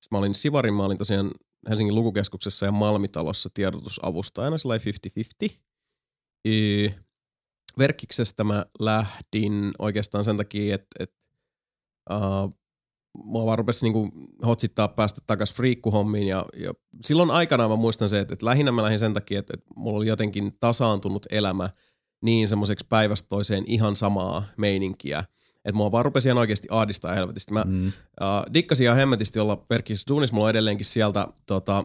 sit mä olin Sivarin, mä olin tosiaan Helsingin lukukeskuksessa ja Malmitalossa tiedotusavustajana, sellainen 50-50. Yy, Verkkiksestä mä lähdin oikeastaan sen takia, että et, uh, mua vaan rupesi niinku hotsittaa päästä takaisin friikkuhommiin ja, ja silloin aikanaan mä muistan se, että, että lähinnä mä lähdin sen takia, että, että mulla oli jotenkin tasaantunut elämä niin semmoiseksi päivästä toiseen ihan samaa meininkiä, Että mua vaan rupesi ihan oikeasti ahdistaa helvetisti. Mä Mm. uh, dikkasin ihan hemmetisti olla verkkissä duunissa. Mulla on edelleenkin sieltä tota,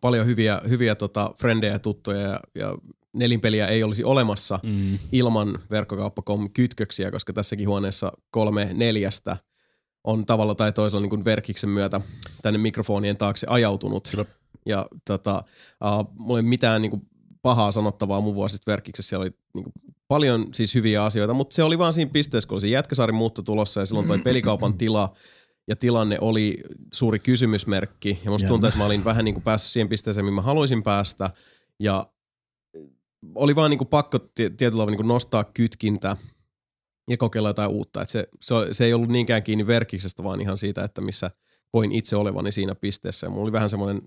paljon hyviä, hyviä tota, frendejä ja tuttuja ja, ja nelinpeliä ei olisi olemassa Mm. ilman verkkokauppa.com kytköksiä, koska tässäkin huoneessa kolme neljästä on tavalla tai toisella niin kuin verkiksen myötä tänne mikrofonien taakse ajautunut. Kyllä. Ja tota, uh, mulla ei mitään niin kuin pahaa sanottavaa mun vuosista verkiksessä. Siellä oli niin kuin paljon siis hyviä asioita, mutta se oli vaan siinä pisteessä, kun oli se Jätkäsaari muutto tulossa ja silloin toi pelikaupan tila ja tilanne oli suuri kysymysmerkki. Ja musta tuntuu, että mä olin vähän niin kuin päässyt siihen pisteeseen, mihin mä haluaisin päästä. Ja oli vaan niin kuin pakko tie- tietyllä tavalla niin kuin nostaa kytkintä ja kokeilla jotain uutta. Et se, se, se, ei ollut niinkään kiinni verkiksestä, vaan ihan siitä, että missä koin itse olevani siinä pisteessä. Ja mulla oli vähän semmoinen,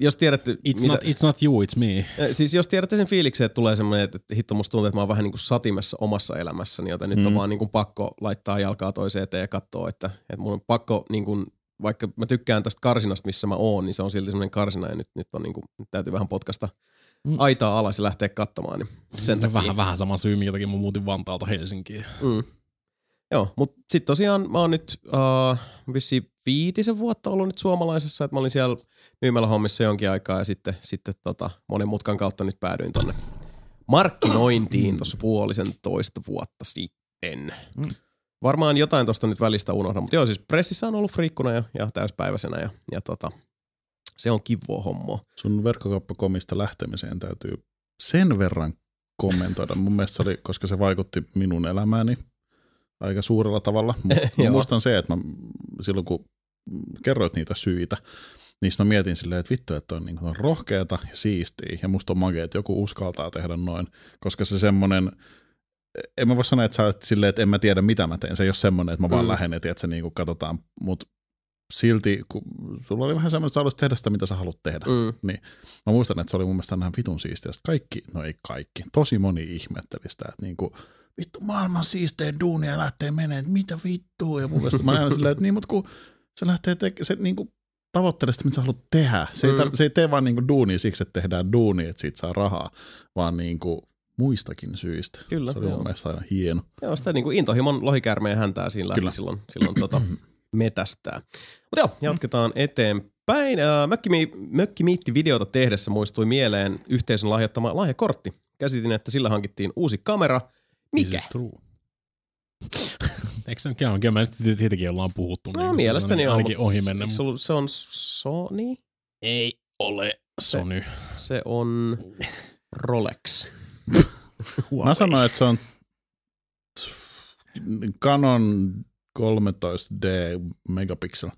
jos tiedätte... It's, not, it's not you, it's me. Siis jos tiedätte sen fiiliksen, että tulee semmoinen, että hitto musta tuntuu, että mä oon vähän niin kuin satimessa omassa elämässäni, joten nyt on Mm. vaan niin kuin pakko laittaa jalkaa toiseen eteen ja katsoa, että, että mun on pakko niin kuin, vaikka mä tykkään tästä karsinasta, missä mä oon, niin se on silti semmoinen karsina ja nyt, nyt, on niin kuin, nyt täytyy vähän potkasta Mm. aitaa alas ja lähteä katsomaan. Niin sen takia. Vähän, vähän sama syy, minkä takia mä muutin Vantaalta Helsinkiin. Mm. Joo, mutta sitten tosiaan mä oon nyt uh, vissiin viitisen vuotta ollut nyt suomalaisessa, että mä olin siellä myymällä hommissa jonkin aikaa ja sitten, sitten tota, monen mutkan kautta nyt päädyin tonne markkinointiin tuossa puolisen toista vuotta sitten. Mm. Varmaan jotain tuosta nyt välistä unohdan, mutta joo siis pressissä on ollut friikkuna ja, ja täyspäiväisenä ja, ja tota, se on kivoa hommaa. Sun verkkokauppakomista lähtemiseen täytyy sen verran kommentoida. Mun mielestä se oli, koska se vaikutti minun elämääni aika suurella tavalla. Mutta muistan se, että mä, silloin kun kerroit niitä syitä, niin mä mietin silleen, että vittu, että on niin kuin rohkeata ja siistiä ja musta on makea, että joku uskaltaa tehdä noin, koska se semmonen, en mä voi sanoa, että sä oot silleen, että en mä tiedä mitä mä teen. Se ei ole semmoinen, että mä vaan Mm. lähden, että se niin kuin katsotaan, mutta silti, kun sulla oli vähän semmoinen, että sä haluaisit tehdä sitä, mitä sä haluat tehdä. Mm. Mä muistan, että se oli mun mielestä ihan vitun siistiä. Kaikki, no ei kaikki, tosi moni ihmetteli sitä, että niinku, vittu maailman siistein duunia lähtee menee, että mitä vittua. Ja mun mielestä mä aina silleen, että niin, mutta kun se lähtee teke, se niinku tavoittelee sitä, mitä sä haluat tehdä. Se, Mm. ei, se ei tee vaan niinku duunia siksi, että tehdään duunia, että siitä saa rahaa, vaan niinku muistakin syistä. Kyllä, Se oli joo. mun mielestä aina hieno. Joo, sitä niin kuin intohimon lohikäärmeen häntää siinä lähti Kyllä. silloin, silloin tota, metästää. Mutta joo, jatketaan eteenpäin. Äh, Mökkimi, Mökkimiitti-videota tehdessä muistui mieleen yhteisön lahjoittama lahjakortti. Käsitin, että sillä hankittiin uusi kamera. Mikä? Eikö se ole kyllä, siitäkin ollaan puhuttu. No niin mielestäni se on, Ainakin ohi mennä. se Se on Sony? Ei ole Sony. Se on Rolex. Mä sanoin, että se on Canon 13D megapixel.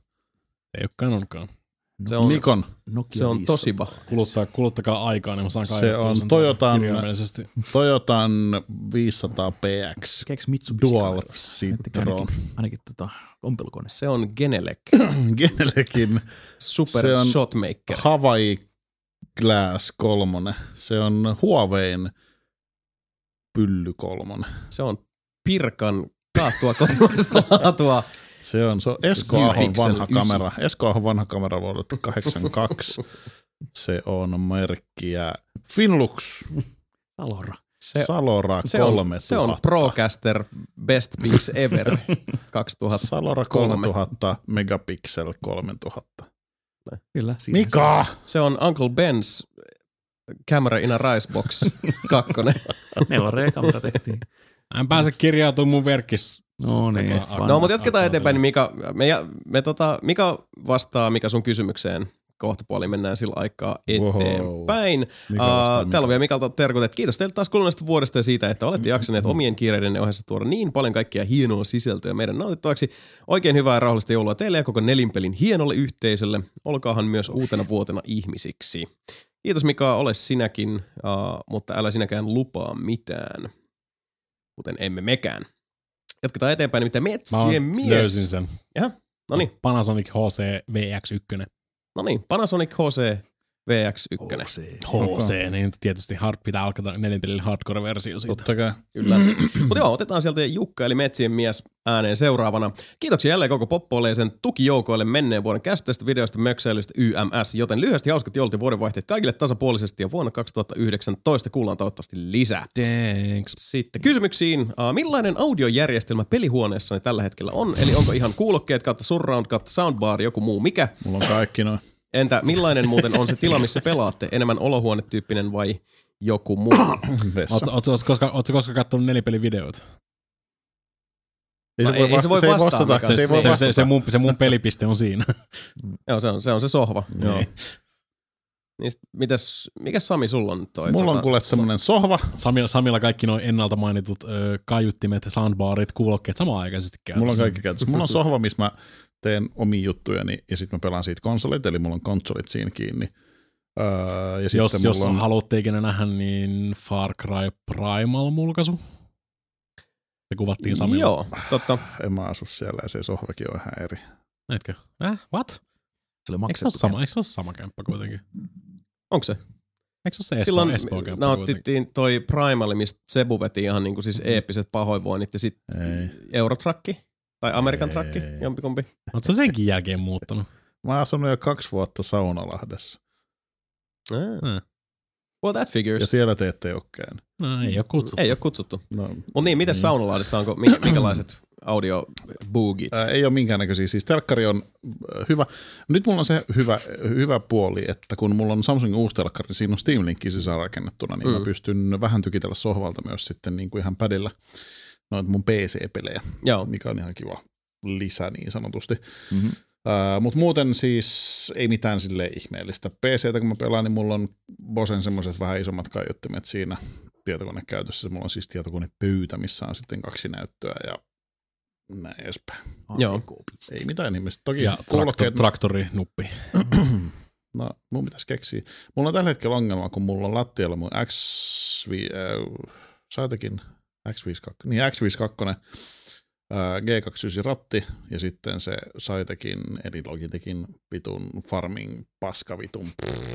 Ei ole Canonkaan. Se on, Nikon, Nokia se on 500. Toshiba. Kuluttaa, kuluttakaa aikaa, niin mä saan Se on Toyotan-. Toyotan 500 PX, Keks Mitsubishi Dual. Citron, Ainakin, ainakin tota, ompelukone. Se on Genelec. Genelekin Super Se on- Shotmaker. Hawaii Glass 3, se on Huaweiin Pylly 3. Se on Pirkan kaattua kotimaista laatua. Se on, se on Esko Ahon vanha 9. kamera. Esko Ahon vanha kamera vuodelta 82. Se on merkkiä Finlux Salora. Se, Salora se, 3000. on, se on Procaster Best Pix Ever 2000. Salora 3000, megapixel 3000. Kyllä. siinä Mika! Se on Uncle Ben's Camera in a Rice Box 2. se- 4D-kamera tehtiin. En pääse kirjautumaan mun verkkis. No niin. Tota, vanha. No, mutta jatketaan eteenpäin, niin Mika, me, me tota, Mika vastaa Mika sun kysymykseen kohta puoli mennään sillä aikaa Wow. eteenpäin. Mika vastaa Uh, täällä on vielä Mikalta terkut, että kiitos teille taas kuluneesta vuodesta ja siitä, että olette jaksaneet omien kiireiden ohessa tuoda niin paljon kaikkia hienoa sisältöä meidän nautittavaksi. Oikein hyvää ja rauhallista joulua teille ja koko nelinpelin hienolle yhteisölle. Olkaahan myös uutena vuotena ihmisiksi. Kiitos Mika, ole sinäkin, uh, mutta älä sinäkään lupaa mitään, kuten emme mekään. Jatketaan eteenpäin, mitä Mä metsien oon- mies. löysin sen. No niin, Panasonic HC VX1. no niin, Panasonic HC VX1. HC, niin tietysti hard, pitää alkaa nelintelillä hardcore-versio siitä. Totta kai. Kyllä. Mutta joo, otetaan sieltä Jukka eli Metsien mies ääneen seuraavana. Kiitoksia jälleen koko Poppoille ja sen tukijoukoille menneen vuoden käsitteistä videoista, möksäilystä YMS, joten lyhyesti hauskat joulut ja vuodenvaihteet kaikille tasapuolisesti ja vuonna 2019 kuullaan toivottavasti lisää. Thanks. Sitten kysymyksiin. Uh, millainen audiojärjestelmä pelihuoneessani tällä hetkellä on? Eli onko ihan kuulokkeet kautta surround kautta soundbar joku muu mikä? Mulla on kaikki noin. Entä millainen muuten on se tila, missä pelaatte? Enemmän olohuonetyyppinen vai joku muu? Ootko, ootko, koska, koskaan katsonut nelipelivideot? Ei se voi, ei- ei se vasta, voi se ei vastata, vastata. Se ei se, voi se, vastata. se, se, mun, se mun pelipiste on siinä. joo, se on se, on se sohva. Joo. Niin. Niin sit, mitäs, mikä Sami sulla on toi? Mulla on tota, kuule semmonen sohva. Samilla, Samilla kaikki noin ennalta mainitut ö, kaiuttimet, soundbarit, kuulokkeet samaan aikaisesti käytössä. Mulla on kaikki käytössä. Mulla on sohva, missä mä teen omia juttujani ja sitten mä pelaan siitä konsolit, eli mulla on konsolit siinä kiinni. Öö, ja Jos, sitten jos mulla on, haluatte ikinä nähdä, niin Far Cry Primal-mulkaisu. Se kuvattiin Samilla. Joo, totta. en mä asu siellä ja se sohvakin on ihan eri. Etkö? Äh, what? Se oli Eikö se sama, eikö se ole sama kämppä kuitenkin? Onko se? Eikö se ole se Espoo, Silloin Espoo kämppä kuitenkin? nauttittiin toi Primali, mistä Sebu veti ihan niinku siis eeppiset pahoinvoinnit ja sitten. Eurotrakki tai Amerikan trakki, jompikumpi. Oletko sä senkin jälkeen muuttanut? Mä oon asunut jo kaksi vuotta Saunalahdessa. Ah. Well, that figures. Ja siellä te ette ole käynyt. No ei ole kutsuttu. Ei ole kutsuttu. No, Mutta niin, miten Saunalahdessa onko, minkä, minkälaiset audio boogit? Ää, ei ole minkäännäköisiä. Siis telkkari on äh, hyvä. Nyt mulla on se hyvä, hyvä puoli, että kun mulla on Samsungin uusi telkkari, niin siinä on Steam Linkki sisäänrakennettuna, niin mm. mä Mm. pystyn vähän tykitellä sohvalta myös sitten niin kuin ihan padilla noita mun PC-pelejä, Joo. mikä on ihan kiva lisä niin sanotusti. Mhm. Uh, Mutta muuten siis ei mitään sille ihmeellistä. PCtä kun mä pelaan, niin mulla on Bosen semmoiset vähän isommat kaiuttimet siinä tietokonekäytössä. Mulla on siis tietokonepöytä, missä on sitten kaksi näyttöä ja näin edespäin. Joo. Ei mitään ihmistä. Toki Ja traktor, kuulokkeet, traktorinuppi. no mun pitäisi keksiä. Mulla on tällä hetkellä ongelma, kun mulla on lattialla mun X, äh, saitekin X52, niin X52, ää, G29 ratti ja sitten se Saitekin, eli Logitechin vitun farming paskavitun.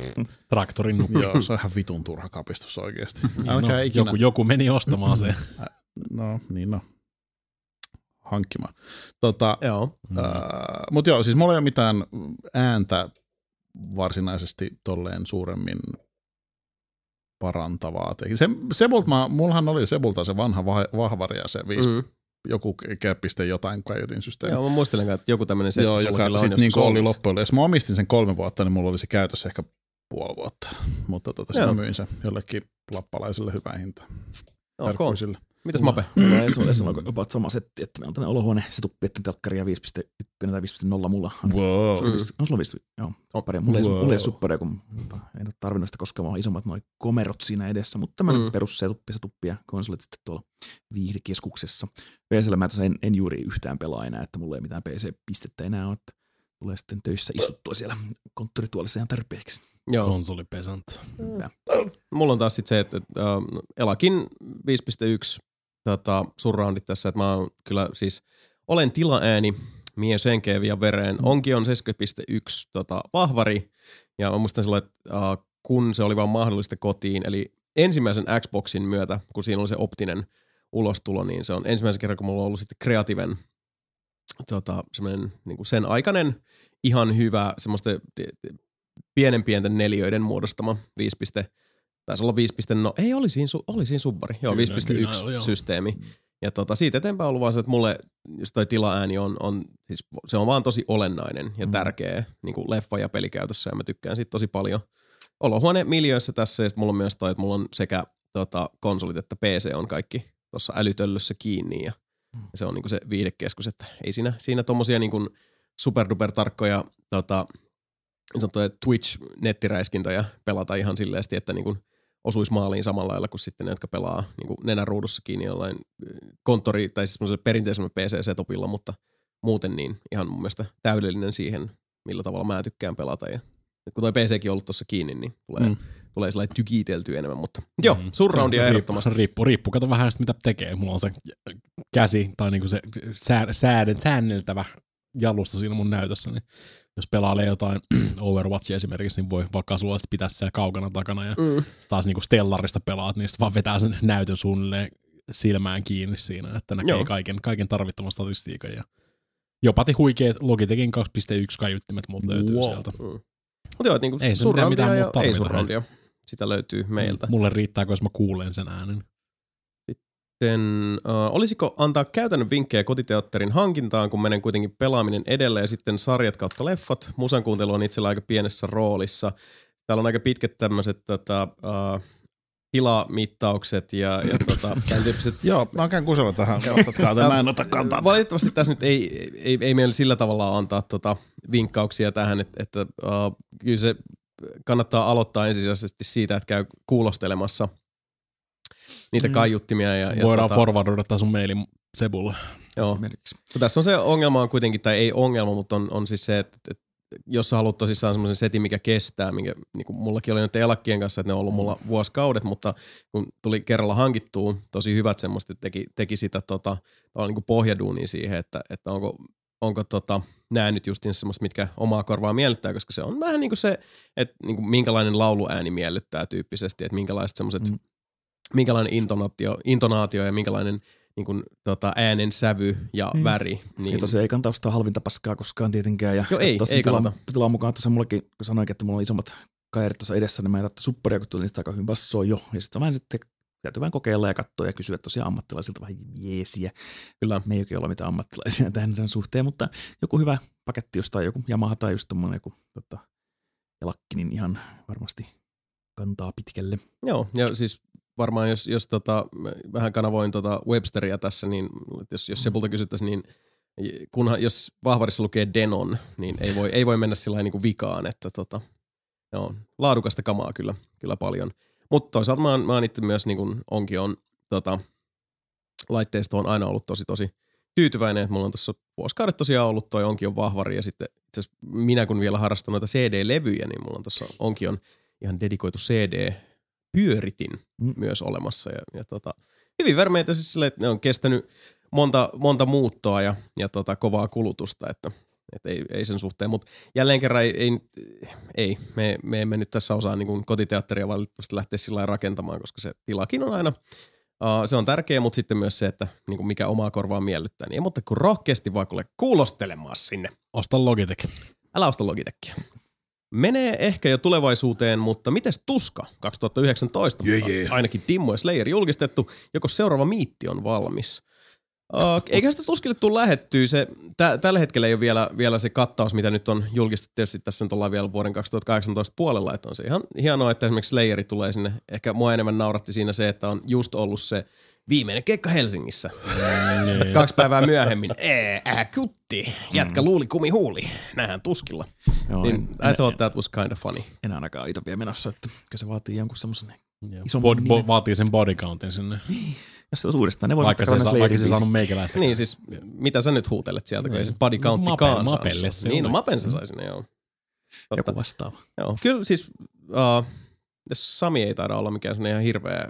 Traktorinuppi. Joo, se on ihan vitun turha kapistus oikeasti. Älkää no, ikinä. joku, joku meni ostamaan se. No, niin no. Hankkimaan. Tota, Joo. Uh, Mutta joo, siis mulla ei ole mitään ääntä varsinaisesti tolleen suuremmin parantavaa. teki. Se, Sebult, mä, mullahan oli Sebulta se vanha vah- vahvari ja se viisi, mm. Joku kerppiste jotain kaiutin systeemi. Joo, mä muistelen, että joku tämmöinen se, Joo, joka sitten niinku oli loppujen. Jos mä omistin sen kolme vuotta, niin mulla oli se käytössä ehkä puoli vuotta. Mutta tota, sitten myin sen jollekin lappalaiselle hyvää hintaa. Ok. Mitäs Mape? Mulla ei ole Esalla about sama setti, että meillä on tämmöinen olohuone, se tuppi, että telkkari ja 5.1 tai 5.0 mulla. Wow. Mm. On sulla 5, joo. Pari. Mulla ei, Wow. mulla ei ole supperia, kun en ole tarvinnut sitä koskaan, vaan isommat noin komerot siinä edessä, mutta tämmöinen Mm. mm. perus se tuppi, se tuppi ja konsolit sitten tuolla viihdekeskuksessa. PCllä mä en, en juuri yhtään pelaa enää, että mulla ei mitään PC-pistettä enää ole, että tulee sitten töissä istuttua siellä konttorituolissa ihan tarpeeksi. Joo. Konsolipesant. Mulla on taas sit se, että että, äh, Elakin 5.1 tota, surroundit tässä, että mä oon kyllä siis, olen tilaääni mies henkeä ja vereen. Onkin on 70.1 tota, vahvari, ja mä muistan silloin, että äh, kun se oli vaan mahdollista kotiin, eli ensimmäisen Xboxin myötä, kun siinä oli se optinen ulostulo, niin se on ensimmäisen kerran, kun mulla on ollut sitten kreativen tota, semmoinen niin kuin sen aikainen ihan hyvä semmoista pienen pienten neliöiden muodostama 5. Taisi olla 5. No, ei, oli siinä, su- oli siinä subbari. Joo, Kyllä, kyllä 5.1 oli, joo. systeemi. Ja tota, siitä eteenpäin on ollut vaan se, että mulle just toi tilaääni on, on siis se on vaan tosi olennainen ja Mm. tärkeä niin kuin leffa- ja pelikäytössä ja mä tykkään siitä tosi paljon. Olohuone miljöissä tässä ja sit mulla on myös toi, että mulla on sekä tota, konsolit että PC on kaikki tuossa älytöllössä kiinni ja, Mm. ja se on niinku se viidekeskus, että ei siinä, siinä tommosia niinku superduper tarkkoja tota, niin sanottuja Twitch-nettiräiskintöjä pelata ihan silleen, että niinku osuisi maaliin samalla lailla kuin sitten ne, jotka pelaa niinku nenän ruudussa kiinni jollain ö, konttori- tai siis perinteisellä PC-setupilla, mutta muuten niin ihan mun mielestä täydellinen siihen, millä tavalla mä tykkään pelata. Ja nyt kun toi PCkin on ollut tuossa kiinni, niin tulee, mm. Mm. tulee sellainen tykitelty enemmän, mutta joo, Mm. surroundia Se ehdottomasti. Riippuu, riippuu, riippuu, kato vähän sitä, mitä tekee. Mulla on se käsi tai niinku se sää, sääden, säänneltävä jalusta siinä mun näytössä, niin jos pelailee jotain Overwatchia esimerkiksi, niin voi vaikka sulla pitää siellä kaukana takana ja Mm. taas niinku Stellarista pelaat, niin vaan vetää sen näytön suunnilleen silmään kiinni siinä, että näkee Joo. kaiken, kaiken tarvittavan statistiikan ja jopa huikeat Logitechin 2.1 kaiuttimet muut löytyy Wow. sieltä. Mm. Mutta joo, niin Ei kuin se mitään- ja muuta ei surroundia. Sitä löytyy meiltä. Mulle riittää, jos mä kuulen sen äänen. Sitten, uh, olisiko antaa käytännön vinkkejä kotiteatterin hankintaan, kun menen kuitenkin pelaaminen edelle ja sitten sarjat kautta leffat. Musan kuuntelu on itsellä aika pienessä roolissa. Täällä on aika pitkät tämmöiset tota, uh, tilamittaukset ja, ja tota, tämän tyyppiset Joo, mä käyn kusella tähän, vastatkaa, mä en ota kantaa. Valitettavasti tässä nyt ei, ei, ei meillä sillä tavalla antaa tota vinkkauksia tähän, että, että uh, kyllä se kannattaa aloittaa ensisijaisesti siitä, että käy kuulostelemassa niitä Mm. kaiuttimia. Ja, ja Voidaan tota, forwardoida taas sun mailin Sebulle. joo. Esimerkiksi. Kun tässä on se ongelma on kuitenkin, tai ei ongelma, mutta on, on siis se, että, että jos sä haluat tosissaan semmoisen setin, mikä kestää, minkä niin kuin mullakin oli nyt elakkien kanssa, että ne on ollut mulla vuosikaudet, mutta kun tuli kerralla hankittua tosi hyvät semmoista, että teki, teki sitä tota, niin kuin pohjaduunia siihen, että, että onko, onko tota, nämä nyt justiin semmoista, mitkä omaa korvaa miellyttää, koska se on vähän niin kuin se, että niin kuin minkälainen lauluääni miellyttää tyyppisesti, että minkälaiset semmoiset, Mm. Minkälainen intonaatio, intonaatio ja minkälainen niin kuin, tota, äänen sävy ja mm. väri. Niin. Ja tosiaan ei kannata ostaa halvinta paskaa koskaan tietenkään. Ja Joo, ei, ei tilan, kannata. tilan mukaan tuossa mullakin, kun sanoinkin, että mulla on isommat kairit tuossa edessä, niin mä en tarvitse supparia, kun tuli niistä aika hyvin bassoa jo. Ja sitten vähän sitten täytyy vähän kokeilla ja katsoa ja kysyä tosiaan ammattilaisilta vähän jeesiä. Kyllä. Me ei oikein olla mitään ammattilaisia tähän tämän suhteen, mutta joku hyvä paketti jostain, joku Yamaha tai just tommonen joku tota, elakki, niin ihan varmasti kantaa pitkälle. Joo, ja siis varmaan jos, jos tota, vähän kanavoin tota Websteria tässä, niin jos, jos Sepulta kysyttäisiin, niin kunhan, jos vahvarissa lukee Denon, niin ei voi, ei voi mennä sillä niin kuin vikaan, että tota, joo, laadukasta kamaa kyllä, kyllä paljon. Mutta toisaalta mä oon, mä oon itse myös niin kuin onkin on tota, laitteistoon aina ollut tosi tosi tyytyväinen, että mulla on tuossa vuosikaudet tosiaan ollut toi onkin on vahvari ja sitten itse minä kun vielä harrastan noita CD-levyjä, niin mulla on tuossa onkin on ihan dedikoitu CD pyöritin Mm. myös olemassa ja, ja tota, hyvin värmeitä siis silleen, että ne on kestänyt monta, monta muuttoa ja, ja tota, kovaa kulutusta, että, että ei, ei, sen suhteen, mutta jälleen kerran ei, ei, ei me, me emme nyt tässä osaa niin kotiteatteria valitettavasti lähteä sillä rakentamaan, koska se tilakin on aina, uh, se on tärkeä, mutta sitten myös se, että niin kuin mikä omaa korvaa miellyttää, niin ei mutta kuin rohkeasti vaan kuule kuulostelemaan sinne. Osta Logitech. Älä osta Logitechia. Menee ehkä jo tulevaisuuteen, mutta mites Tuska 2019? Jee, mutta jee. Ainakin Dimmo ja Slayer julkistettu. Joko seuraava miitti on valmis? Uh, eikä sitä Tuskille tule lähettyä. Se, tä, tällä hetkellä ei ole vielä, vielä se kattaus, mitä nyt on julkistettu. Tietysti tässä nyt ollaan vielä vuoden 2018 puolella. Että on se ihan hienoa, että esimerkiksi Slayeri tulee sinne. Ehkä mua enemmän nauratti siinä se, että on just ollut se viimeinen keikka Helsingissä. Kaksi päivää myöhemmin. Ee, äh, kutti. Jätkä luuli kumi huuli. Nähdään tuskilla. Joo, Niin, en, I thought that was kind of funny. en ainakaan itä vielä menossa, että kyllä se vaatii jonkun semmoisen. Isomman Bod, bo, nimen. vaatii sen body countin sinne. jos se olisi uudestaan, ne voisi Vaikka se, saa, vaikka se saanut meikäläistä. Niin siis, mitä sä nyt huutelet sieltä, kun ei se Niin. body countti Mape- kaan Mapelle se Niin, no. Mapen se sai sinne, joo. Totta. joku vastaava. Joo, kyllä siis, uh, Sami ei taida olla mikään ihan hirveä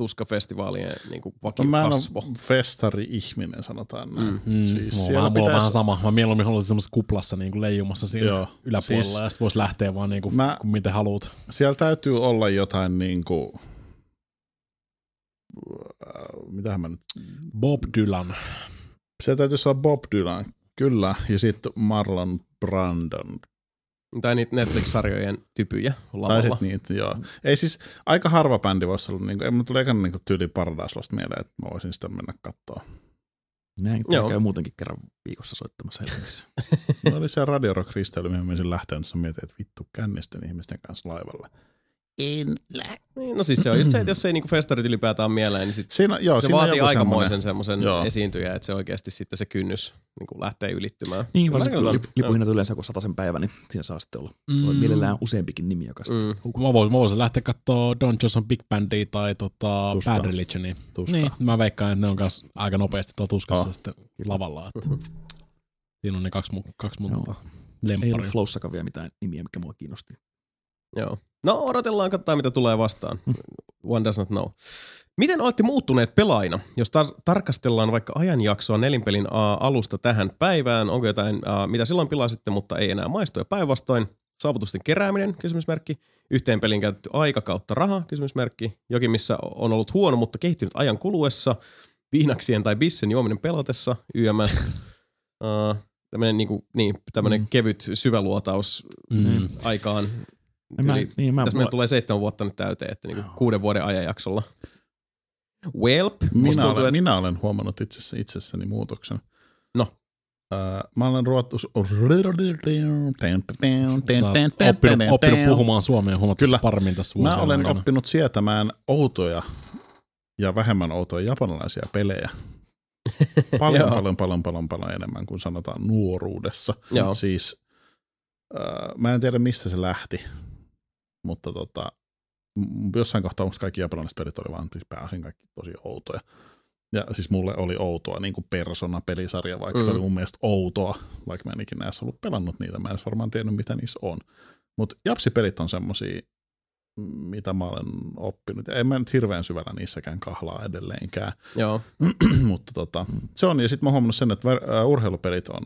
tuskafestivaalien niin kuin No, mä en vakikasvo. ole festari-ihminen, sanotaan näin. Mm. Mm, Siis mulla, siellä on, mulla on pitäisi- vähän sama. Mä mieluummin haluaisin semmoisessa kuplassa niin kuin leijumassa siinä Joo. yläpuolella Siis- ja sitten voisi lähteä vaan niin kuin, Mä- kun miten haluat. Siellä täytyy olla jotain niinku... Äh, Mitähän mä nyt... Bob Dylan. Siellä täytyisi olla Bob Dylan, kyllä, ja sitten Marlon Brandon. Tai niitä Netflix-sarjojen typyjä Tai lavalla. sit niitä, joo. Ei siis, aika harva bändi voisi olla, niinku, ei mulla tuli ekana niinku tyyli Paradise mieleen, että mä voisin sitä mennä katsoa. Näin Joo. käy muutenkin kerran viikossa soittamassa Helsingissä. Mulla oli se Radio Rock risteily, mihin mä olisin lähtenyt, mietin, että vittu kännisten ihmisten kanssa laivalla. En lä- Niin, no siis se on just se, että jos ei niinku festarit ylipäätään ole mieleen, niin sit Siinä, joo, se siinä vaatii aikamoisen semmoisen esiintyjä, että se oikeasti sitten se kynnys niin kuin lähtee ylittymään. Niin, varsinkin kun lipuhinnat yleensä kun sen päivä, niin siinä saa sitten olla Mm. mielellään useampikin nimi, joka sitten Mm. Mä voisin, mä voisin lähteä katsoa Don Johnson Big Bandia tai tota Tuskaa. Bad Religionia. Tuskaa. Niin, mä veikkaan, että ne on kanssa aika nopeasti tuolla tuskassa Oh. sitten lavalla. Että Mhm. Siinä on ne kaksi kaksi mun tota, ei ollut lempparia. Flowssakaan vielä mitään nimiä, mikä mua kiinnosti. Joo. No odotellaan, katsotaan mitä tulee vastaan. one does not know. Miten olette muuttuneet pelaajina? Jos tar- tarkastellaan vaikka ajanjaksoa nelinpelin uh, alusta tähän päivään, onko jotain, uh, mitä silloin pilasitte, mutta ei enää maistu ja päinvastoin? Saavutusten kerääminen, kysymysmerkki. Yhteen pelin käytetty aika kautta raha, kysymysmerkki. Jokin, missä on ollut huono, mutta kehittynyt ajan kuluessa. Viinaksien tai bissen juominen pelotessa, YMS. uh, tämmöinen niinku, niin, tämmönen Mm. kevyt syväluotaus Mm. aikaan. Mä, Yli, niin, mä, tässä meillä tulee seitsemän vuotta nyt täyteen, että niinku kuuden vuoden ajanjaksolla. Welp, Minä tuntuu, olen, että... minä olen huomannut itsessä, itsessäni muutoksen. No. Äh, mä olen ruotus... Oppinut, oppinut puhumaan suomea huomattavasti Kyllä. paremmin tässä Mä olen aikana. oppinut sietämään outoja ja vähemmän outoja japanilaisia pelejä. Paljon, paljon, paljon, paljon, paljon enemmän kuin sanotaan nuoruudessa. Joo. Siis äh, mä en tiedä mistä se lähti, mutta tota, jossain kohtaa musta kaikki japanilaiset pelit oli vaan siis pääosin kaikki tosi outoja. Ja siis mulle oli outoa niin kuin Persona-pelisarja, vaikka mm. se Mm. oli mun mielestä outoa, vaikka mä en ikinä edes ollut pelannut niitä. Mä en edes varmaan tiennyt, mitä niissä on. Mutta japsipelit on semmosia, mitä mä olen oppinut. En mä nyt hirveän syvällä niissäkään kahlaa edelleenkään. Joo. Mutta tota, se on. Ja sitten mä oon huomannut sen, että urheilupelit on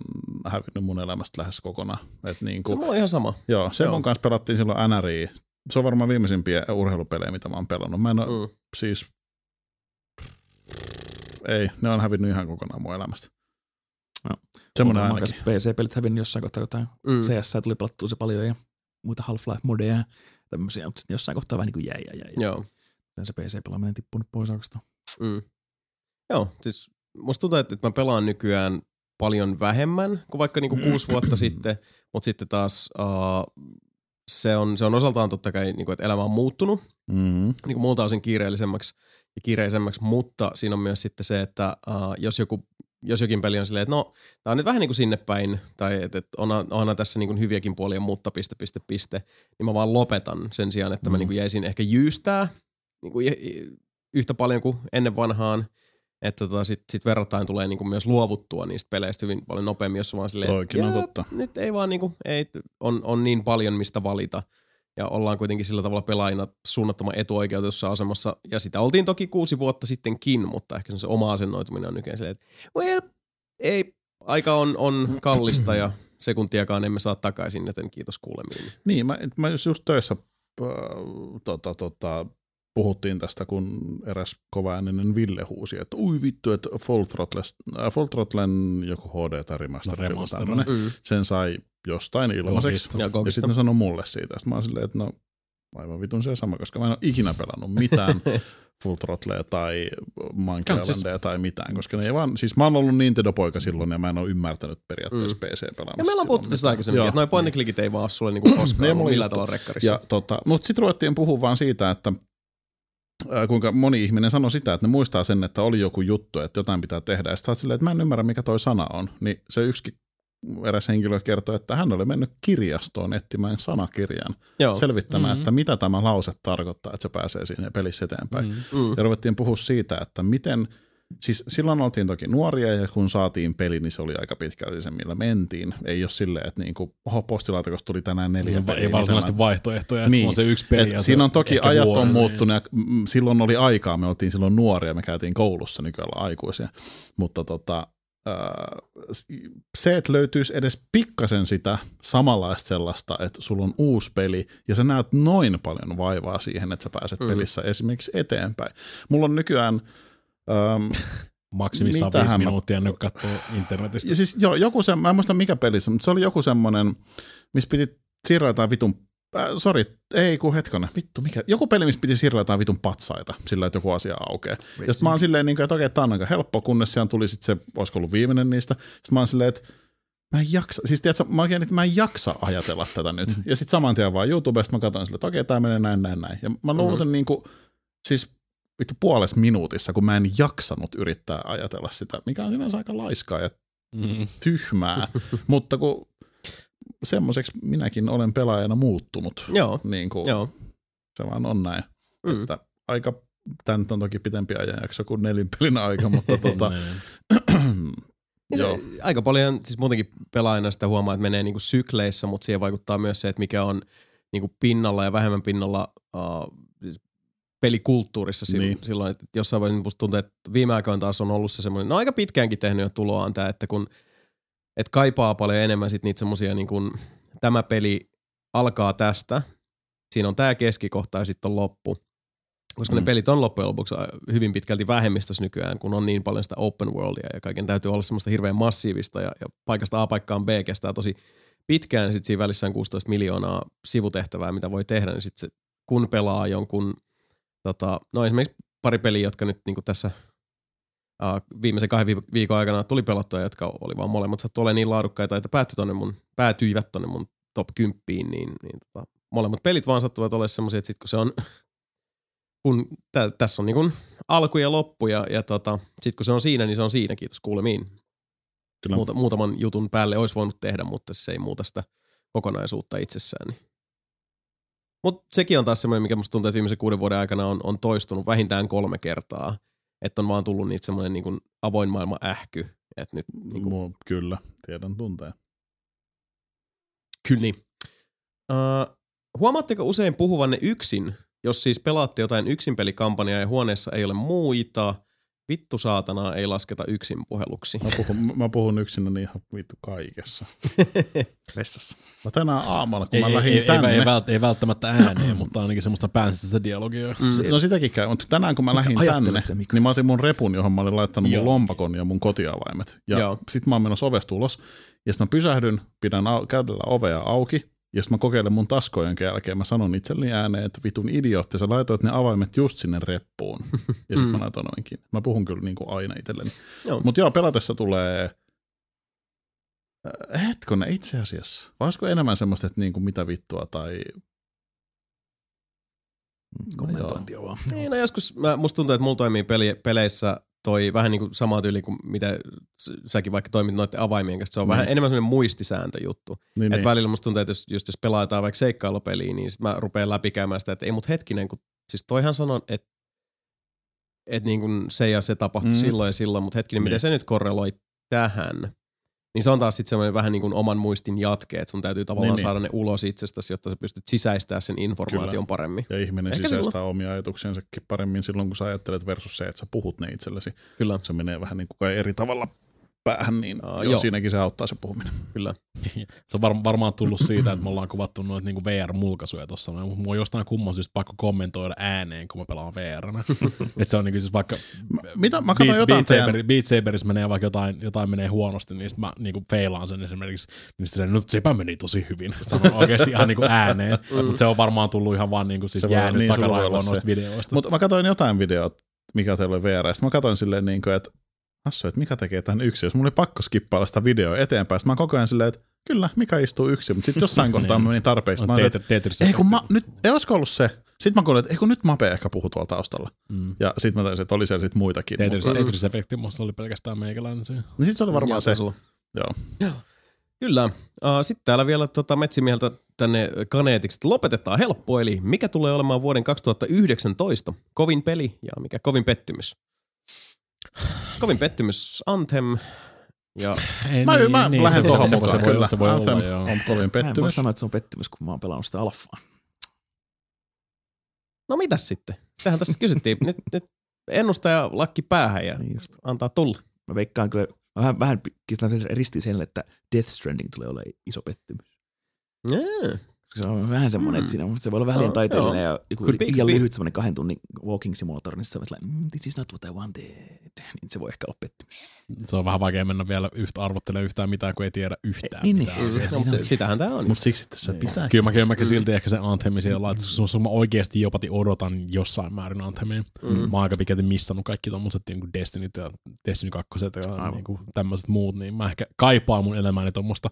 hävinnyt mun elämästä lähes kokonaan. Et niin Se kuin, on ihan sama. joo, joo. mun kanssa pelattiin silloin NRI. Se on varmaan viimeisimpiä urheilupelejä, mitä mä oon pelannut. Mä en oo, Mm. siis, ei, ne on hävinnyt ihan kokonaan mun elämästä. Joo. Semmoinen ainakin. PC-pelit hävinnyt jossain kohtaa jotain. Mm. CS tuli pelattua se paljon ja muita Half-Life-modeja ja tämmöisiä, mutta sitten jossain kohtaa vähän niin kuin jäi ja jäi. Joo. Ja se PC-pelaaminen tippunut pois oikeastaan. Mm. Joo, siis musta tuntuu, että että mä pelaan nykyään paljon vähemmän kuin vaikka niinku kuusi vuotta sitten, mutta sitten taas uh, se, on, se on osaltaan totta kai, niinku, että elämä on muuttunut Mm-hmm. niin kuin muulta osin kiireellisemmäksi ja kiireisemmäksi, mutta siinä on myös sitten se, että uh, jos, joku, jos jokin peli on silleen, että no, tää on nyt vähän niin kuin sinne päin, tai että et onhan, onhan tässä niin kuin hyviäkin puolia, mutta piste, piste, piste, niin mä vaan lopetan sen sijaan, että mä Mm. niin kuin jäisin ehkä jyystää niin kuin yhtä paljon kuin ennen vanhaan, että tota, sit, sit verrattain tulee niin kuin myös luovuttua niistä peleistä hyvin paljon nopeammin, jos vaan silleen, Toikin on "Jää, totta. nyt ei vaan niinku, ei, on, on niin paljon mistä valita. Ja ollaan kuitenkin sillä tavalla pelaajina suunnattoman etuoikeutussa asemassa. Ja sitä oltiin toki kuusi vuotta sittenkin, mutta ehkä se oma asennoituminen on nykyään silleen, että well, ei, aika on, on kallista ja sekuntiakaan emme saa takaisin, joten kiitos kuulemiin. Niin, mä, mä just just töissä äh, tota, tota, puhuttiin tästä, kun eräs kovaääninen Ville huusi, että ui vittu, että Full, Throttles, äh, Full Throttlen joku HD tai remaster, No, remaster. tämmönen, Mm. sen sai jostain ilmaiseksi. Ja Ja sitten ne sanoi mulle siitä. Sitten mä oon silleen, että no aivan vitun se sama, koska mä en ole ikinä pelannut mitään Full Throttlea tai Monkey siis- Islandia tai mitään, koska ne ei vaan, siis mä oon ollut Nintendo-poika silloin ja mä en ole ymmärtänyt periaatteessa Mm. PC-pelaamista. Ja meillä on puhuttu tästä aikaisemmin, että noin point clickit ei vaan ole sulle niinku koskaan ollut millään tavalla rekkarissa. Ja, tota, mutta sitten ruvettiin puhua vaan siitä, että kuinka moni ihminen sanoi sitä, että ne muistaa sen, että oli joku juttu, että jotain pitää tehdä. Ja sitten silleen, että mä en ymmärrä, mikä toi sana on. Niin se yksikin eräs henkilö kertoi, että hän oli mennyt kirjastoon etsimään sanakirjan, Joo. selvittämään, Mhm. että mitä tämä lause tarkoittaa, että se pääsee siinä pelissä eteenpäin. Mm. Mm. Ja ruvettiin puhua siitä, että miten, siis silloin oltiin toki nuoria ja kun saatiin peli, niin se oli aika pitkälti se, millä mentiin. Ei ole silleen, että niinku, oho, postilaatikosta tuli tänään neljä peliä, Ei niin varsinaisesti tämä- vaihtoehtoja, että Niin. niin. on se yksi peli. et siinä on toki ajat on vuoden, muuttunut ja silloin oli aikaa, me oltiin silloin nuoria, me käytiin koulussa, nykyään aikuisia, mutta tota, se, että löytyisi edes pikkasen sitä samanlaista sellaista, että sulla on uusi peli ja sä näet noin paljon vaivaa siihen, että sä pääset Mm. pelissä esimerkiksi eteenpäin. Mulla on nykyään, äm, Maksimissaan viisi mä- minuuttia nyt katsoo internetistä. ja siis joo, joku se, mä en muista mikä pelissä, mutta se oli joku semmoinen, missä piti siirrellä jotain vitun, äh, sori, ei kun hetkonen, vittu mikä, joku peli, missä piti siirrellä jotain vitun patsaita, sillä että joku asia aukeaa. Ja sitten mä oon silleen, niin kuin, että okei, tää on aika helppo, kunnes siellä tuli sitten se, olisiko ollut viimeinen niistä. Sitten mä oon silleen, että mä en jaksa, siis tiedätkö, mä oikein, että mä en jaksa ajatella tätä nyt. Mm. Ja sitten saman tien vaan YouTubesta mä katsoin silleen, että okei, tää menee näin, näin, näin. Ja mä luulen niin kuin, siis vittu puolessa minuutissa, kun mä en jaksanut yrittää ajatella sitä, mikä on sinänsä aika laiskaa ja Mm. tyhmää, mutta kun semmoiseksi minäkin olen pelaajana muuttunut, Joo, niin kuin joo. se vaan on näin. Mm. Että aika, tämä nyt on toki pitempi ajanjakso kuin nelinpelin aika, mutta tota, Niin joo. se, aika paljon, siis muutenkin pelaajana sitä huomaa, että menee niinku sykleissä, mutta siihen vaikuttaa myös se, että mikä on niinku pinnalla ja vähemmän pinnalla uh, pelikulttuurissa silloin, Niin. niin. silloin että jossain vaiheessa musta tuntuu, että viime aikoina taas on ollut se semmoinen, no aika pitkäänkin tehnyt jo tuloaan tämä, että kun et kaipaa paljon enemmän sit niitä semmoisia niin kuin, tämä peli alkaa tästä, siinä on tämä keskikohta ja sitten on loppu. Koska mm. ne pelit on loppujen lopuksi hyvin pitkälti vähemmistössä nykyään, kun on niin paljon sitä open worldia ja kaiken täytyy olla semmoista hirveän massiivista ja, ja paikasta A paikkaan B kestää tosi pitkään, sitten siinä välissä on 16 miljoonaa sivutehtävää, mitä voi tehdä, niin sitten kun pelaa jonkun, tota, no esimerkiksi pari peliä, jotka nyt niin tässä viimeisen kahden viik- viikon aikana tuli pelattua, jotka oli vaan molemmat sattu olemaan niin laadukkaita, että päätyi tonne mun, päätyivät tonne mun top 10, niin, niin tota, molemmat pelit vaan sattuvat olemaan semmoisia, että sit kun se on, kun tä, tässä on niin kuin alku ja loppu ja, ja tota, sit kun se on siinä, niin se on siinä, kiitos kuulemiin. Kyllä. Muuta, muutaman jutun päälle olisi voinut tehdä, mutta se ei muuta sitä kokonaisuutta itsessään. Niin. Mutta sekin on taas semmoinen, mikä musta tuntuu, että viimeisen kuuden vuoden aikana on, on toistunut vähintään kolme kertaa. Että on vaan tullut niitä semmoinen niin avoin maailma ähky. Että nyt niin kuin, Kyllä, tiedän tunteen. kyllä niin. Uh, huomaatteko usein puhuvanne yksin, jos siis pelaatte jotain yksinpelikampanjaa ja huoneessa ei ole muita, vittu saatanaa ei lasketa yksin puheluksi. Mä puhun, mä puhun yksinäni ihan vittu kaikessa. Vessassa. Mä tänään aamulla, kun Ei, mä ei, lähdin ei, ei, tänne. ei, vält, ei välttämättä ääneen, mutta ainakin semmoista päänsistä dialogia. Mm. No sitäkin käy, mutta tänään kun mä lähdin tänne, niin mä otin mun repun, johon mä olin laittanut mun Joo. lompakon ja mun kotiavaimet. Ja Joo. sit mä oon menossa ovesta ulos, ja sit mä pysähdyn, pidän au- kädellä ovea auki, ja sit mä kokeilen mun taskojen jälkeen, mä sanon itselleni ääneen, että vitun idiootti, sä laitoit ne avaimet just sinne reppuun. Ja sit mä laitoin noinkin. Mä puhun kyllä niin kuin aina itselleni. Mutta joo, pelatessa tulee... Äh, Hetkonen, itse asiassa. Vai enemmän semmoista, että niinku mitä vittua tai... Kommentointia vaan. Niin, no joskus mä, musta tuntuu, että mulla toimii peli, peleissä toi vähän niin kuin sama tyyli kuin mitä säkin vaikka toimit noiden avaimien kanssa. Se on Niin. vähän enemmän sellainen muistisääntöjuttu. Niin, Et niin. välillä musta tuntuu, että jos, just jos pelataan vaikka seikkailupeliä, niin sit mä rupean läpikäymään sitä, että ei mut hetkinen, kun siis toihan sanon, että et niin kuin se ja se tapahtui Mm. mm. silloin ja silloin, mutta hetkinen, Niin. miten se nyt korreloi tähän? Niin se on taas sitten semmoinen vähän niin kuin oman muistin jatke, että sun täytyy tavallaan Niin, niin, niin. saada ne ulos itsestäsi, jotta sä pystyt sisäistämään sen informaation Kyllä. paremmin. Ja ihminen Ehkä sisäistää omia ajatuksiensakin paremmin silloin, kun sä ajattelet versus se, että sä puhut ne itsellesi. Kyllä, Se menee vähän niin kuin eri tavalla päähän, niin Aa, joo, joo. siinäkin se auttaa se puhuminen. kyllä. Se on var, varmaan tullut siitä, että me ollaan kuvattu noita niinku VR-mulkaisuja tuossa. Mua on jostain kumman syystä pakko kommentoida ääneen, kun mä pelaan VR. että se on niinku siis vaikka Mitä? Mä katsoin Beat, jotain Beat, teidän... Saber, Beat Saberissa menee vaikka jotain, jotain menee huonosti, niin sit mä niinku feilaan sen esimerkiksi, niin sitten no sepä meni tosi hyvin. Sanon oikeasti ihan niinku ääneen, mutta se on varmaan tullut ihan vaan niinku siis jäänyt niin, takaraivoon noista videoista. Mutta mä katsoin jotain videot, mikä teillä oli VR, ja sit mä katsoin silleen niin kuin, että Hassu, että Mika tekee tämän yksin. Jos mulla oli pakko skippailla sitä videoa eteenpäin, sit mä koko ajan silleen, että kyllä, Mika istuu yksin, mutta sitten jossain kohtaa mä menin tarpeeksi. Mä Tetris- Tetris ei kun mä, nyt, ei olisiko ollut se. Sitten mä kuulin, että ei kun nyt Mape ehkä puhuu tuolla taustalla. Mm. Ja sitten mä tajusin, että oli siellä sit muitakin. Tetris-efekti musta oli pelkästään meikäläinen siinä. niin sit se oli varmaan se. Olla. Joo. Kyllä. Uh, Sitten täällä vielä tota metsimieltä tänne kaneetiksi, että lopetetaan helppo, eli mikä tulee olemaan vuoden 2019 kovin peli ja mikä kovin pettymys? Kovin pettymys Anthem ja Ei, Mä, mä lähden se- tuohon se- mukaan, se voi- kyllä. Se voi Anthem olla, joo. on kovin Mä en voi pettymys. sanoa, että se on pettymys, kun mä oon pelannut sitä alfaa. no mitäs sitten? Sehän tässä kysyttiin. nyt, nyt ennustaja lakki päähän ja Niin just. antaa tulla. Mä veikkaan kyllä, mä vähän, vähän ristiin sen, että Death Stranding tulee olemaan iso pettymys. Yeah. Koska Se on vähän semmoinen, Mm. että siinä se voi olla vähän Joo, taiteellinen ja joku Could liian lyhyt semmoinen kahden tunnin walking simulator, niin se on sellainen, mm, this is not what I wanted. Niin se voi ehkä olla pettymys. Se on vähän vaikea mennä vielä yhtä arvottelemaan yhtään mitään, kun ei tiedä yhtään Niin, mitään. niin. No, mutta se, sitähän tämä on. Mutta siksi tässä pitää. Kyllä mä, kyllä mäkin silti ehkä se Anthemi siellä että sun, sun mä oikeasti jopati odotan jossain määrin Anthemia. Mm. Mä oon aika pitkälti missannut kaikki tommoset niin Destiny ja Destiny 2 ja niin tämmöiset muut, niin mä ehkä kaipaan mun elämääni tommosta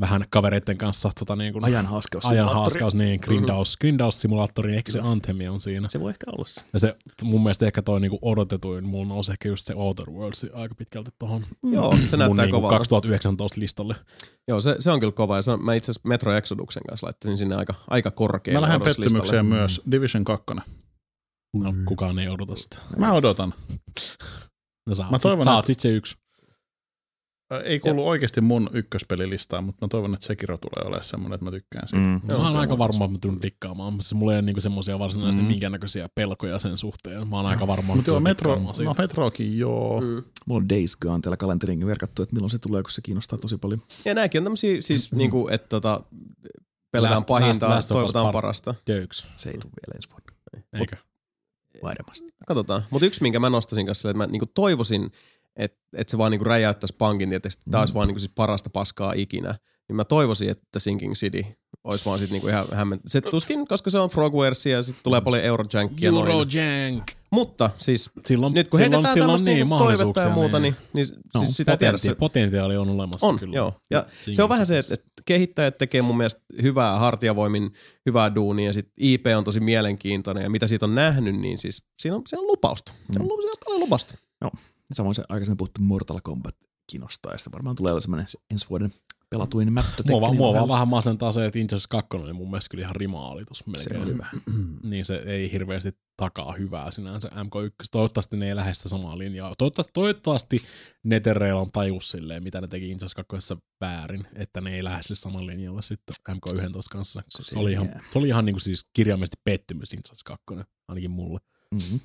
vähän kavereiden kanssa tota niin kuin Ajan haaskaus. Ajan haaskaus, niin grindaus, grindaus-simulaattori, niin ehkä se Anthemi on siinä. Se voi ehkä olla se. Ja se mun mielestä ehkä toi niinku odotetuin, mulla nousi ehkä just se Outer Worlds aika pitkälti tohon Joo, se mun näyttää niinku kovalta. 2019 listalle. Joo, se, se on kyllä kova. Ja se on, mä itse asiassa Metro Exoduksen kanssa laittaisin sinne aika, aika korkealle Mä lähden pettymykseen myös Division 2. No, kukaan ei odota sitä. Mä odotan. No sä, Mä toivon, sä oot että- sit se yksi. Ei kuulu oikeasti mun ykköspelilistaan, mutta mä toivon, että Sekiro tulee olemaan semmoinen, että mä tykkään siitä. Mm. Mä oon aika varma, että mä tulen dikkaamaan, mutta se mulla ei ole niinku semmoisia varsinaisesti Mm. minkäännäköisiä pelkoja sen suhteen. Mä oon aika varma, Mutta joo, tulen Metro, dikkaamaan siitä. no Metrokin joo. Mm. Mulla on Days Gone täällä kalenteriin verkattu, että milloin se tulee, kun se kiinnostaa tosi paljon. Ja nämäkin on tämmöisiä siis niinku, että tota, pelätään Last- pahinta, Last- Last toivotaan par- parasta. Jöyks. Se ei tule vielä ensi vuonna. Eikö? Varmasti. Katsotaan. Mutta yksi, minkä mä nostasin kanssa, että mä niinku toivoisin, että et se vaan niinku räjäyttäisi pankin, että tämä olisi vaan niinku siis parasta paskaa ikinä. Niin mä toivoisin, että Sinking City olisi vaan sit niinku ihan hämmen... Se tuskin, koska se on Frogwares ja sitten tulee paljon Eurojankia noin. Eurojank. Mutta siis Silloin, nyt kun silloin, heitetään silloin tämmöistä niin, niinku toivetta ja muuta, niin, niin no, siis sitä ei tiedä. potenti- Se, potentiaali on olemassa on, kyllä. joo. Ja Single se on vähän se, että, että kehittäjät tekee mun mielestä hyvää hartiavoimin, hyvää duunia ja sitten IP on tosi mielenkiintoinen ja mitä siitä on nähnyt, niin siis siinä on, siinä on lupausta. Se on, on paljon lupausta. Samoin se aikaisemmin puhuttu Mortal Kombat kiinnostaa, ja sitten varmaan tulee semmoinen ensi vuoden pelatuin mättö. Mua vaan, mua vaan vähän masentaa se, että Injustice 2 oli mun mielestä kyllä ihan rimaalitus Se melkein. on hyvä. niin se ei hirveästi takaa hyvää sinänsä MK1. Toivottavasti ne ei lähde sitä samaa linjaa. Toivottavasti, toivottavasti Netherreal on tajus silleen, mitä ne teki Injustice 2 väärin, että ne ei lähde sille samalle linjalle sitten MK11 kanssa. Se, se, oli, ihan, se oli ihan niinku siis kirjaimellisesti pettymys Injustice 2, ainakin mulle. Mm-hmm.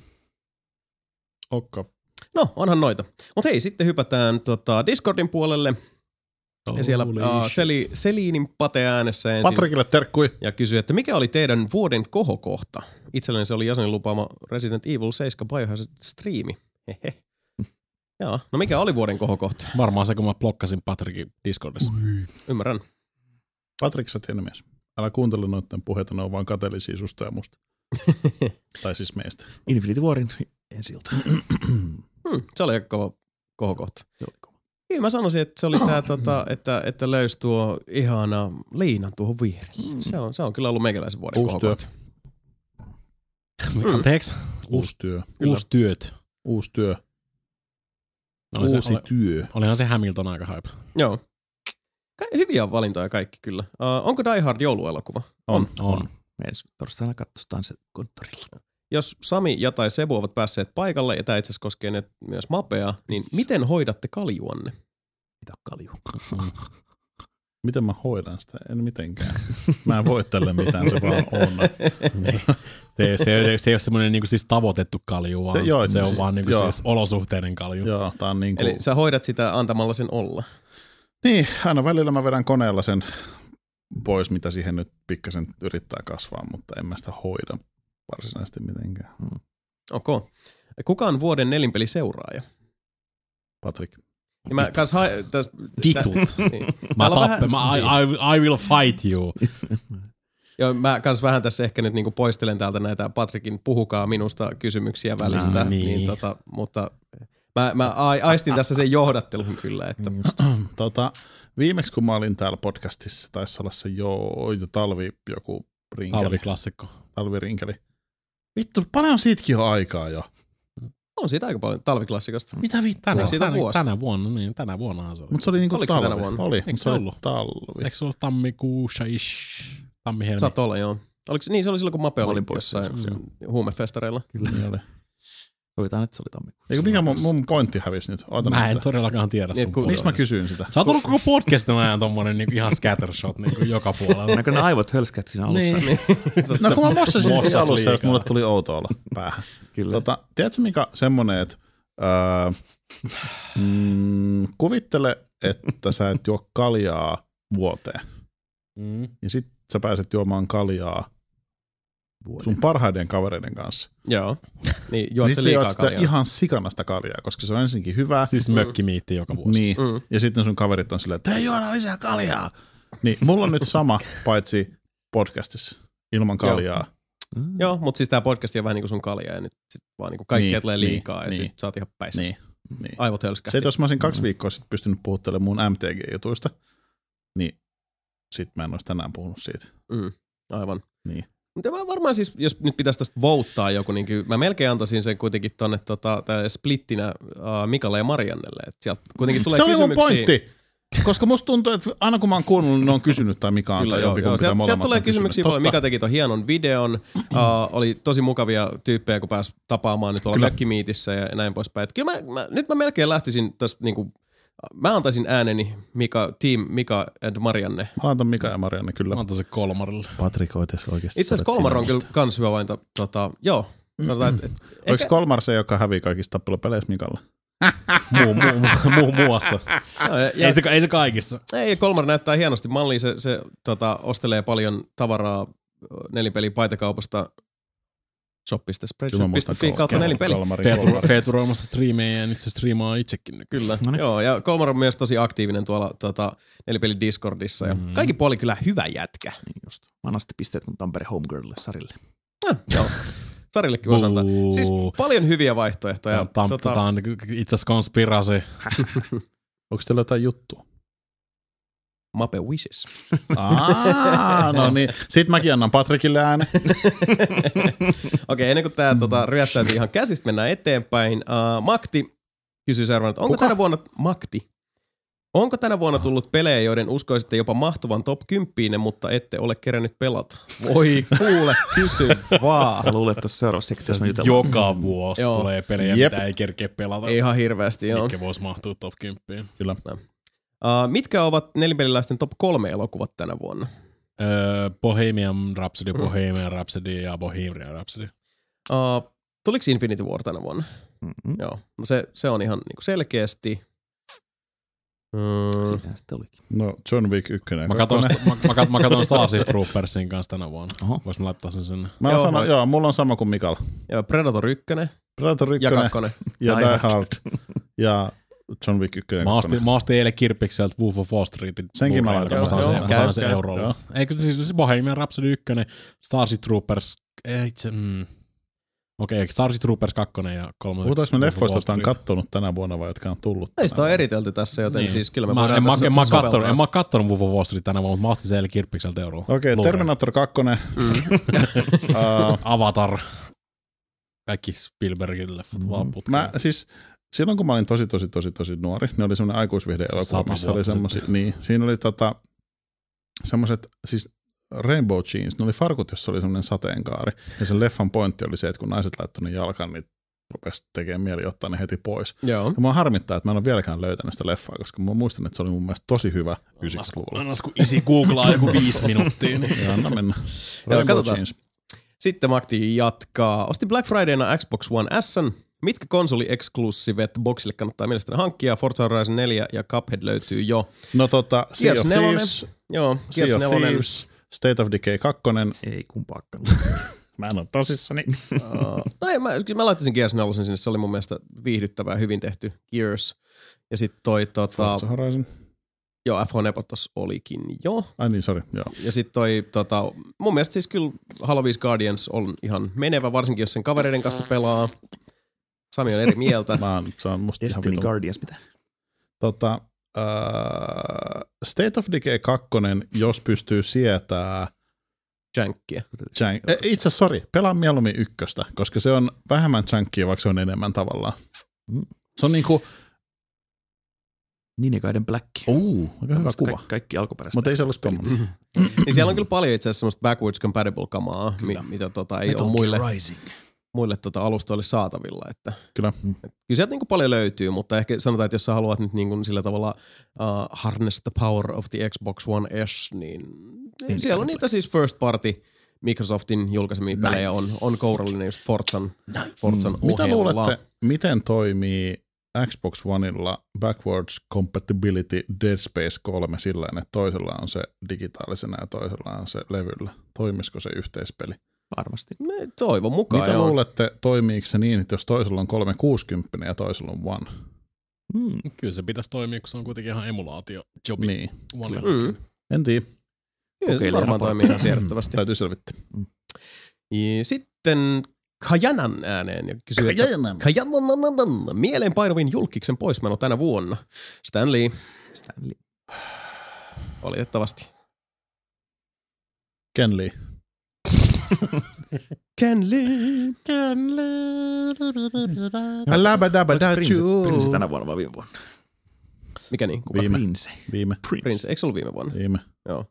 Okka. No, onhan noita. Mutta hei, sitten hypätään tota Discordin puolelle. Ja siellä uh. Seli, Seliinin Pate äänessä ensin. Patrikille terkkui. ja kysyi, että mikä oli teidän vuoden kohokohta? Itselleni se oli jäsenen lupaama Resident Evil 7 Biohazard striimi. Hehe. Joo, no mikä oli vuoden kohokohta? Varmaan se, kun mä blokkasin Patrickin Discordissa. Ymmärrän. Patrik, sä mies. Älä kuuntele noiden puheita, ne on vaan kateellisia susta ja musta. tai siis meistä. Infinity Warin ensi ilta. Hmm, se oli aika kova kohokohta. Se oli kova. Kyllä mä sanoisin, että se oli tää, tota, että, että löysi tuo ihana liinan tuohon vierelle. Se on, se on kyllä ollut meikäläisen vuoden Uusi työ. kohokohta. Anteeksi? Uusi työ. Kyllä. Uusi työt. Uusi työ. Oli se, Uusi oli, työ. olihan se Hamilton aika hype. Joo. Hyviä valintoja kaikki kyllä. Uh, onko Die Hard jouluelokuva? On. On. Me ensi torstaina katsotaan se konttorilla. Jos Sami ja tai Sebu ovat päässeet paikalle, ja tämä itse asiassa koskee ne myös Mapea, niin miten hoidatte kaljuanne? Mitä kalju? Miten mä hoidan sitä? En mitenkään. Mä en voi tälle mitään, se vaan on. Niin. Se, se, ei- se ei ole semmoinen niinku siis tavoitettu kalju, vaan Joo, se on siis- vaan niinku joo. siis olosuhteiden kalju. Joo, tää on niinku... Eli sä hoidat sitä antamalla sen olla. Niin, aina välillä mä vedän koneella sen pois, mitä siihen nyt pikkasen yrittää kasvaa, mutta en mä sitä hoida varsinaisesti mitenkään. Okay. Kuka on vuoden nelinpeliseuraaja? Patrik. Niin mä kans ha- täs, Vitut. tä- niin. Mä, Täällä on tappe, mä, I, niin. I, I, will fight you. Joo, mä kans vähän tässä ehkä nyt niinku poistelen täältä näitä Patrikin puhukaa minusta kysymyksiä välistä, Ah, niin. niin. niin tota, mutta mä, mä ai- aistin tässä sen johdattelun kyllä, että Tota, viimeksi kun mä olin täällä podcastissa, taisi olla se jo, jo talvi joku rinkeli. Talviklassikko. Talvirinkeli. Vittu, paljon siitäkin on aikaa jo. on siitä aika paljon talviklassikosta. Mitä vittua? Tänä, siitä tänä, vuosi? tänä vuonna, niin tänä vuonnahan se oli. Mutta se oli niinku Oliko se talvi. tänä vuonna? Oli, Eikö se se oli ollut? talvi. Eikö se ollut tammikuussa ish? Tammi Saat olla, joo. Oliko se, niin se oli silloin, kun Mape oli olin pois jossain sen, huumefestareilla. Kyllä niin oli. Toivotaan, että se oli tammikuussa. Eikö mikä mun, mun pointti hävisi nyt? Oota Mä en nyt. todellakaan tiedä Niin, sun Miksi mä kysyin sitä? Sä oot ollut koko podcastin ajan tommonen niinku ihan scattershot niinku joka puolella. Näkö ne aivot hölskät siinä alussa? Niin. No kun mä mossasin Mossas siinä alussa, jos mulle tuli outo olla päähän. Kyllä. Tota, tiedätkö mikä semmonen, että öö, mm, kuvittele, että sä et juo kaljaa vuoteen. Mm. Ja sit sä pääset juomaan kaljaa Vuoden. sun parhaiden kavereiden kanssa. Joo. Niin, juot Niin liikaa sitä kaljaa. ihan sikanasta kaljaa, koska se on ensinnäkin hyvää. Siis mökkimiitti joka vuosi. Niin. Mm. Ja sitten sun kaverit on silleen, että hei juoda lisää kaljaa. Niin mulla on nyt sama, paitsi podcastissa, ilman kaljaa. Mm. Joo, mutta siis tää podcast on vähän niinku sun kalja ja nyt sit vaan niinku kaikkea Niin, tulee niin, liikaa ja niin. sit sä oot ihan päissä. Niin. niin. Aivot hölskähti. Se, että jos mä olisin kaksi viikkoa sitten pystynyt puhuttelemaan mun MTG-jutuista, niin sit mä en olisi tänään puhunut siitä. Mm, aivan. Niin. Mutta mä varmaan siis, jos nyt pitäisi tästä vouttaa joku, niin kyllä mä melkein antaisin sen kuitenkin tonne tota, splittinä uh, Mikalle ja Mariannelle. Et sieltä kuitenkin tulee se oli mun pointti. Koska musta tuntuu, että aina kun mä oon kuunnellut, niin ne on kysynyt tai Mika on Kyllä, tai joo, joo. Sieltä, sieltä tulee kysymyksiä paljon. Mika teki ton hienon videon. Uh, oli tosi mukavia tyyppejä, kun pääsi tapaamaan nyt tuolla Kyllä. mökkimiitissä ja näin poispäin. Et kyllä mä, mä, nyt mä melkein lähtisin tästä niinku Mä antaisin ääneni Mika, Team Mika and Marianne. Mä laitan Mika ja Marianne kyllä. Mä antan se kolmarille. Patrik oikeasti oikeasti. Itse asiassa Kolmar on kyllä kans hyvä valinta. Tota, joo. Sanotaan, et, et, Oliko ehkä, Kolmar se, joka hävii kaikista tappelupeleissä Mikalla? Muu, muu, muu, muu, muassa. ja, ja, Ei se, ei se kaikissa. ei, Kolmar näyttää hienosti malliin. Se, se tota, ostelee paljon tavaraa nelipeli paitakaupasta shoppista Kyllä mä muistan spreadshop.fi kautta Feetur, Kolmar. feeturoimassa striimejä ja nyt se striimaa itsekin. Kyllä, No niin. joo, ja Kolmar on myös tosi aktiivinen tuolla tota, nelipeli Discordissa. Ja Mhm. Kaikki puoli kyllä hyvä jätkä. Niin just. Mä annan sitten pisteet mun Tampere Homegirlille Sarille. Ah, joo. Sarillekin voisi antaa. Siis paljon hyviä vaihtoehtoja. Tämä on, tota, tota... on itse asiassa konspirasi. Onko teillä jotain juttua? Mape Wishes. Aa, no niin. Sitten mäkin annan Patrikille äänen. Okei, ennen kuin tämä tota, ryöstäytyy ihan käsistä, mennään eteenpäin. Uh, Makti kysyy seuraavana, että onko Kuka? tänä vuonna, Makti, onko tänä vuonna tullut pelejä, joiden uskoisitte jopa mahtuvan top 10, mutta ette ole kerännyt pelata? Voi kuule, kysy vaan. Mä luulen, että seuraavassa sektiossa jutellaan. Joka vuosi Joo. tulee pelejä, Jep. mitä ei kerkeä pelata. Ihan hirveästi, joo. Mitkä vois mahtua top 10. Kyllä. Uh, mitkä ovat nelipeliläisten top kolme elokuvat tänä vuonna? Öö, Bohemian Rhapsody, Mm. Bohemian Rhapsody ja Bohemian Rhapsody. Uh, tuliko Infinity War tänä vuonna? Mm-hmm. Joo, no se, se on ihan niinku selkeästi. Mm, Sitähän sitten olikin. No John Wick 1. Mä katon, sta- mä, mä, kat, mä katon Starship Troopersin kanssa tänä vuonna. Oho. Vois mä laittaa sen sinne. Mä Joo, joo, sanon, mä- joo, mulla on sama kuin Mikalla. ja Predator 1 Predator 1 ja ja, 2. ja Die. Hard ja John Wick 1 ja Mä ostin, 2. mä ostin eilen kirppikseltä Wolf of Wall Streetin. Senkin mä laitan. Mä saan Joo, sen, mä saan sen eurolla. Eikö se siis Bohemian Rhapsody 1, Starship Troopers, ei itse, mm. Okei, okay, Starship Troopers 2 ja 3. Puhutaanko me leffoista, jotka on kattonut tänä vuonna vai jotka on tullut? Ei sitä ole eritelty tässä, joten niin. siis kyllä me mä, voidaan en, mä, tässä en, mä, kattonut, en mä kattonut Wolf of Wall Street tänä vuonna, mutta mä ostin sen eilen kirppikseltä eurolla. Okei, okay. Terminator 2. uh, Avatar. Kaikki Spielbergin leffat mm-hmm. vaan putkeen. mä siis silloin kun mä olin tosi tosi tosi tosi nuori, niin oli semmoinen aikuisvihde elokuva, missä oli semmoisia, niin siinä oli tota, semmoiset, siis Rainbow Jeans, ne oli farkut, jossa oli semmoinen sateenkaari. Ja sen leffan pointti oli se, että kun naiset laittoi ne jalkaan, niin rupesi tekemään mieli ottaa ne heti pois. Joo. Ja mua harmittaa, että mä en ole vieläkään löytänyt sitä leffaa, koska mä muistan, että se oli mun mielestä tosi hyvä 90-luvulla. Annas kun isi googlaa joku viisi minuuttia. Niin. Ja anna mennä. Joo, Rainbow katsotaan. Jeans. Sitten Makti jatkaa. Osti Black Fridayna Xbox One S. Mitkä konsoli-eksklusivet boxille kannattaa mielestäni hankkia? Forza Horizon 4 ja Cuphead löytyy jo. No tota, Sea Gears of 4. Thieves, Joo, Sea Gears of 4. Thieves, State of Decay 2. Ei kumpaakaan. Mä en ole tosissani. Uh, no ei, mä, mä laittaisin Gears 4 sinne, se oli mun mielestä viihdyttävää, hyvin tehty Gears. Ja sitten toi tota, Forza Horizon. joo, FH Nepotos olikin jo. Ai niin, sori, joo. Ja sitten toi, tota, mun mielestä siis kyllä Halo 5 Guardians on ihan menevä, varsinkin jos sen kavereiden kanssa pelaa. Sami on eri mieltä. Mä oon, se on musta ihan. Guardians, mitä? Tota, uh, State of Decay 2, jos pystyy sietää Jankkia. Jank. Eh, Itse asiassa, sori, pelaa mieluummin ykköstä, koska se on vähemmän junkia, vaikka se on enemmän tavallaan. Mm. Se on niinku, Ninekaiden Black. uu, aika hyvä kuva. Kaikki, kaikki alkuperäistä. Mutta ei se ollut tommonen. Niin siellä on kyllä paljon itse asiassa semmoista backwards compatible kamaa, mi, mitä tota, ei ole muille, Rising. Muille tota alustoille saatavilla. Että, Kyllä. Mm. et kyllä sieltä niinku paljon löytyy, mutta ehkä sanotaan, että jos sä haluat nyt niinku sillä tavalla uh, harness the power of the Xbox One S, niin Ei siellä on niitä siis first party Microsoftin julkaisemia Nice. pelejä on, on kourallinen just Forzan, Nice. Forzan Mitä ohella. luulette, miten toimii Xbox Oneilla backwards compatibility Dead Space 3 sillä että toisella on se digitaalisena ja toisella on se levyllä? Toimisiko se yhteispeli? Varmasti. Me toivon mukaan, Mitä joo. luulette, toimiiko se niin, että jos toisella on 360 ja toisella on One? Mm. Kyllä se pitäisi toimia, kun se on kuitenkin ihan emulaatio jobi. Niin. One Mm. En tiedä, Kyllä se varmaan toimii ihan siedettävästi. täytyy selvittää. Ja Sitten Kajanan ääneen ja kysyy, että Kajanan. Kajanan mieleenpainuvin julkiksen poismeno tänä vuonna. Stanley, Stanley. valitettavasti. Ken Lee. Ken Lee. Prince, Prince tänä vuonna vai viime vuonna? Mikä niin? Kuka? Viime. Prince. Viime. Prince. Prince. Eikö se ollut viime vuonna? Viime. Joo.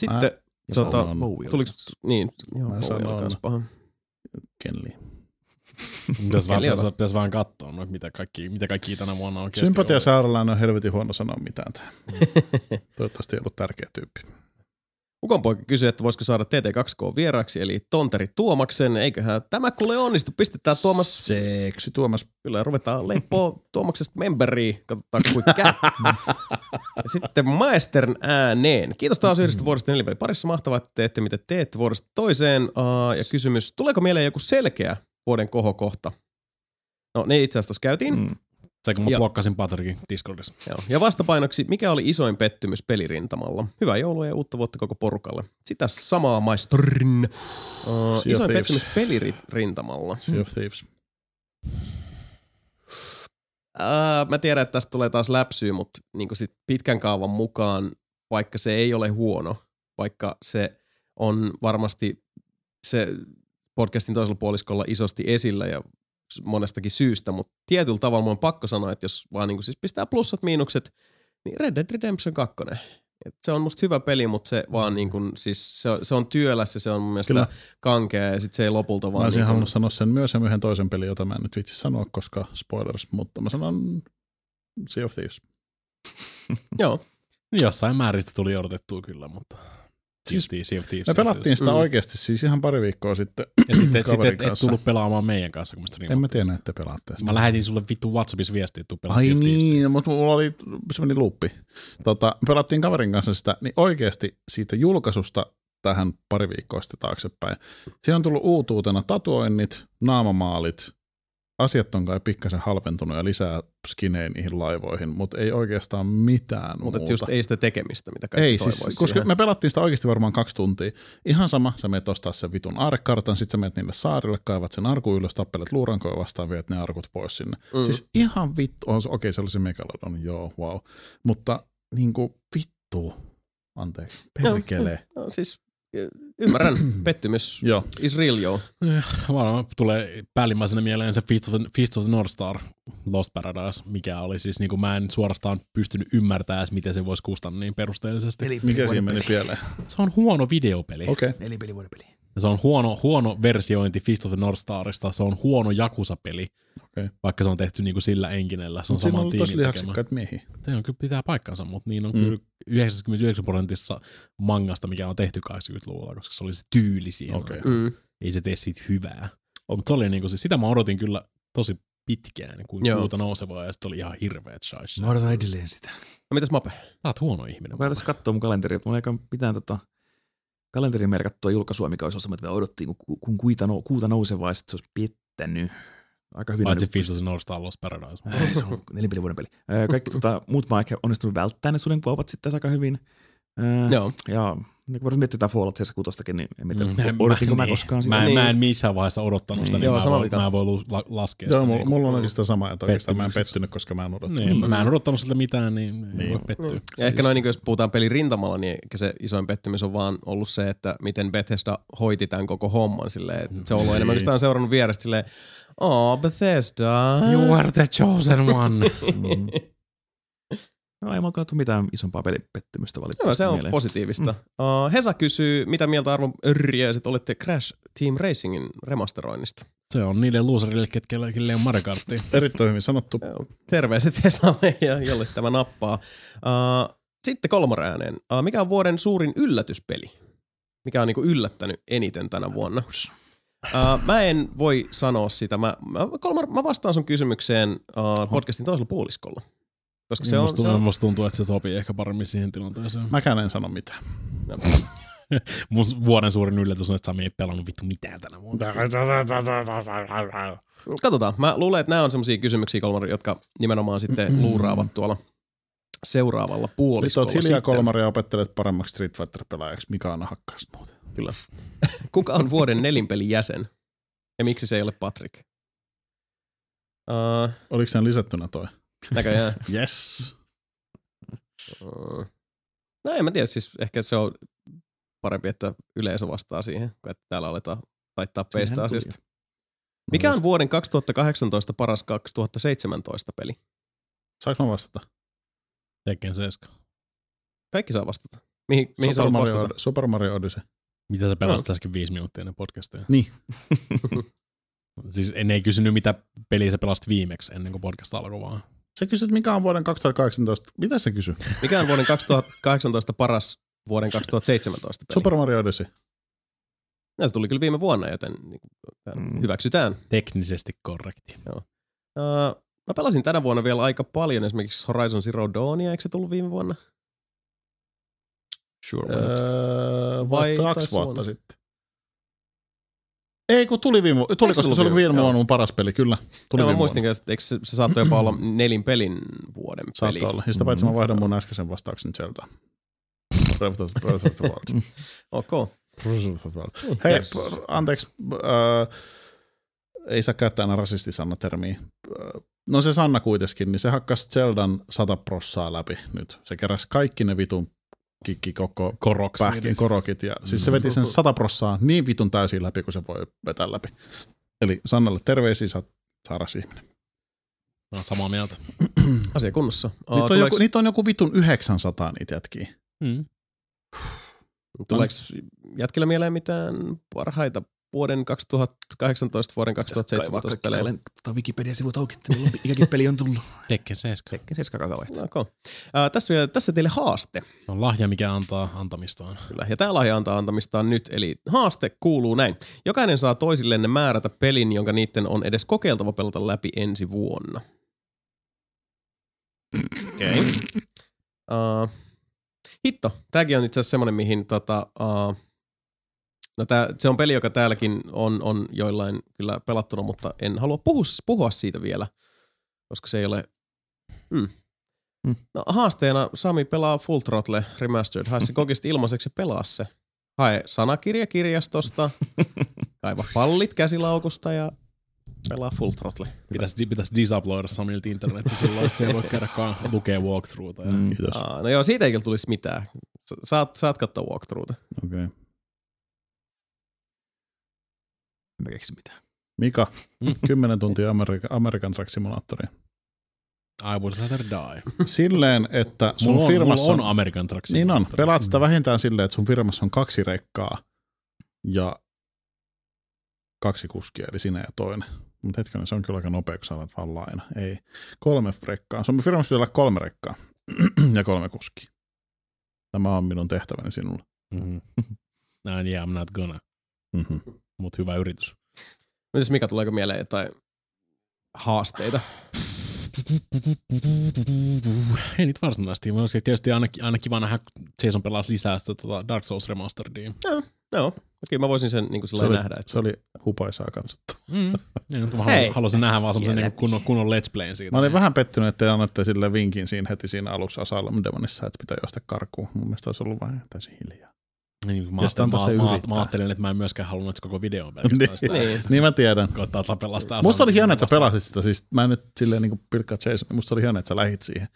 Sitten, Ja tota, oli tuliko, niin, joo, Mä sanon- kans paha. Ken Lee. Pitäisi vaan, ota. pitäisi vaan katsoa, no, mitä, kaikki, mitä kaikki tänä vuonna on Sympatia ollut. saarelainen on helvetin huono sanoa mitään. Toivottavasti ei ollut tärkeä tyyppi. Ukonpoika kysyi, että voisiko saada TT2K vieraaksi, eli Tonteri Tuomaksen. Eiköhän tämä kuule onnistu. Pistetään Tuomas, Seksi Tuomas. kyllä ruvetaan leippoa Tuomaksesta memberiä. Katsotaan kuinka käy. ja sitten Maestern ääneen. Kiitos taas yhdestä vuodesta neliveli parissa. Mahtavaa, että teette mitä teette vuodesta toiseen. Uh, ja kysymys, tuleeko mieleen joku selkeä vuoden kohokohta? No ne itse asiassa tuossa käytiin. Mm. Se kun mä Ja- blokkasin Patrickin Discordissa. Joo. Ja vastapainoksi, mikä oli isoin pettymys pelirintamalla? Hyvää joulua ja uutta vuotta koko porukalle. Sitä samaa maistorin. Uh, isoin Thieves. pettymys pelirintamalla. Sea of Thieves. Uh, mä tiedän, että tästä tulee taas läpsyä, mutta niin sit pitkän kaavan mukaan, vaikka se ei ole huono, vaikka se on varmasti se podcastin toisella puoliskolla isosti esillä ja monestakin syystä, mutta tietyllä tavalla mun on pakko sanoa, että jos vaan niin siis pistää plussat, miinukset, niin Red Dead Redemption 2. Et se on musta hyvä peli, mutta se vaan niin kuin, siis se on, se on työläs ja se on mun mielestä Kyllä. kankea ja sit se ei lopulta Mä vaan olisin niin halunnut sanoa sen myös ja yhden toisen pelin, jota mä en nyt vitsi sanoa, koska spoilers, mutta mä sanon Sea of Thieves. Joo, Jossain määrin sitä tuli odotettua kyllä, mutta Siis siis, Sea of Thieves. Me pelattiin sitä Mm. oikeasti siis ihan pari viikkoa sitten. Ja sitten et, sit et, et tullut pelaamaan meidän kanssa, kun me sitä En mä tiedä, että pelaatte sitä. Mä lähetin sulle vittu Whatsappissa viestiä, että tuu pelaa Ai niin, mutta mulla oli, se meni luppi. Tota, pelattiin kaverin kanssa sitä, niin oikeasti siitä julkaisusta tähän pari viikkoa sitten taaksepäin. Siihen on tullut uutuutena tatuoinnit, naamamaalit, asiat on kai pikkasen halventunut ja lisää skinejä niihin laivoihin, mutta ei oikeastaan mitään mutta just ei sitä tekemistä, mitä kaikki Ei, siis, koska siihen. me pelattiin sitä oikeasti varmaan kaksi tuntia. Ihan sama, sä menet ostaa sen vitun aarekartan, sit sä menet niille saarille, kaivat sen arku ylös, tappelet luurankoja vastaan, viet ne arkut pois sinne. Mm. Siis ihan vittu, okei se oli se Megalodon, joo, wow. Mutta niinku vittu, anteeksi, perkele. No, siis y- ymmärrän, pettymys joo, is real, joo. Varmaan tulee päällimmäisenä mieleen se Feast of, the, Feast of the North Star Lost Paradise, mikä oli siis, niin kuin mä en suorastaan pystynyt ymmärtämään, edes, miten se voisi kustannaa niin perusteellisesti. Peli, mikä siinä meni pieleen? Se on huono videopeli. Okei, okay. Nelipeli vuoden peli. Ja se on huono, huono versiointi Feast of the North Starista. Se on huono Jakusa-peli, Okei. vaikka se on tehty niinku sillä enkinellä. Se on siinä saman on tosi tiimin tekemä. lihaksikkaat miehiä. Se on kyllä pitää paikkansa, mutta niin on Mm. kyllä 99 prosentissa mangasta, mikä on tehty 80-luvulla, koska se oli se tyyli siihen. Okei. Mm. Ei se tee siitä hyvää. Mutta se oli niinku, se, sitä mä odotin kyllä tosi pitkään, kuin Joo. kuuta nousevaa, ja sitten oli ihan hirveet shaissa. Mä odotan edelleen sitä. No mitäs Mape? Sä oot huono ihminen. Mä tässä katsoa mun kalenteri, mutta mulla ei ole mitään tota, kalenteriin merkattua julkaisua, mikä olisi semmoinen, että me odottiin, kun, kun kuita, nou- kuuta nousevaa, ja sitten se olisi pettänyt. Aika hyvin. Paitsi of the North Star Lost Paradise. Ei, se on nelipeli vuoden peli. Kaikki tota, muut mä oon ehkä onnistunut välttämään ne sudenkuopat sitten aika hyvin. Ää, Joo. Ja niin kun miettiä tätä Fallout 76 niin en tiedä, Mm. odotinko mä, niin. koskaan sitä. Mä, en, Niin. mä en missään vaiheessa odottanut sitä, Niin. niin Joo, mä, voin, mä voin la- laskea Joo, sitä. mulla, niinku. mulla on oikeastaan sama, että oikeastaan mä en pettynyt, koska mä en odottanut. Niin, mä en odottanut siltä mitään, niin, niin. Niin. voi pettyä. Ja ehkä noin, niin jos puhutaan pelin rintamalla, niin ehkä se isoin pettymys on vaan ollut se, että miten Bethesda hoiti tämän koko homman silleen. Että se on ollut enemmän, kun sitä on seurannut vierestä silleen, oh Bethesda. You are the chosen one. Mm. No, ei mulla mitään isompaa pelipettymystä Joo, valitettavasti se on mieleen. positiivista. Uh, Hesa kysyy, mitä mieltä arvon örriäiset olette Crash Team Racingin remasteroinnista? Se on niille loserille, ketkä kelle on Mario Karttia. Erittäin hyvin sanottu. Joo, Terveiset Hesalle ja jolle tämä nappaa. Uh, sitten kolmonen ääneen. Uh, mikä on vuoden suurin yllätyspeli? Mikä on niinku yllättänyt eniten tänä vuonna? Uh, mä en voi sanoa sitä. Mä, mä, kolmar, mä vastaan sun kysymykseen uh, podcastin toisella puoliskolla. Koska se on, musta, se on musta tuntuu, että se sopii ehkä paremmin siihen tilanteeseen. Mäkään en sano mitään. Mun vuoden suurin yllätys on, että Sami ei pelannut vittu mitään tänä vuonna. Katsotaan. Mä luulen, että nämä on semmoisia kysymyksiä, Kolmari, jotka nimenomaan sitten luuraavat tuolla seuraavalla Nyt puoliskolla. oot hiljaa sitten. kolmari ja opettelet paremmaksi Street Fighter-pelaajaksi. Mikä on hakkaas muuten? Kyllä. Kuka on vuoden nelinpelin jäsen? Ja miksi se ei ole Patrick? Uh, Oliko sen lisättynä toi? Näköjään. Yes. No en mä tiedä, siis ehkä se on parempi, että yleisö vastaa siihen, kuin että täällä aletaan laittaa peistä tuli. asiasta. Mikä on vuoden 2018 paras 2017 peli? Saanko mä vastata? Tekken 7. Kaikki saa vastata. Mihin, mihin Super, Mario, vastata? Super Mario Odyssey. Mitä sä pelasit äsken viisi minuuttia ennen podcastia? Niin. Siis en ei kysynyt, mitä peliä sä pelasit viimeksi ennen kuin podcast alkoi vaan. Sä kysyt, mikä on vuoden 2018. Mitä se kysyy? Mikä on vuoden 2018 paras vuoden 2017 peli? Super Mario Odyssey. Ja se tuli kyllä viime vuonna, joten niin Mm. hyväksytään. Teknisesti korrekti. Uh, mä pelasin tänä vuonna vielä aika paljon esimerkiksi Horizon Zero Dawnia, eikö se tullut viime vuonna? Sure. Öö, Vai kaksi vuotta sitten. Ei, kun tuli viime, tuli, koska se oli viime- vuonna mun paras peli, kyllä. Tuli Joo, mä muistin, vuonna. että eikö se, se saattoi jopa olla nelin pelin vuoden peli. Saattoi olla. Ja sitä paitsi mä vaihdan mun äskeisen vastauksen Zelda. Breath of, the Wild. Ok. Wild. Hei, Yes. anteeksi, äh, ei saa käyttää aina rasistisannatermiä. Äh, No se Sanna kuitenkin, niin se hakkas Zeldan sata prossaa läpi nyt. Se keräsi kaikki ne vitun kikki koko Koroksi. pähkin korokit. Ja, siis se veti sen sata prossaa niin vitun täysin läpi, kuin se voi vetää läpi. Eli Sannalle terveisiä, sä oot saaras ihminen. Mä oon samaa mieltä. Asia kunnossa. Niitä on, joku, niitä on joku vitun 900 niitä jätkiä. Mm. Tuleeko jätkillä mieleen mitään parhaita vuoden 2018, vuoden 2017 pelejä? Olen tota Wikipedia-sivut auki, että mikäkin peli on tullut. Tekken 7. Tekken 7 kauheasti. Okay. Uh, tässä, vielä- tässä teille haaste. On lahja, mikä antaa antamistaan. Kyllä. Ja tämä lahja antaa antamistaan nyt, eli haaste kuuluu näin. Jokainen saa toisillenne määrätä pelin, jonka niiden on edes kokeiltava pelata läpi ensi vuonna. Okei. Okay. Uh, hitto, tämäkin on itse asiassa semmoinen, mihin tota, uh, no tää, se on peli, joka täälläkin on, on joillain kyllä pelattuna, mutta en halua puhua, puhua siitä vielä, koska se ei ole... Hmm. Hmm. No haasteena Sami pelaa Full Throttle Remastered. Hae se kokista ilmaiseksi pelaa se. Hae sanakirja kirjastosta, kaiva pallit käsilaukusta ja pelaa Full Throttle. Pitäisi, pitäisi disuploida Samilta internetti silloin, että se ei voi käydä kaan lukea walkthroughta. Ja Mm. Kiitos. Aa, no joo, siitä ei kyllä tulisi mitään. Saat, saat katsoa walkthroughta. Okei. Okay. En mä keksi mitään. Mika, Mm. 10 tuntia Amerikan, American Truck Simulatoria. I would rather die. Silleen, että sun Mulla on, firmassa mulla on American Truck Niin on. Pelaat sitä vähintään silleen, että sun firmassa on kaksi rekkaa ja kaksi kuskia, eli sinä ja toinen. Mutta hetkinen, se on kyllä aika nopea, kun sä alat vaan laina. Ei. Kolme rekkaa. Sun firmassa pitää olla kolme rekkaa ja kolme kuskia. Tämä on minun tehtäväni sinulle. Mm-hmm. And yeah, I'm not gonna. Mm-hmm. Mut hyvä yritys. Mitäs Mika, tuleeko mieleen jotain haasteita? Ei niitä varsinaisesti. Mä olisin tietysti aina, aina kiva nähdä, kun Jason pelasi lisää sitä tota Dark Souls Remasteredia. Joo, okei mä voisin sen niin Se, oli, nähdä. Että... se oli hupaisaa katsottu. Mm. Ja nyt mä Hei. haluaisin, haluaisin nähdä vaan semmoisen niin kunnon, kunnon let's playin siitä. Mä olin vähän pettynyt, että te annatte sille vinkin siinä heti siinä alussa Asylum Demonissa, että pitää juosta karkuun. Mun mielestä olisi ollut vähän täysin hiljaa. Niin, mä, Ja sitä antaa mä, se mä, yrittää. mä, ajattelin, että mä en myöskään halunnut, että koko video on pelkästään sitä. Niin. Niin mä tiedän. Koittaa pelastaa. Musta oli hienoa, että sä pelasit sitä. Siis mä en nyt silleen niin pilkkaa Jason. Musta oli hienoa, että sä lähit siihen.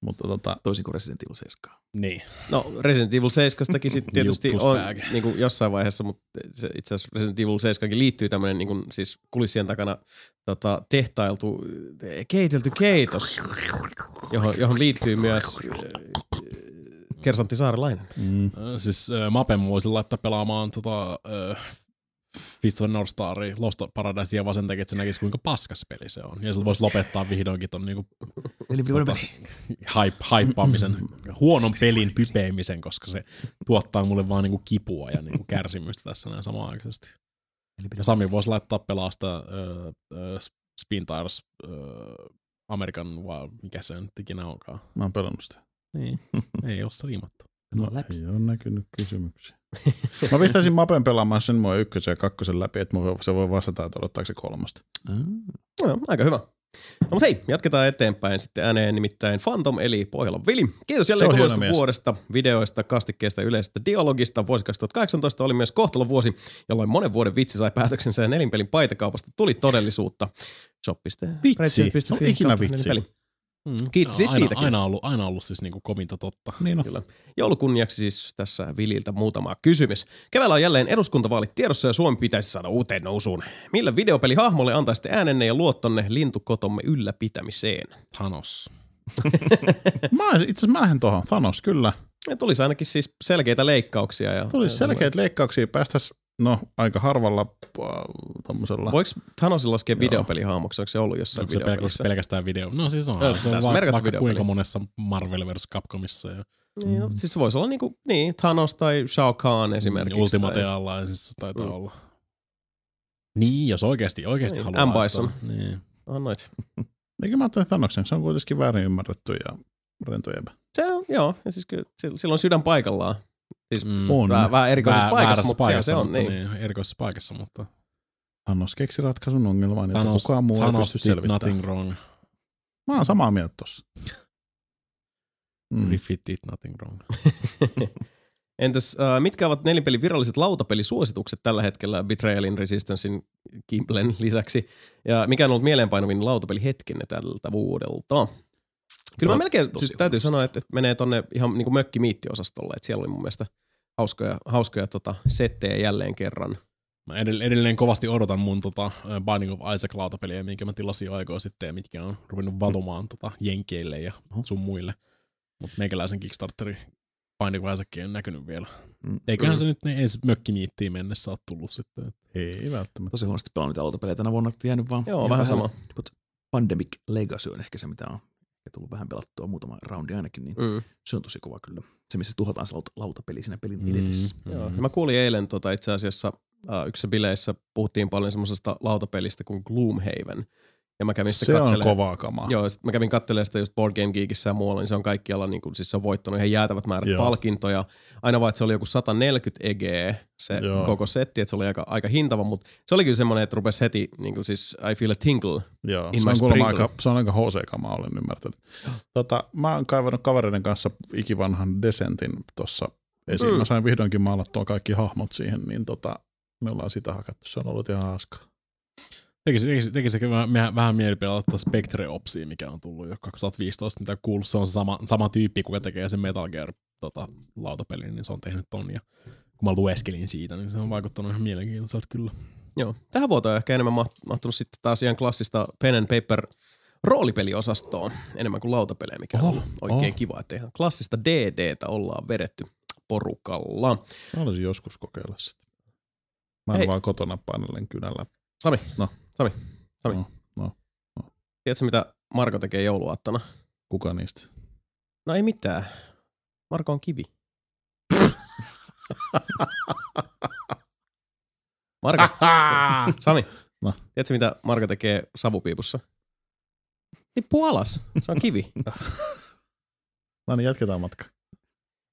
Mutta tota, Toisin kuin Resident Evil 7. Niin. No Resident Evil 7 sitten tietysti on niin kuin jossain vaiheessa, mutta se, itse asiassa Resident Evil 7 liittyy tämmöinen niin kuin, siis kulissien takana tota, tehtailtu, eh, keitelty keitos, johon, johon liittyy myös äh, Kersantti Saarelainen. mm, Siis äh, Mapen voisin laittaa pelaamaan tota, äh, Fist of North Staria, Lost Paradisea vaan sen takia, että se näkisi kuinka paskas peli se on. Ja sillä voisi lopettaa vihdoinkin ton niinku Eli tota, hype, haippaamisen, huonon pelin pypeimisen, koska se tuottaa mulle vaan niinku kipua ja niinku kärsimystä tässä näin samaan aikaisesti. Ja Sami voisi laittaa pelaa sitä äh, äh, Spin Tires äh, American, wow, mikä se nyt ikinä onkaan. mä oon pelannut sitä. Niin, ei ole striimattu. No, ei ole näkynyt kysymyksiä. mä pistäisin Mapen pelaamaan sen mua ykkösen ja kakkosen läpi, että se voi vastata, että odottaako se kolmosta. No, aika hyvä. No mutta hei, jatketaan eteenpäin sitten ääneen nimittäin Phantom eli Pohjolan Vili. Kiitos jälleen kuluista mies. vuodesta, videoista, kastikkeesta ja yleisestä dialogista. Vuosi 2018 oli myös kohtalon vuosi, jolloin monen vuoden vitsi sai päätöksensä ja nelinpelin paitakaupasta tuli todellisuutta. Shop.fi. Vitsi, se on ikinä vitsi. Mm. Kiitos siis aina, siitäkin. Aina ollut, aina ollut siis niinku kovinta totta. Niin on. Kyllä. Joulukunniaksi siis tässä Vililtä muutama kysymys. Keväällä on jälleen eduskuntavaalit tiedossa ja Suomi pitäisi saada uuteen nousuun. Millä videopelihahmolle antaisitte äänenne ja luottonne lintukotomme ylläpitämiseen? Thanos. Mä, itse asiassa mä lähden tohon. Thanos, kyllä. Ja tulisi ainakin siis selkeitä leikkauksia. Ja, Tulisi ja selkeät leikkauksia, päästäis no aika harvalla äh, tommosella. Voiko Thanosin laskea Joo. videopelihahmoksi? Onko se ollut jossain Onko se pelkästään, videopelissä? pelkästään video? No siis on. Joo, se on va- merkattu vaikka kuinka monessa Marvel vs. Capcomissa. Ja Niin, no, siis se voisi olla niinku, niin, Thanos tai Shao Kahn esimerkiksi. Ultimate tai- Allianceissa taitaa Mm. olla. Niin, jos oikeasti, oikeasti Niin, haluaa. M. Bison. Niin. Annoit. Eikä mä ajattelin Thanoksen, se on kuitenkin väärin ymmärretty ja rento. Se on, joo, ja siis kyllä, on sydän paikallaan. Siis Mm. On. vähän, vähän erikoisessa Vää- paikassa, mutta siellä se on. mutta Niin. niin. erikoisessa paikassa, mutta Thanos keksi ratkaisun ongelmaan, että Thanos, kukaan muu ei Thanos pysty did selvittämään. nothing wrong. Mä oon samaa mieltä tossa. Mm. Griffith did nothing wrong. Entäs äh, mitkä ovat nelipelin viralliset lautapelisuositukset tällä hetkellä Betrayalin, Resistancein, Gimplen lisäksi? Ja mikä on ollut mieleenpainuvin lautapelihetkenne tältä vuodelta? Kyllä mä melkein, tosi siis täytyy sanoa, että, että menee tonne ihan niinku mökkimiittiosastolle, että siellä oli mun mielestä hauskoja, hauskoja tota, settejä jälleen kerran. Mä edelleen, edelleen kovasti odotan mun tota, Binding of Isaac lautapeliä, minkä mä tilasin aikaa sitten ja mitkä on ruvennut valumaan tota, jenkeille ja sun muille. Mutta meikäläisen Kickstarteri Binding of Isaac ei näkynyt vielä. Mm. Eiköhän se nyt ne ensi mökkimiittiin mennessä ole tullut sitten. Ei välttämättä. Tosi huonosti pelannut niitä autopelejä tänä vuonna, että jäänyt vaan. Joo, vähän sama. Pandemic Legacy on ehkä se, mitä on ehkä tullut vähän pelattua muutama roundi ainakin, niin Mm. se on tosi kova kyllä. Se, missä tuhotaan se laut- lautapeli siinä pelin Mm, edetessä. Joo. Ja mä kuulin eilen tota, itse asiassa äh, yksissä bileissä puhuttiin paljon semmoisesta lautapelistä kuin Gloomhaven. Ja mä kävin Se on kovaa kamaa. Joo, sit mä kävin katselemaan sitä just Board Game Geekissä ja muualla, niin se on kaikkialla, niin kuin, siis se on voittanut ihan jäätävät määrät Joo. palkintoja. Aina vaan, että se oli joku 140 EG se Joo. Koko setti, että se oli aika, aika hintava, mutta se oli kyllä semmoinen, että rupesi heti, niin kuin siis I feel a tingle. Joo, In se my on, sprinkler. aika, se on aika HC-kamaa, olen ymmärtänyt. Tota, mä oon kaivannut kavereiden kanssa ikivanhan Descentin tuossa esiin. Mm. Mä sain vihdoinkin maalattua kaikki hahmot siihen, niin tota, me ollaan sitä hakattu. Se on ollut ihan hauskaa. Tekisi, tekisi, tekisi vähän, vähän mieli pelata Spectre Opsia, mikä on tullut jo 2015, mitä kuullut. Se on sama, sama tyyppi, kuka tekee sen Metal Gear tota, lautapelin, niin se on tehnyt ton. Ja kun mä lueskelin siitä, niin se on vaikuttanut ihan mielenkiintoiselta kyllä. Joo. Tähän vuoteen on ehkä enemmän maht- mahtunut sitten taas ihan klassista pen and paper roolipeliosastoon enemmän kuin lautapelejä, mikä on Oho, ollut oikein oho. kiva, että ihan klassista DDtä ollaan vedetty porukalla. Mä haluaisin joskus kokeilla sitä. Mä en Hei. vaan kotona painellen kynällä. Sami, No. Sami, Sami. No, no, Tiedätkö mitä Marko tekee jouluaattona? Kuka niistä? No ei mitään. Marko on kivi. Marko, Sami, No. tiedätkö mitä Marko tekee savupiipussa? Tippuu alas. Se on kivi. No niin, jatketaan matka.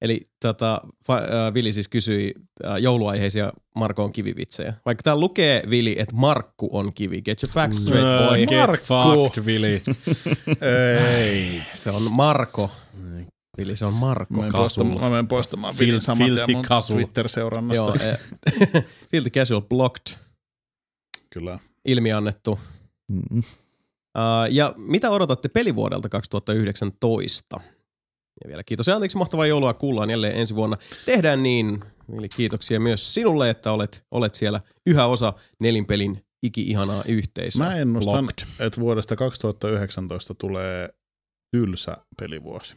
Eli tota, fa- äh, Vili siis kysyi äh, jouluaiheisia Marko on kivivitsejä. Vaikka täällä lukee Vili, että Markku on kivi. Get your facts straight, Ää, boy. Get Markku. fucked, Vili. Ei. Se on Marko. Vili, se on Marko. Mä menen Kasul. poistamaan, mä menen poistamaan Fil- Vilin saman tien mun. Twitter-seurannasta. Joo, eh, Filthy Casual Blocked. Kyllä. Ilmiannettu. Mm. Uh, ja mitä odotatte pelivuodelta 2019? Ja vielä kiitos ja anteeksi mahtavaa joulua. Kuullaan jälleen ensi vuonna. Tehdään niin. Eli kiitoksia myös sinulle, että olet, olet siellä yhä osa nelinpelin iki-ihanaa yhteisöä. Mä ennustan, Locked. että vuodesta 2019 tulee tylsä pelivuosi.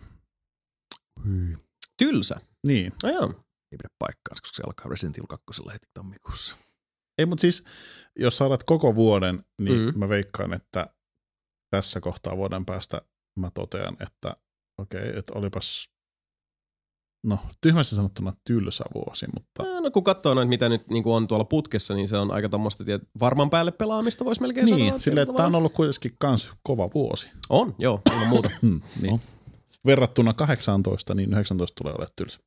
Tylsä. Niin. No joo. Ei pidä paikkaansa, koska se alkaa Resident Evil 2 heti tammikuussa. Ei, mutta siis, jos saat koko vuoden, niin Mm. mm. mä veikkaan, että tässä kohtaa vuoden päästä mä totean, että okei, okay, että olipas, no tyhmästi sanottuna tylsä vuosi, mutta Ah, No kun katsoo noita, mitä nyt niin on tuolla putkessa, niin se on aika tommoista, tiedät, varman päälle pelaamista voisi melkein sanoa. niin, silleen, että tämä on ollut kuitenkin kans kova vuosi. On, joo, ilman muuta. Hmm, niin. No. Verrattuna 18, niin 19 tulee olemaan tylsä.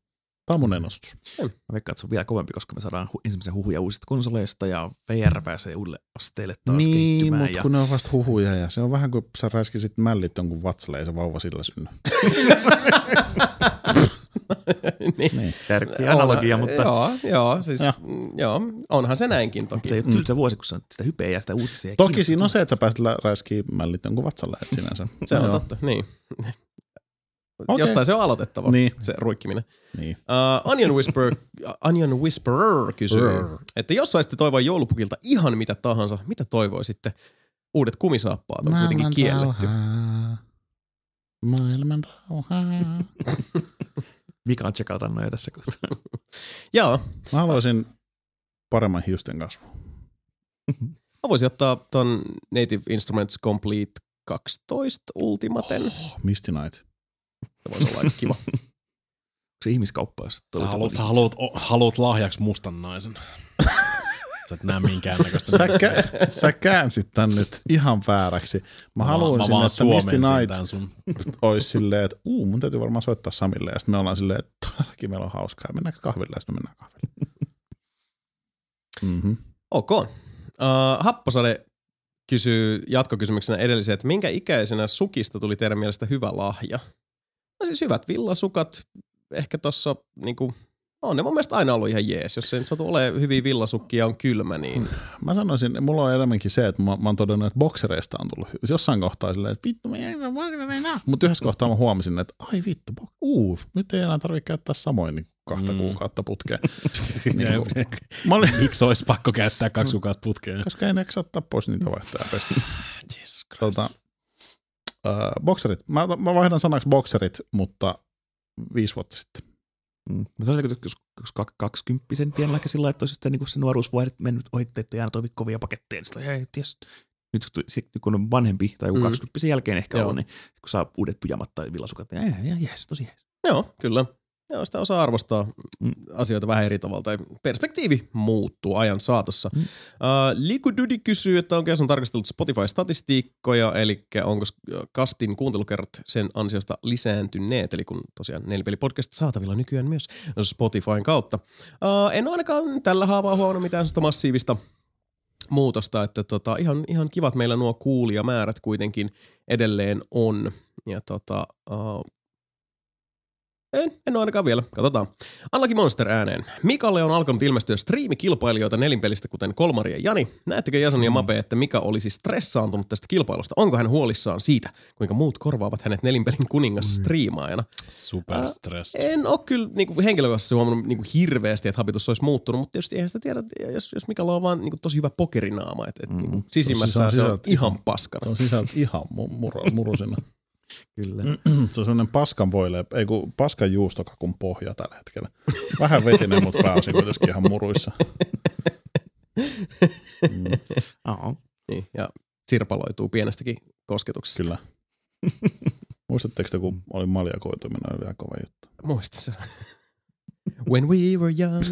Tämä on mun ennustus. Mä veikkaan, että se on vielä kovempi, koska me saadaan hu- ensimmäisen huhuja uusista konsoleista ja VR pääsee uudelle asteelle taas niin, kehittymään. mutta ja... kun ne on vasta huhuja ja se on vähän kuin sä räiskisit mällit jonkun vatsalle ja se vauva sillä synny. niin. Tärkeä analogia, mutta Joo, joo, siis, Joo. mm, joo, onhan se näinkin toki. se ei ole tylsä vuosi, kun se on sitä hypeä ja sitä uutisia. ja Toki siinä on se, että sä pääset räiskiä mällit jonkun vatsalle, että sinänsä. Se on Joo. totta, niin. Okei. Jostain se on aloitettava, Niin. se ruikkiminen. Niin. Uh, Onion, Whisper, Onion Whisperer kysyy, Brr. että jos saisitte toivoa joulupukilta ihan mitä tahansa, mitä toivoisitte? Uudet kumisaappaat on kuitenkin kielletty. Maailman rauhaa. Vika on tsekata noja tässä kohtaa. Joo, Mä haluaisin paremman hiusten kasvun. Mä voisin ottaa ton Native Instruments Complete 12 Ultimaten. Oh, Misty Night. Se voisi olla aika kiva. Se ihmiskauppa, jos Sä haluat, sä haluat, o- haluat lahjaksi mustan naisen. Sä et näe minkäännäköistä. Sä, kä- sä käänsit tän nyt ihan vääräksi. Mä haluaisin, mä vaan että Misty Night sun. olisi silleen, että uu, mun täytyy varmaan soittaa Samille. Ja sitten me ollaan silleen, että todellakin meillä on hauskaa. Ja mennäänkö kahville? Ja sitten me mennään kahville. Mm-hmm. Ok. Uh, Happosade kysyy jatkokysymyksenä edelliseen, että minkä ikäisenä sukista tuli teidän mielestä hyvä lahja? No siis hyvät villasukat, ehkä tossa niinku, on ne mun mielestä aina ollut ihan jees. Jos se nyt satu ole hyviä villasukkia on kylmä, niin Mä sanoisin, mulla on enemmänkin se, että mä, mä oon todennut, että boksereista on tullut hyvä. Jossain kohtaa silleen, että vittu, ei ole boksereina. Mutta yhdessä kohtaa mä huomasin, että ai vittu, bok- uu, nyt ei enää tarvitse käyttää samoin niin kahta Mm. mm. kuukautta putkeen. niin kuin, mä olin, Miksi olisi pakko käyttää kaksi kuukautta putkeen? koska en eksä ottaa pois niitä pestä. Jesus Christ. Tota, äh, bokserit. Mä, mä vaihdan sanaksi bokserit, mutta viisi vuotta sitten. Mm. Mä sanoisin, että jos, jos kak- kaksikymppisen pienellä sillä että olisi sitten niin se nuoruusvuodet mennyt ohitte, että aina toivi kovia paketteja, niin sitten hei, ties. Nyt kun- on vanhempi tai joku Mm. 20 jälkeen ehkä Joo. on, niin kun saa uudet pyjamat tai villasukat, niin ei, jees, tosi jees. joo, kyllä. Joo, sitä osaa arvostaa Mm. asioita vähän eri tavalla, tai perspektiivi muuttuu ajan saatossa. Mm. Uh, Liku Dudi kysyy, että onko on tarkastellut Spotify-statistiikkoja, eli onko kastin kuuntelukerrat sen ansiosta lisääntyneet, eli kun tosiaan Nelipeli-podcast saatavilla nykyään myös Spotifyn kautta. Uh, en ole ainakaan tällä haavaa huomannut mitään sellaista massiivista muutosta, että tota, ihan, ihan kivat meillä nuo kuulijamäärät kuitenkin edelleen on. Ja tota, uh, en, en ole ainakaan vielä. Katsotaan. Unlucky Monster ääneen. Mikalle on alkanut ilmestyä striimikilpailijoita nelinpelistä, kuten Kolmari ja Jani. Näettekö Jason ja Mape, että Mika olisi stressaantunut tästä kilpailusta? Onko hän huolissaan siitä, kuinka muut korvaavat hänet nelinpelin kuningas striimaajana? Super stress. En ole kyllä niinku, henkilökohtaisesti huomannut niinku, hirveästi, että habitus olisi muuttunut, mutta tietysti eihän sitä tiedä, jos, jos Mikalla on vaan niinku, tosi hyvä pokerinaama, että et, Mm. niinku, sisimmässä Se on se on sisältä- ihan paskana. Se on sisältä ihan mu- muro, murusina. Kyllä. Se on sellainen paskan voile, ei kun paskan juustokakun pohja tällä hetkellä. Vähän vetinen, mutta pääosin kuitenkin ihan muruissa. Mm, Oh. Niin, ja sirpaloituu pienestäkin kosketuksesta. kyllä. Muistatteko te, kun oli maljakoituminen, oli vielä kova juttu. Muista se. When we were young.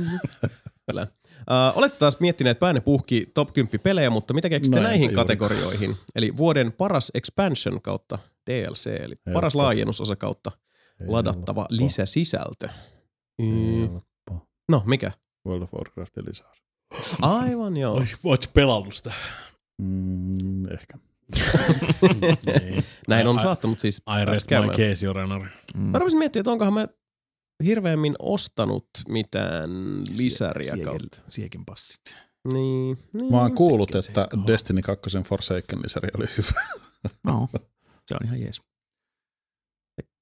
Kyllä. Uh, olette taas miettineet päänne puhki top 10 pelejä, mutta mitä keksitte No, näihin eipä kategorioihin? Eli vuoden paras expansion kautta DLC, eli paras Helppo. laajennusosa kautta ladattava Helppo. lisäsisältö. Mm. Helppo. No, mikä? World of Warcraftin lisäys. Aivan joo. Oot pelannut sitä? Mm, ehkä. Niin. Näin on I- saattanut siis I rest my case, honor. Mm. Mä rupesin miettimään, että onkohan mä hirveämmin ostanut mitään lisäriä Siegel- kautta. Siekin passit. Niin, niin. Mä oon kuullut, että. Destiny 2 Forsaken lisäri oli hyvä. No, se on ihan jees.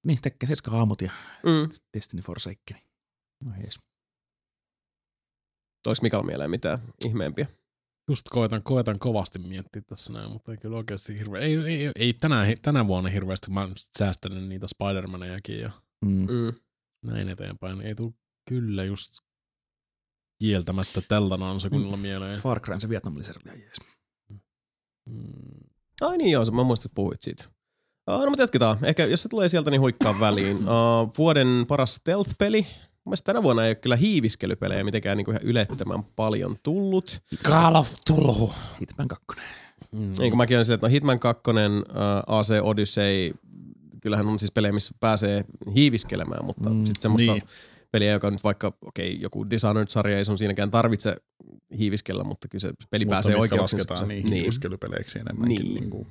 Niin, tekee 7 haamut ja Mm. Destiny Forsaken. No jees. Olis Mikalla mieleen mitään ihmeempiä? Just koitan, koitan kovasti miettiä tässä näin, mutta ei kyllä oikeasti hirveä. Ei, ei, ei tänä, tänä vuonna hirveästi. Mä oon säästänyt niitä Spider-Manejakin ja Mm. Mm. Näin eteenpäin. Ei tuu kyllä just kieltämättä tältä se kunnilla mieleen. Far Cry se Vietnamin lisäri oli jees. Mm. Ai niin joo, mä muistin, että puhuit siitä. Uh, no mutta jatketaan. Ehkä jos se tulee sieltä, niin huikkaa väliin. Uh, vuoden paras stealth-peli. Mun mielestä tänä vuonna ei ole kyllä hiiviskelypelejä mitenkään niinku ihan ylettömän paljon tullut. Call of Tulhu. Hitman 2. Mm. Niin kuin mäkin olen silleen, että no Hitman 2, uh, AC Odyssey, kyllähän on siis pelejä, missä pääsee hiiviskelemään, mutta mm, Mm, sitten semmoista niin. niin. peliä, joka nyt vaikka, okei, okay, joku Dishonored-sarja ei sun siinäkään tarvitse hiiviskellä, mutta kyllä se peli Mutta pääsee mitkä oikeuksiin. lasketaan niin, niin. hiiviskelypeleiksi enemmänkin. Niin. Niin. Niin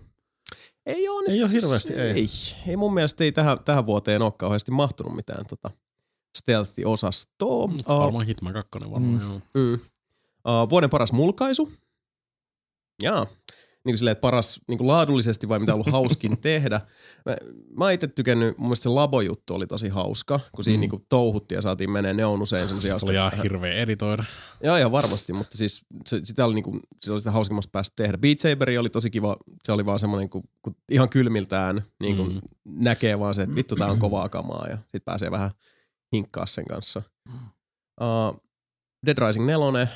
Ei ole nyt, Ei oo hirveästi, ei. ei. Ei mun mielestä ei tähän, tähän vuoteen ole kauheasti mahtunut mitään tota stealth-osastoa. Se Uh, varmaan Hitman 2 varmaan, Mm. joo. mm. uh, vuoden paras mulkaisu. Jaa. Niin kuin silleen, että paras niin kuin laadullisesti vai mitä on ollut hauskin tehdä. Mä, mä itse tykännyt, mun mielestä se labojuttu oli tosi hauska, kun siinä Mm. niin kuin touhuttiin ja saatiin menee. Ne on usein semmosia... Se oli ihan hirveä editoida. Joo, ihan varmasti, mutta siis se, sitä oli, niinku, se oli sitä hauskimmasta päästä tehdä. Beat Saberi oli tosi kiva, se oli vaan semmoinen, kun, kun ihan kylmiltään niin kun Mm. näkee vaan se, että vittu tää on kovaa kamaa ja sit pääsee vähän hinkkaa sen kanssa. Uh, Dead Rising 4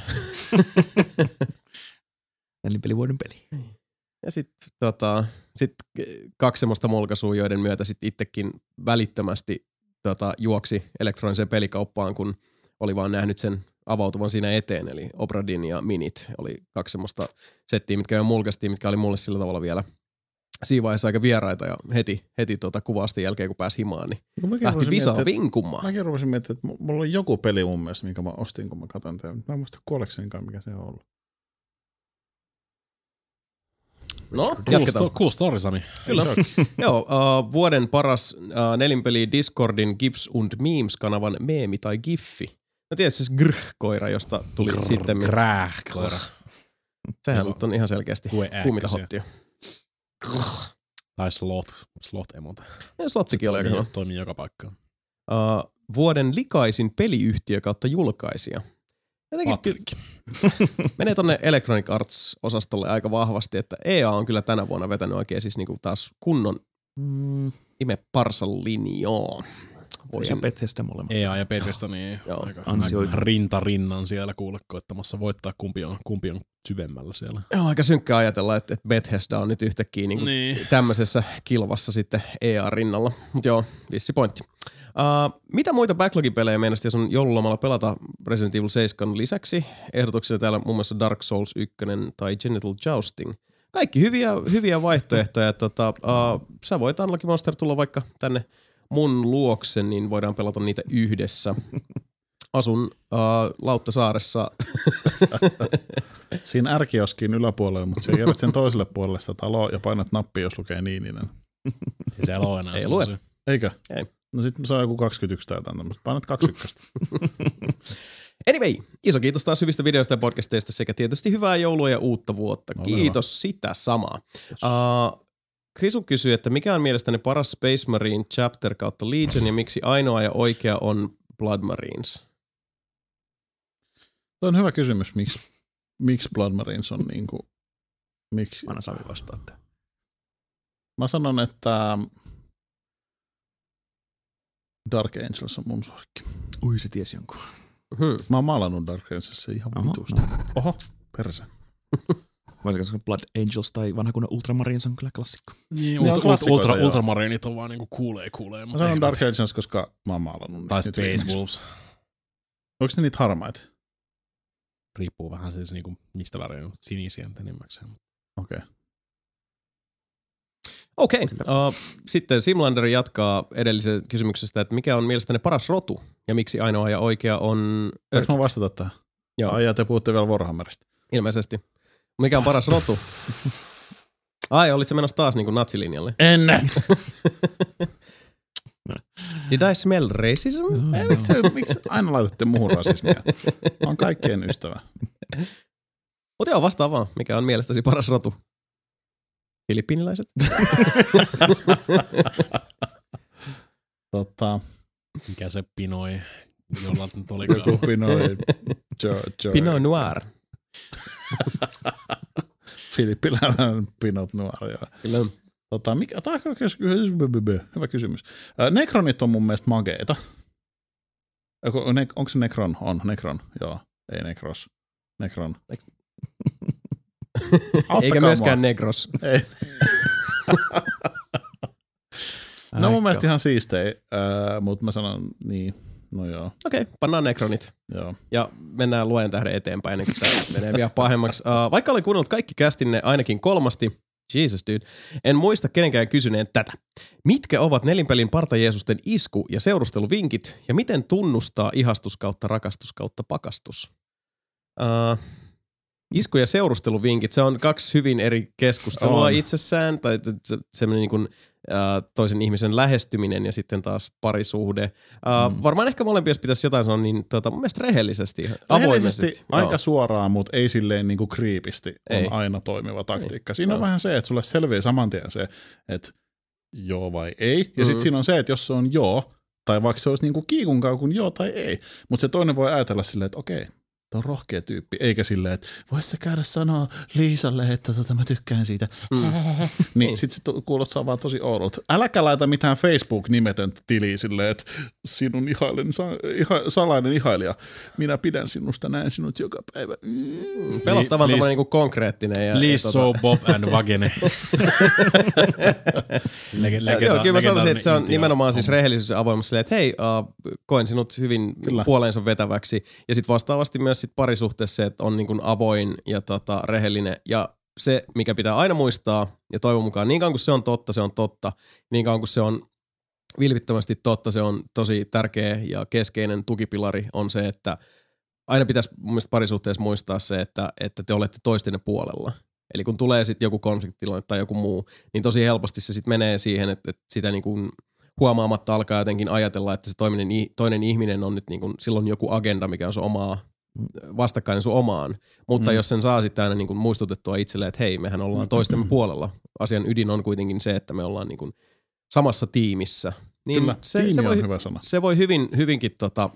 Nelinpelivuoden peli. Ja sitten tota, sit kaksi semmoista mulkaisua, joiden myötä sitten itsekin välittömästi tota, juoksi elektroniseen pelikauppaan, kun oli vaan nähnyt sen avautuvan siinä eteen, eli Obradin ja Minit oli kaksi semmoista settiä, mitkä jo mulkaistiin, mitkä oli mulle sillä tavalla vielä siinä vaiheessa aika vieraita ja heti, heti tota kuvausten jälkeen, kun pääsi himaan, niin No lähti että- vinkumaan. Mäkin rupesin miettimään, että mu- mulla on joku peli mun mielestä, minkä mä ostin, kun mä katsoin tämän. Mä en muista kuolleksenkaan, mikä se on ollut. No, jatketaan. cool story, Sami. Kyllä. Joo, uh, vuoden paras uh, nelinpeli Discordin GIFs und Memes-kanavan meemi tai giffi. No tiedätkö se grh-koira, josta tuli sitten. Krääh, koira. Sehän Joo. on ihan selkeästi kuumita hottia. Tai sloth, sloth emota. Ja slottikin oli aika Toimii, hyvä. toimii joka paikkaan. Uh, vuoden likaisin peliyhtiö kautta julkaisija. Jotenkin Patrick. menee tonne Electronic Arts-osastolle aika vahvasti, että EA on kyllä tänä vuonna vetänyt oikein siis niinku taas kunnon Mm, ime parsan linjaa. Voisi Bethesda molemmat. EA ja Bethesda, niin Joo. aika, aika rinta rinnan siellä kuule koittamassa voittaa, kumpi on, kumpi on syvemmällä siellä. Joo, aika synkkä ajatella, että, että Bethesda on nyt yhtäkkiä niinku Niin. tämmöisessä kilvassa sitten EA-rinnalla. Mutta joo, vissi pointti. Uh, mitä muita backlogipelejä meinasit, jos on joululomalla pelata Resident Evil 7 lisäksi? Ehdotuksia täällä muun muassa Dark Souls 1 tai Genital Jousting. Kaikki hyviä, hyviä vaihtoehtoja. tota, uh, sä voit Unlucky Monster tulla vaikka tänne mun luokse, niin voidaan pelata niitä yhdessä. Asun uh, Lauttasaaressa. Siinä ärkioskin yläpuolella, mutta sä jätät sen toiselle puolelle sitä taloa ja painat nappia, jos lukee Niininen. Ei siellä ole enää Ei semmosia. Eikö? Ei. No sit se on joku 21 tai jotain tämmöistä. Painat 21. Anyway, iso kiitos taas hyvistä videoista ja podcasteista sekä tietysti hyvää joulua ja uutta vuotta. Ole Kiitos sitä samaa. Uh, Krisu kysyy, että mikä on mielestäni paras Space Marine chapter kautta Legion ja miksi ainoa ja oikea on Blood Marines? Tuo on hyvä kysymys, miksi, miksi Blood Marines on niinku, miksi, Anna Sami vastaatte. Mä sanon, että Dark Angels on mun suosikki. Ui, se tiesi jonkun. Hmm. Mä oon maalannut Dark Angels ihan Oho, vitusti. Oho, perse. Sanoa Blood Angels tai vanha kunnon Ultramarines on kyllä klassikko. Niin, Ne on ultra, klassikoita, ultra, joo. ultramarinit on vaan niinku kuulee kuulee. Mä mutta sanon Dark Angels, koska mä oon maalannut Tai niitä Space. Wolves. Onko ne niitä harmaita? Riippuu vähän siis niinku mistä väriä, mutta sinisiä enimmäkseen. Okei. Okay. Okei, okay. uh, sitten Simlander jatkaa edellisestä kysymyksestä, että mikä on mielestäni paras rotu ja miksi ainoa ja oikea on Saanko mä vastata tähän? Joo. Ai ja te puhutte vielä Warhammerista. ilmeisesti. Mikä on paras rotu? Ai, olit se menossa taas niin kuin natsilinjalle? En! Did I smell racism? Ei, miksi, miksi aina laitatte muuhun rasismia? Mä oon kaikkien ystävä. Mutta joo, vastaa vaan. Mikä on mielestäsi paras rotu? Filippiiniläiset? Tota, Mikä se pinoi, jolla nyt oli joku Pinoi. Jo, jo, Pinot Noir. Filippiläinen Pinot Noir, joo. Kyllä. Tota, mikä, on hyvä kysymys. Hyvä kysymys. Ää, Necronit on mun mielestä mageita. Onko se Necron? On, Necron, joo. Ei Necros. Necron. Eikä mua. myöskään Negros. Ei. No mun mielestä ihan siistei, äh, mutta mä sanon niin, no joo, Okei, okay, pannaan Necronit. joo. Ja mennään luojan tähden eteenpäin, ennen kuin tämä menee vielä pahemmaksi. Uh, vaikka olen kuunnellut kaikki kästinne ainakin kolmasti, Jesus dude, en muista kenenkään kysyneen tätä. Mitkä ovat nelinpelin partajeesusten isku- ja seurusteluvinkit, ja miten tunnustaa ihastus kautta rakastus kautta pakastus? Uh, isku- ja seurusteluvinkit, se on kaksi hyvin eri keskustelua On. itsessään, tai se, semmoinen niin kuin, uh, toisen ihmisen lähestyminen ja sitten taas parisuhde. Uh, mm. Varmaan ehkä molempia, jos pitäisi jotain sanoa, niin tota, mun mielestä rehellisesti, avoimesti. Rehellisesti aika suoraan, mutta ei silleen niinku kriipisti on Ei. aina toimiva taktiikka. Siinä on Joo. vähän se, että sulle selviää saman tien se, että joo vai ei. Ja Mhm. sitten siinä on se, että jos se on joo, tai vaikka se olisi niinku kiikun kaukun joo tai ei, mutta se toinen voi ajatella silleen, että okei, Tuo on rohkea tyyppi, eikä silleen, että vois sä käydä sanoa Liisalle, että tota, mä tykkään siitä. Mm. niin sit se kuulostaa vaan tosi oudolta. Äläkä laita mitään Facebook-nimetöntä tiliä silleen, että sinun ihailin, sa, iha, salainen ihailija. Minä pidän sinusta, näen sinut joka päivä. Mm. Pelottavan Li- niinku konkreettinen. Ja, Please ja, so Bob and Vagene. Lege- Ja, joo, kyllä mä sanoisin, että se on nimenomaan siis rehellisyys ja avoimuus silleen, että hei, uh, koen sinut hyvin Kyllä. puoleensa vetäväksi. Ja sitten vastaavasti myös sit parisuhteessa se, että on niin avoin ja tota, rehellinen. Ja se, mikä pitää aina muistaa, ja toivon mukaan niin kauan kuin se on totta, se on totta. Niin kauan kuin se on vilpittömästi totta, se on tosi tärkeä ja keskeinen tukipilari on se, että aina pitäisi mun mielestä parisuhteessa muistaa se, että, että te olette toistenne puolella. Eli kun tulee sitten joku konfliktitilanne tai joku muu, niin tosi helposti se sitten menee siihen, että, että sitä niin kuin huomaamatta alkaa jotenkin ajatella, että se toinen, toinen ihminen on nyt niin kuin, silloin joku agenda, mikä on sun omaa vastakkainen sun omaan. Mutta mm. jos sen saa sitten aina niin kuin muistutettua itselleen, että hei, mehän ollaan toistemme puolella. Asian ydin on kuitenkin se, että me ollaan niin kuin samassa tiimissä. Niin Kyllä, se, tiimi se voi, on hyvä sana. se voi hyvin, hyvinkin tota,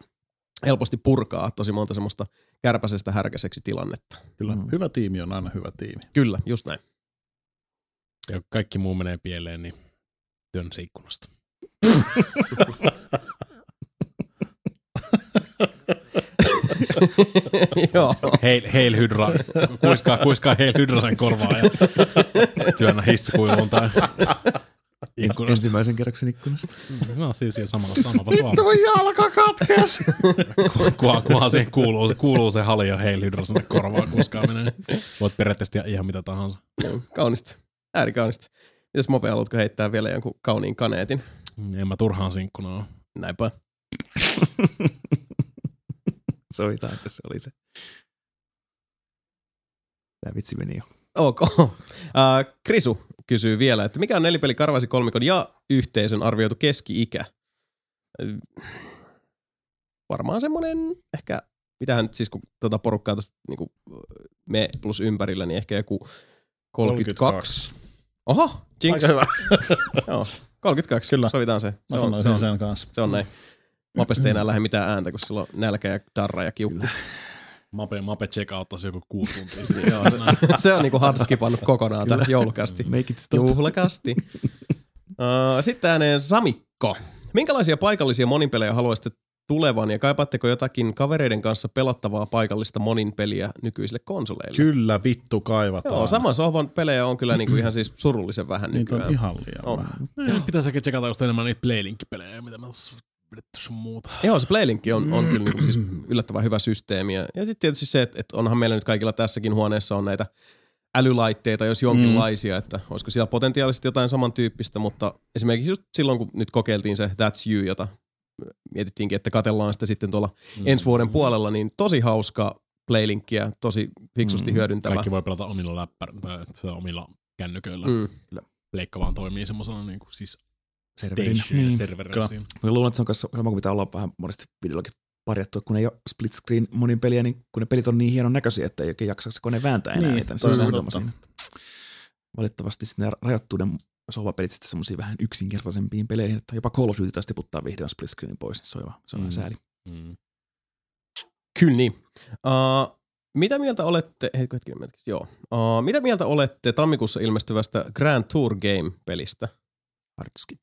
helposti purkaa tosi monta semmoista kärpäisestä härkäiseksi tilannetta. Kyllä, mm. hyvä tiimi on aina hyvä tiimi. Kyllä, just näin. Ja kaikki muu menee pieleen, niin työn ikkunasta. Joo. Heil, heil hydra, kuiskaa, kuiskaa heil hydra sen korvaa ja työnnä hissikuiluun tai ikkunasta. Ensimmäisen kerroksen ikkunasta. No siis siinä samalla samalla tuolla. Tuo jalka katkes! Kunhan, kunhan siihen kuuluu, kuuluu se hali ja heil hydra sinne korvaan kuskaaminen. Voit periaatteessa tehdä ihan mitä tahansa. Kaunista. Äärikaunista. Mitäs Mope, haluatko heittää vielä jonkun kauniin kaneetin? En mä turhaan sinkkuna ole. Näinpä. Sovitaan, että se oli se. Tämä vitsi meni jo. Ok. Uh, Krisu kysyy vielä, että mikä on nelipeli Karvaisi kolmikon ja yhteisön arvioitu keski-ikä? Ö, Varmaan semmoinen ehkä, mitähän siis kun tuota porukkaa tuossa niin me plus ympärillä, niin ehkä joku 32. Oho, Jinx. Aika hyvä. Joo, 32. Kyllä. Sovitaan se. Mä se, on, se, sanoisin on, sen kanssa. se on näin. Mapesta ei enää lähde mitään ääntä, kun sillä on nälkä ja darra ja kiukku. Mape, Mape check outtaisi joku kuusi tuntia sitten. Joo, se, se on niinku hard skipannut kokonaan tämän joulukasti. Make it stop. Juhlakasti. Uh, sitten ääneen Samikko. Minkälaisia paikallisia moninpelejä haluaisitte tulevan ja kaipaatteko jotakin kavereiden kanssa pelattavaa paikallista moninpeliä nykyisille konsoleille? Kyllä vittu kaivataan. Joo, saman sohvan pelejä on kyllä niinku ihan siis surullisen vähän Niitä on nykyään. ihan liian On. vähän. Nyt pitäisi ehkä tsekata just enemmän niitä Playlink-pelejä, mitä mä sun muuta. Joo, se Playlink on, on kyllä niinku siis yllättävän hyvä systeemi. Ja, ja sitten tietysti se, että, että onhan meillä nyt kaikilla tässäkin huoneessa on näitä älylaitteita, jos jonkinlaisia, mm. että olisiko siellä potentiaalisesti jotain samantyyppistä, mutta esimerkiksi just silloin, kun nyt kokeiltiin se That's You, jota mietittiinkin, että katellaan sitä sitten tuolla mm. ensi vuoden puolella, niin tosi hauska Playlinkkiä, tosi fiksusti mm. hyödyntävä. Kaikki voi pelata omilla läppär, tai omilla kännyköillä. Mm. Pleikka vaan toimii semmoisena niin kuin siis Serverinä. station Niin. Kyllä. Mä luulen, että se on kanssa sama kuin pitää olla vähän monesti videollakin parjattu, että kun ei ole split screen monin peliä, niin kun ne pelit on niin hienon näköisiä, että ei oikein jaksa se kone vääntää enää Niin, niin se on ongelma siinä. Valitettavasti sitten ne rajoittuu ne sohvapelit sitten semmoisiin vähän yksinkertaisempiin peleihin, että jopa Call of Duty taas tiputtaa vihdoin split screenin pois, niin se on, jo- se on mm. Sääli. Mm. Kyllä niin. Uh, mitä mieltä olette, hei hetkinen, hetkinen, joo. Uh, mitä mieltä olette tammikuussa ilmestyvästä Grand Tour Game-pelistä? Hard skip.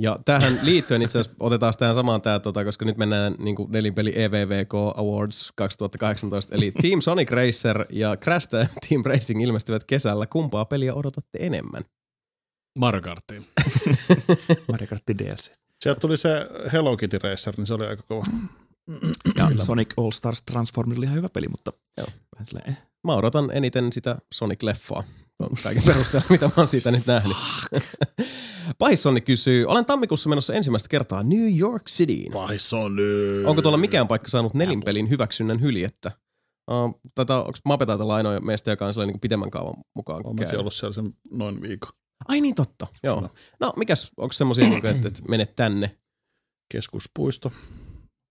Ja tähän liittyen itse asiassa otetaan tähän samaan tää, tota, koska nyt mennään niin kuin nelinpeli EVVK Awards 2018, eli Team Sonic Racer ja Crash Team Racing ilmestyvät kesällä. Kumpaa peliä odotatte enemmän? Mario Karttiin. Mario Kart DLC. Sieltä tuli se Hello Kitty Racer, niin se oli aika kova. Ja Sonic All Stars Transformer oli ihan hyvä peli, mutta Joo. vähän silleen, eh. Mä odotan eniten sitä Sonic-leffaa. Kaiken perusteella, mitä mä oon siitä nyt nähnyt. Pahissonni kysyy, olen tammikuussa menossa ensimmäistä kertaa New York Cityin. Vai Sony. Onko tuolla mikään paikka saanut nelinpelin hyväksynnän hyljettä? Uh, tätä, onko Mape taitaa olla ainoa meistä, joka on niin pidemmän kaavan mukaan Olen mäkin ollut siellä sen noin viikon. Ai niin totta, joo. No mikäs, onko semmosia, niin että, että menet tänne? Keskuspuisto,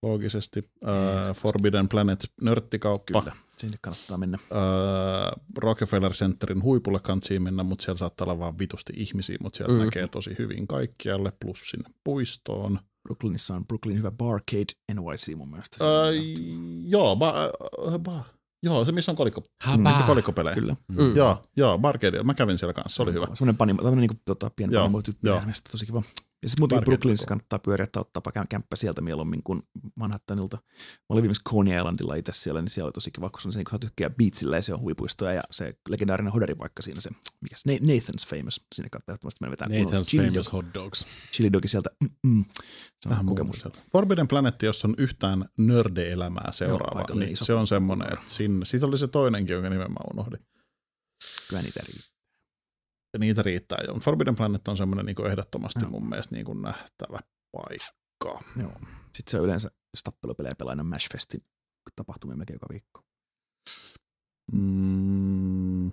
loogisesti. Äh, Forbidden Planet nörttikauppa. kyllä, sinne kannattaa mennä. Äh, Rockefeller Centerin huipulle kantsiin mennä, mutta siellä saattaa olla vaan vitusti ihmisiä, mutta sieltä Mm. mm. näkee tosi hyvin kaikkialle, plus sinne puistoon. Brooklynissa on Brooklyn hyvä Barcade NYC mun mielestä. On- joo, ba, äh, ba, joo, se missä on kolikko, Häpää. missä kolikkopelejä. Kyllä. Mm. Joo, joo, Barcade, mä kävin siellä kanssa, se oli hyvä. Semmoinen panimo, tämmöinen niinku, tota, pieni Joo, panimo joo. tyttö, tosi kiva. Ja sitten muutenkin Brooklynissa kannattaa pyöriä tai ottaa käm- kämppä sieltä mieluummin kuin Manhattanilta. Mä olin viimeksi Coney Islandilla itse siellä, niin siellä oli tosi kiva, kun se on se, niin tykkää beachillä ja se on huipuistoja ja se legendaarinen hodari vaikka siinä se, mikä se, Na- Nathan's Famous, sinne kannattaa ehdottomasti mennä vetää Nathan's Famous dog- Hot Dogs. Chili dogi sieltä, mm, se on Vähän kokemus. Forbidden Planet, jos on yhtään nörde-elämää seuraava, aika niin iso. se on semmoinen, että sinne, siitä oli se toinenkin, jonka nimen mä unohdin. Kyllä niitä riittää. Ja niitä riittää jo. Mutta Forbidden Planet on semmoinen niin ehdottomasti Joo. mun mielestä niin kuin nähtävä paikka. Joo. Sitten se on yleensä, jos tappelupelejä pelaa aina Mashfestin tapahtumia melkein joka viikko. Mm,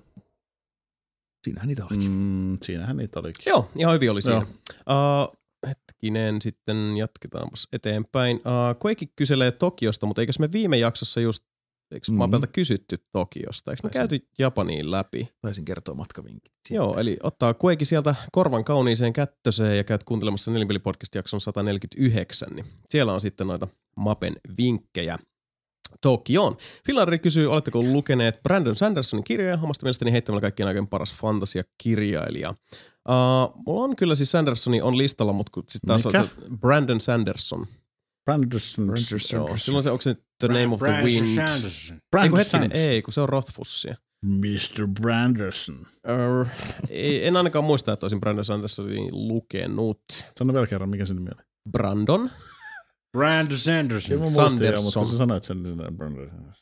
Siinähän niitä olikin. mm, siinähän niitä olikin. Joo, ihan hyvin oli siinä. Joo. Uh, hetkinen, sitten jatketaanpas eteenpäin. Uh, Quake kyselee Tokiosta, mutta eikös me viime jaksossa just, eikö Mm. Mapelta kysytty Tokiosta? Eikö me Taisin. käyty Japaniin läpi? Taisin kertoa matkavinkit. siitä. Joo, eli ottaa Quake sieltä korvan kauniiseen kättöseen ja käyt kuuntelemassa podcast jakson 149, niin siellä on sitten noita Mapen vinkkejä. Tokioon. Filari kysyy, oletteko lukeneet Brandon Sandersonin kirjoja? Omasta mielestäni heittämällä kaikkien aikojen paras fantasiakirjailija. Uh, mulla on kyllä siis Sandersoni on listalla, mutta kun sit taas Mikä? on Brandon Sanderson. Branderson. Joo, silloin se, onko se The Name of the Wind? Ei kun Brandon hetkinen, ei, kun se on Rothfussia. Mr. Branderson. Uh, ei, en ainakaan muista, että olisin Brandon Sandersonin lukenut. Sano vielä kerran, mikä sen nimi oli. Brandon. Brandon Sanderson. Sanderson. mutta kun sä sanoit sen, niin Branderson.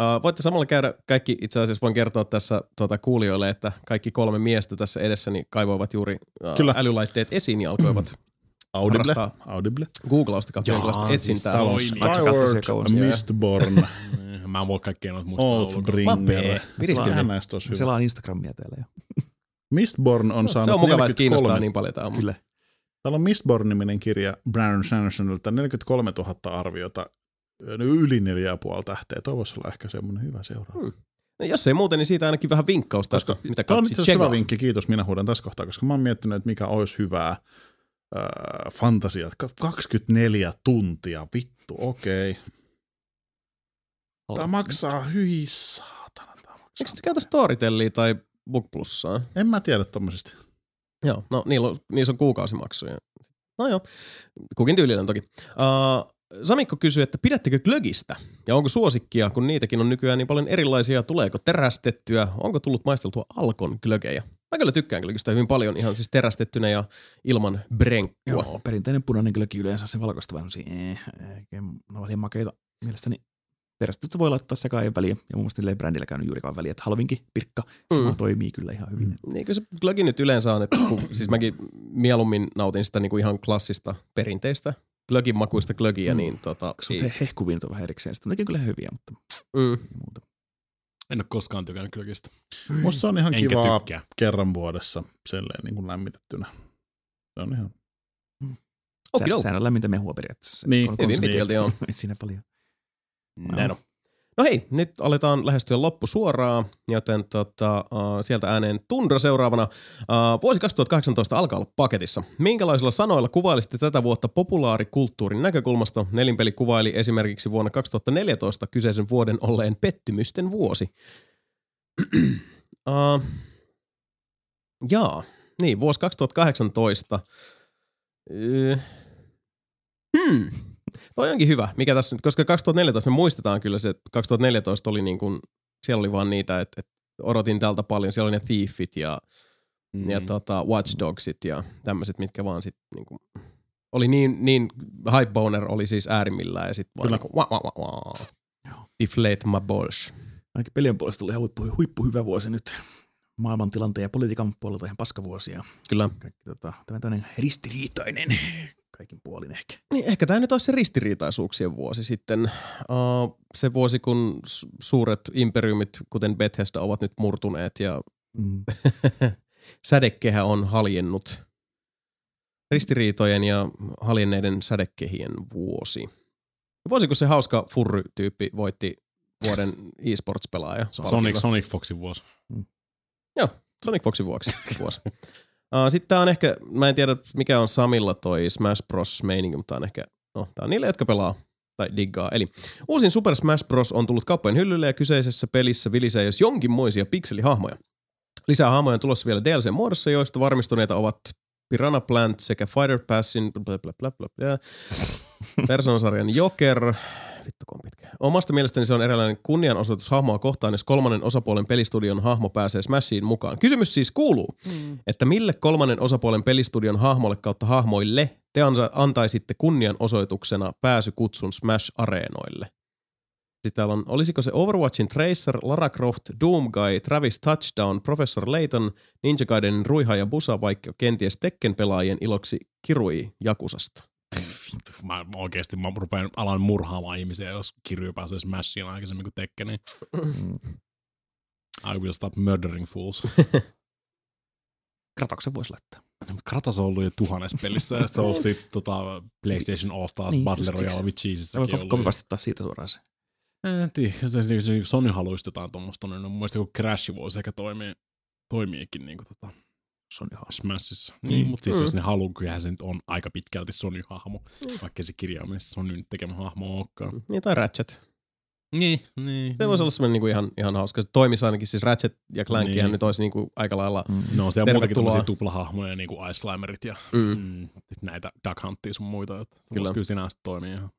Uh, voitte samalla käydä, kaikki itse asiassa voin kertoa tässä tuota, kuulijoille, että kaikki kolme miestä tässä edessäni kaivoivat juuri uh, Kyllä. älylaitteet esiin ja alkoivat Audible. Harrastaa Audible. googlausta Jaa, jonkinlaista siis etsintää. on on Toimii. Skyward, Mistborn, Mä en voi kaikkea noita muistaa. Oathbringer. Siellä on Instagramia täällä jo. Mistborn on Se saanut on mukava, että kiinnostaa 43 niin paljon tämä aamu. Kyllä. Täällä on Mistborn-niminen kirja Brandon Sandersonilta, 43 000 arviota, no yli neljä ja puoli tähteä. Toi voisi olla ehkä semmoinen hyvä seuraava. Hmm. No, jos ei muuten, niin siitä ainakin vähän vinkkausta, Koska mitä Tämä on itse hyvä vinkki, kiitos minä huudan tässä kohtaa, koska mä oon miettinyt, että mikä olisi hyvää äh, fantasiaa. Ka- 24 tuntia, vittu, okei. Tämä maksaa hyi saatana. Maksaa. Eikö se käytä Storytellia tai Book Plussaa? En mä tiedä tommosista. Joo, no niillä on, niissä on kuukausimaksuja. No joo, kukin tyylillä toki. Uh, Samikko kysyy, että pidättekö glögistä? Ja onko suosikkia, kun niitäkin on nykyään niin paljon erilaisia? Tuleeko terästettyä? Onko tullut maisteltua Alkon glögejä? Mä kyllä tykkään glögistä hyvin paljon, ihan siis terästettynä ja ilman brenkkua. Joo, perinteinen punainen kylläkin yleensä se valkoista vähän eh, eh, ihan makeita. Mielestäni terästyttä voi laittaa sekaan väliä. Ja mun mielestä niillä ei brändillä käynyt juurikaan väliä. Että halvinkin pirkka, se Mm. toimii kyllä ihan hyvin. Niin kyllä se glögi nyt yleensä on, että kun, siis mäkin mieluummin nautin sitä niinku ihan klassista perinteistä glögin makuista glögiä, Mm. niin tota... Koska ei- he, hehkuviinit on vähän erikseen. Sitten nekin on kyllä hyviä, mutta mm. muuta. En ole koskaan tykännyt glögistä. Musta se on ihan Enkä kivaa tykkää. kerran vuodessa silleen niin kuin lämmitettynä. Se on ihan... Okei, Sä, sehän on lämmintä mehua periaatteessa. Niin, On hyvin pitkälti on. Ei siinä paljon. Näin on. No hei, nyt aletaan lähestyä loppusuoraa, joten tota, sieltä ääneen Tundra seuraavana. Uh, vuosi 2018 alkaa olla paketissa. Minkälaisilla sanoilla kuvailisitte tätä vuotta populaarikulttuurin näkökulmasta? Nelinpeli kuvaili esimerkiksi vuonna 2014 kyseisen vuoden olleen pettymysten vuosi. uh, jaa, niin, vuosi 2018. Uh, hmm. Toi onkin hyvä, mikä tässä nyt, koska 2014 me muistetaan kyllä se, että 2014 oli niin kuin, siellä oli vaan niitä, että, että odotin tältä paljon, siellä oli ne Thiefit ja, mm. ja tota, Watch Dogsit ja tämmöiset, mitkä vaan sit niin kuin, oli niin, niin Hype Boner oli siis äärimmillään ja sitten vaan niin kuin, wah, wah, wah, wah. Joo. Deflate my balls. Ainakin pelien puolesta oli huippu, huippu hyvä vuosi nyt. Maailman tilanteen ja politiikan puolelta ihan paskavuosia. Kyllä. Kaikki tota, tämä tämmöinen ristiriitainen kaikin puolin ehkä. Niin, ehkä tämä nyt olisi se ristiriitaisuuksien vuosi sitten. Uh, se vuosi, kun su- suuret imperiumit, kuten Bethesda, ovat nyt murtuneet ja Mm. sädekehä on haljennut. Ristiriitojen ja haljenneiden sädekehien vuosi. Vuosi, kun se hauska furry-tyyppi voitti vuoden e-sports-pelaaja. Sonic, Sonic Foxin vuosi. Joo, Sonic Foxin vuoksi vuosi. Uh, Sitten tää on ehkä, mä en tiedä mikä on Samilla toi Smash Bros. meininki, mutta tää on ehkä, no tää on niille, jotka pelaa tai diggaa. Eli uusin Super Smash Bros. on tullut kauppojen hyllylle ja kyseisessä pelissä vilisee jos jonkinmoisia pikselihahmoja. Lisää hahmoja on tulossa vielä DLC-muodossa, joista varmistuneita ovat Piranha Plant sekä Fighter Passin bla bla bla bla bla. Personasarjan Joker. Vittu kun on pitkä. Omasta mielestäni se on eräänlainen kunnianosoitus hahmoa kohtaan, jos kolmannen osapuolen pelistudion hahmo pääsee Smashiin mukaan. Kysymys siis kuuluu, mm. että mille kolmannen osapuolen pelistudion hahmolle kautta hahmoille te antaisitte kunnianosoituksena pääsykutsun Smash-areenoille? Sitten täällä on, olisiko se Overwatchin Tracer, Lara Croft, Doomguy, Travis Touchdown, Professor Layton, Ninja Gaidenin Ruiha ja Busa, vaikka kenties Tekken-pelaajien iloksi Kirui Jakusasta. Vittu, mä oikeesti mä rupean alan murhaamaan ihmisiä, jos kirjoja pääsee Smashiin aikaisemmin kuin Tekkeniin. I will stop murdering fools. Kratoksen voisi laittaa. Kratos on ollut jo tuhannes pelissä, ja se on ollut siitä tota, PlayStation All Stars Niin, Battle. Royale with Sä Jesussäkin voit ollut. kovin vastata siitä suoraan se. En tiedä, se, se, se, Sony haluaisi jotain tuommoista, niin mun mielestä joku Crash voisi ehkä toimia, toimiikin niin kuin tota, Sony haaste. Smashissa. Niin. Niin, mutta siis Mm. jos ne haluaa, kyllähän se nyt on aika pitkälti Sony-hahmo, vaikka se kirjaimellisesti Sony nyt tekemä hahmo olekaan. Niin, tai Ratchet. Niin, niin. Se voisi olla semmoinen niinku ihan, ihan hauska. Se toimisi ainakin siis Ratchet ja Clankihän Niin. nyt olisi niinku aika lailla No se on muutenkin Tervetuloa. tämmöisiä tuplahahmoja, niin kuin Ice Climberit ja Mm. mm. näitä Duck Hunttia sun muita. Että Kyllä. kyllä. kyllä sinänsä toimii ihan,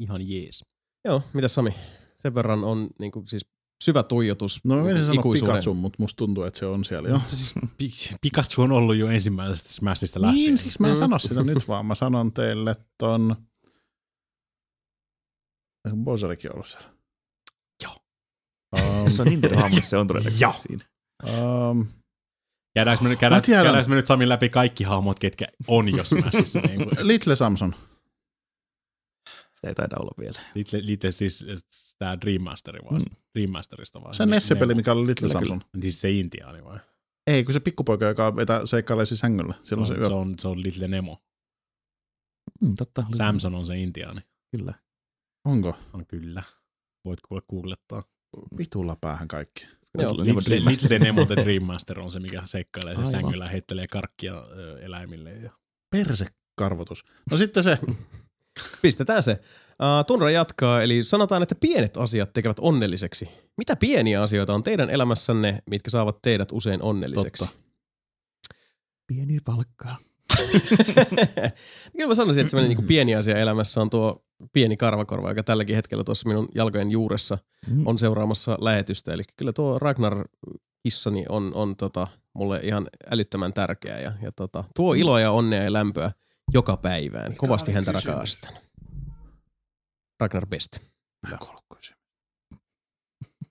ihan jees. Joo, mitä Sami? Sen verran on niinku siis syvä tuijotus No mä menisin sanoa. Pikachu, mutta musta tuntuu, että se on siellä jo. Siis Pi- Pikachu on ollut jo ensimmäisestä Smashista lähtien. Niin, siksi mä en sano sitä nyt vaan. Mä sanon teille ton... Eikö Bowserikin ollut siellä? Joo. Um, Se on Nintendo se on todennäköisesti Joo. siinä. um, Käydäänkö me, nyt- käydään, me nyt Sami läpi kaikki hahmot, ketkä on jo Smashissa? niin kuin, Little Samson. Sitä ei taida olla vielä. Little, Little siis tämä Dream Masteri vai? Mm. Dream Masterista vai? Se Nesse-peli, mikä oli Little Samson. Siis se Intiaani vai? Ei, kun se pikkupoika, joka vetää seikkailee siis sängyllä. Silloin se, se, yö... se, on, se on Little Nemo. Mm, totta. Samson on se Intiaani. Kyllä. Onko? On kyllä. Voit kuule googlettaa. Vitulla päähän kaikki. Little Nemo the Dream Master on se, mikä seikkailee se sängyllä ja heittelee karkkia ö, eläimille. Ja... Persekarvotus. No sitten se. Pistetään se. Uh, Tunra jatkaa, eli sanotaan, että pienet asiat tekevät onnelliseksi. Mitä pieniä asioita on teidän elämässänne, mitkä saavat teidät usein onnelliseksi? Totta. Pieni palkkaa. Kyllä mä sanoisin, että semmoinen niin pieni asia elämässä on tuo pieni karvakorva, joka tälläkin hetkellä tuossa minun jalkojen juuressa Mm. on seuraamassa lähetystä. Eli kyllä tuo Ragnar kissani on, on tota, mulle ihan älyttömän tärkeä ja, ja tota, tuo iloa ja onnea ja lämpöä joka päivään. Kovasti oli häntä kysymys? rakastan. Ragnar Best. Mä.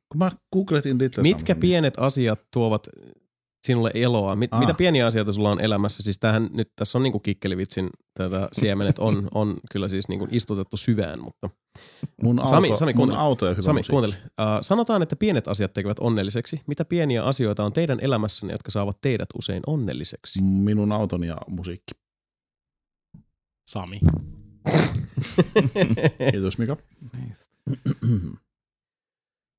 Kun mä googletin Little Mitkä Samsonia. pienet asiat tuovat sinulle eloa? Mit, Ah. Mitä pieniä asioita sulla on elämässä? Siis tähän nyt tässä on niinku kikkelivitsin tätä siemenet on, on kyllä siis niinku istutettu syvään, mutta Mun auto, Sami, Sami, mun auto ja hyvä Sami, musiikki. kuuntele. Uh, sanotaan, että pienet asiat tekevät onnelliseksi. Mitä pieniä asioita on teidän elämässänne, jotka saavat teidät usein onnelliseksi? Minun autoni ja musiikki. Sami. Kiitos Mika.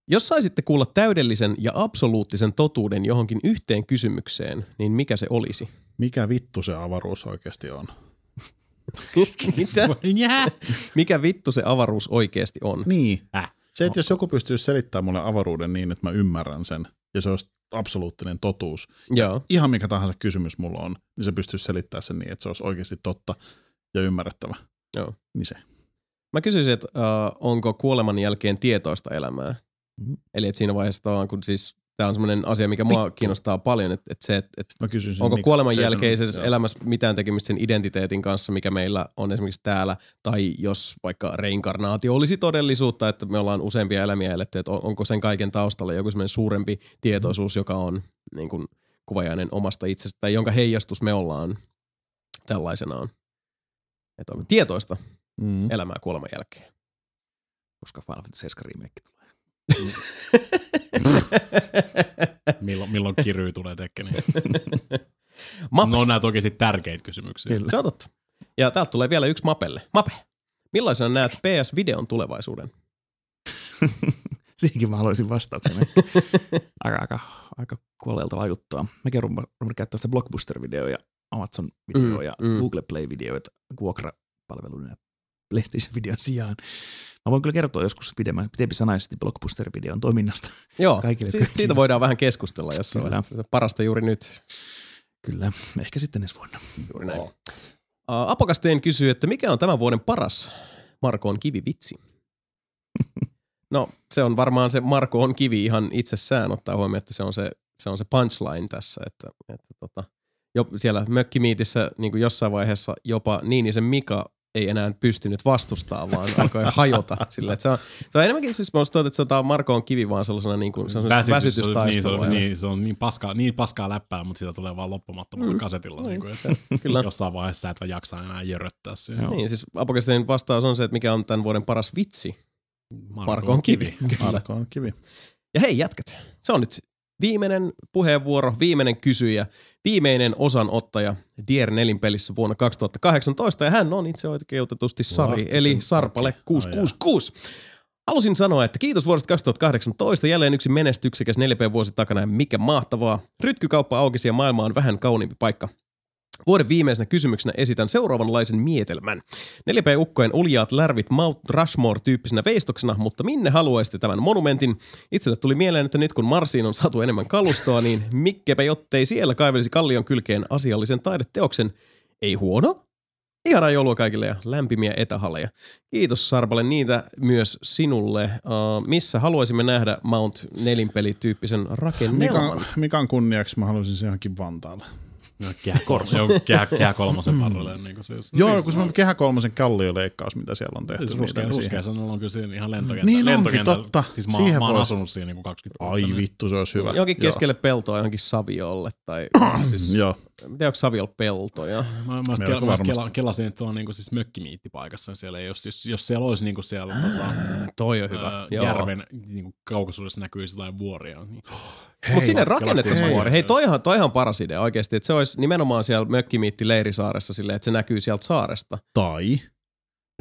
Jos saisitte kuulla täydellisen ja absoluuttisen totuuden johonkin yhteen kysymykseen, niin mikä se olisi? Mikä vittu se avaruus oikeasti on? Mitä? Mikä vittu se avaruus oikeasti on? Niin. Äh. Se, että jos joku pystyisi selittämään mulle avaruuden niin, että mä ymmärrän sen, ja se olisi absoluuttinen totuus, Joo. ihan mikä tahansa kysymys mulla on, niin se pystyisi selittämään sen niin, että se olisi oikeasti totta ja ymmärrettävä. Joo. Niin se. Mä kysyisin, että uh, onko kuoleman jälkeen tietoista elämää? Mhm. Eli että siinä vaiheessa tavallaan, kun siis tämä on semmoinen asia, mikä mua Vittu. kiinnostaa paljon, että, että se, että, että Mä kysyisin onko Mik- kuoleman jälkeisessä joo. elämässä mitään tekemistä sen identiteetin kanssa, mikä meillä on esimerkiksi täällä, tai jos vaikka reinkarnaatio olisi todellisuutta, että me ollaan useampia elämiä eletty, että on- onko sen kaiken taustalla joku semmoinen suurempi tietoisuus, joka on niin kuin kuvajainen omasta itsestä, tai jonka heijastus me ollaan tällaisenaan. Että onko tietoista Mm. elämää kuoleman jälkeen? Koska Final Fantasy 7 remake tulee. Milloin, milloin Kiry tulee Tekkeniin? Mape. No on nämä oikeasti tärkeitä kysymyksiä. Kyllä. Se on totta. Ja täältä tulee vielä yksi Mapelle. Mape, millaisena näet PS-videon tulevaisuuden? Siihenkin mä haluaisin vastauksen. aika, aika, aika kuolleelta vaikuttaa. Mäkin rupean käyttää sitä Blockbuster-videoa ja Amazon Video Mm, ja mm. Google Play-videoita vuokrapalveluina ja PlayStation-videon sijaan. Mä voin kyllä kertoa joskus pidemmän, pidempi sanaisesti Blockbuster-videon toiminnasta. Joo, Kaikille, si- jotka siitä voidaan vähän keskustella jossain Kyllä. vaiheessa. Parasta juuri nyt. Kyllä, ehkä sitten ensi vuonna. Juuri näin. Uh, Apokasteen kysyy, että mikä on tämän vuoden paras Marko on kivivitsi? No, se on varmaan se Marko on kivi ihan itsessään, ottaa huomioon, että se on se, se, on se punchline tässä, että, että tota, jo, siellä mökkimiitissä niin kuin jossain vaiheessa jopa Niinisen Mika ei enää pystynyt vastustaa, vaan alkoi hajota. Sillä, että se, on, se on enemmänkin siis, musta tuntuu, että se on tää Marko on kivi vaan sellaisena niin kuin, se on Väsytys, väsytystaistelua. niin, se on, niin, se on niin paskaa, niin paskaa läppää, mutta siitä tulee vaan loppumattomalla mm. kasetilla. Niin kuin, että Kyllä. jossain vaiheessa et vaan jaksaa enää jöröttää siihen. Niin, siis Apokasteen vastaus on se, että mikä on tämän vuoden paras vitsi. Marko on kivi. Marko on kivi. Ja hei jätkät, se on nyt viimeinen puheenvuoro, viimeinen kysyjä, viimeinen osanottaja Dier nelinpelissä vuonna 2018 ja hän on itse oikeutetusti Sari, eli Sarpale Aki. 666. Halusin sanoa, että kiitos vuodesta 2018, jälleen yksi menestyksekäs 4P-vuosi takana ja mikä mahtavaa. Rytkykauppa aukisi ja maailma on vähän kauniimpi paikka. Vuoden viimeisenä kysymyksenä esitän seuraavanlaisen mietelmän. 4P-ukkojen uljaat lärvit Mount Rushmore-tyyppisenä veistoksena, mutta minne haluaisitte tämän monumentin? Itselle tuli mieleen, että nyt kun Marsiin on saatu enemmän kalustoa, niin mikkepä jottei siellä kaivelisi kallion kylkeen asiallisen taideteoksen. Ei huono, Ihanaa joulua kaikille ja lämpimiä etähalleja. Kiitos Sarpalle niitä myös sinulle. Uh, missä haluaisimme nähdä Mount Nelinpeli-tyyppisen rakennelman? Mikan, Mikan kunniaksi mä haluaisin se johonkin Vantaalle. Kehä, joo, kehä, kehä kolmosen varrelle. Niin kuin siis, Joo, kun se on kehä kolmosen kallioleikkaus, mitä siellä on tehty. Siis ruskea, niin ruskea sanalla on kyllä siinä ihan lentokenttä. Niin onkin, lentokentällä. totta. Siis mä, Siihen mä oon vois- asunut siinä niin kuin 20 vuotta. Ai niin- vittu, se olisi hyvä. Joo. keskelle peltoa johonkin saviolle tai siis, Joo. mitä onko saviolla peltoja? Mä, mä, kela, mä varmasti. kela, kelasin, että se on niinku siis mökkimiittipaikassa. Siellä ei, jos, jos, jos siellä olisi niinku siellä tota, Toi on hyvä. Joo. järven niinku kaukaisuudessa näkyisi jotain vuoria. Niin. Mutta sinne rakennettaisiin vuori. Hei, toihan, toihan paras idea oikeasti, että se olisi nimenomaan siellä mökkimiitti Leirisaaressa silleen, että se näkyy sieltä saaresta. Tai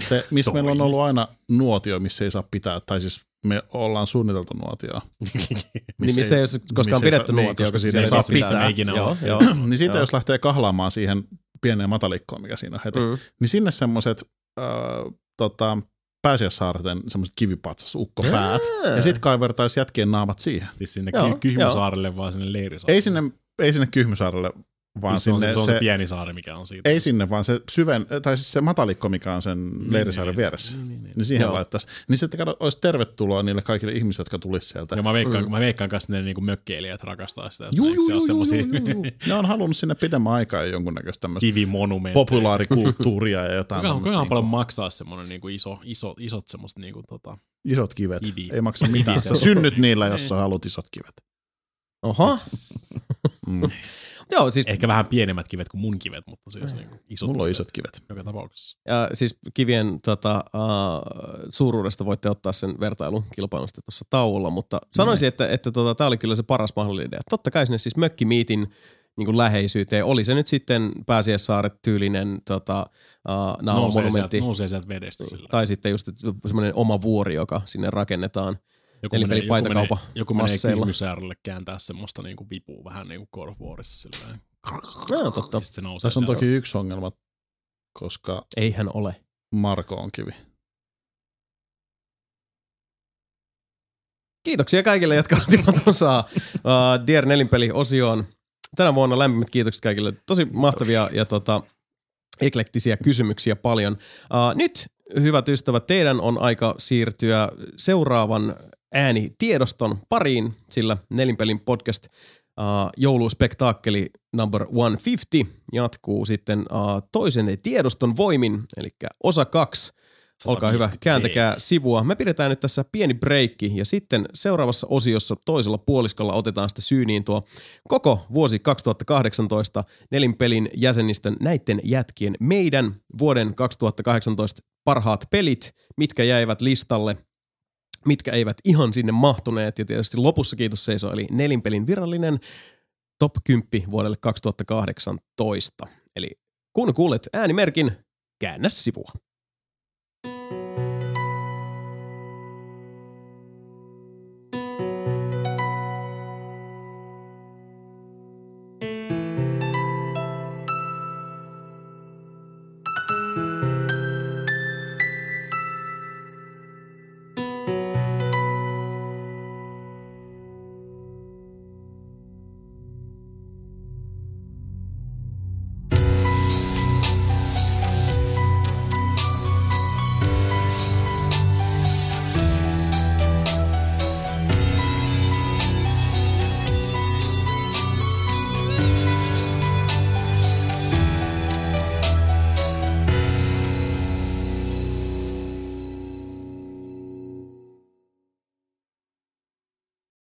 se, missä meillä on ollut aina nuotio, missä ei saa pitää, tai siis me ollaan suunniteltu nuotioa. Niin missä ei ole koskaan ei pidetty niin, nuotio, koska koska siinä ei ei saa pitää. pitää. Ikinä Joo, joo. niin siitä Joo. jos lähtee kahlaamaan siihen pieneen matalikkoon, mikä siinä on heti, Mm. niin sinne semmoiset äh, tota, pääsiäissaarten semmoiset kivipatsas ukkopäät, ja sitten kaivertaisi jätkien naamat siihen. Siis sinne Joo, Kyhmysaarelle vaan sinne Leirisaarelle. Ei sinne, ei sinne Kyhmysaarelle, vaan se, on, sinne se, se, on se, se, pieni saari, mikä on siitä. ei sinne, vaan se syven, tai siis se matalikko, mikä on sen Leirisaaren vieressä. Niin, niin, niin. Niin siihen Joo. laittaisi. Niin sitten kato, olisi tervetuloa niille kaikille ihmisille, jotka tulisi sieltä. Ja mä veikkaan, mm. mä veikkaan kanssa ne niinku mökkeilijät rakastaa sitä. että Juu, juu, se juu, semmosia juu, juu. Ne on halunnut sinne pidemmän aikaa jo jonkunnäköistä tämmöistä populaarikulttuuria ja jotain Kuinka, kuinka paljon Niinku, maksaa semmonen niinku iso, iso, isot semmoset niinku tota... isot kivet. Kivi. Ei maksa mitään. Sä synnyt niillä, jos sä haluat isot kivet. Oho. Mm. Joo, siis, Ehkä vähän pienemmät kivet kuin mun kivet, mutta siis niinku isot Mulla on kivet isot kivet. Joka tapauksessa. ja siis kivien tota, uh, suuruudesta voitte ottaa sen vertailun kilpailusta tuossa tauolla, mutta sanoisin, että, että tota, tämä oli kyllä se paras mahdollinen idea. Totta kai sinne siis mökkimiitin niin kuin läheisyyteen. Oli se nyt sitten pääsiäissaaret tyylinen tota, uh, Nousee sieltä, naamamonumentti. nousee sieltä vedestä sillä. Tai sitten just semmoinen oma vuori, joka sinne rakennetaan. Joku Eli menee, peli joku menee, joku menee kääntää semmoista niinku vipua vähän niinku God of Warissa silleen. No, totta. Sitten se nousee Tässä on sieltä. toki yksi ongelma, koska Eihän ole. Marko on kivi. Kiitoksia kaikille, jotka ottivat osaa uh, Dear Nelinpeli-osioon. Tänä vuonna lämpimät kiitokset kaikille. Tosi mahtavia ja tota, eklektisiä kysymyksiä paljon. Uh, nyt, hyvät ystävät, teidän on aika siirtyä seuraavan äänitiedoston pariin, sillä Nelinpelin podcast uh, jouluspektaakkeli number 150 jatkuu sitten uh, toisen tiedoston voimin, eli osa kaksi. Olkaa hyvä, 150 kääntäkää sivua. Me pidetään nyt tässä pieni breikki ja sitten seuraavassa osiossa toisella puoliskolla otetaan sitten syyniin tuo koko vuosi 2018 nelinpelin jäsenistön näiden jätkien meidän vuoden 2018 parhaat pelit, mitkä jäivät listalle, mitkä eivät ihan sinne mahtuneet ja tietysti lopussa kiitos seiso eli nelinpelin virallinen top 10 vuodelle 2018. Eli kun kuulet äänimerkin, käännä sivua.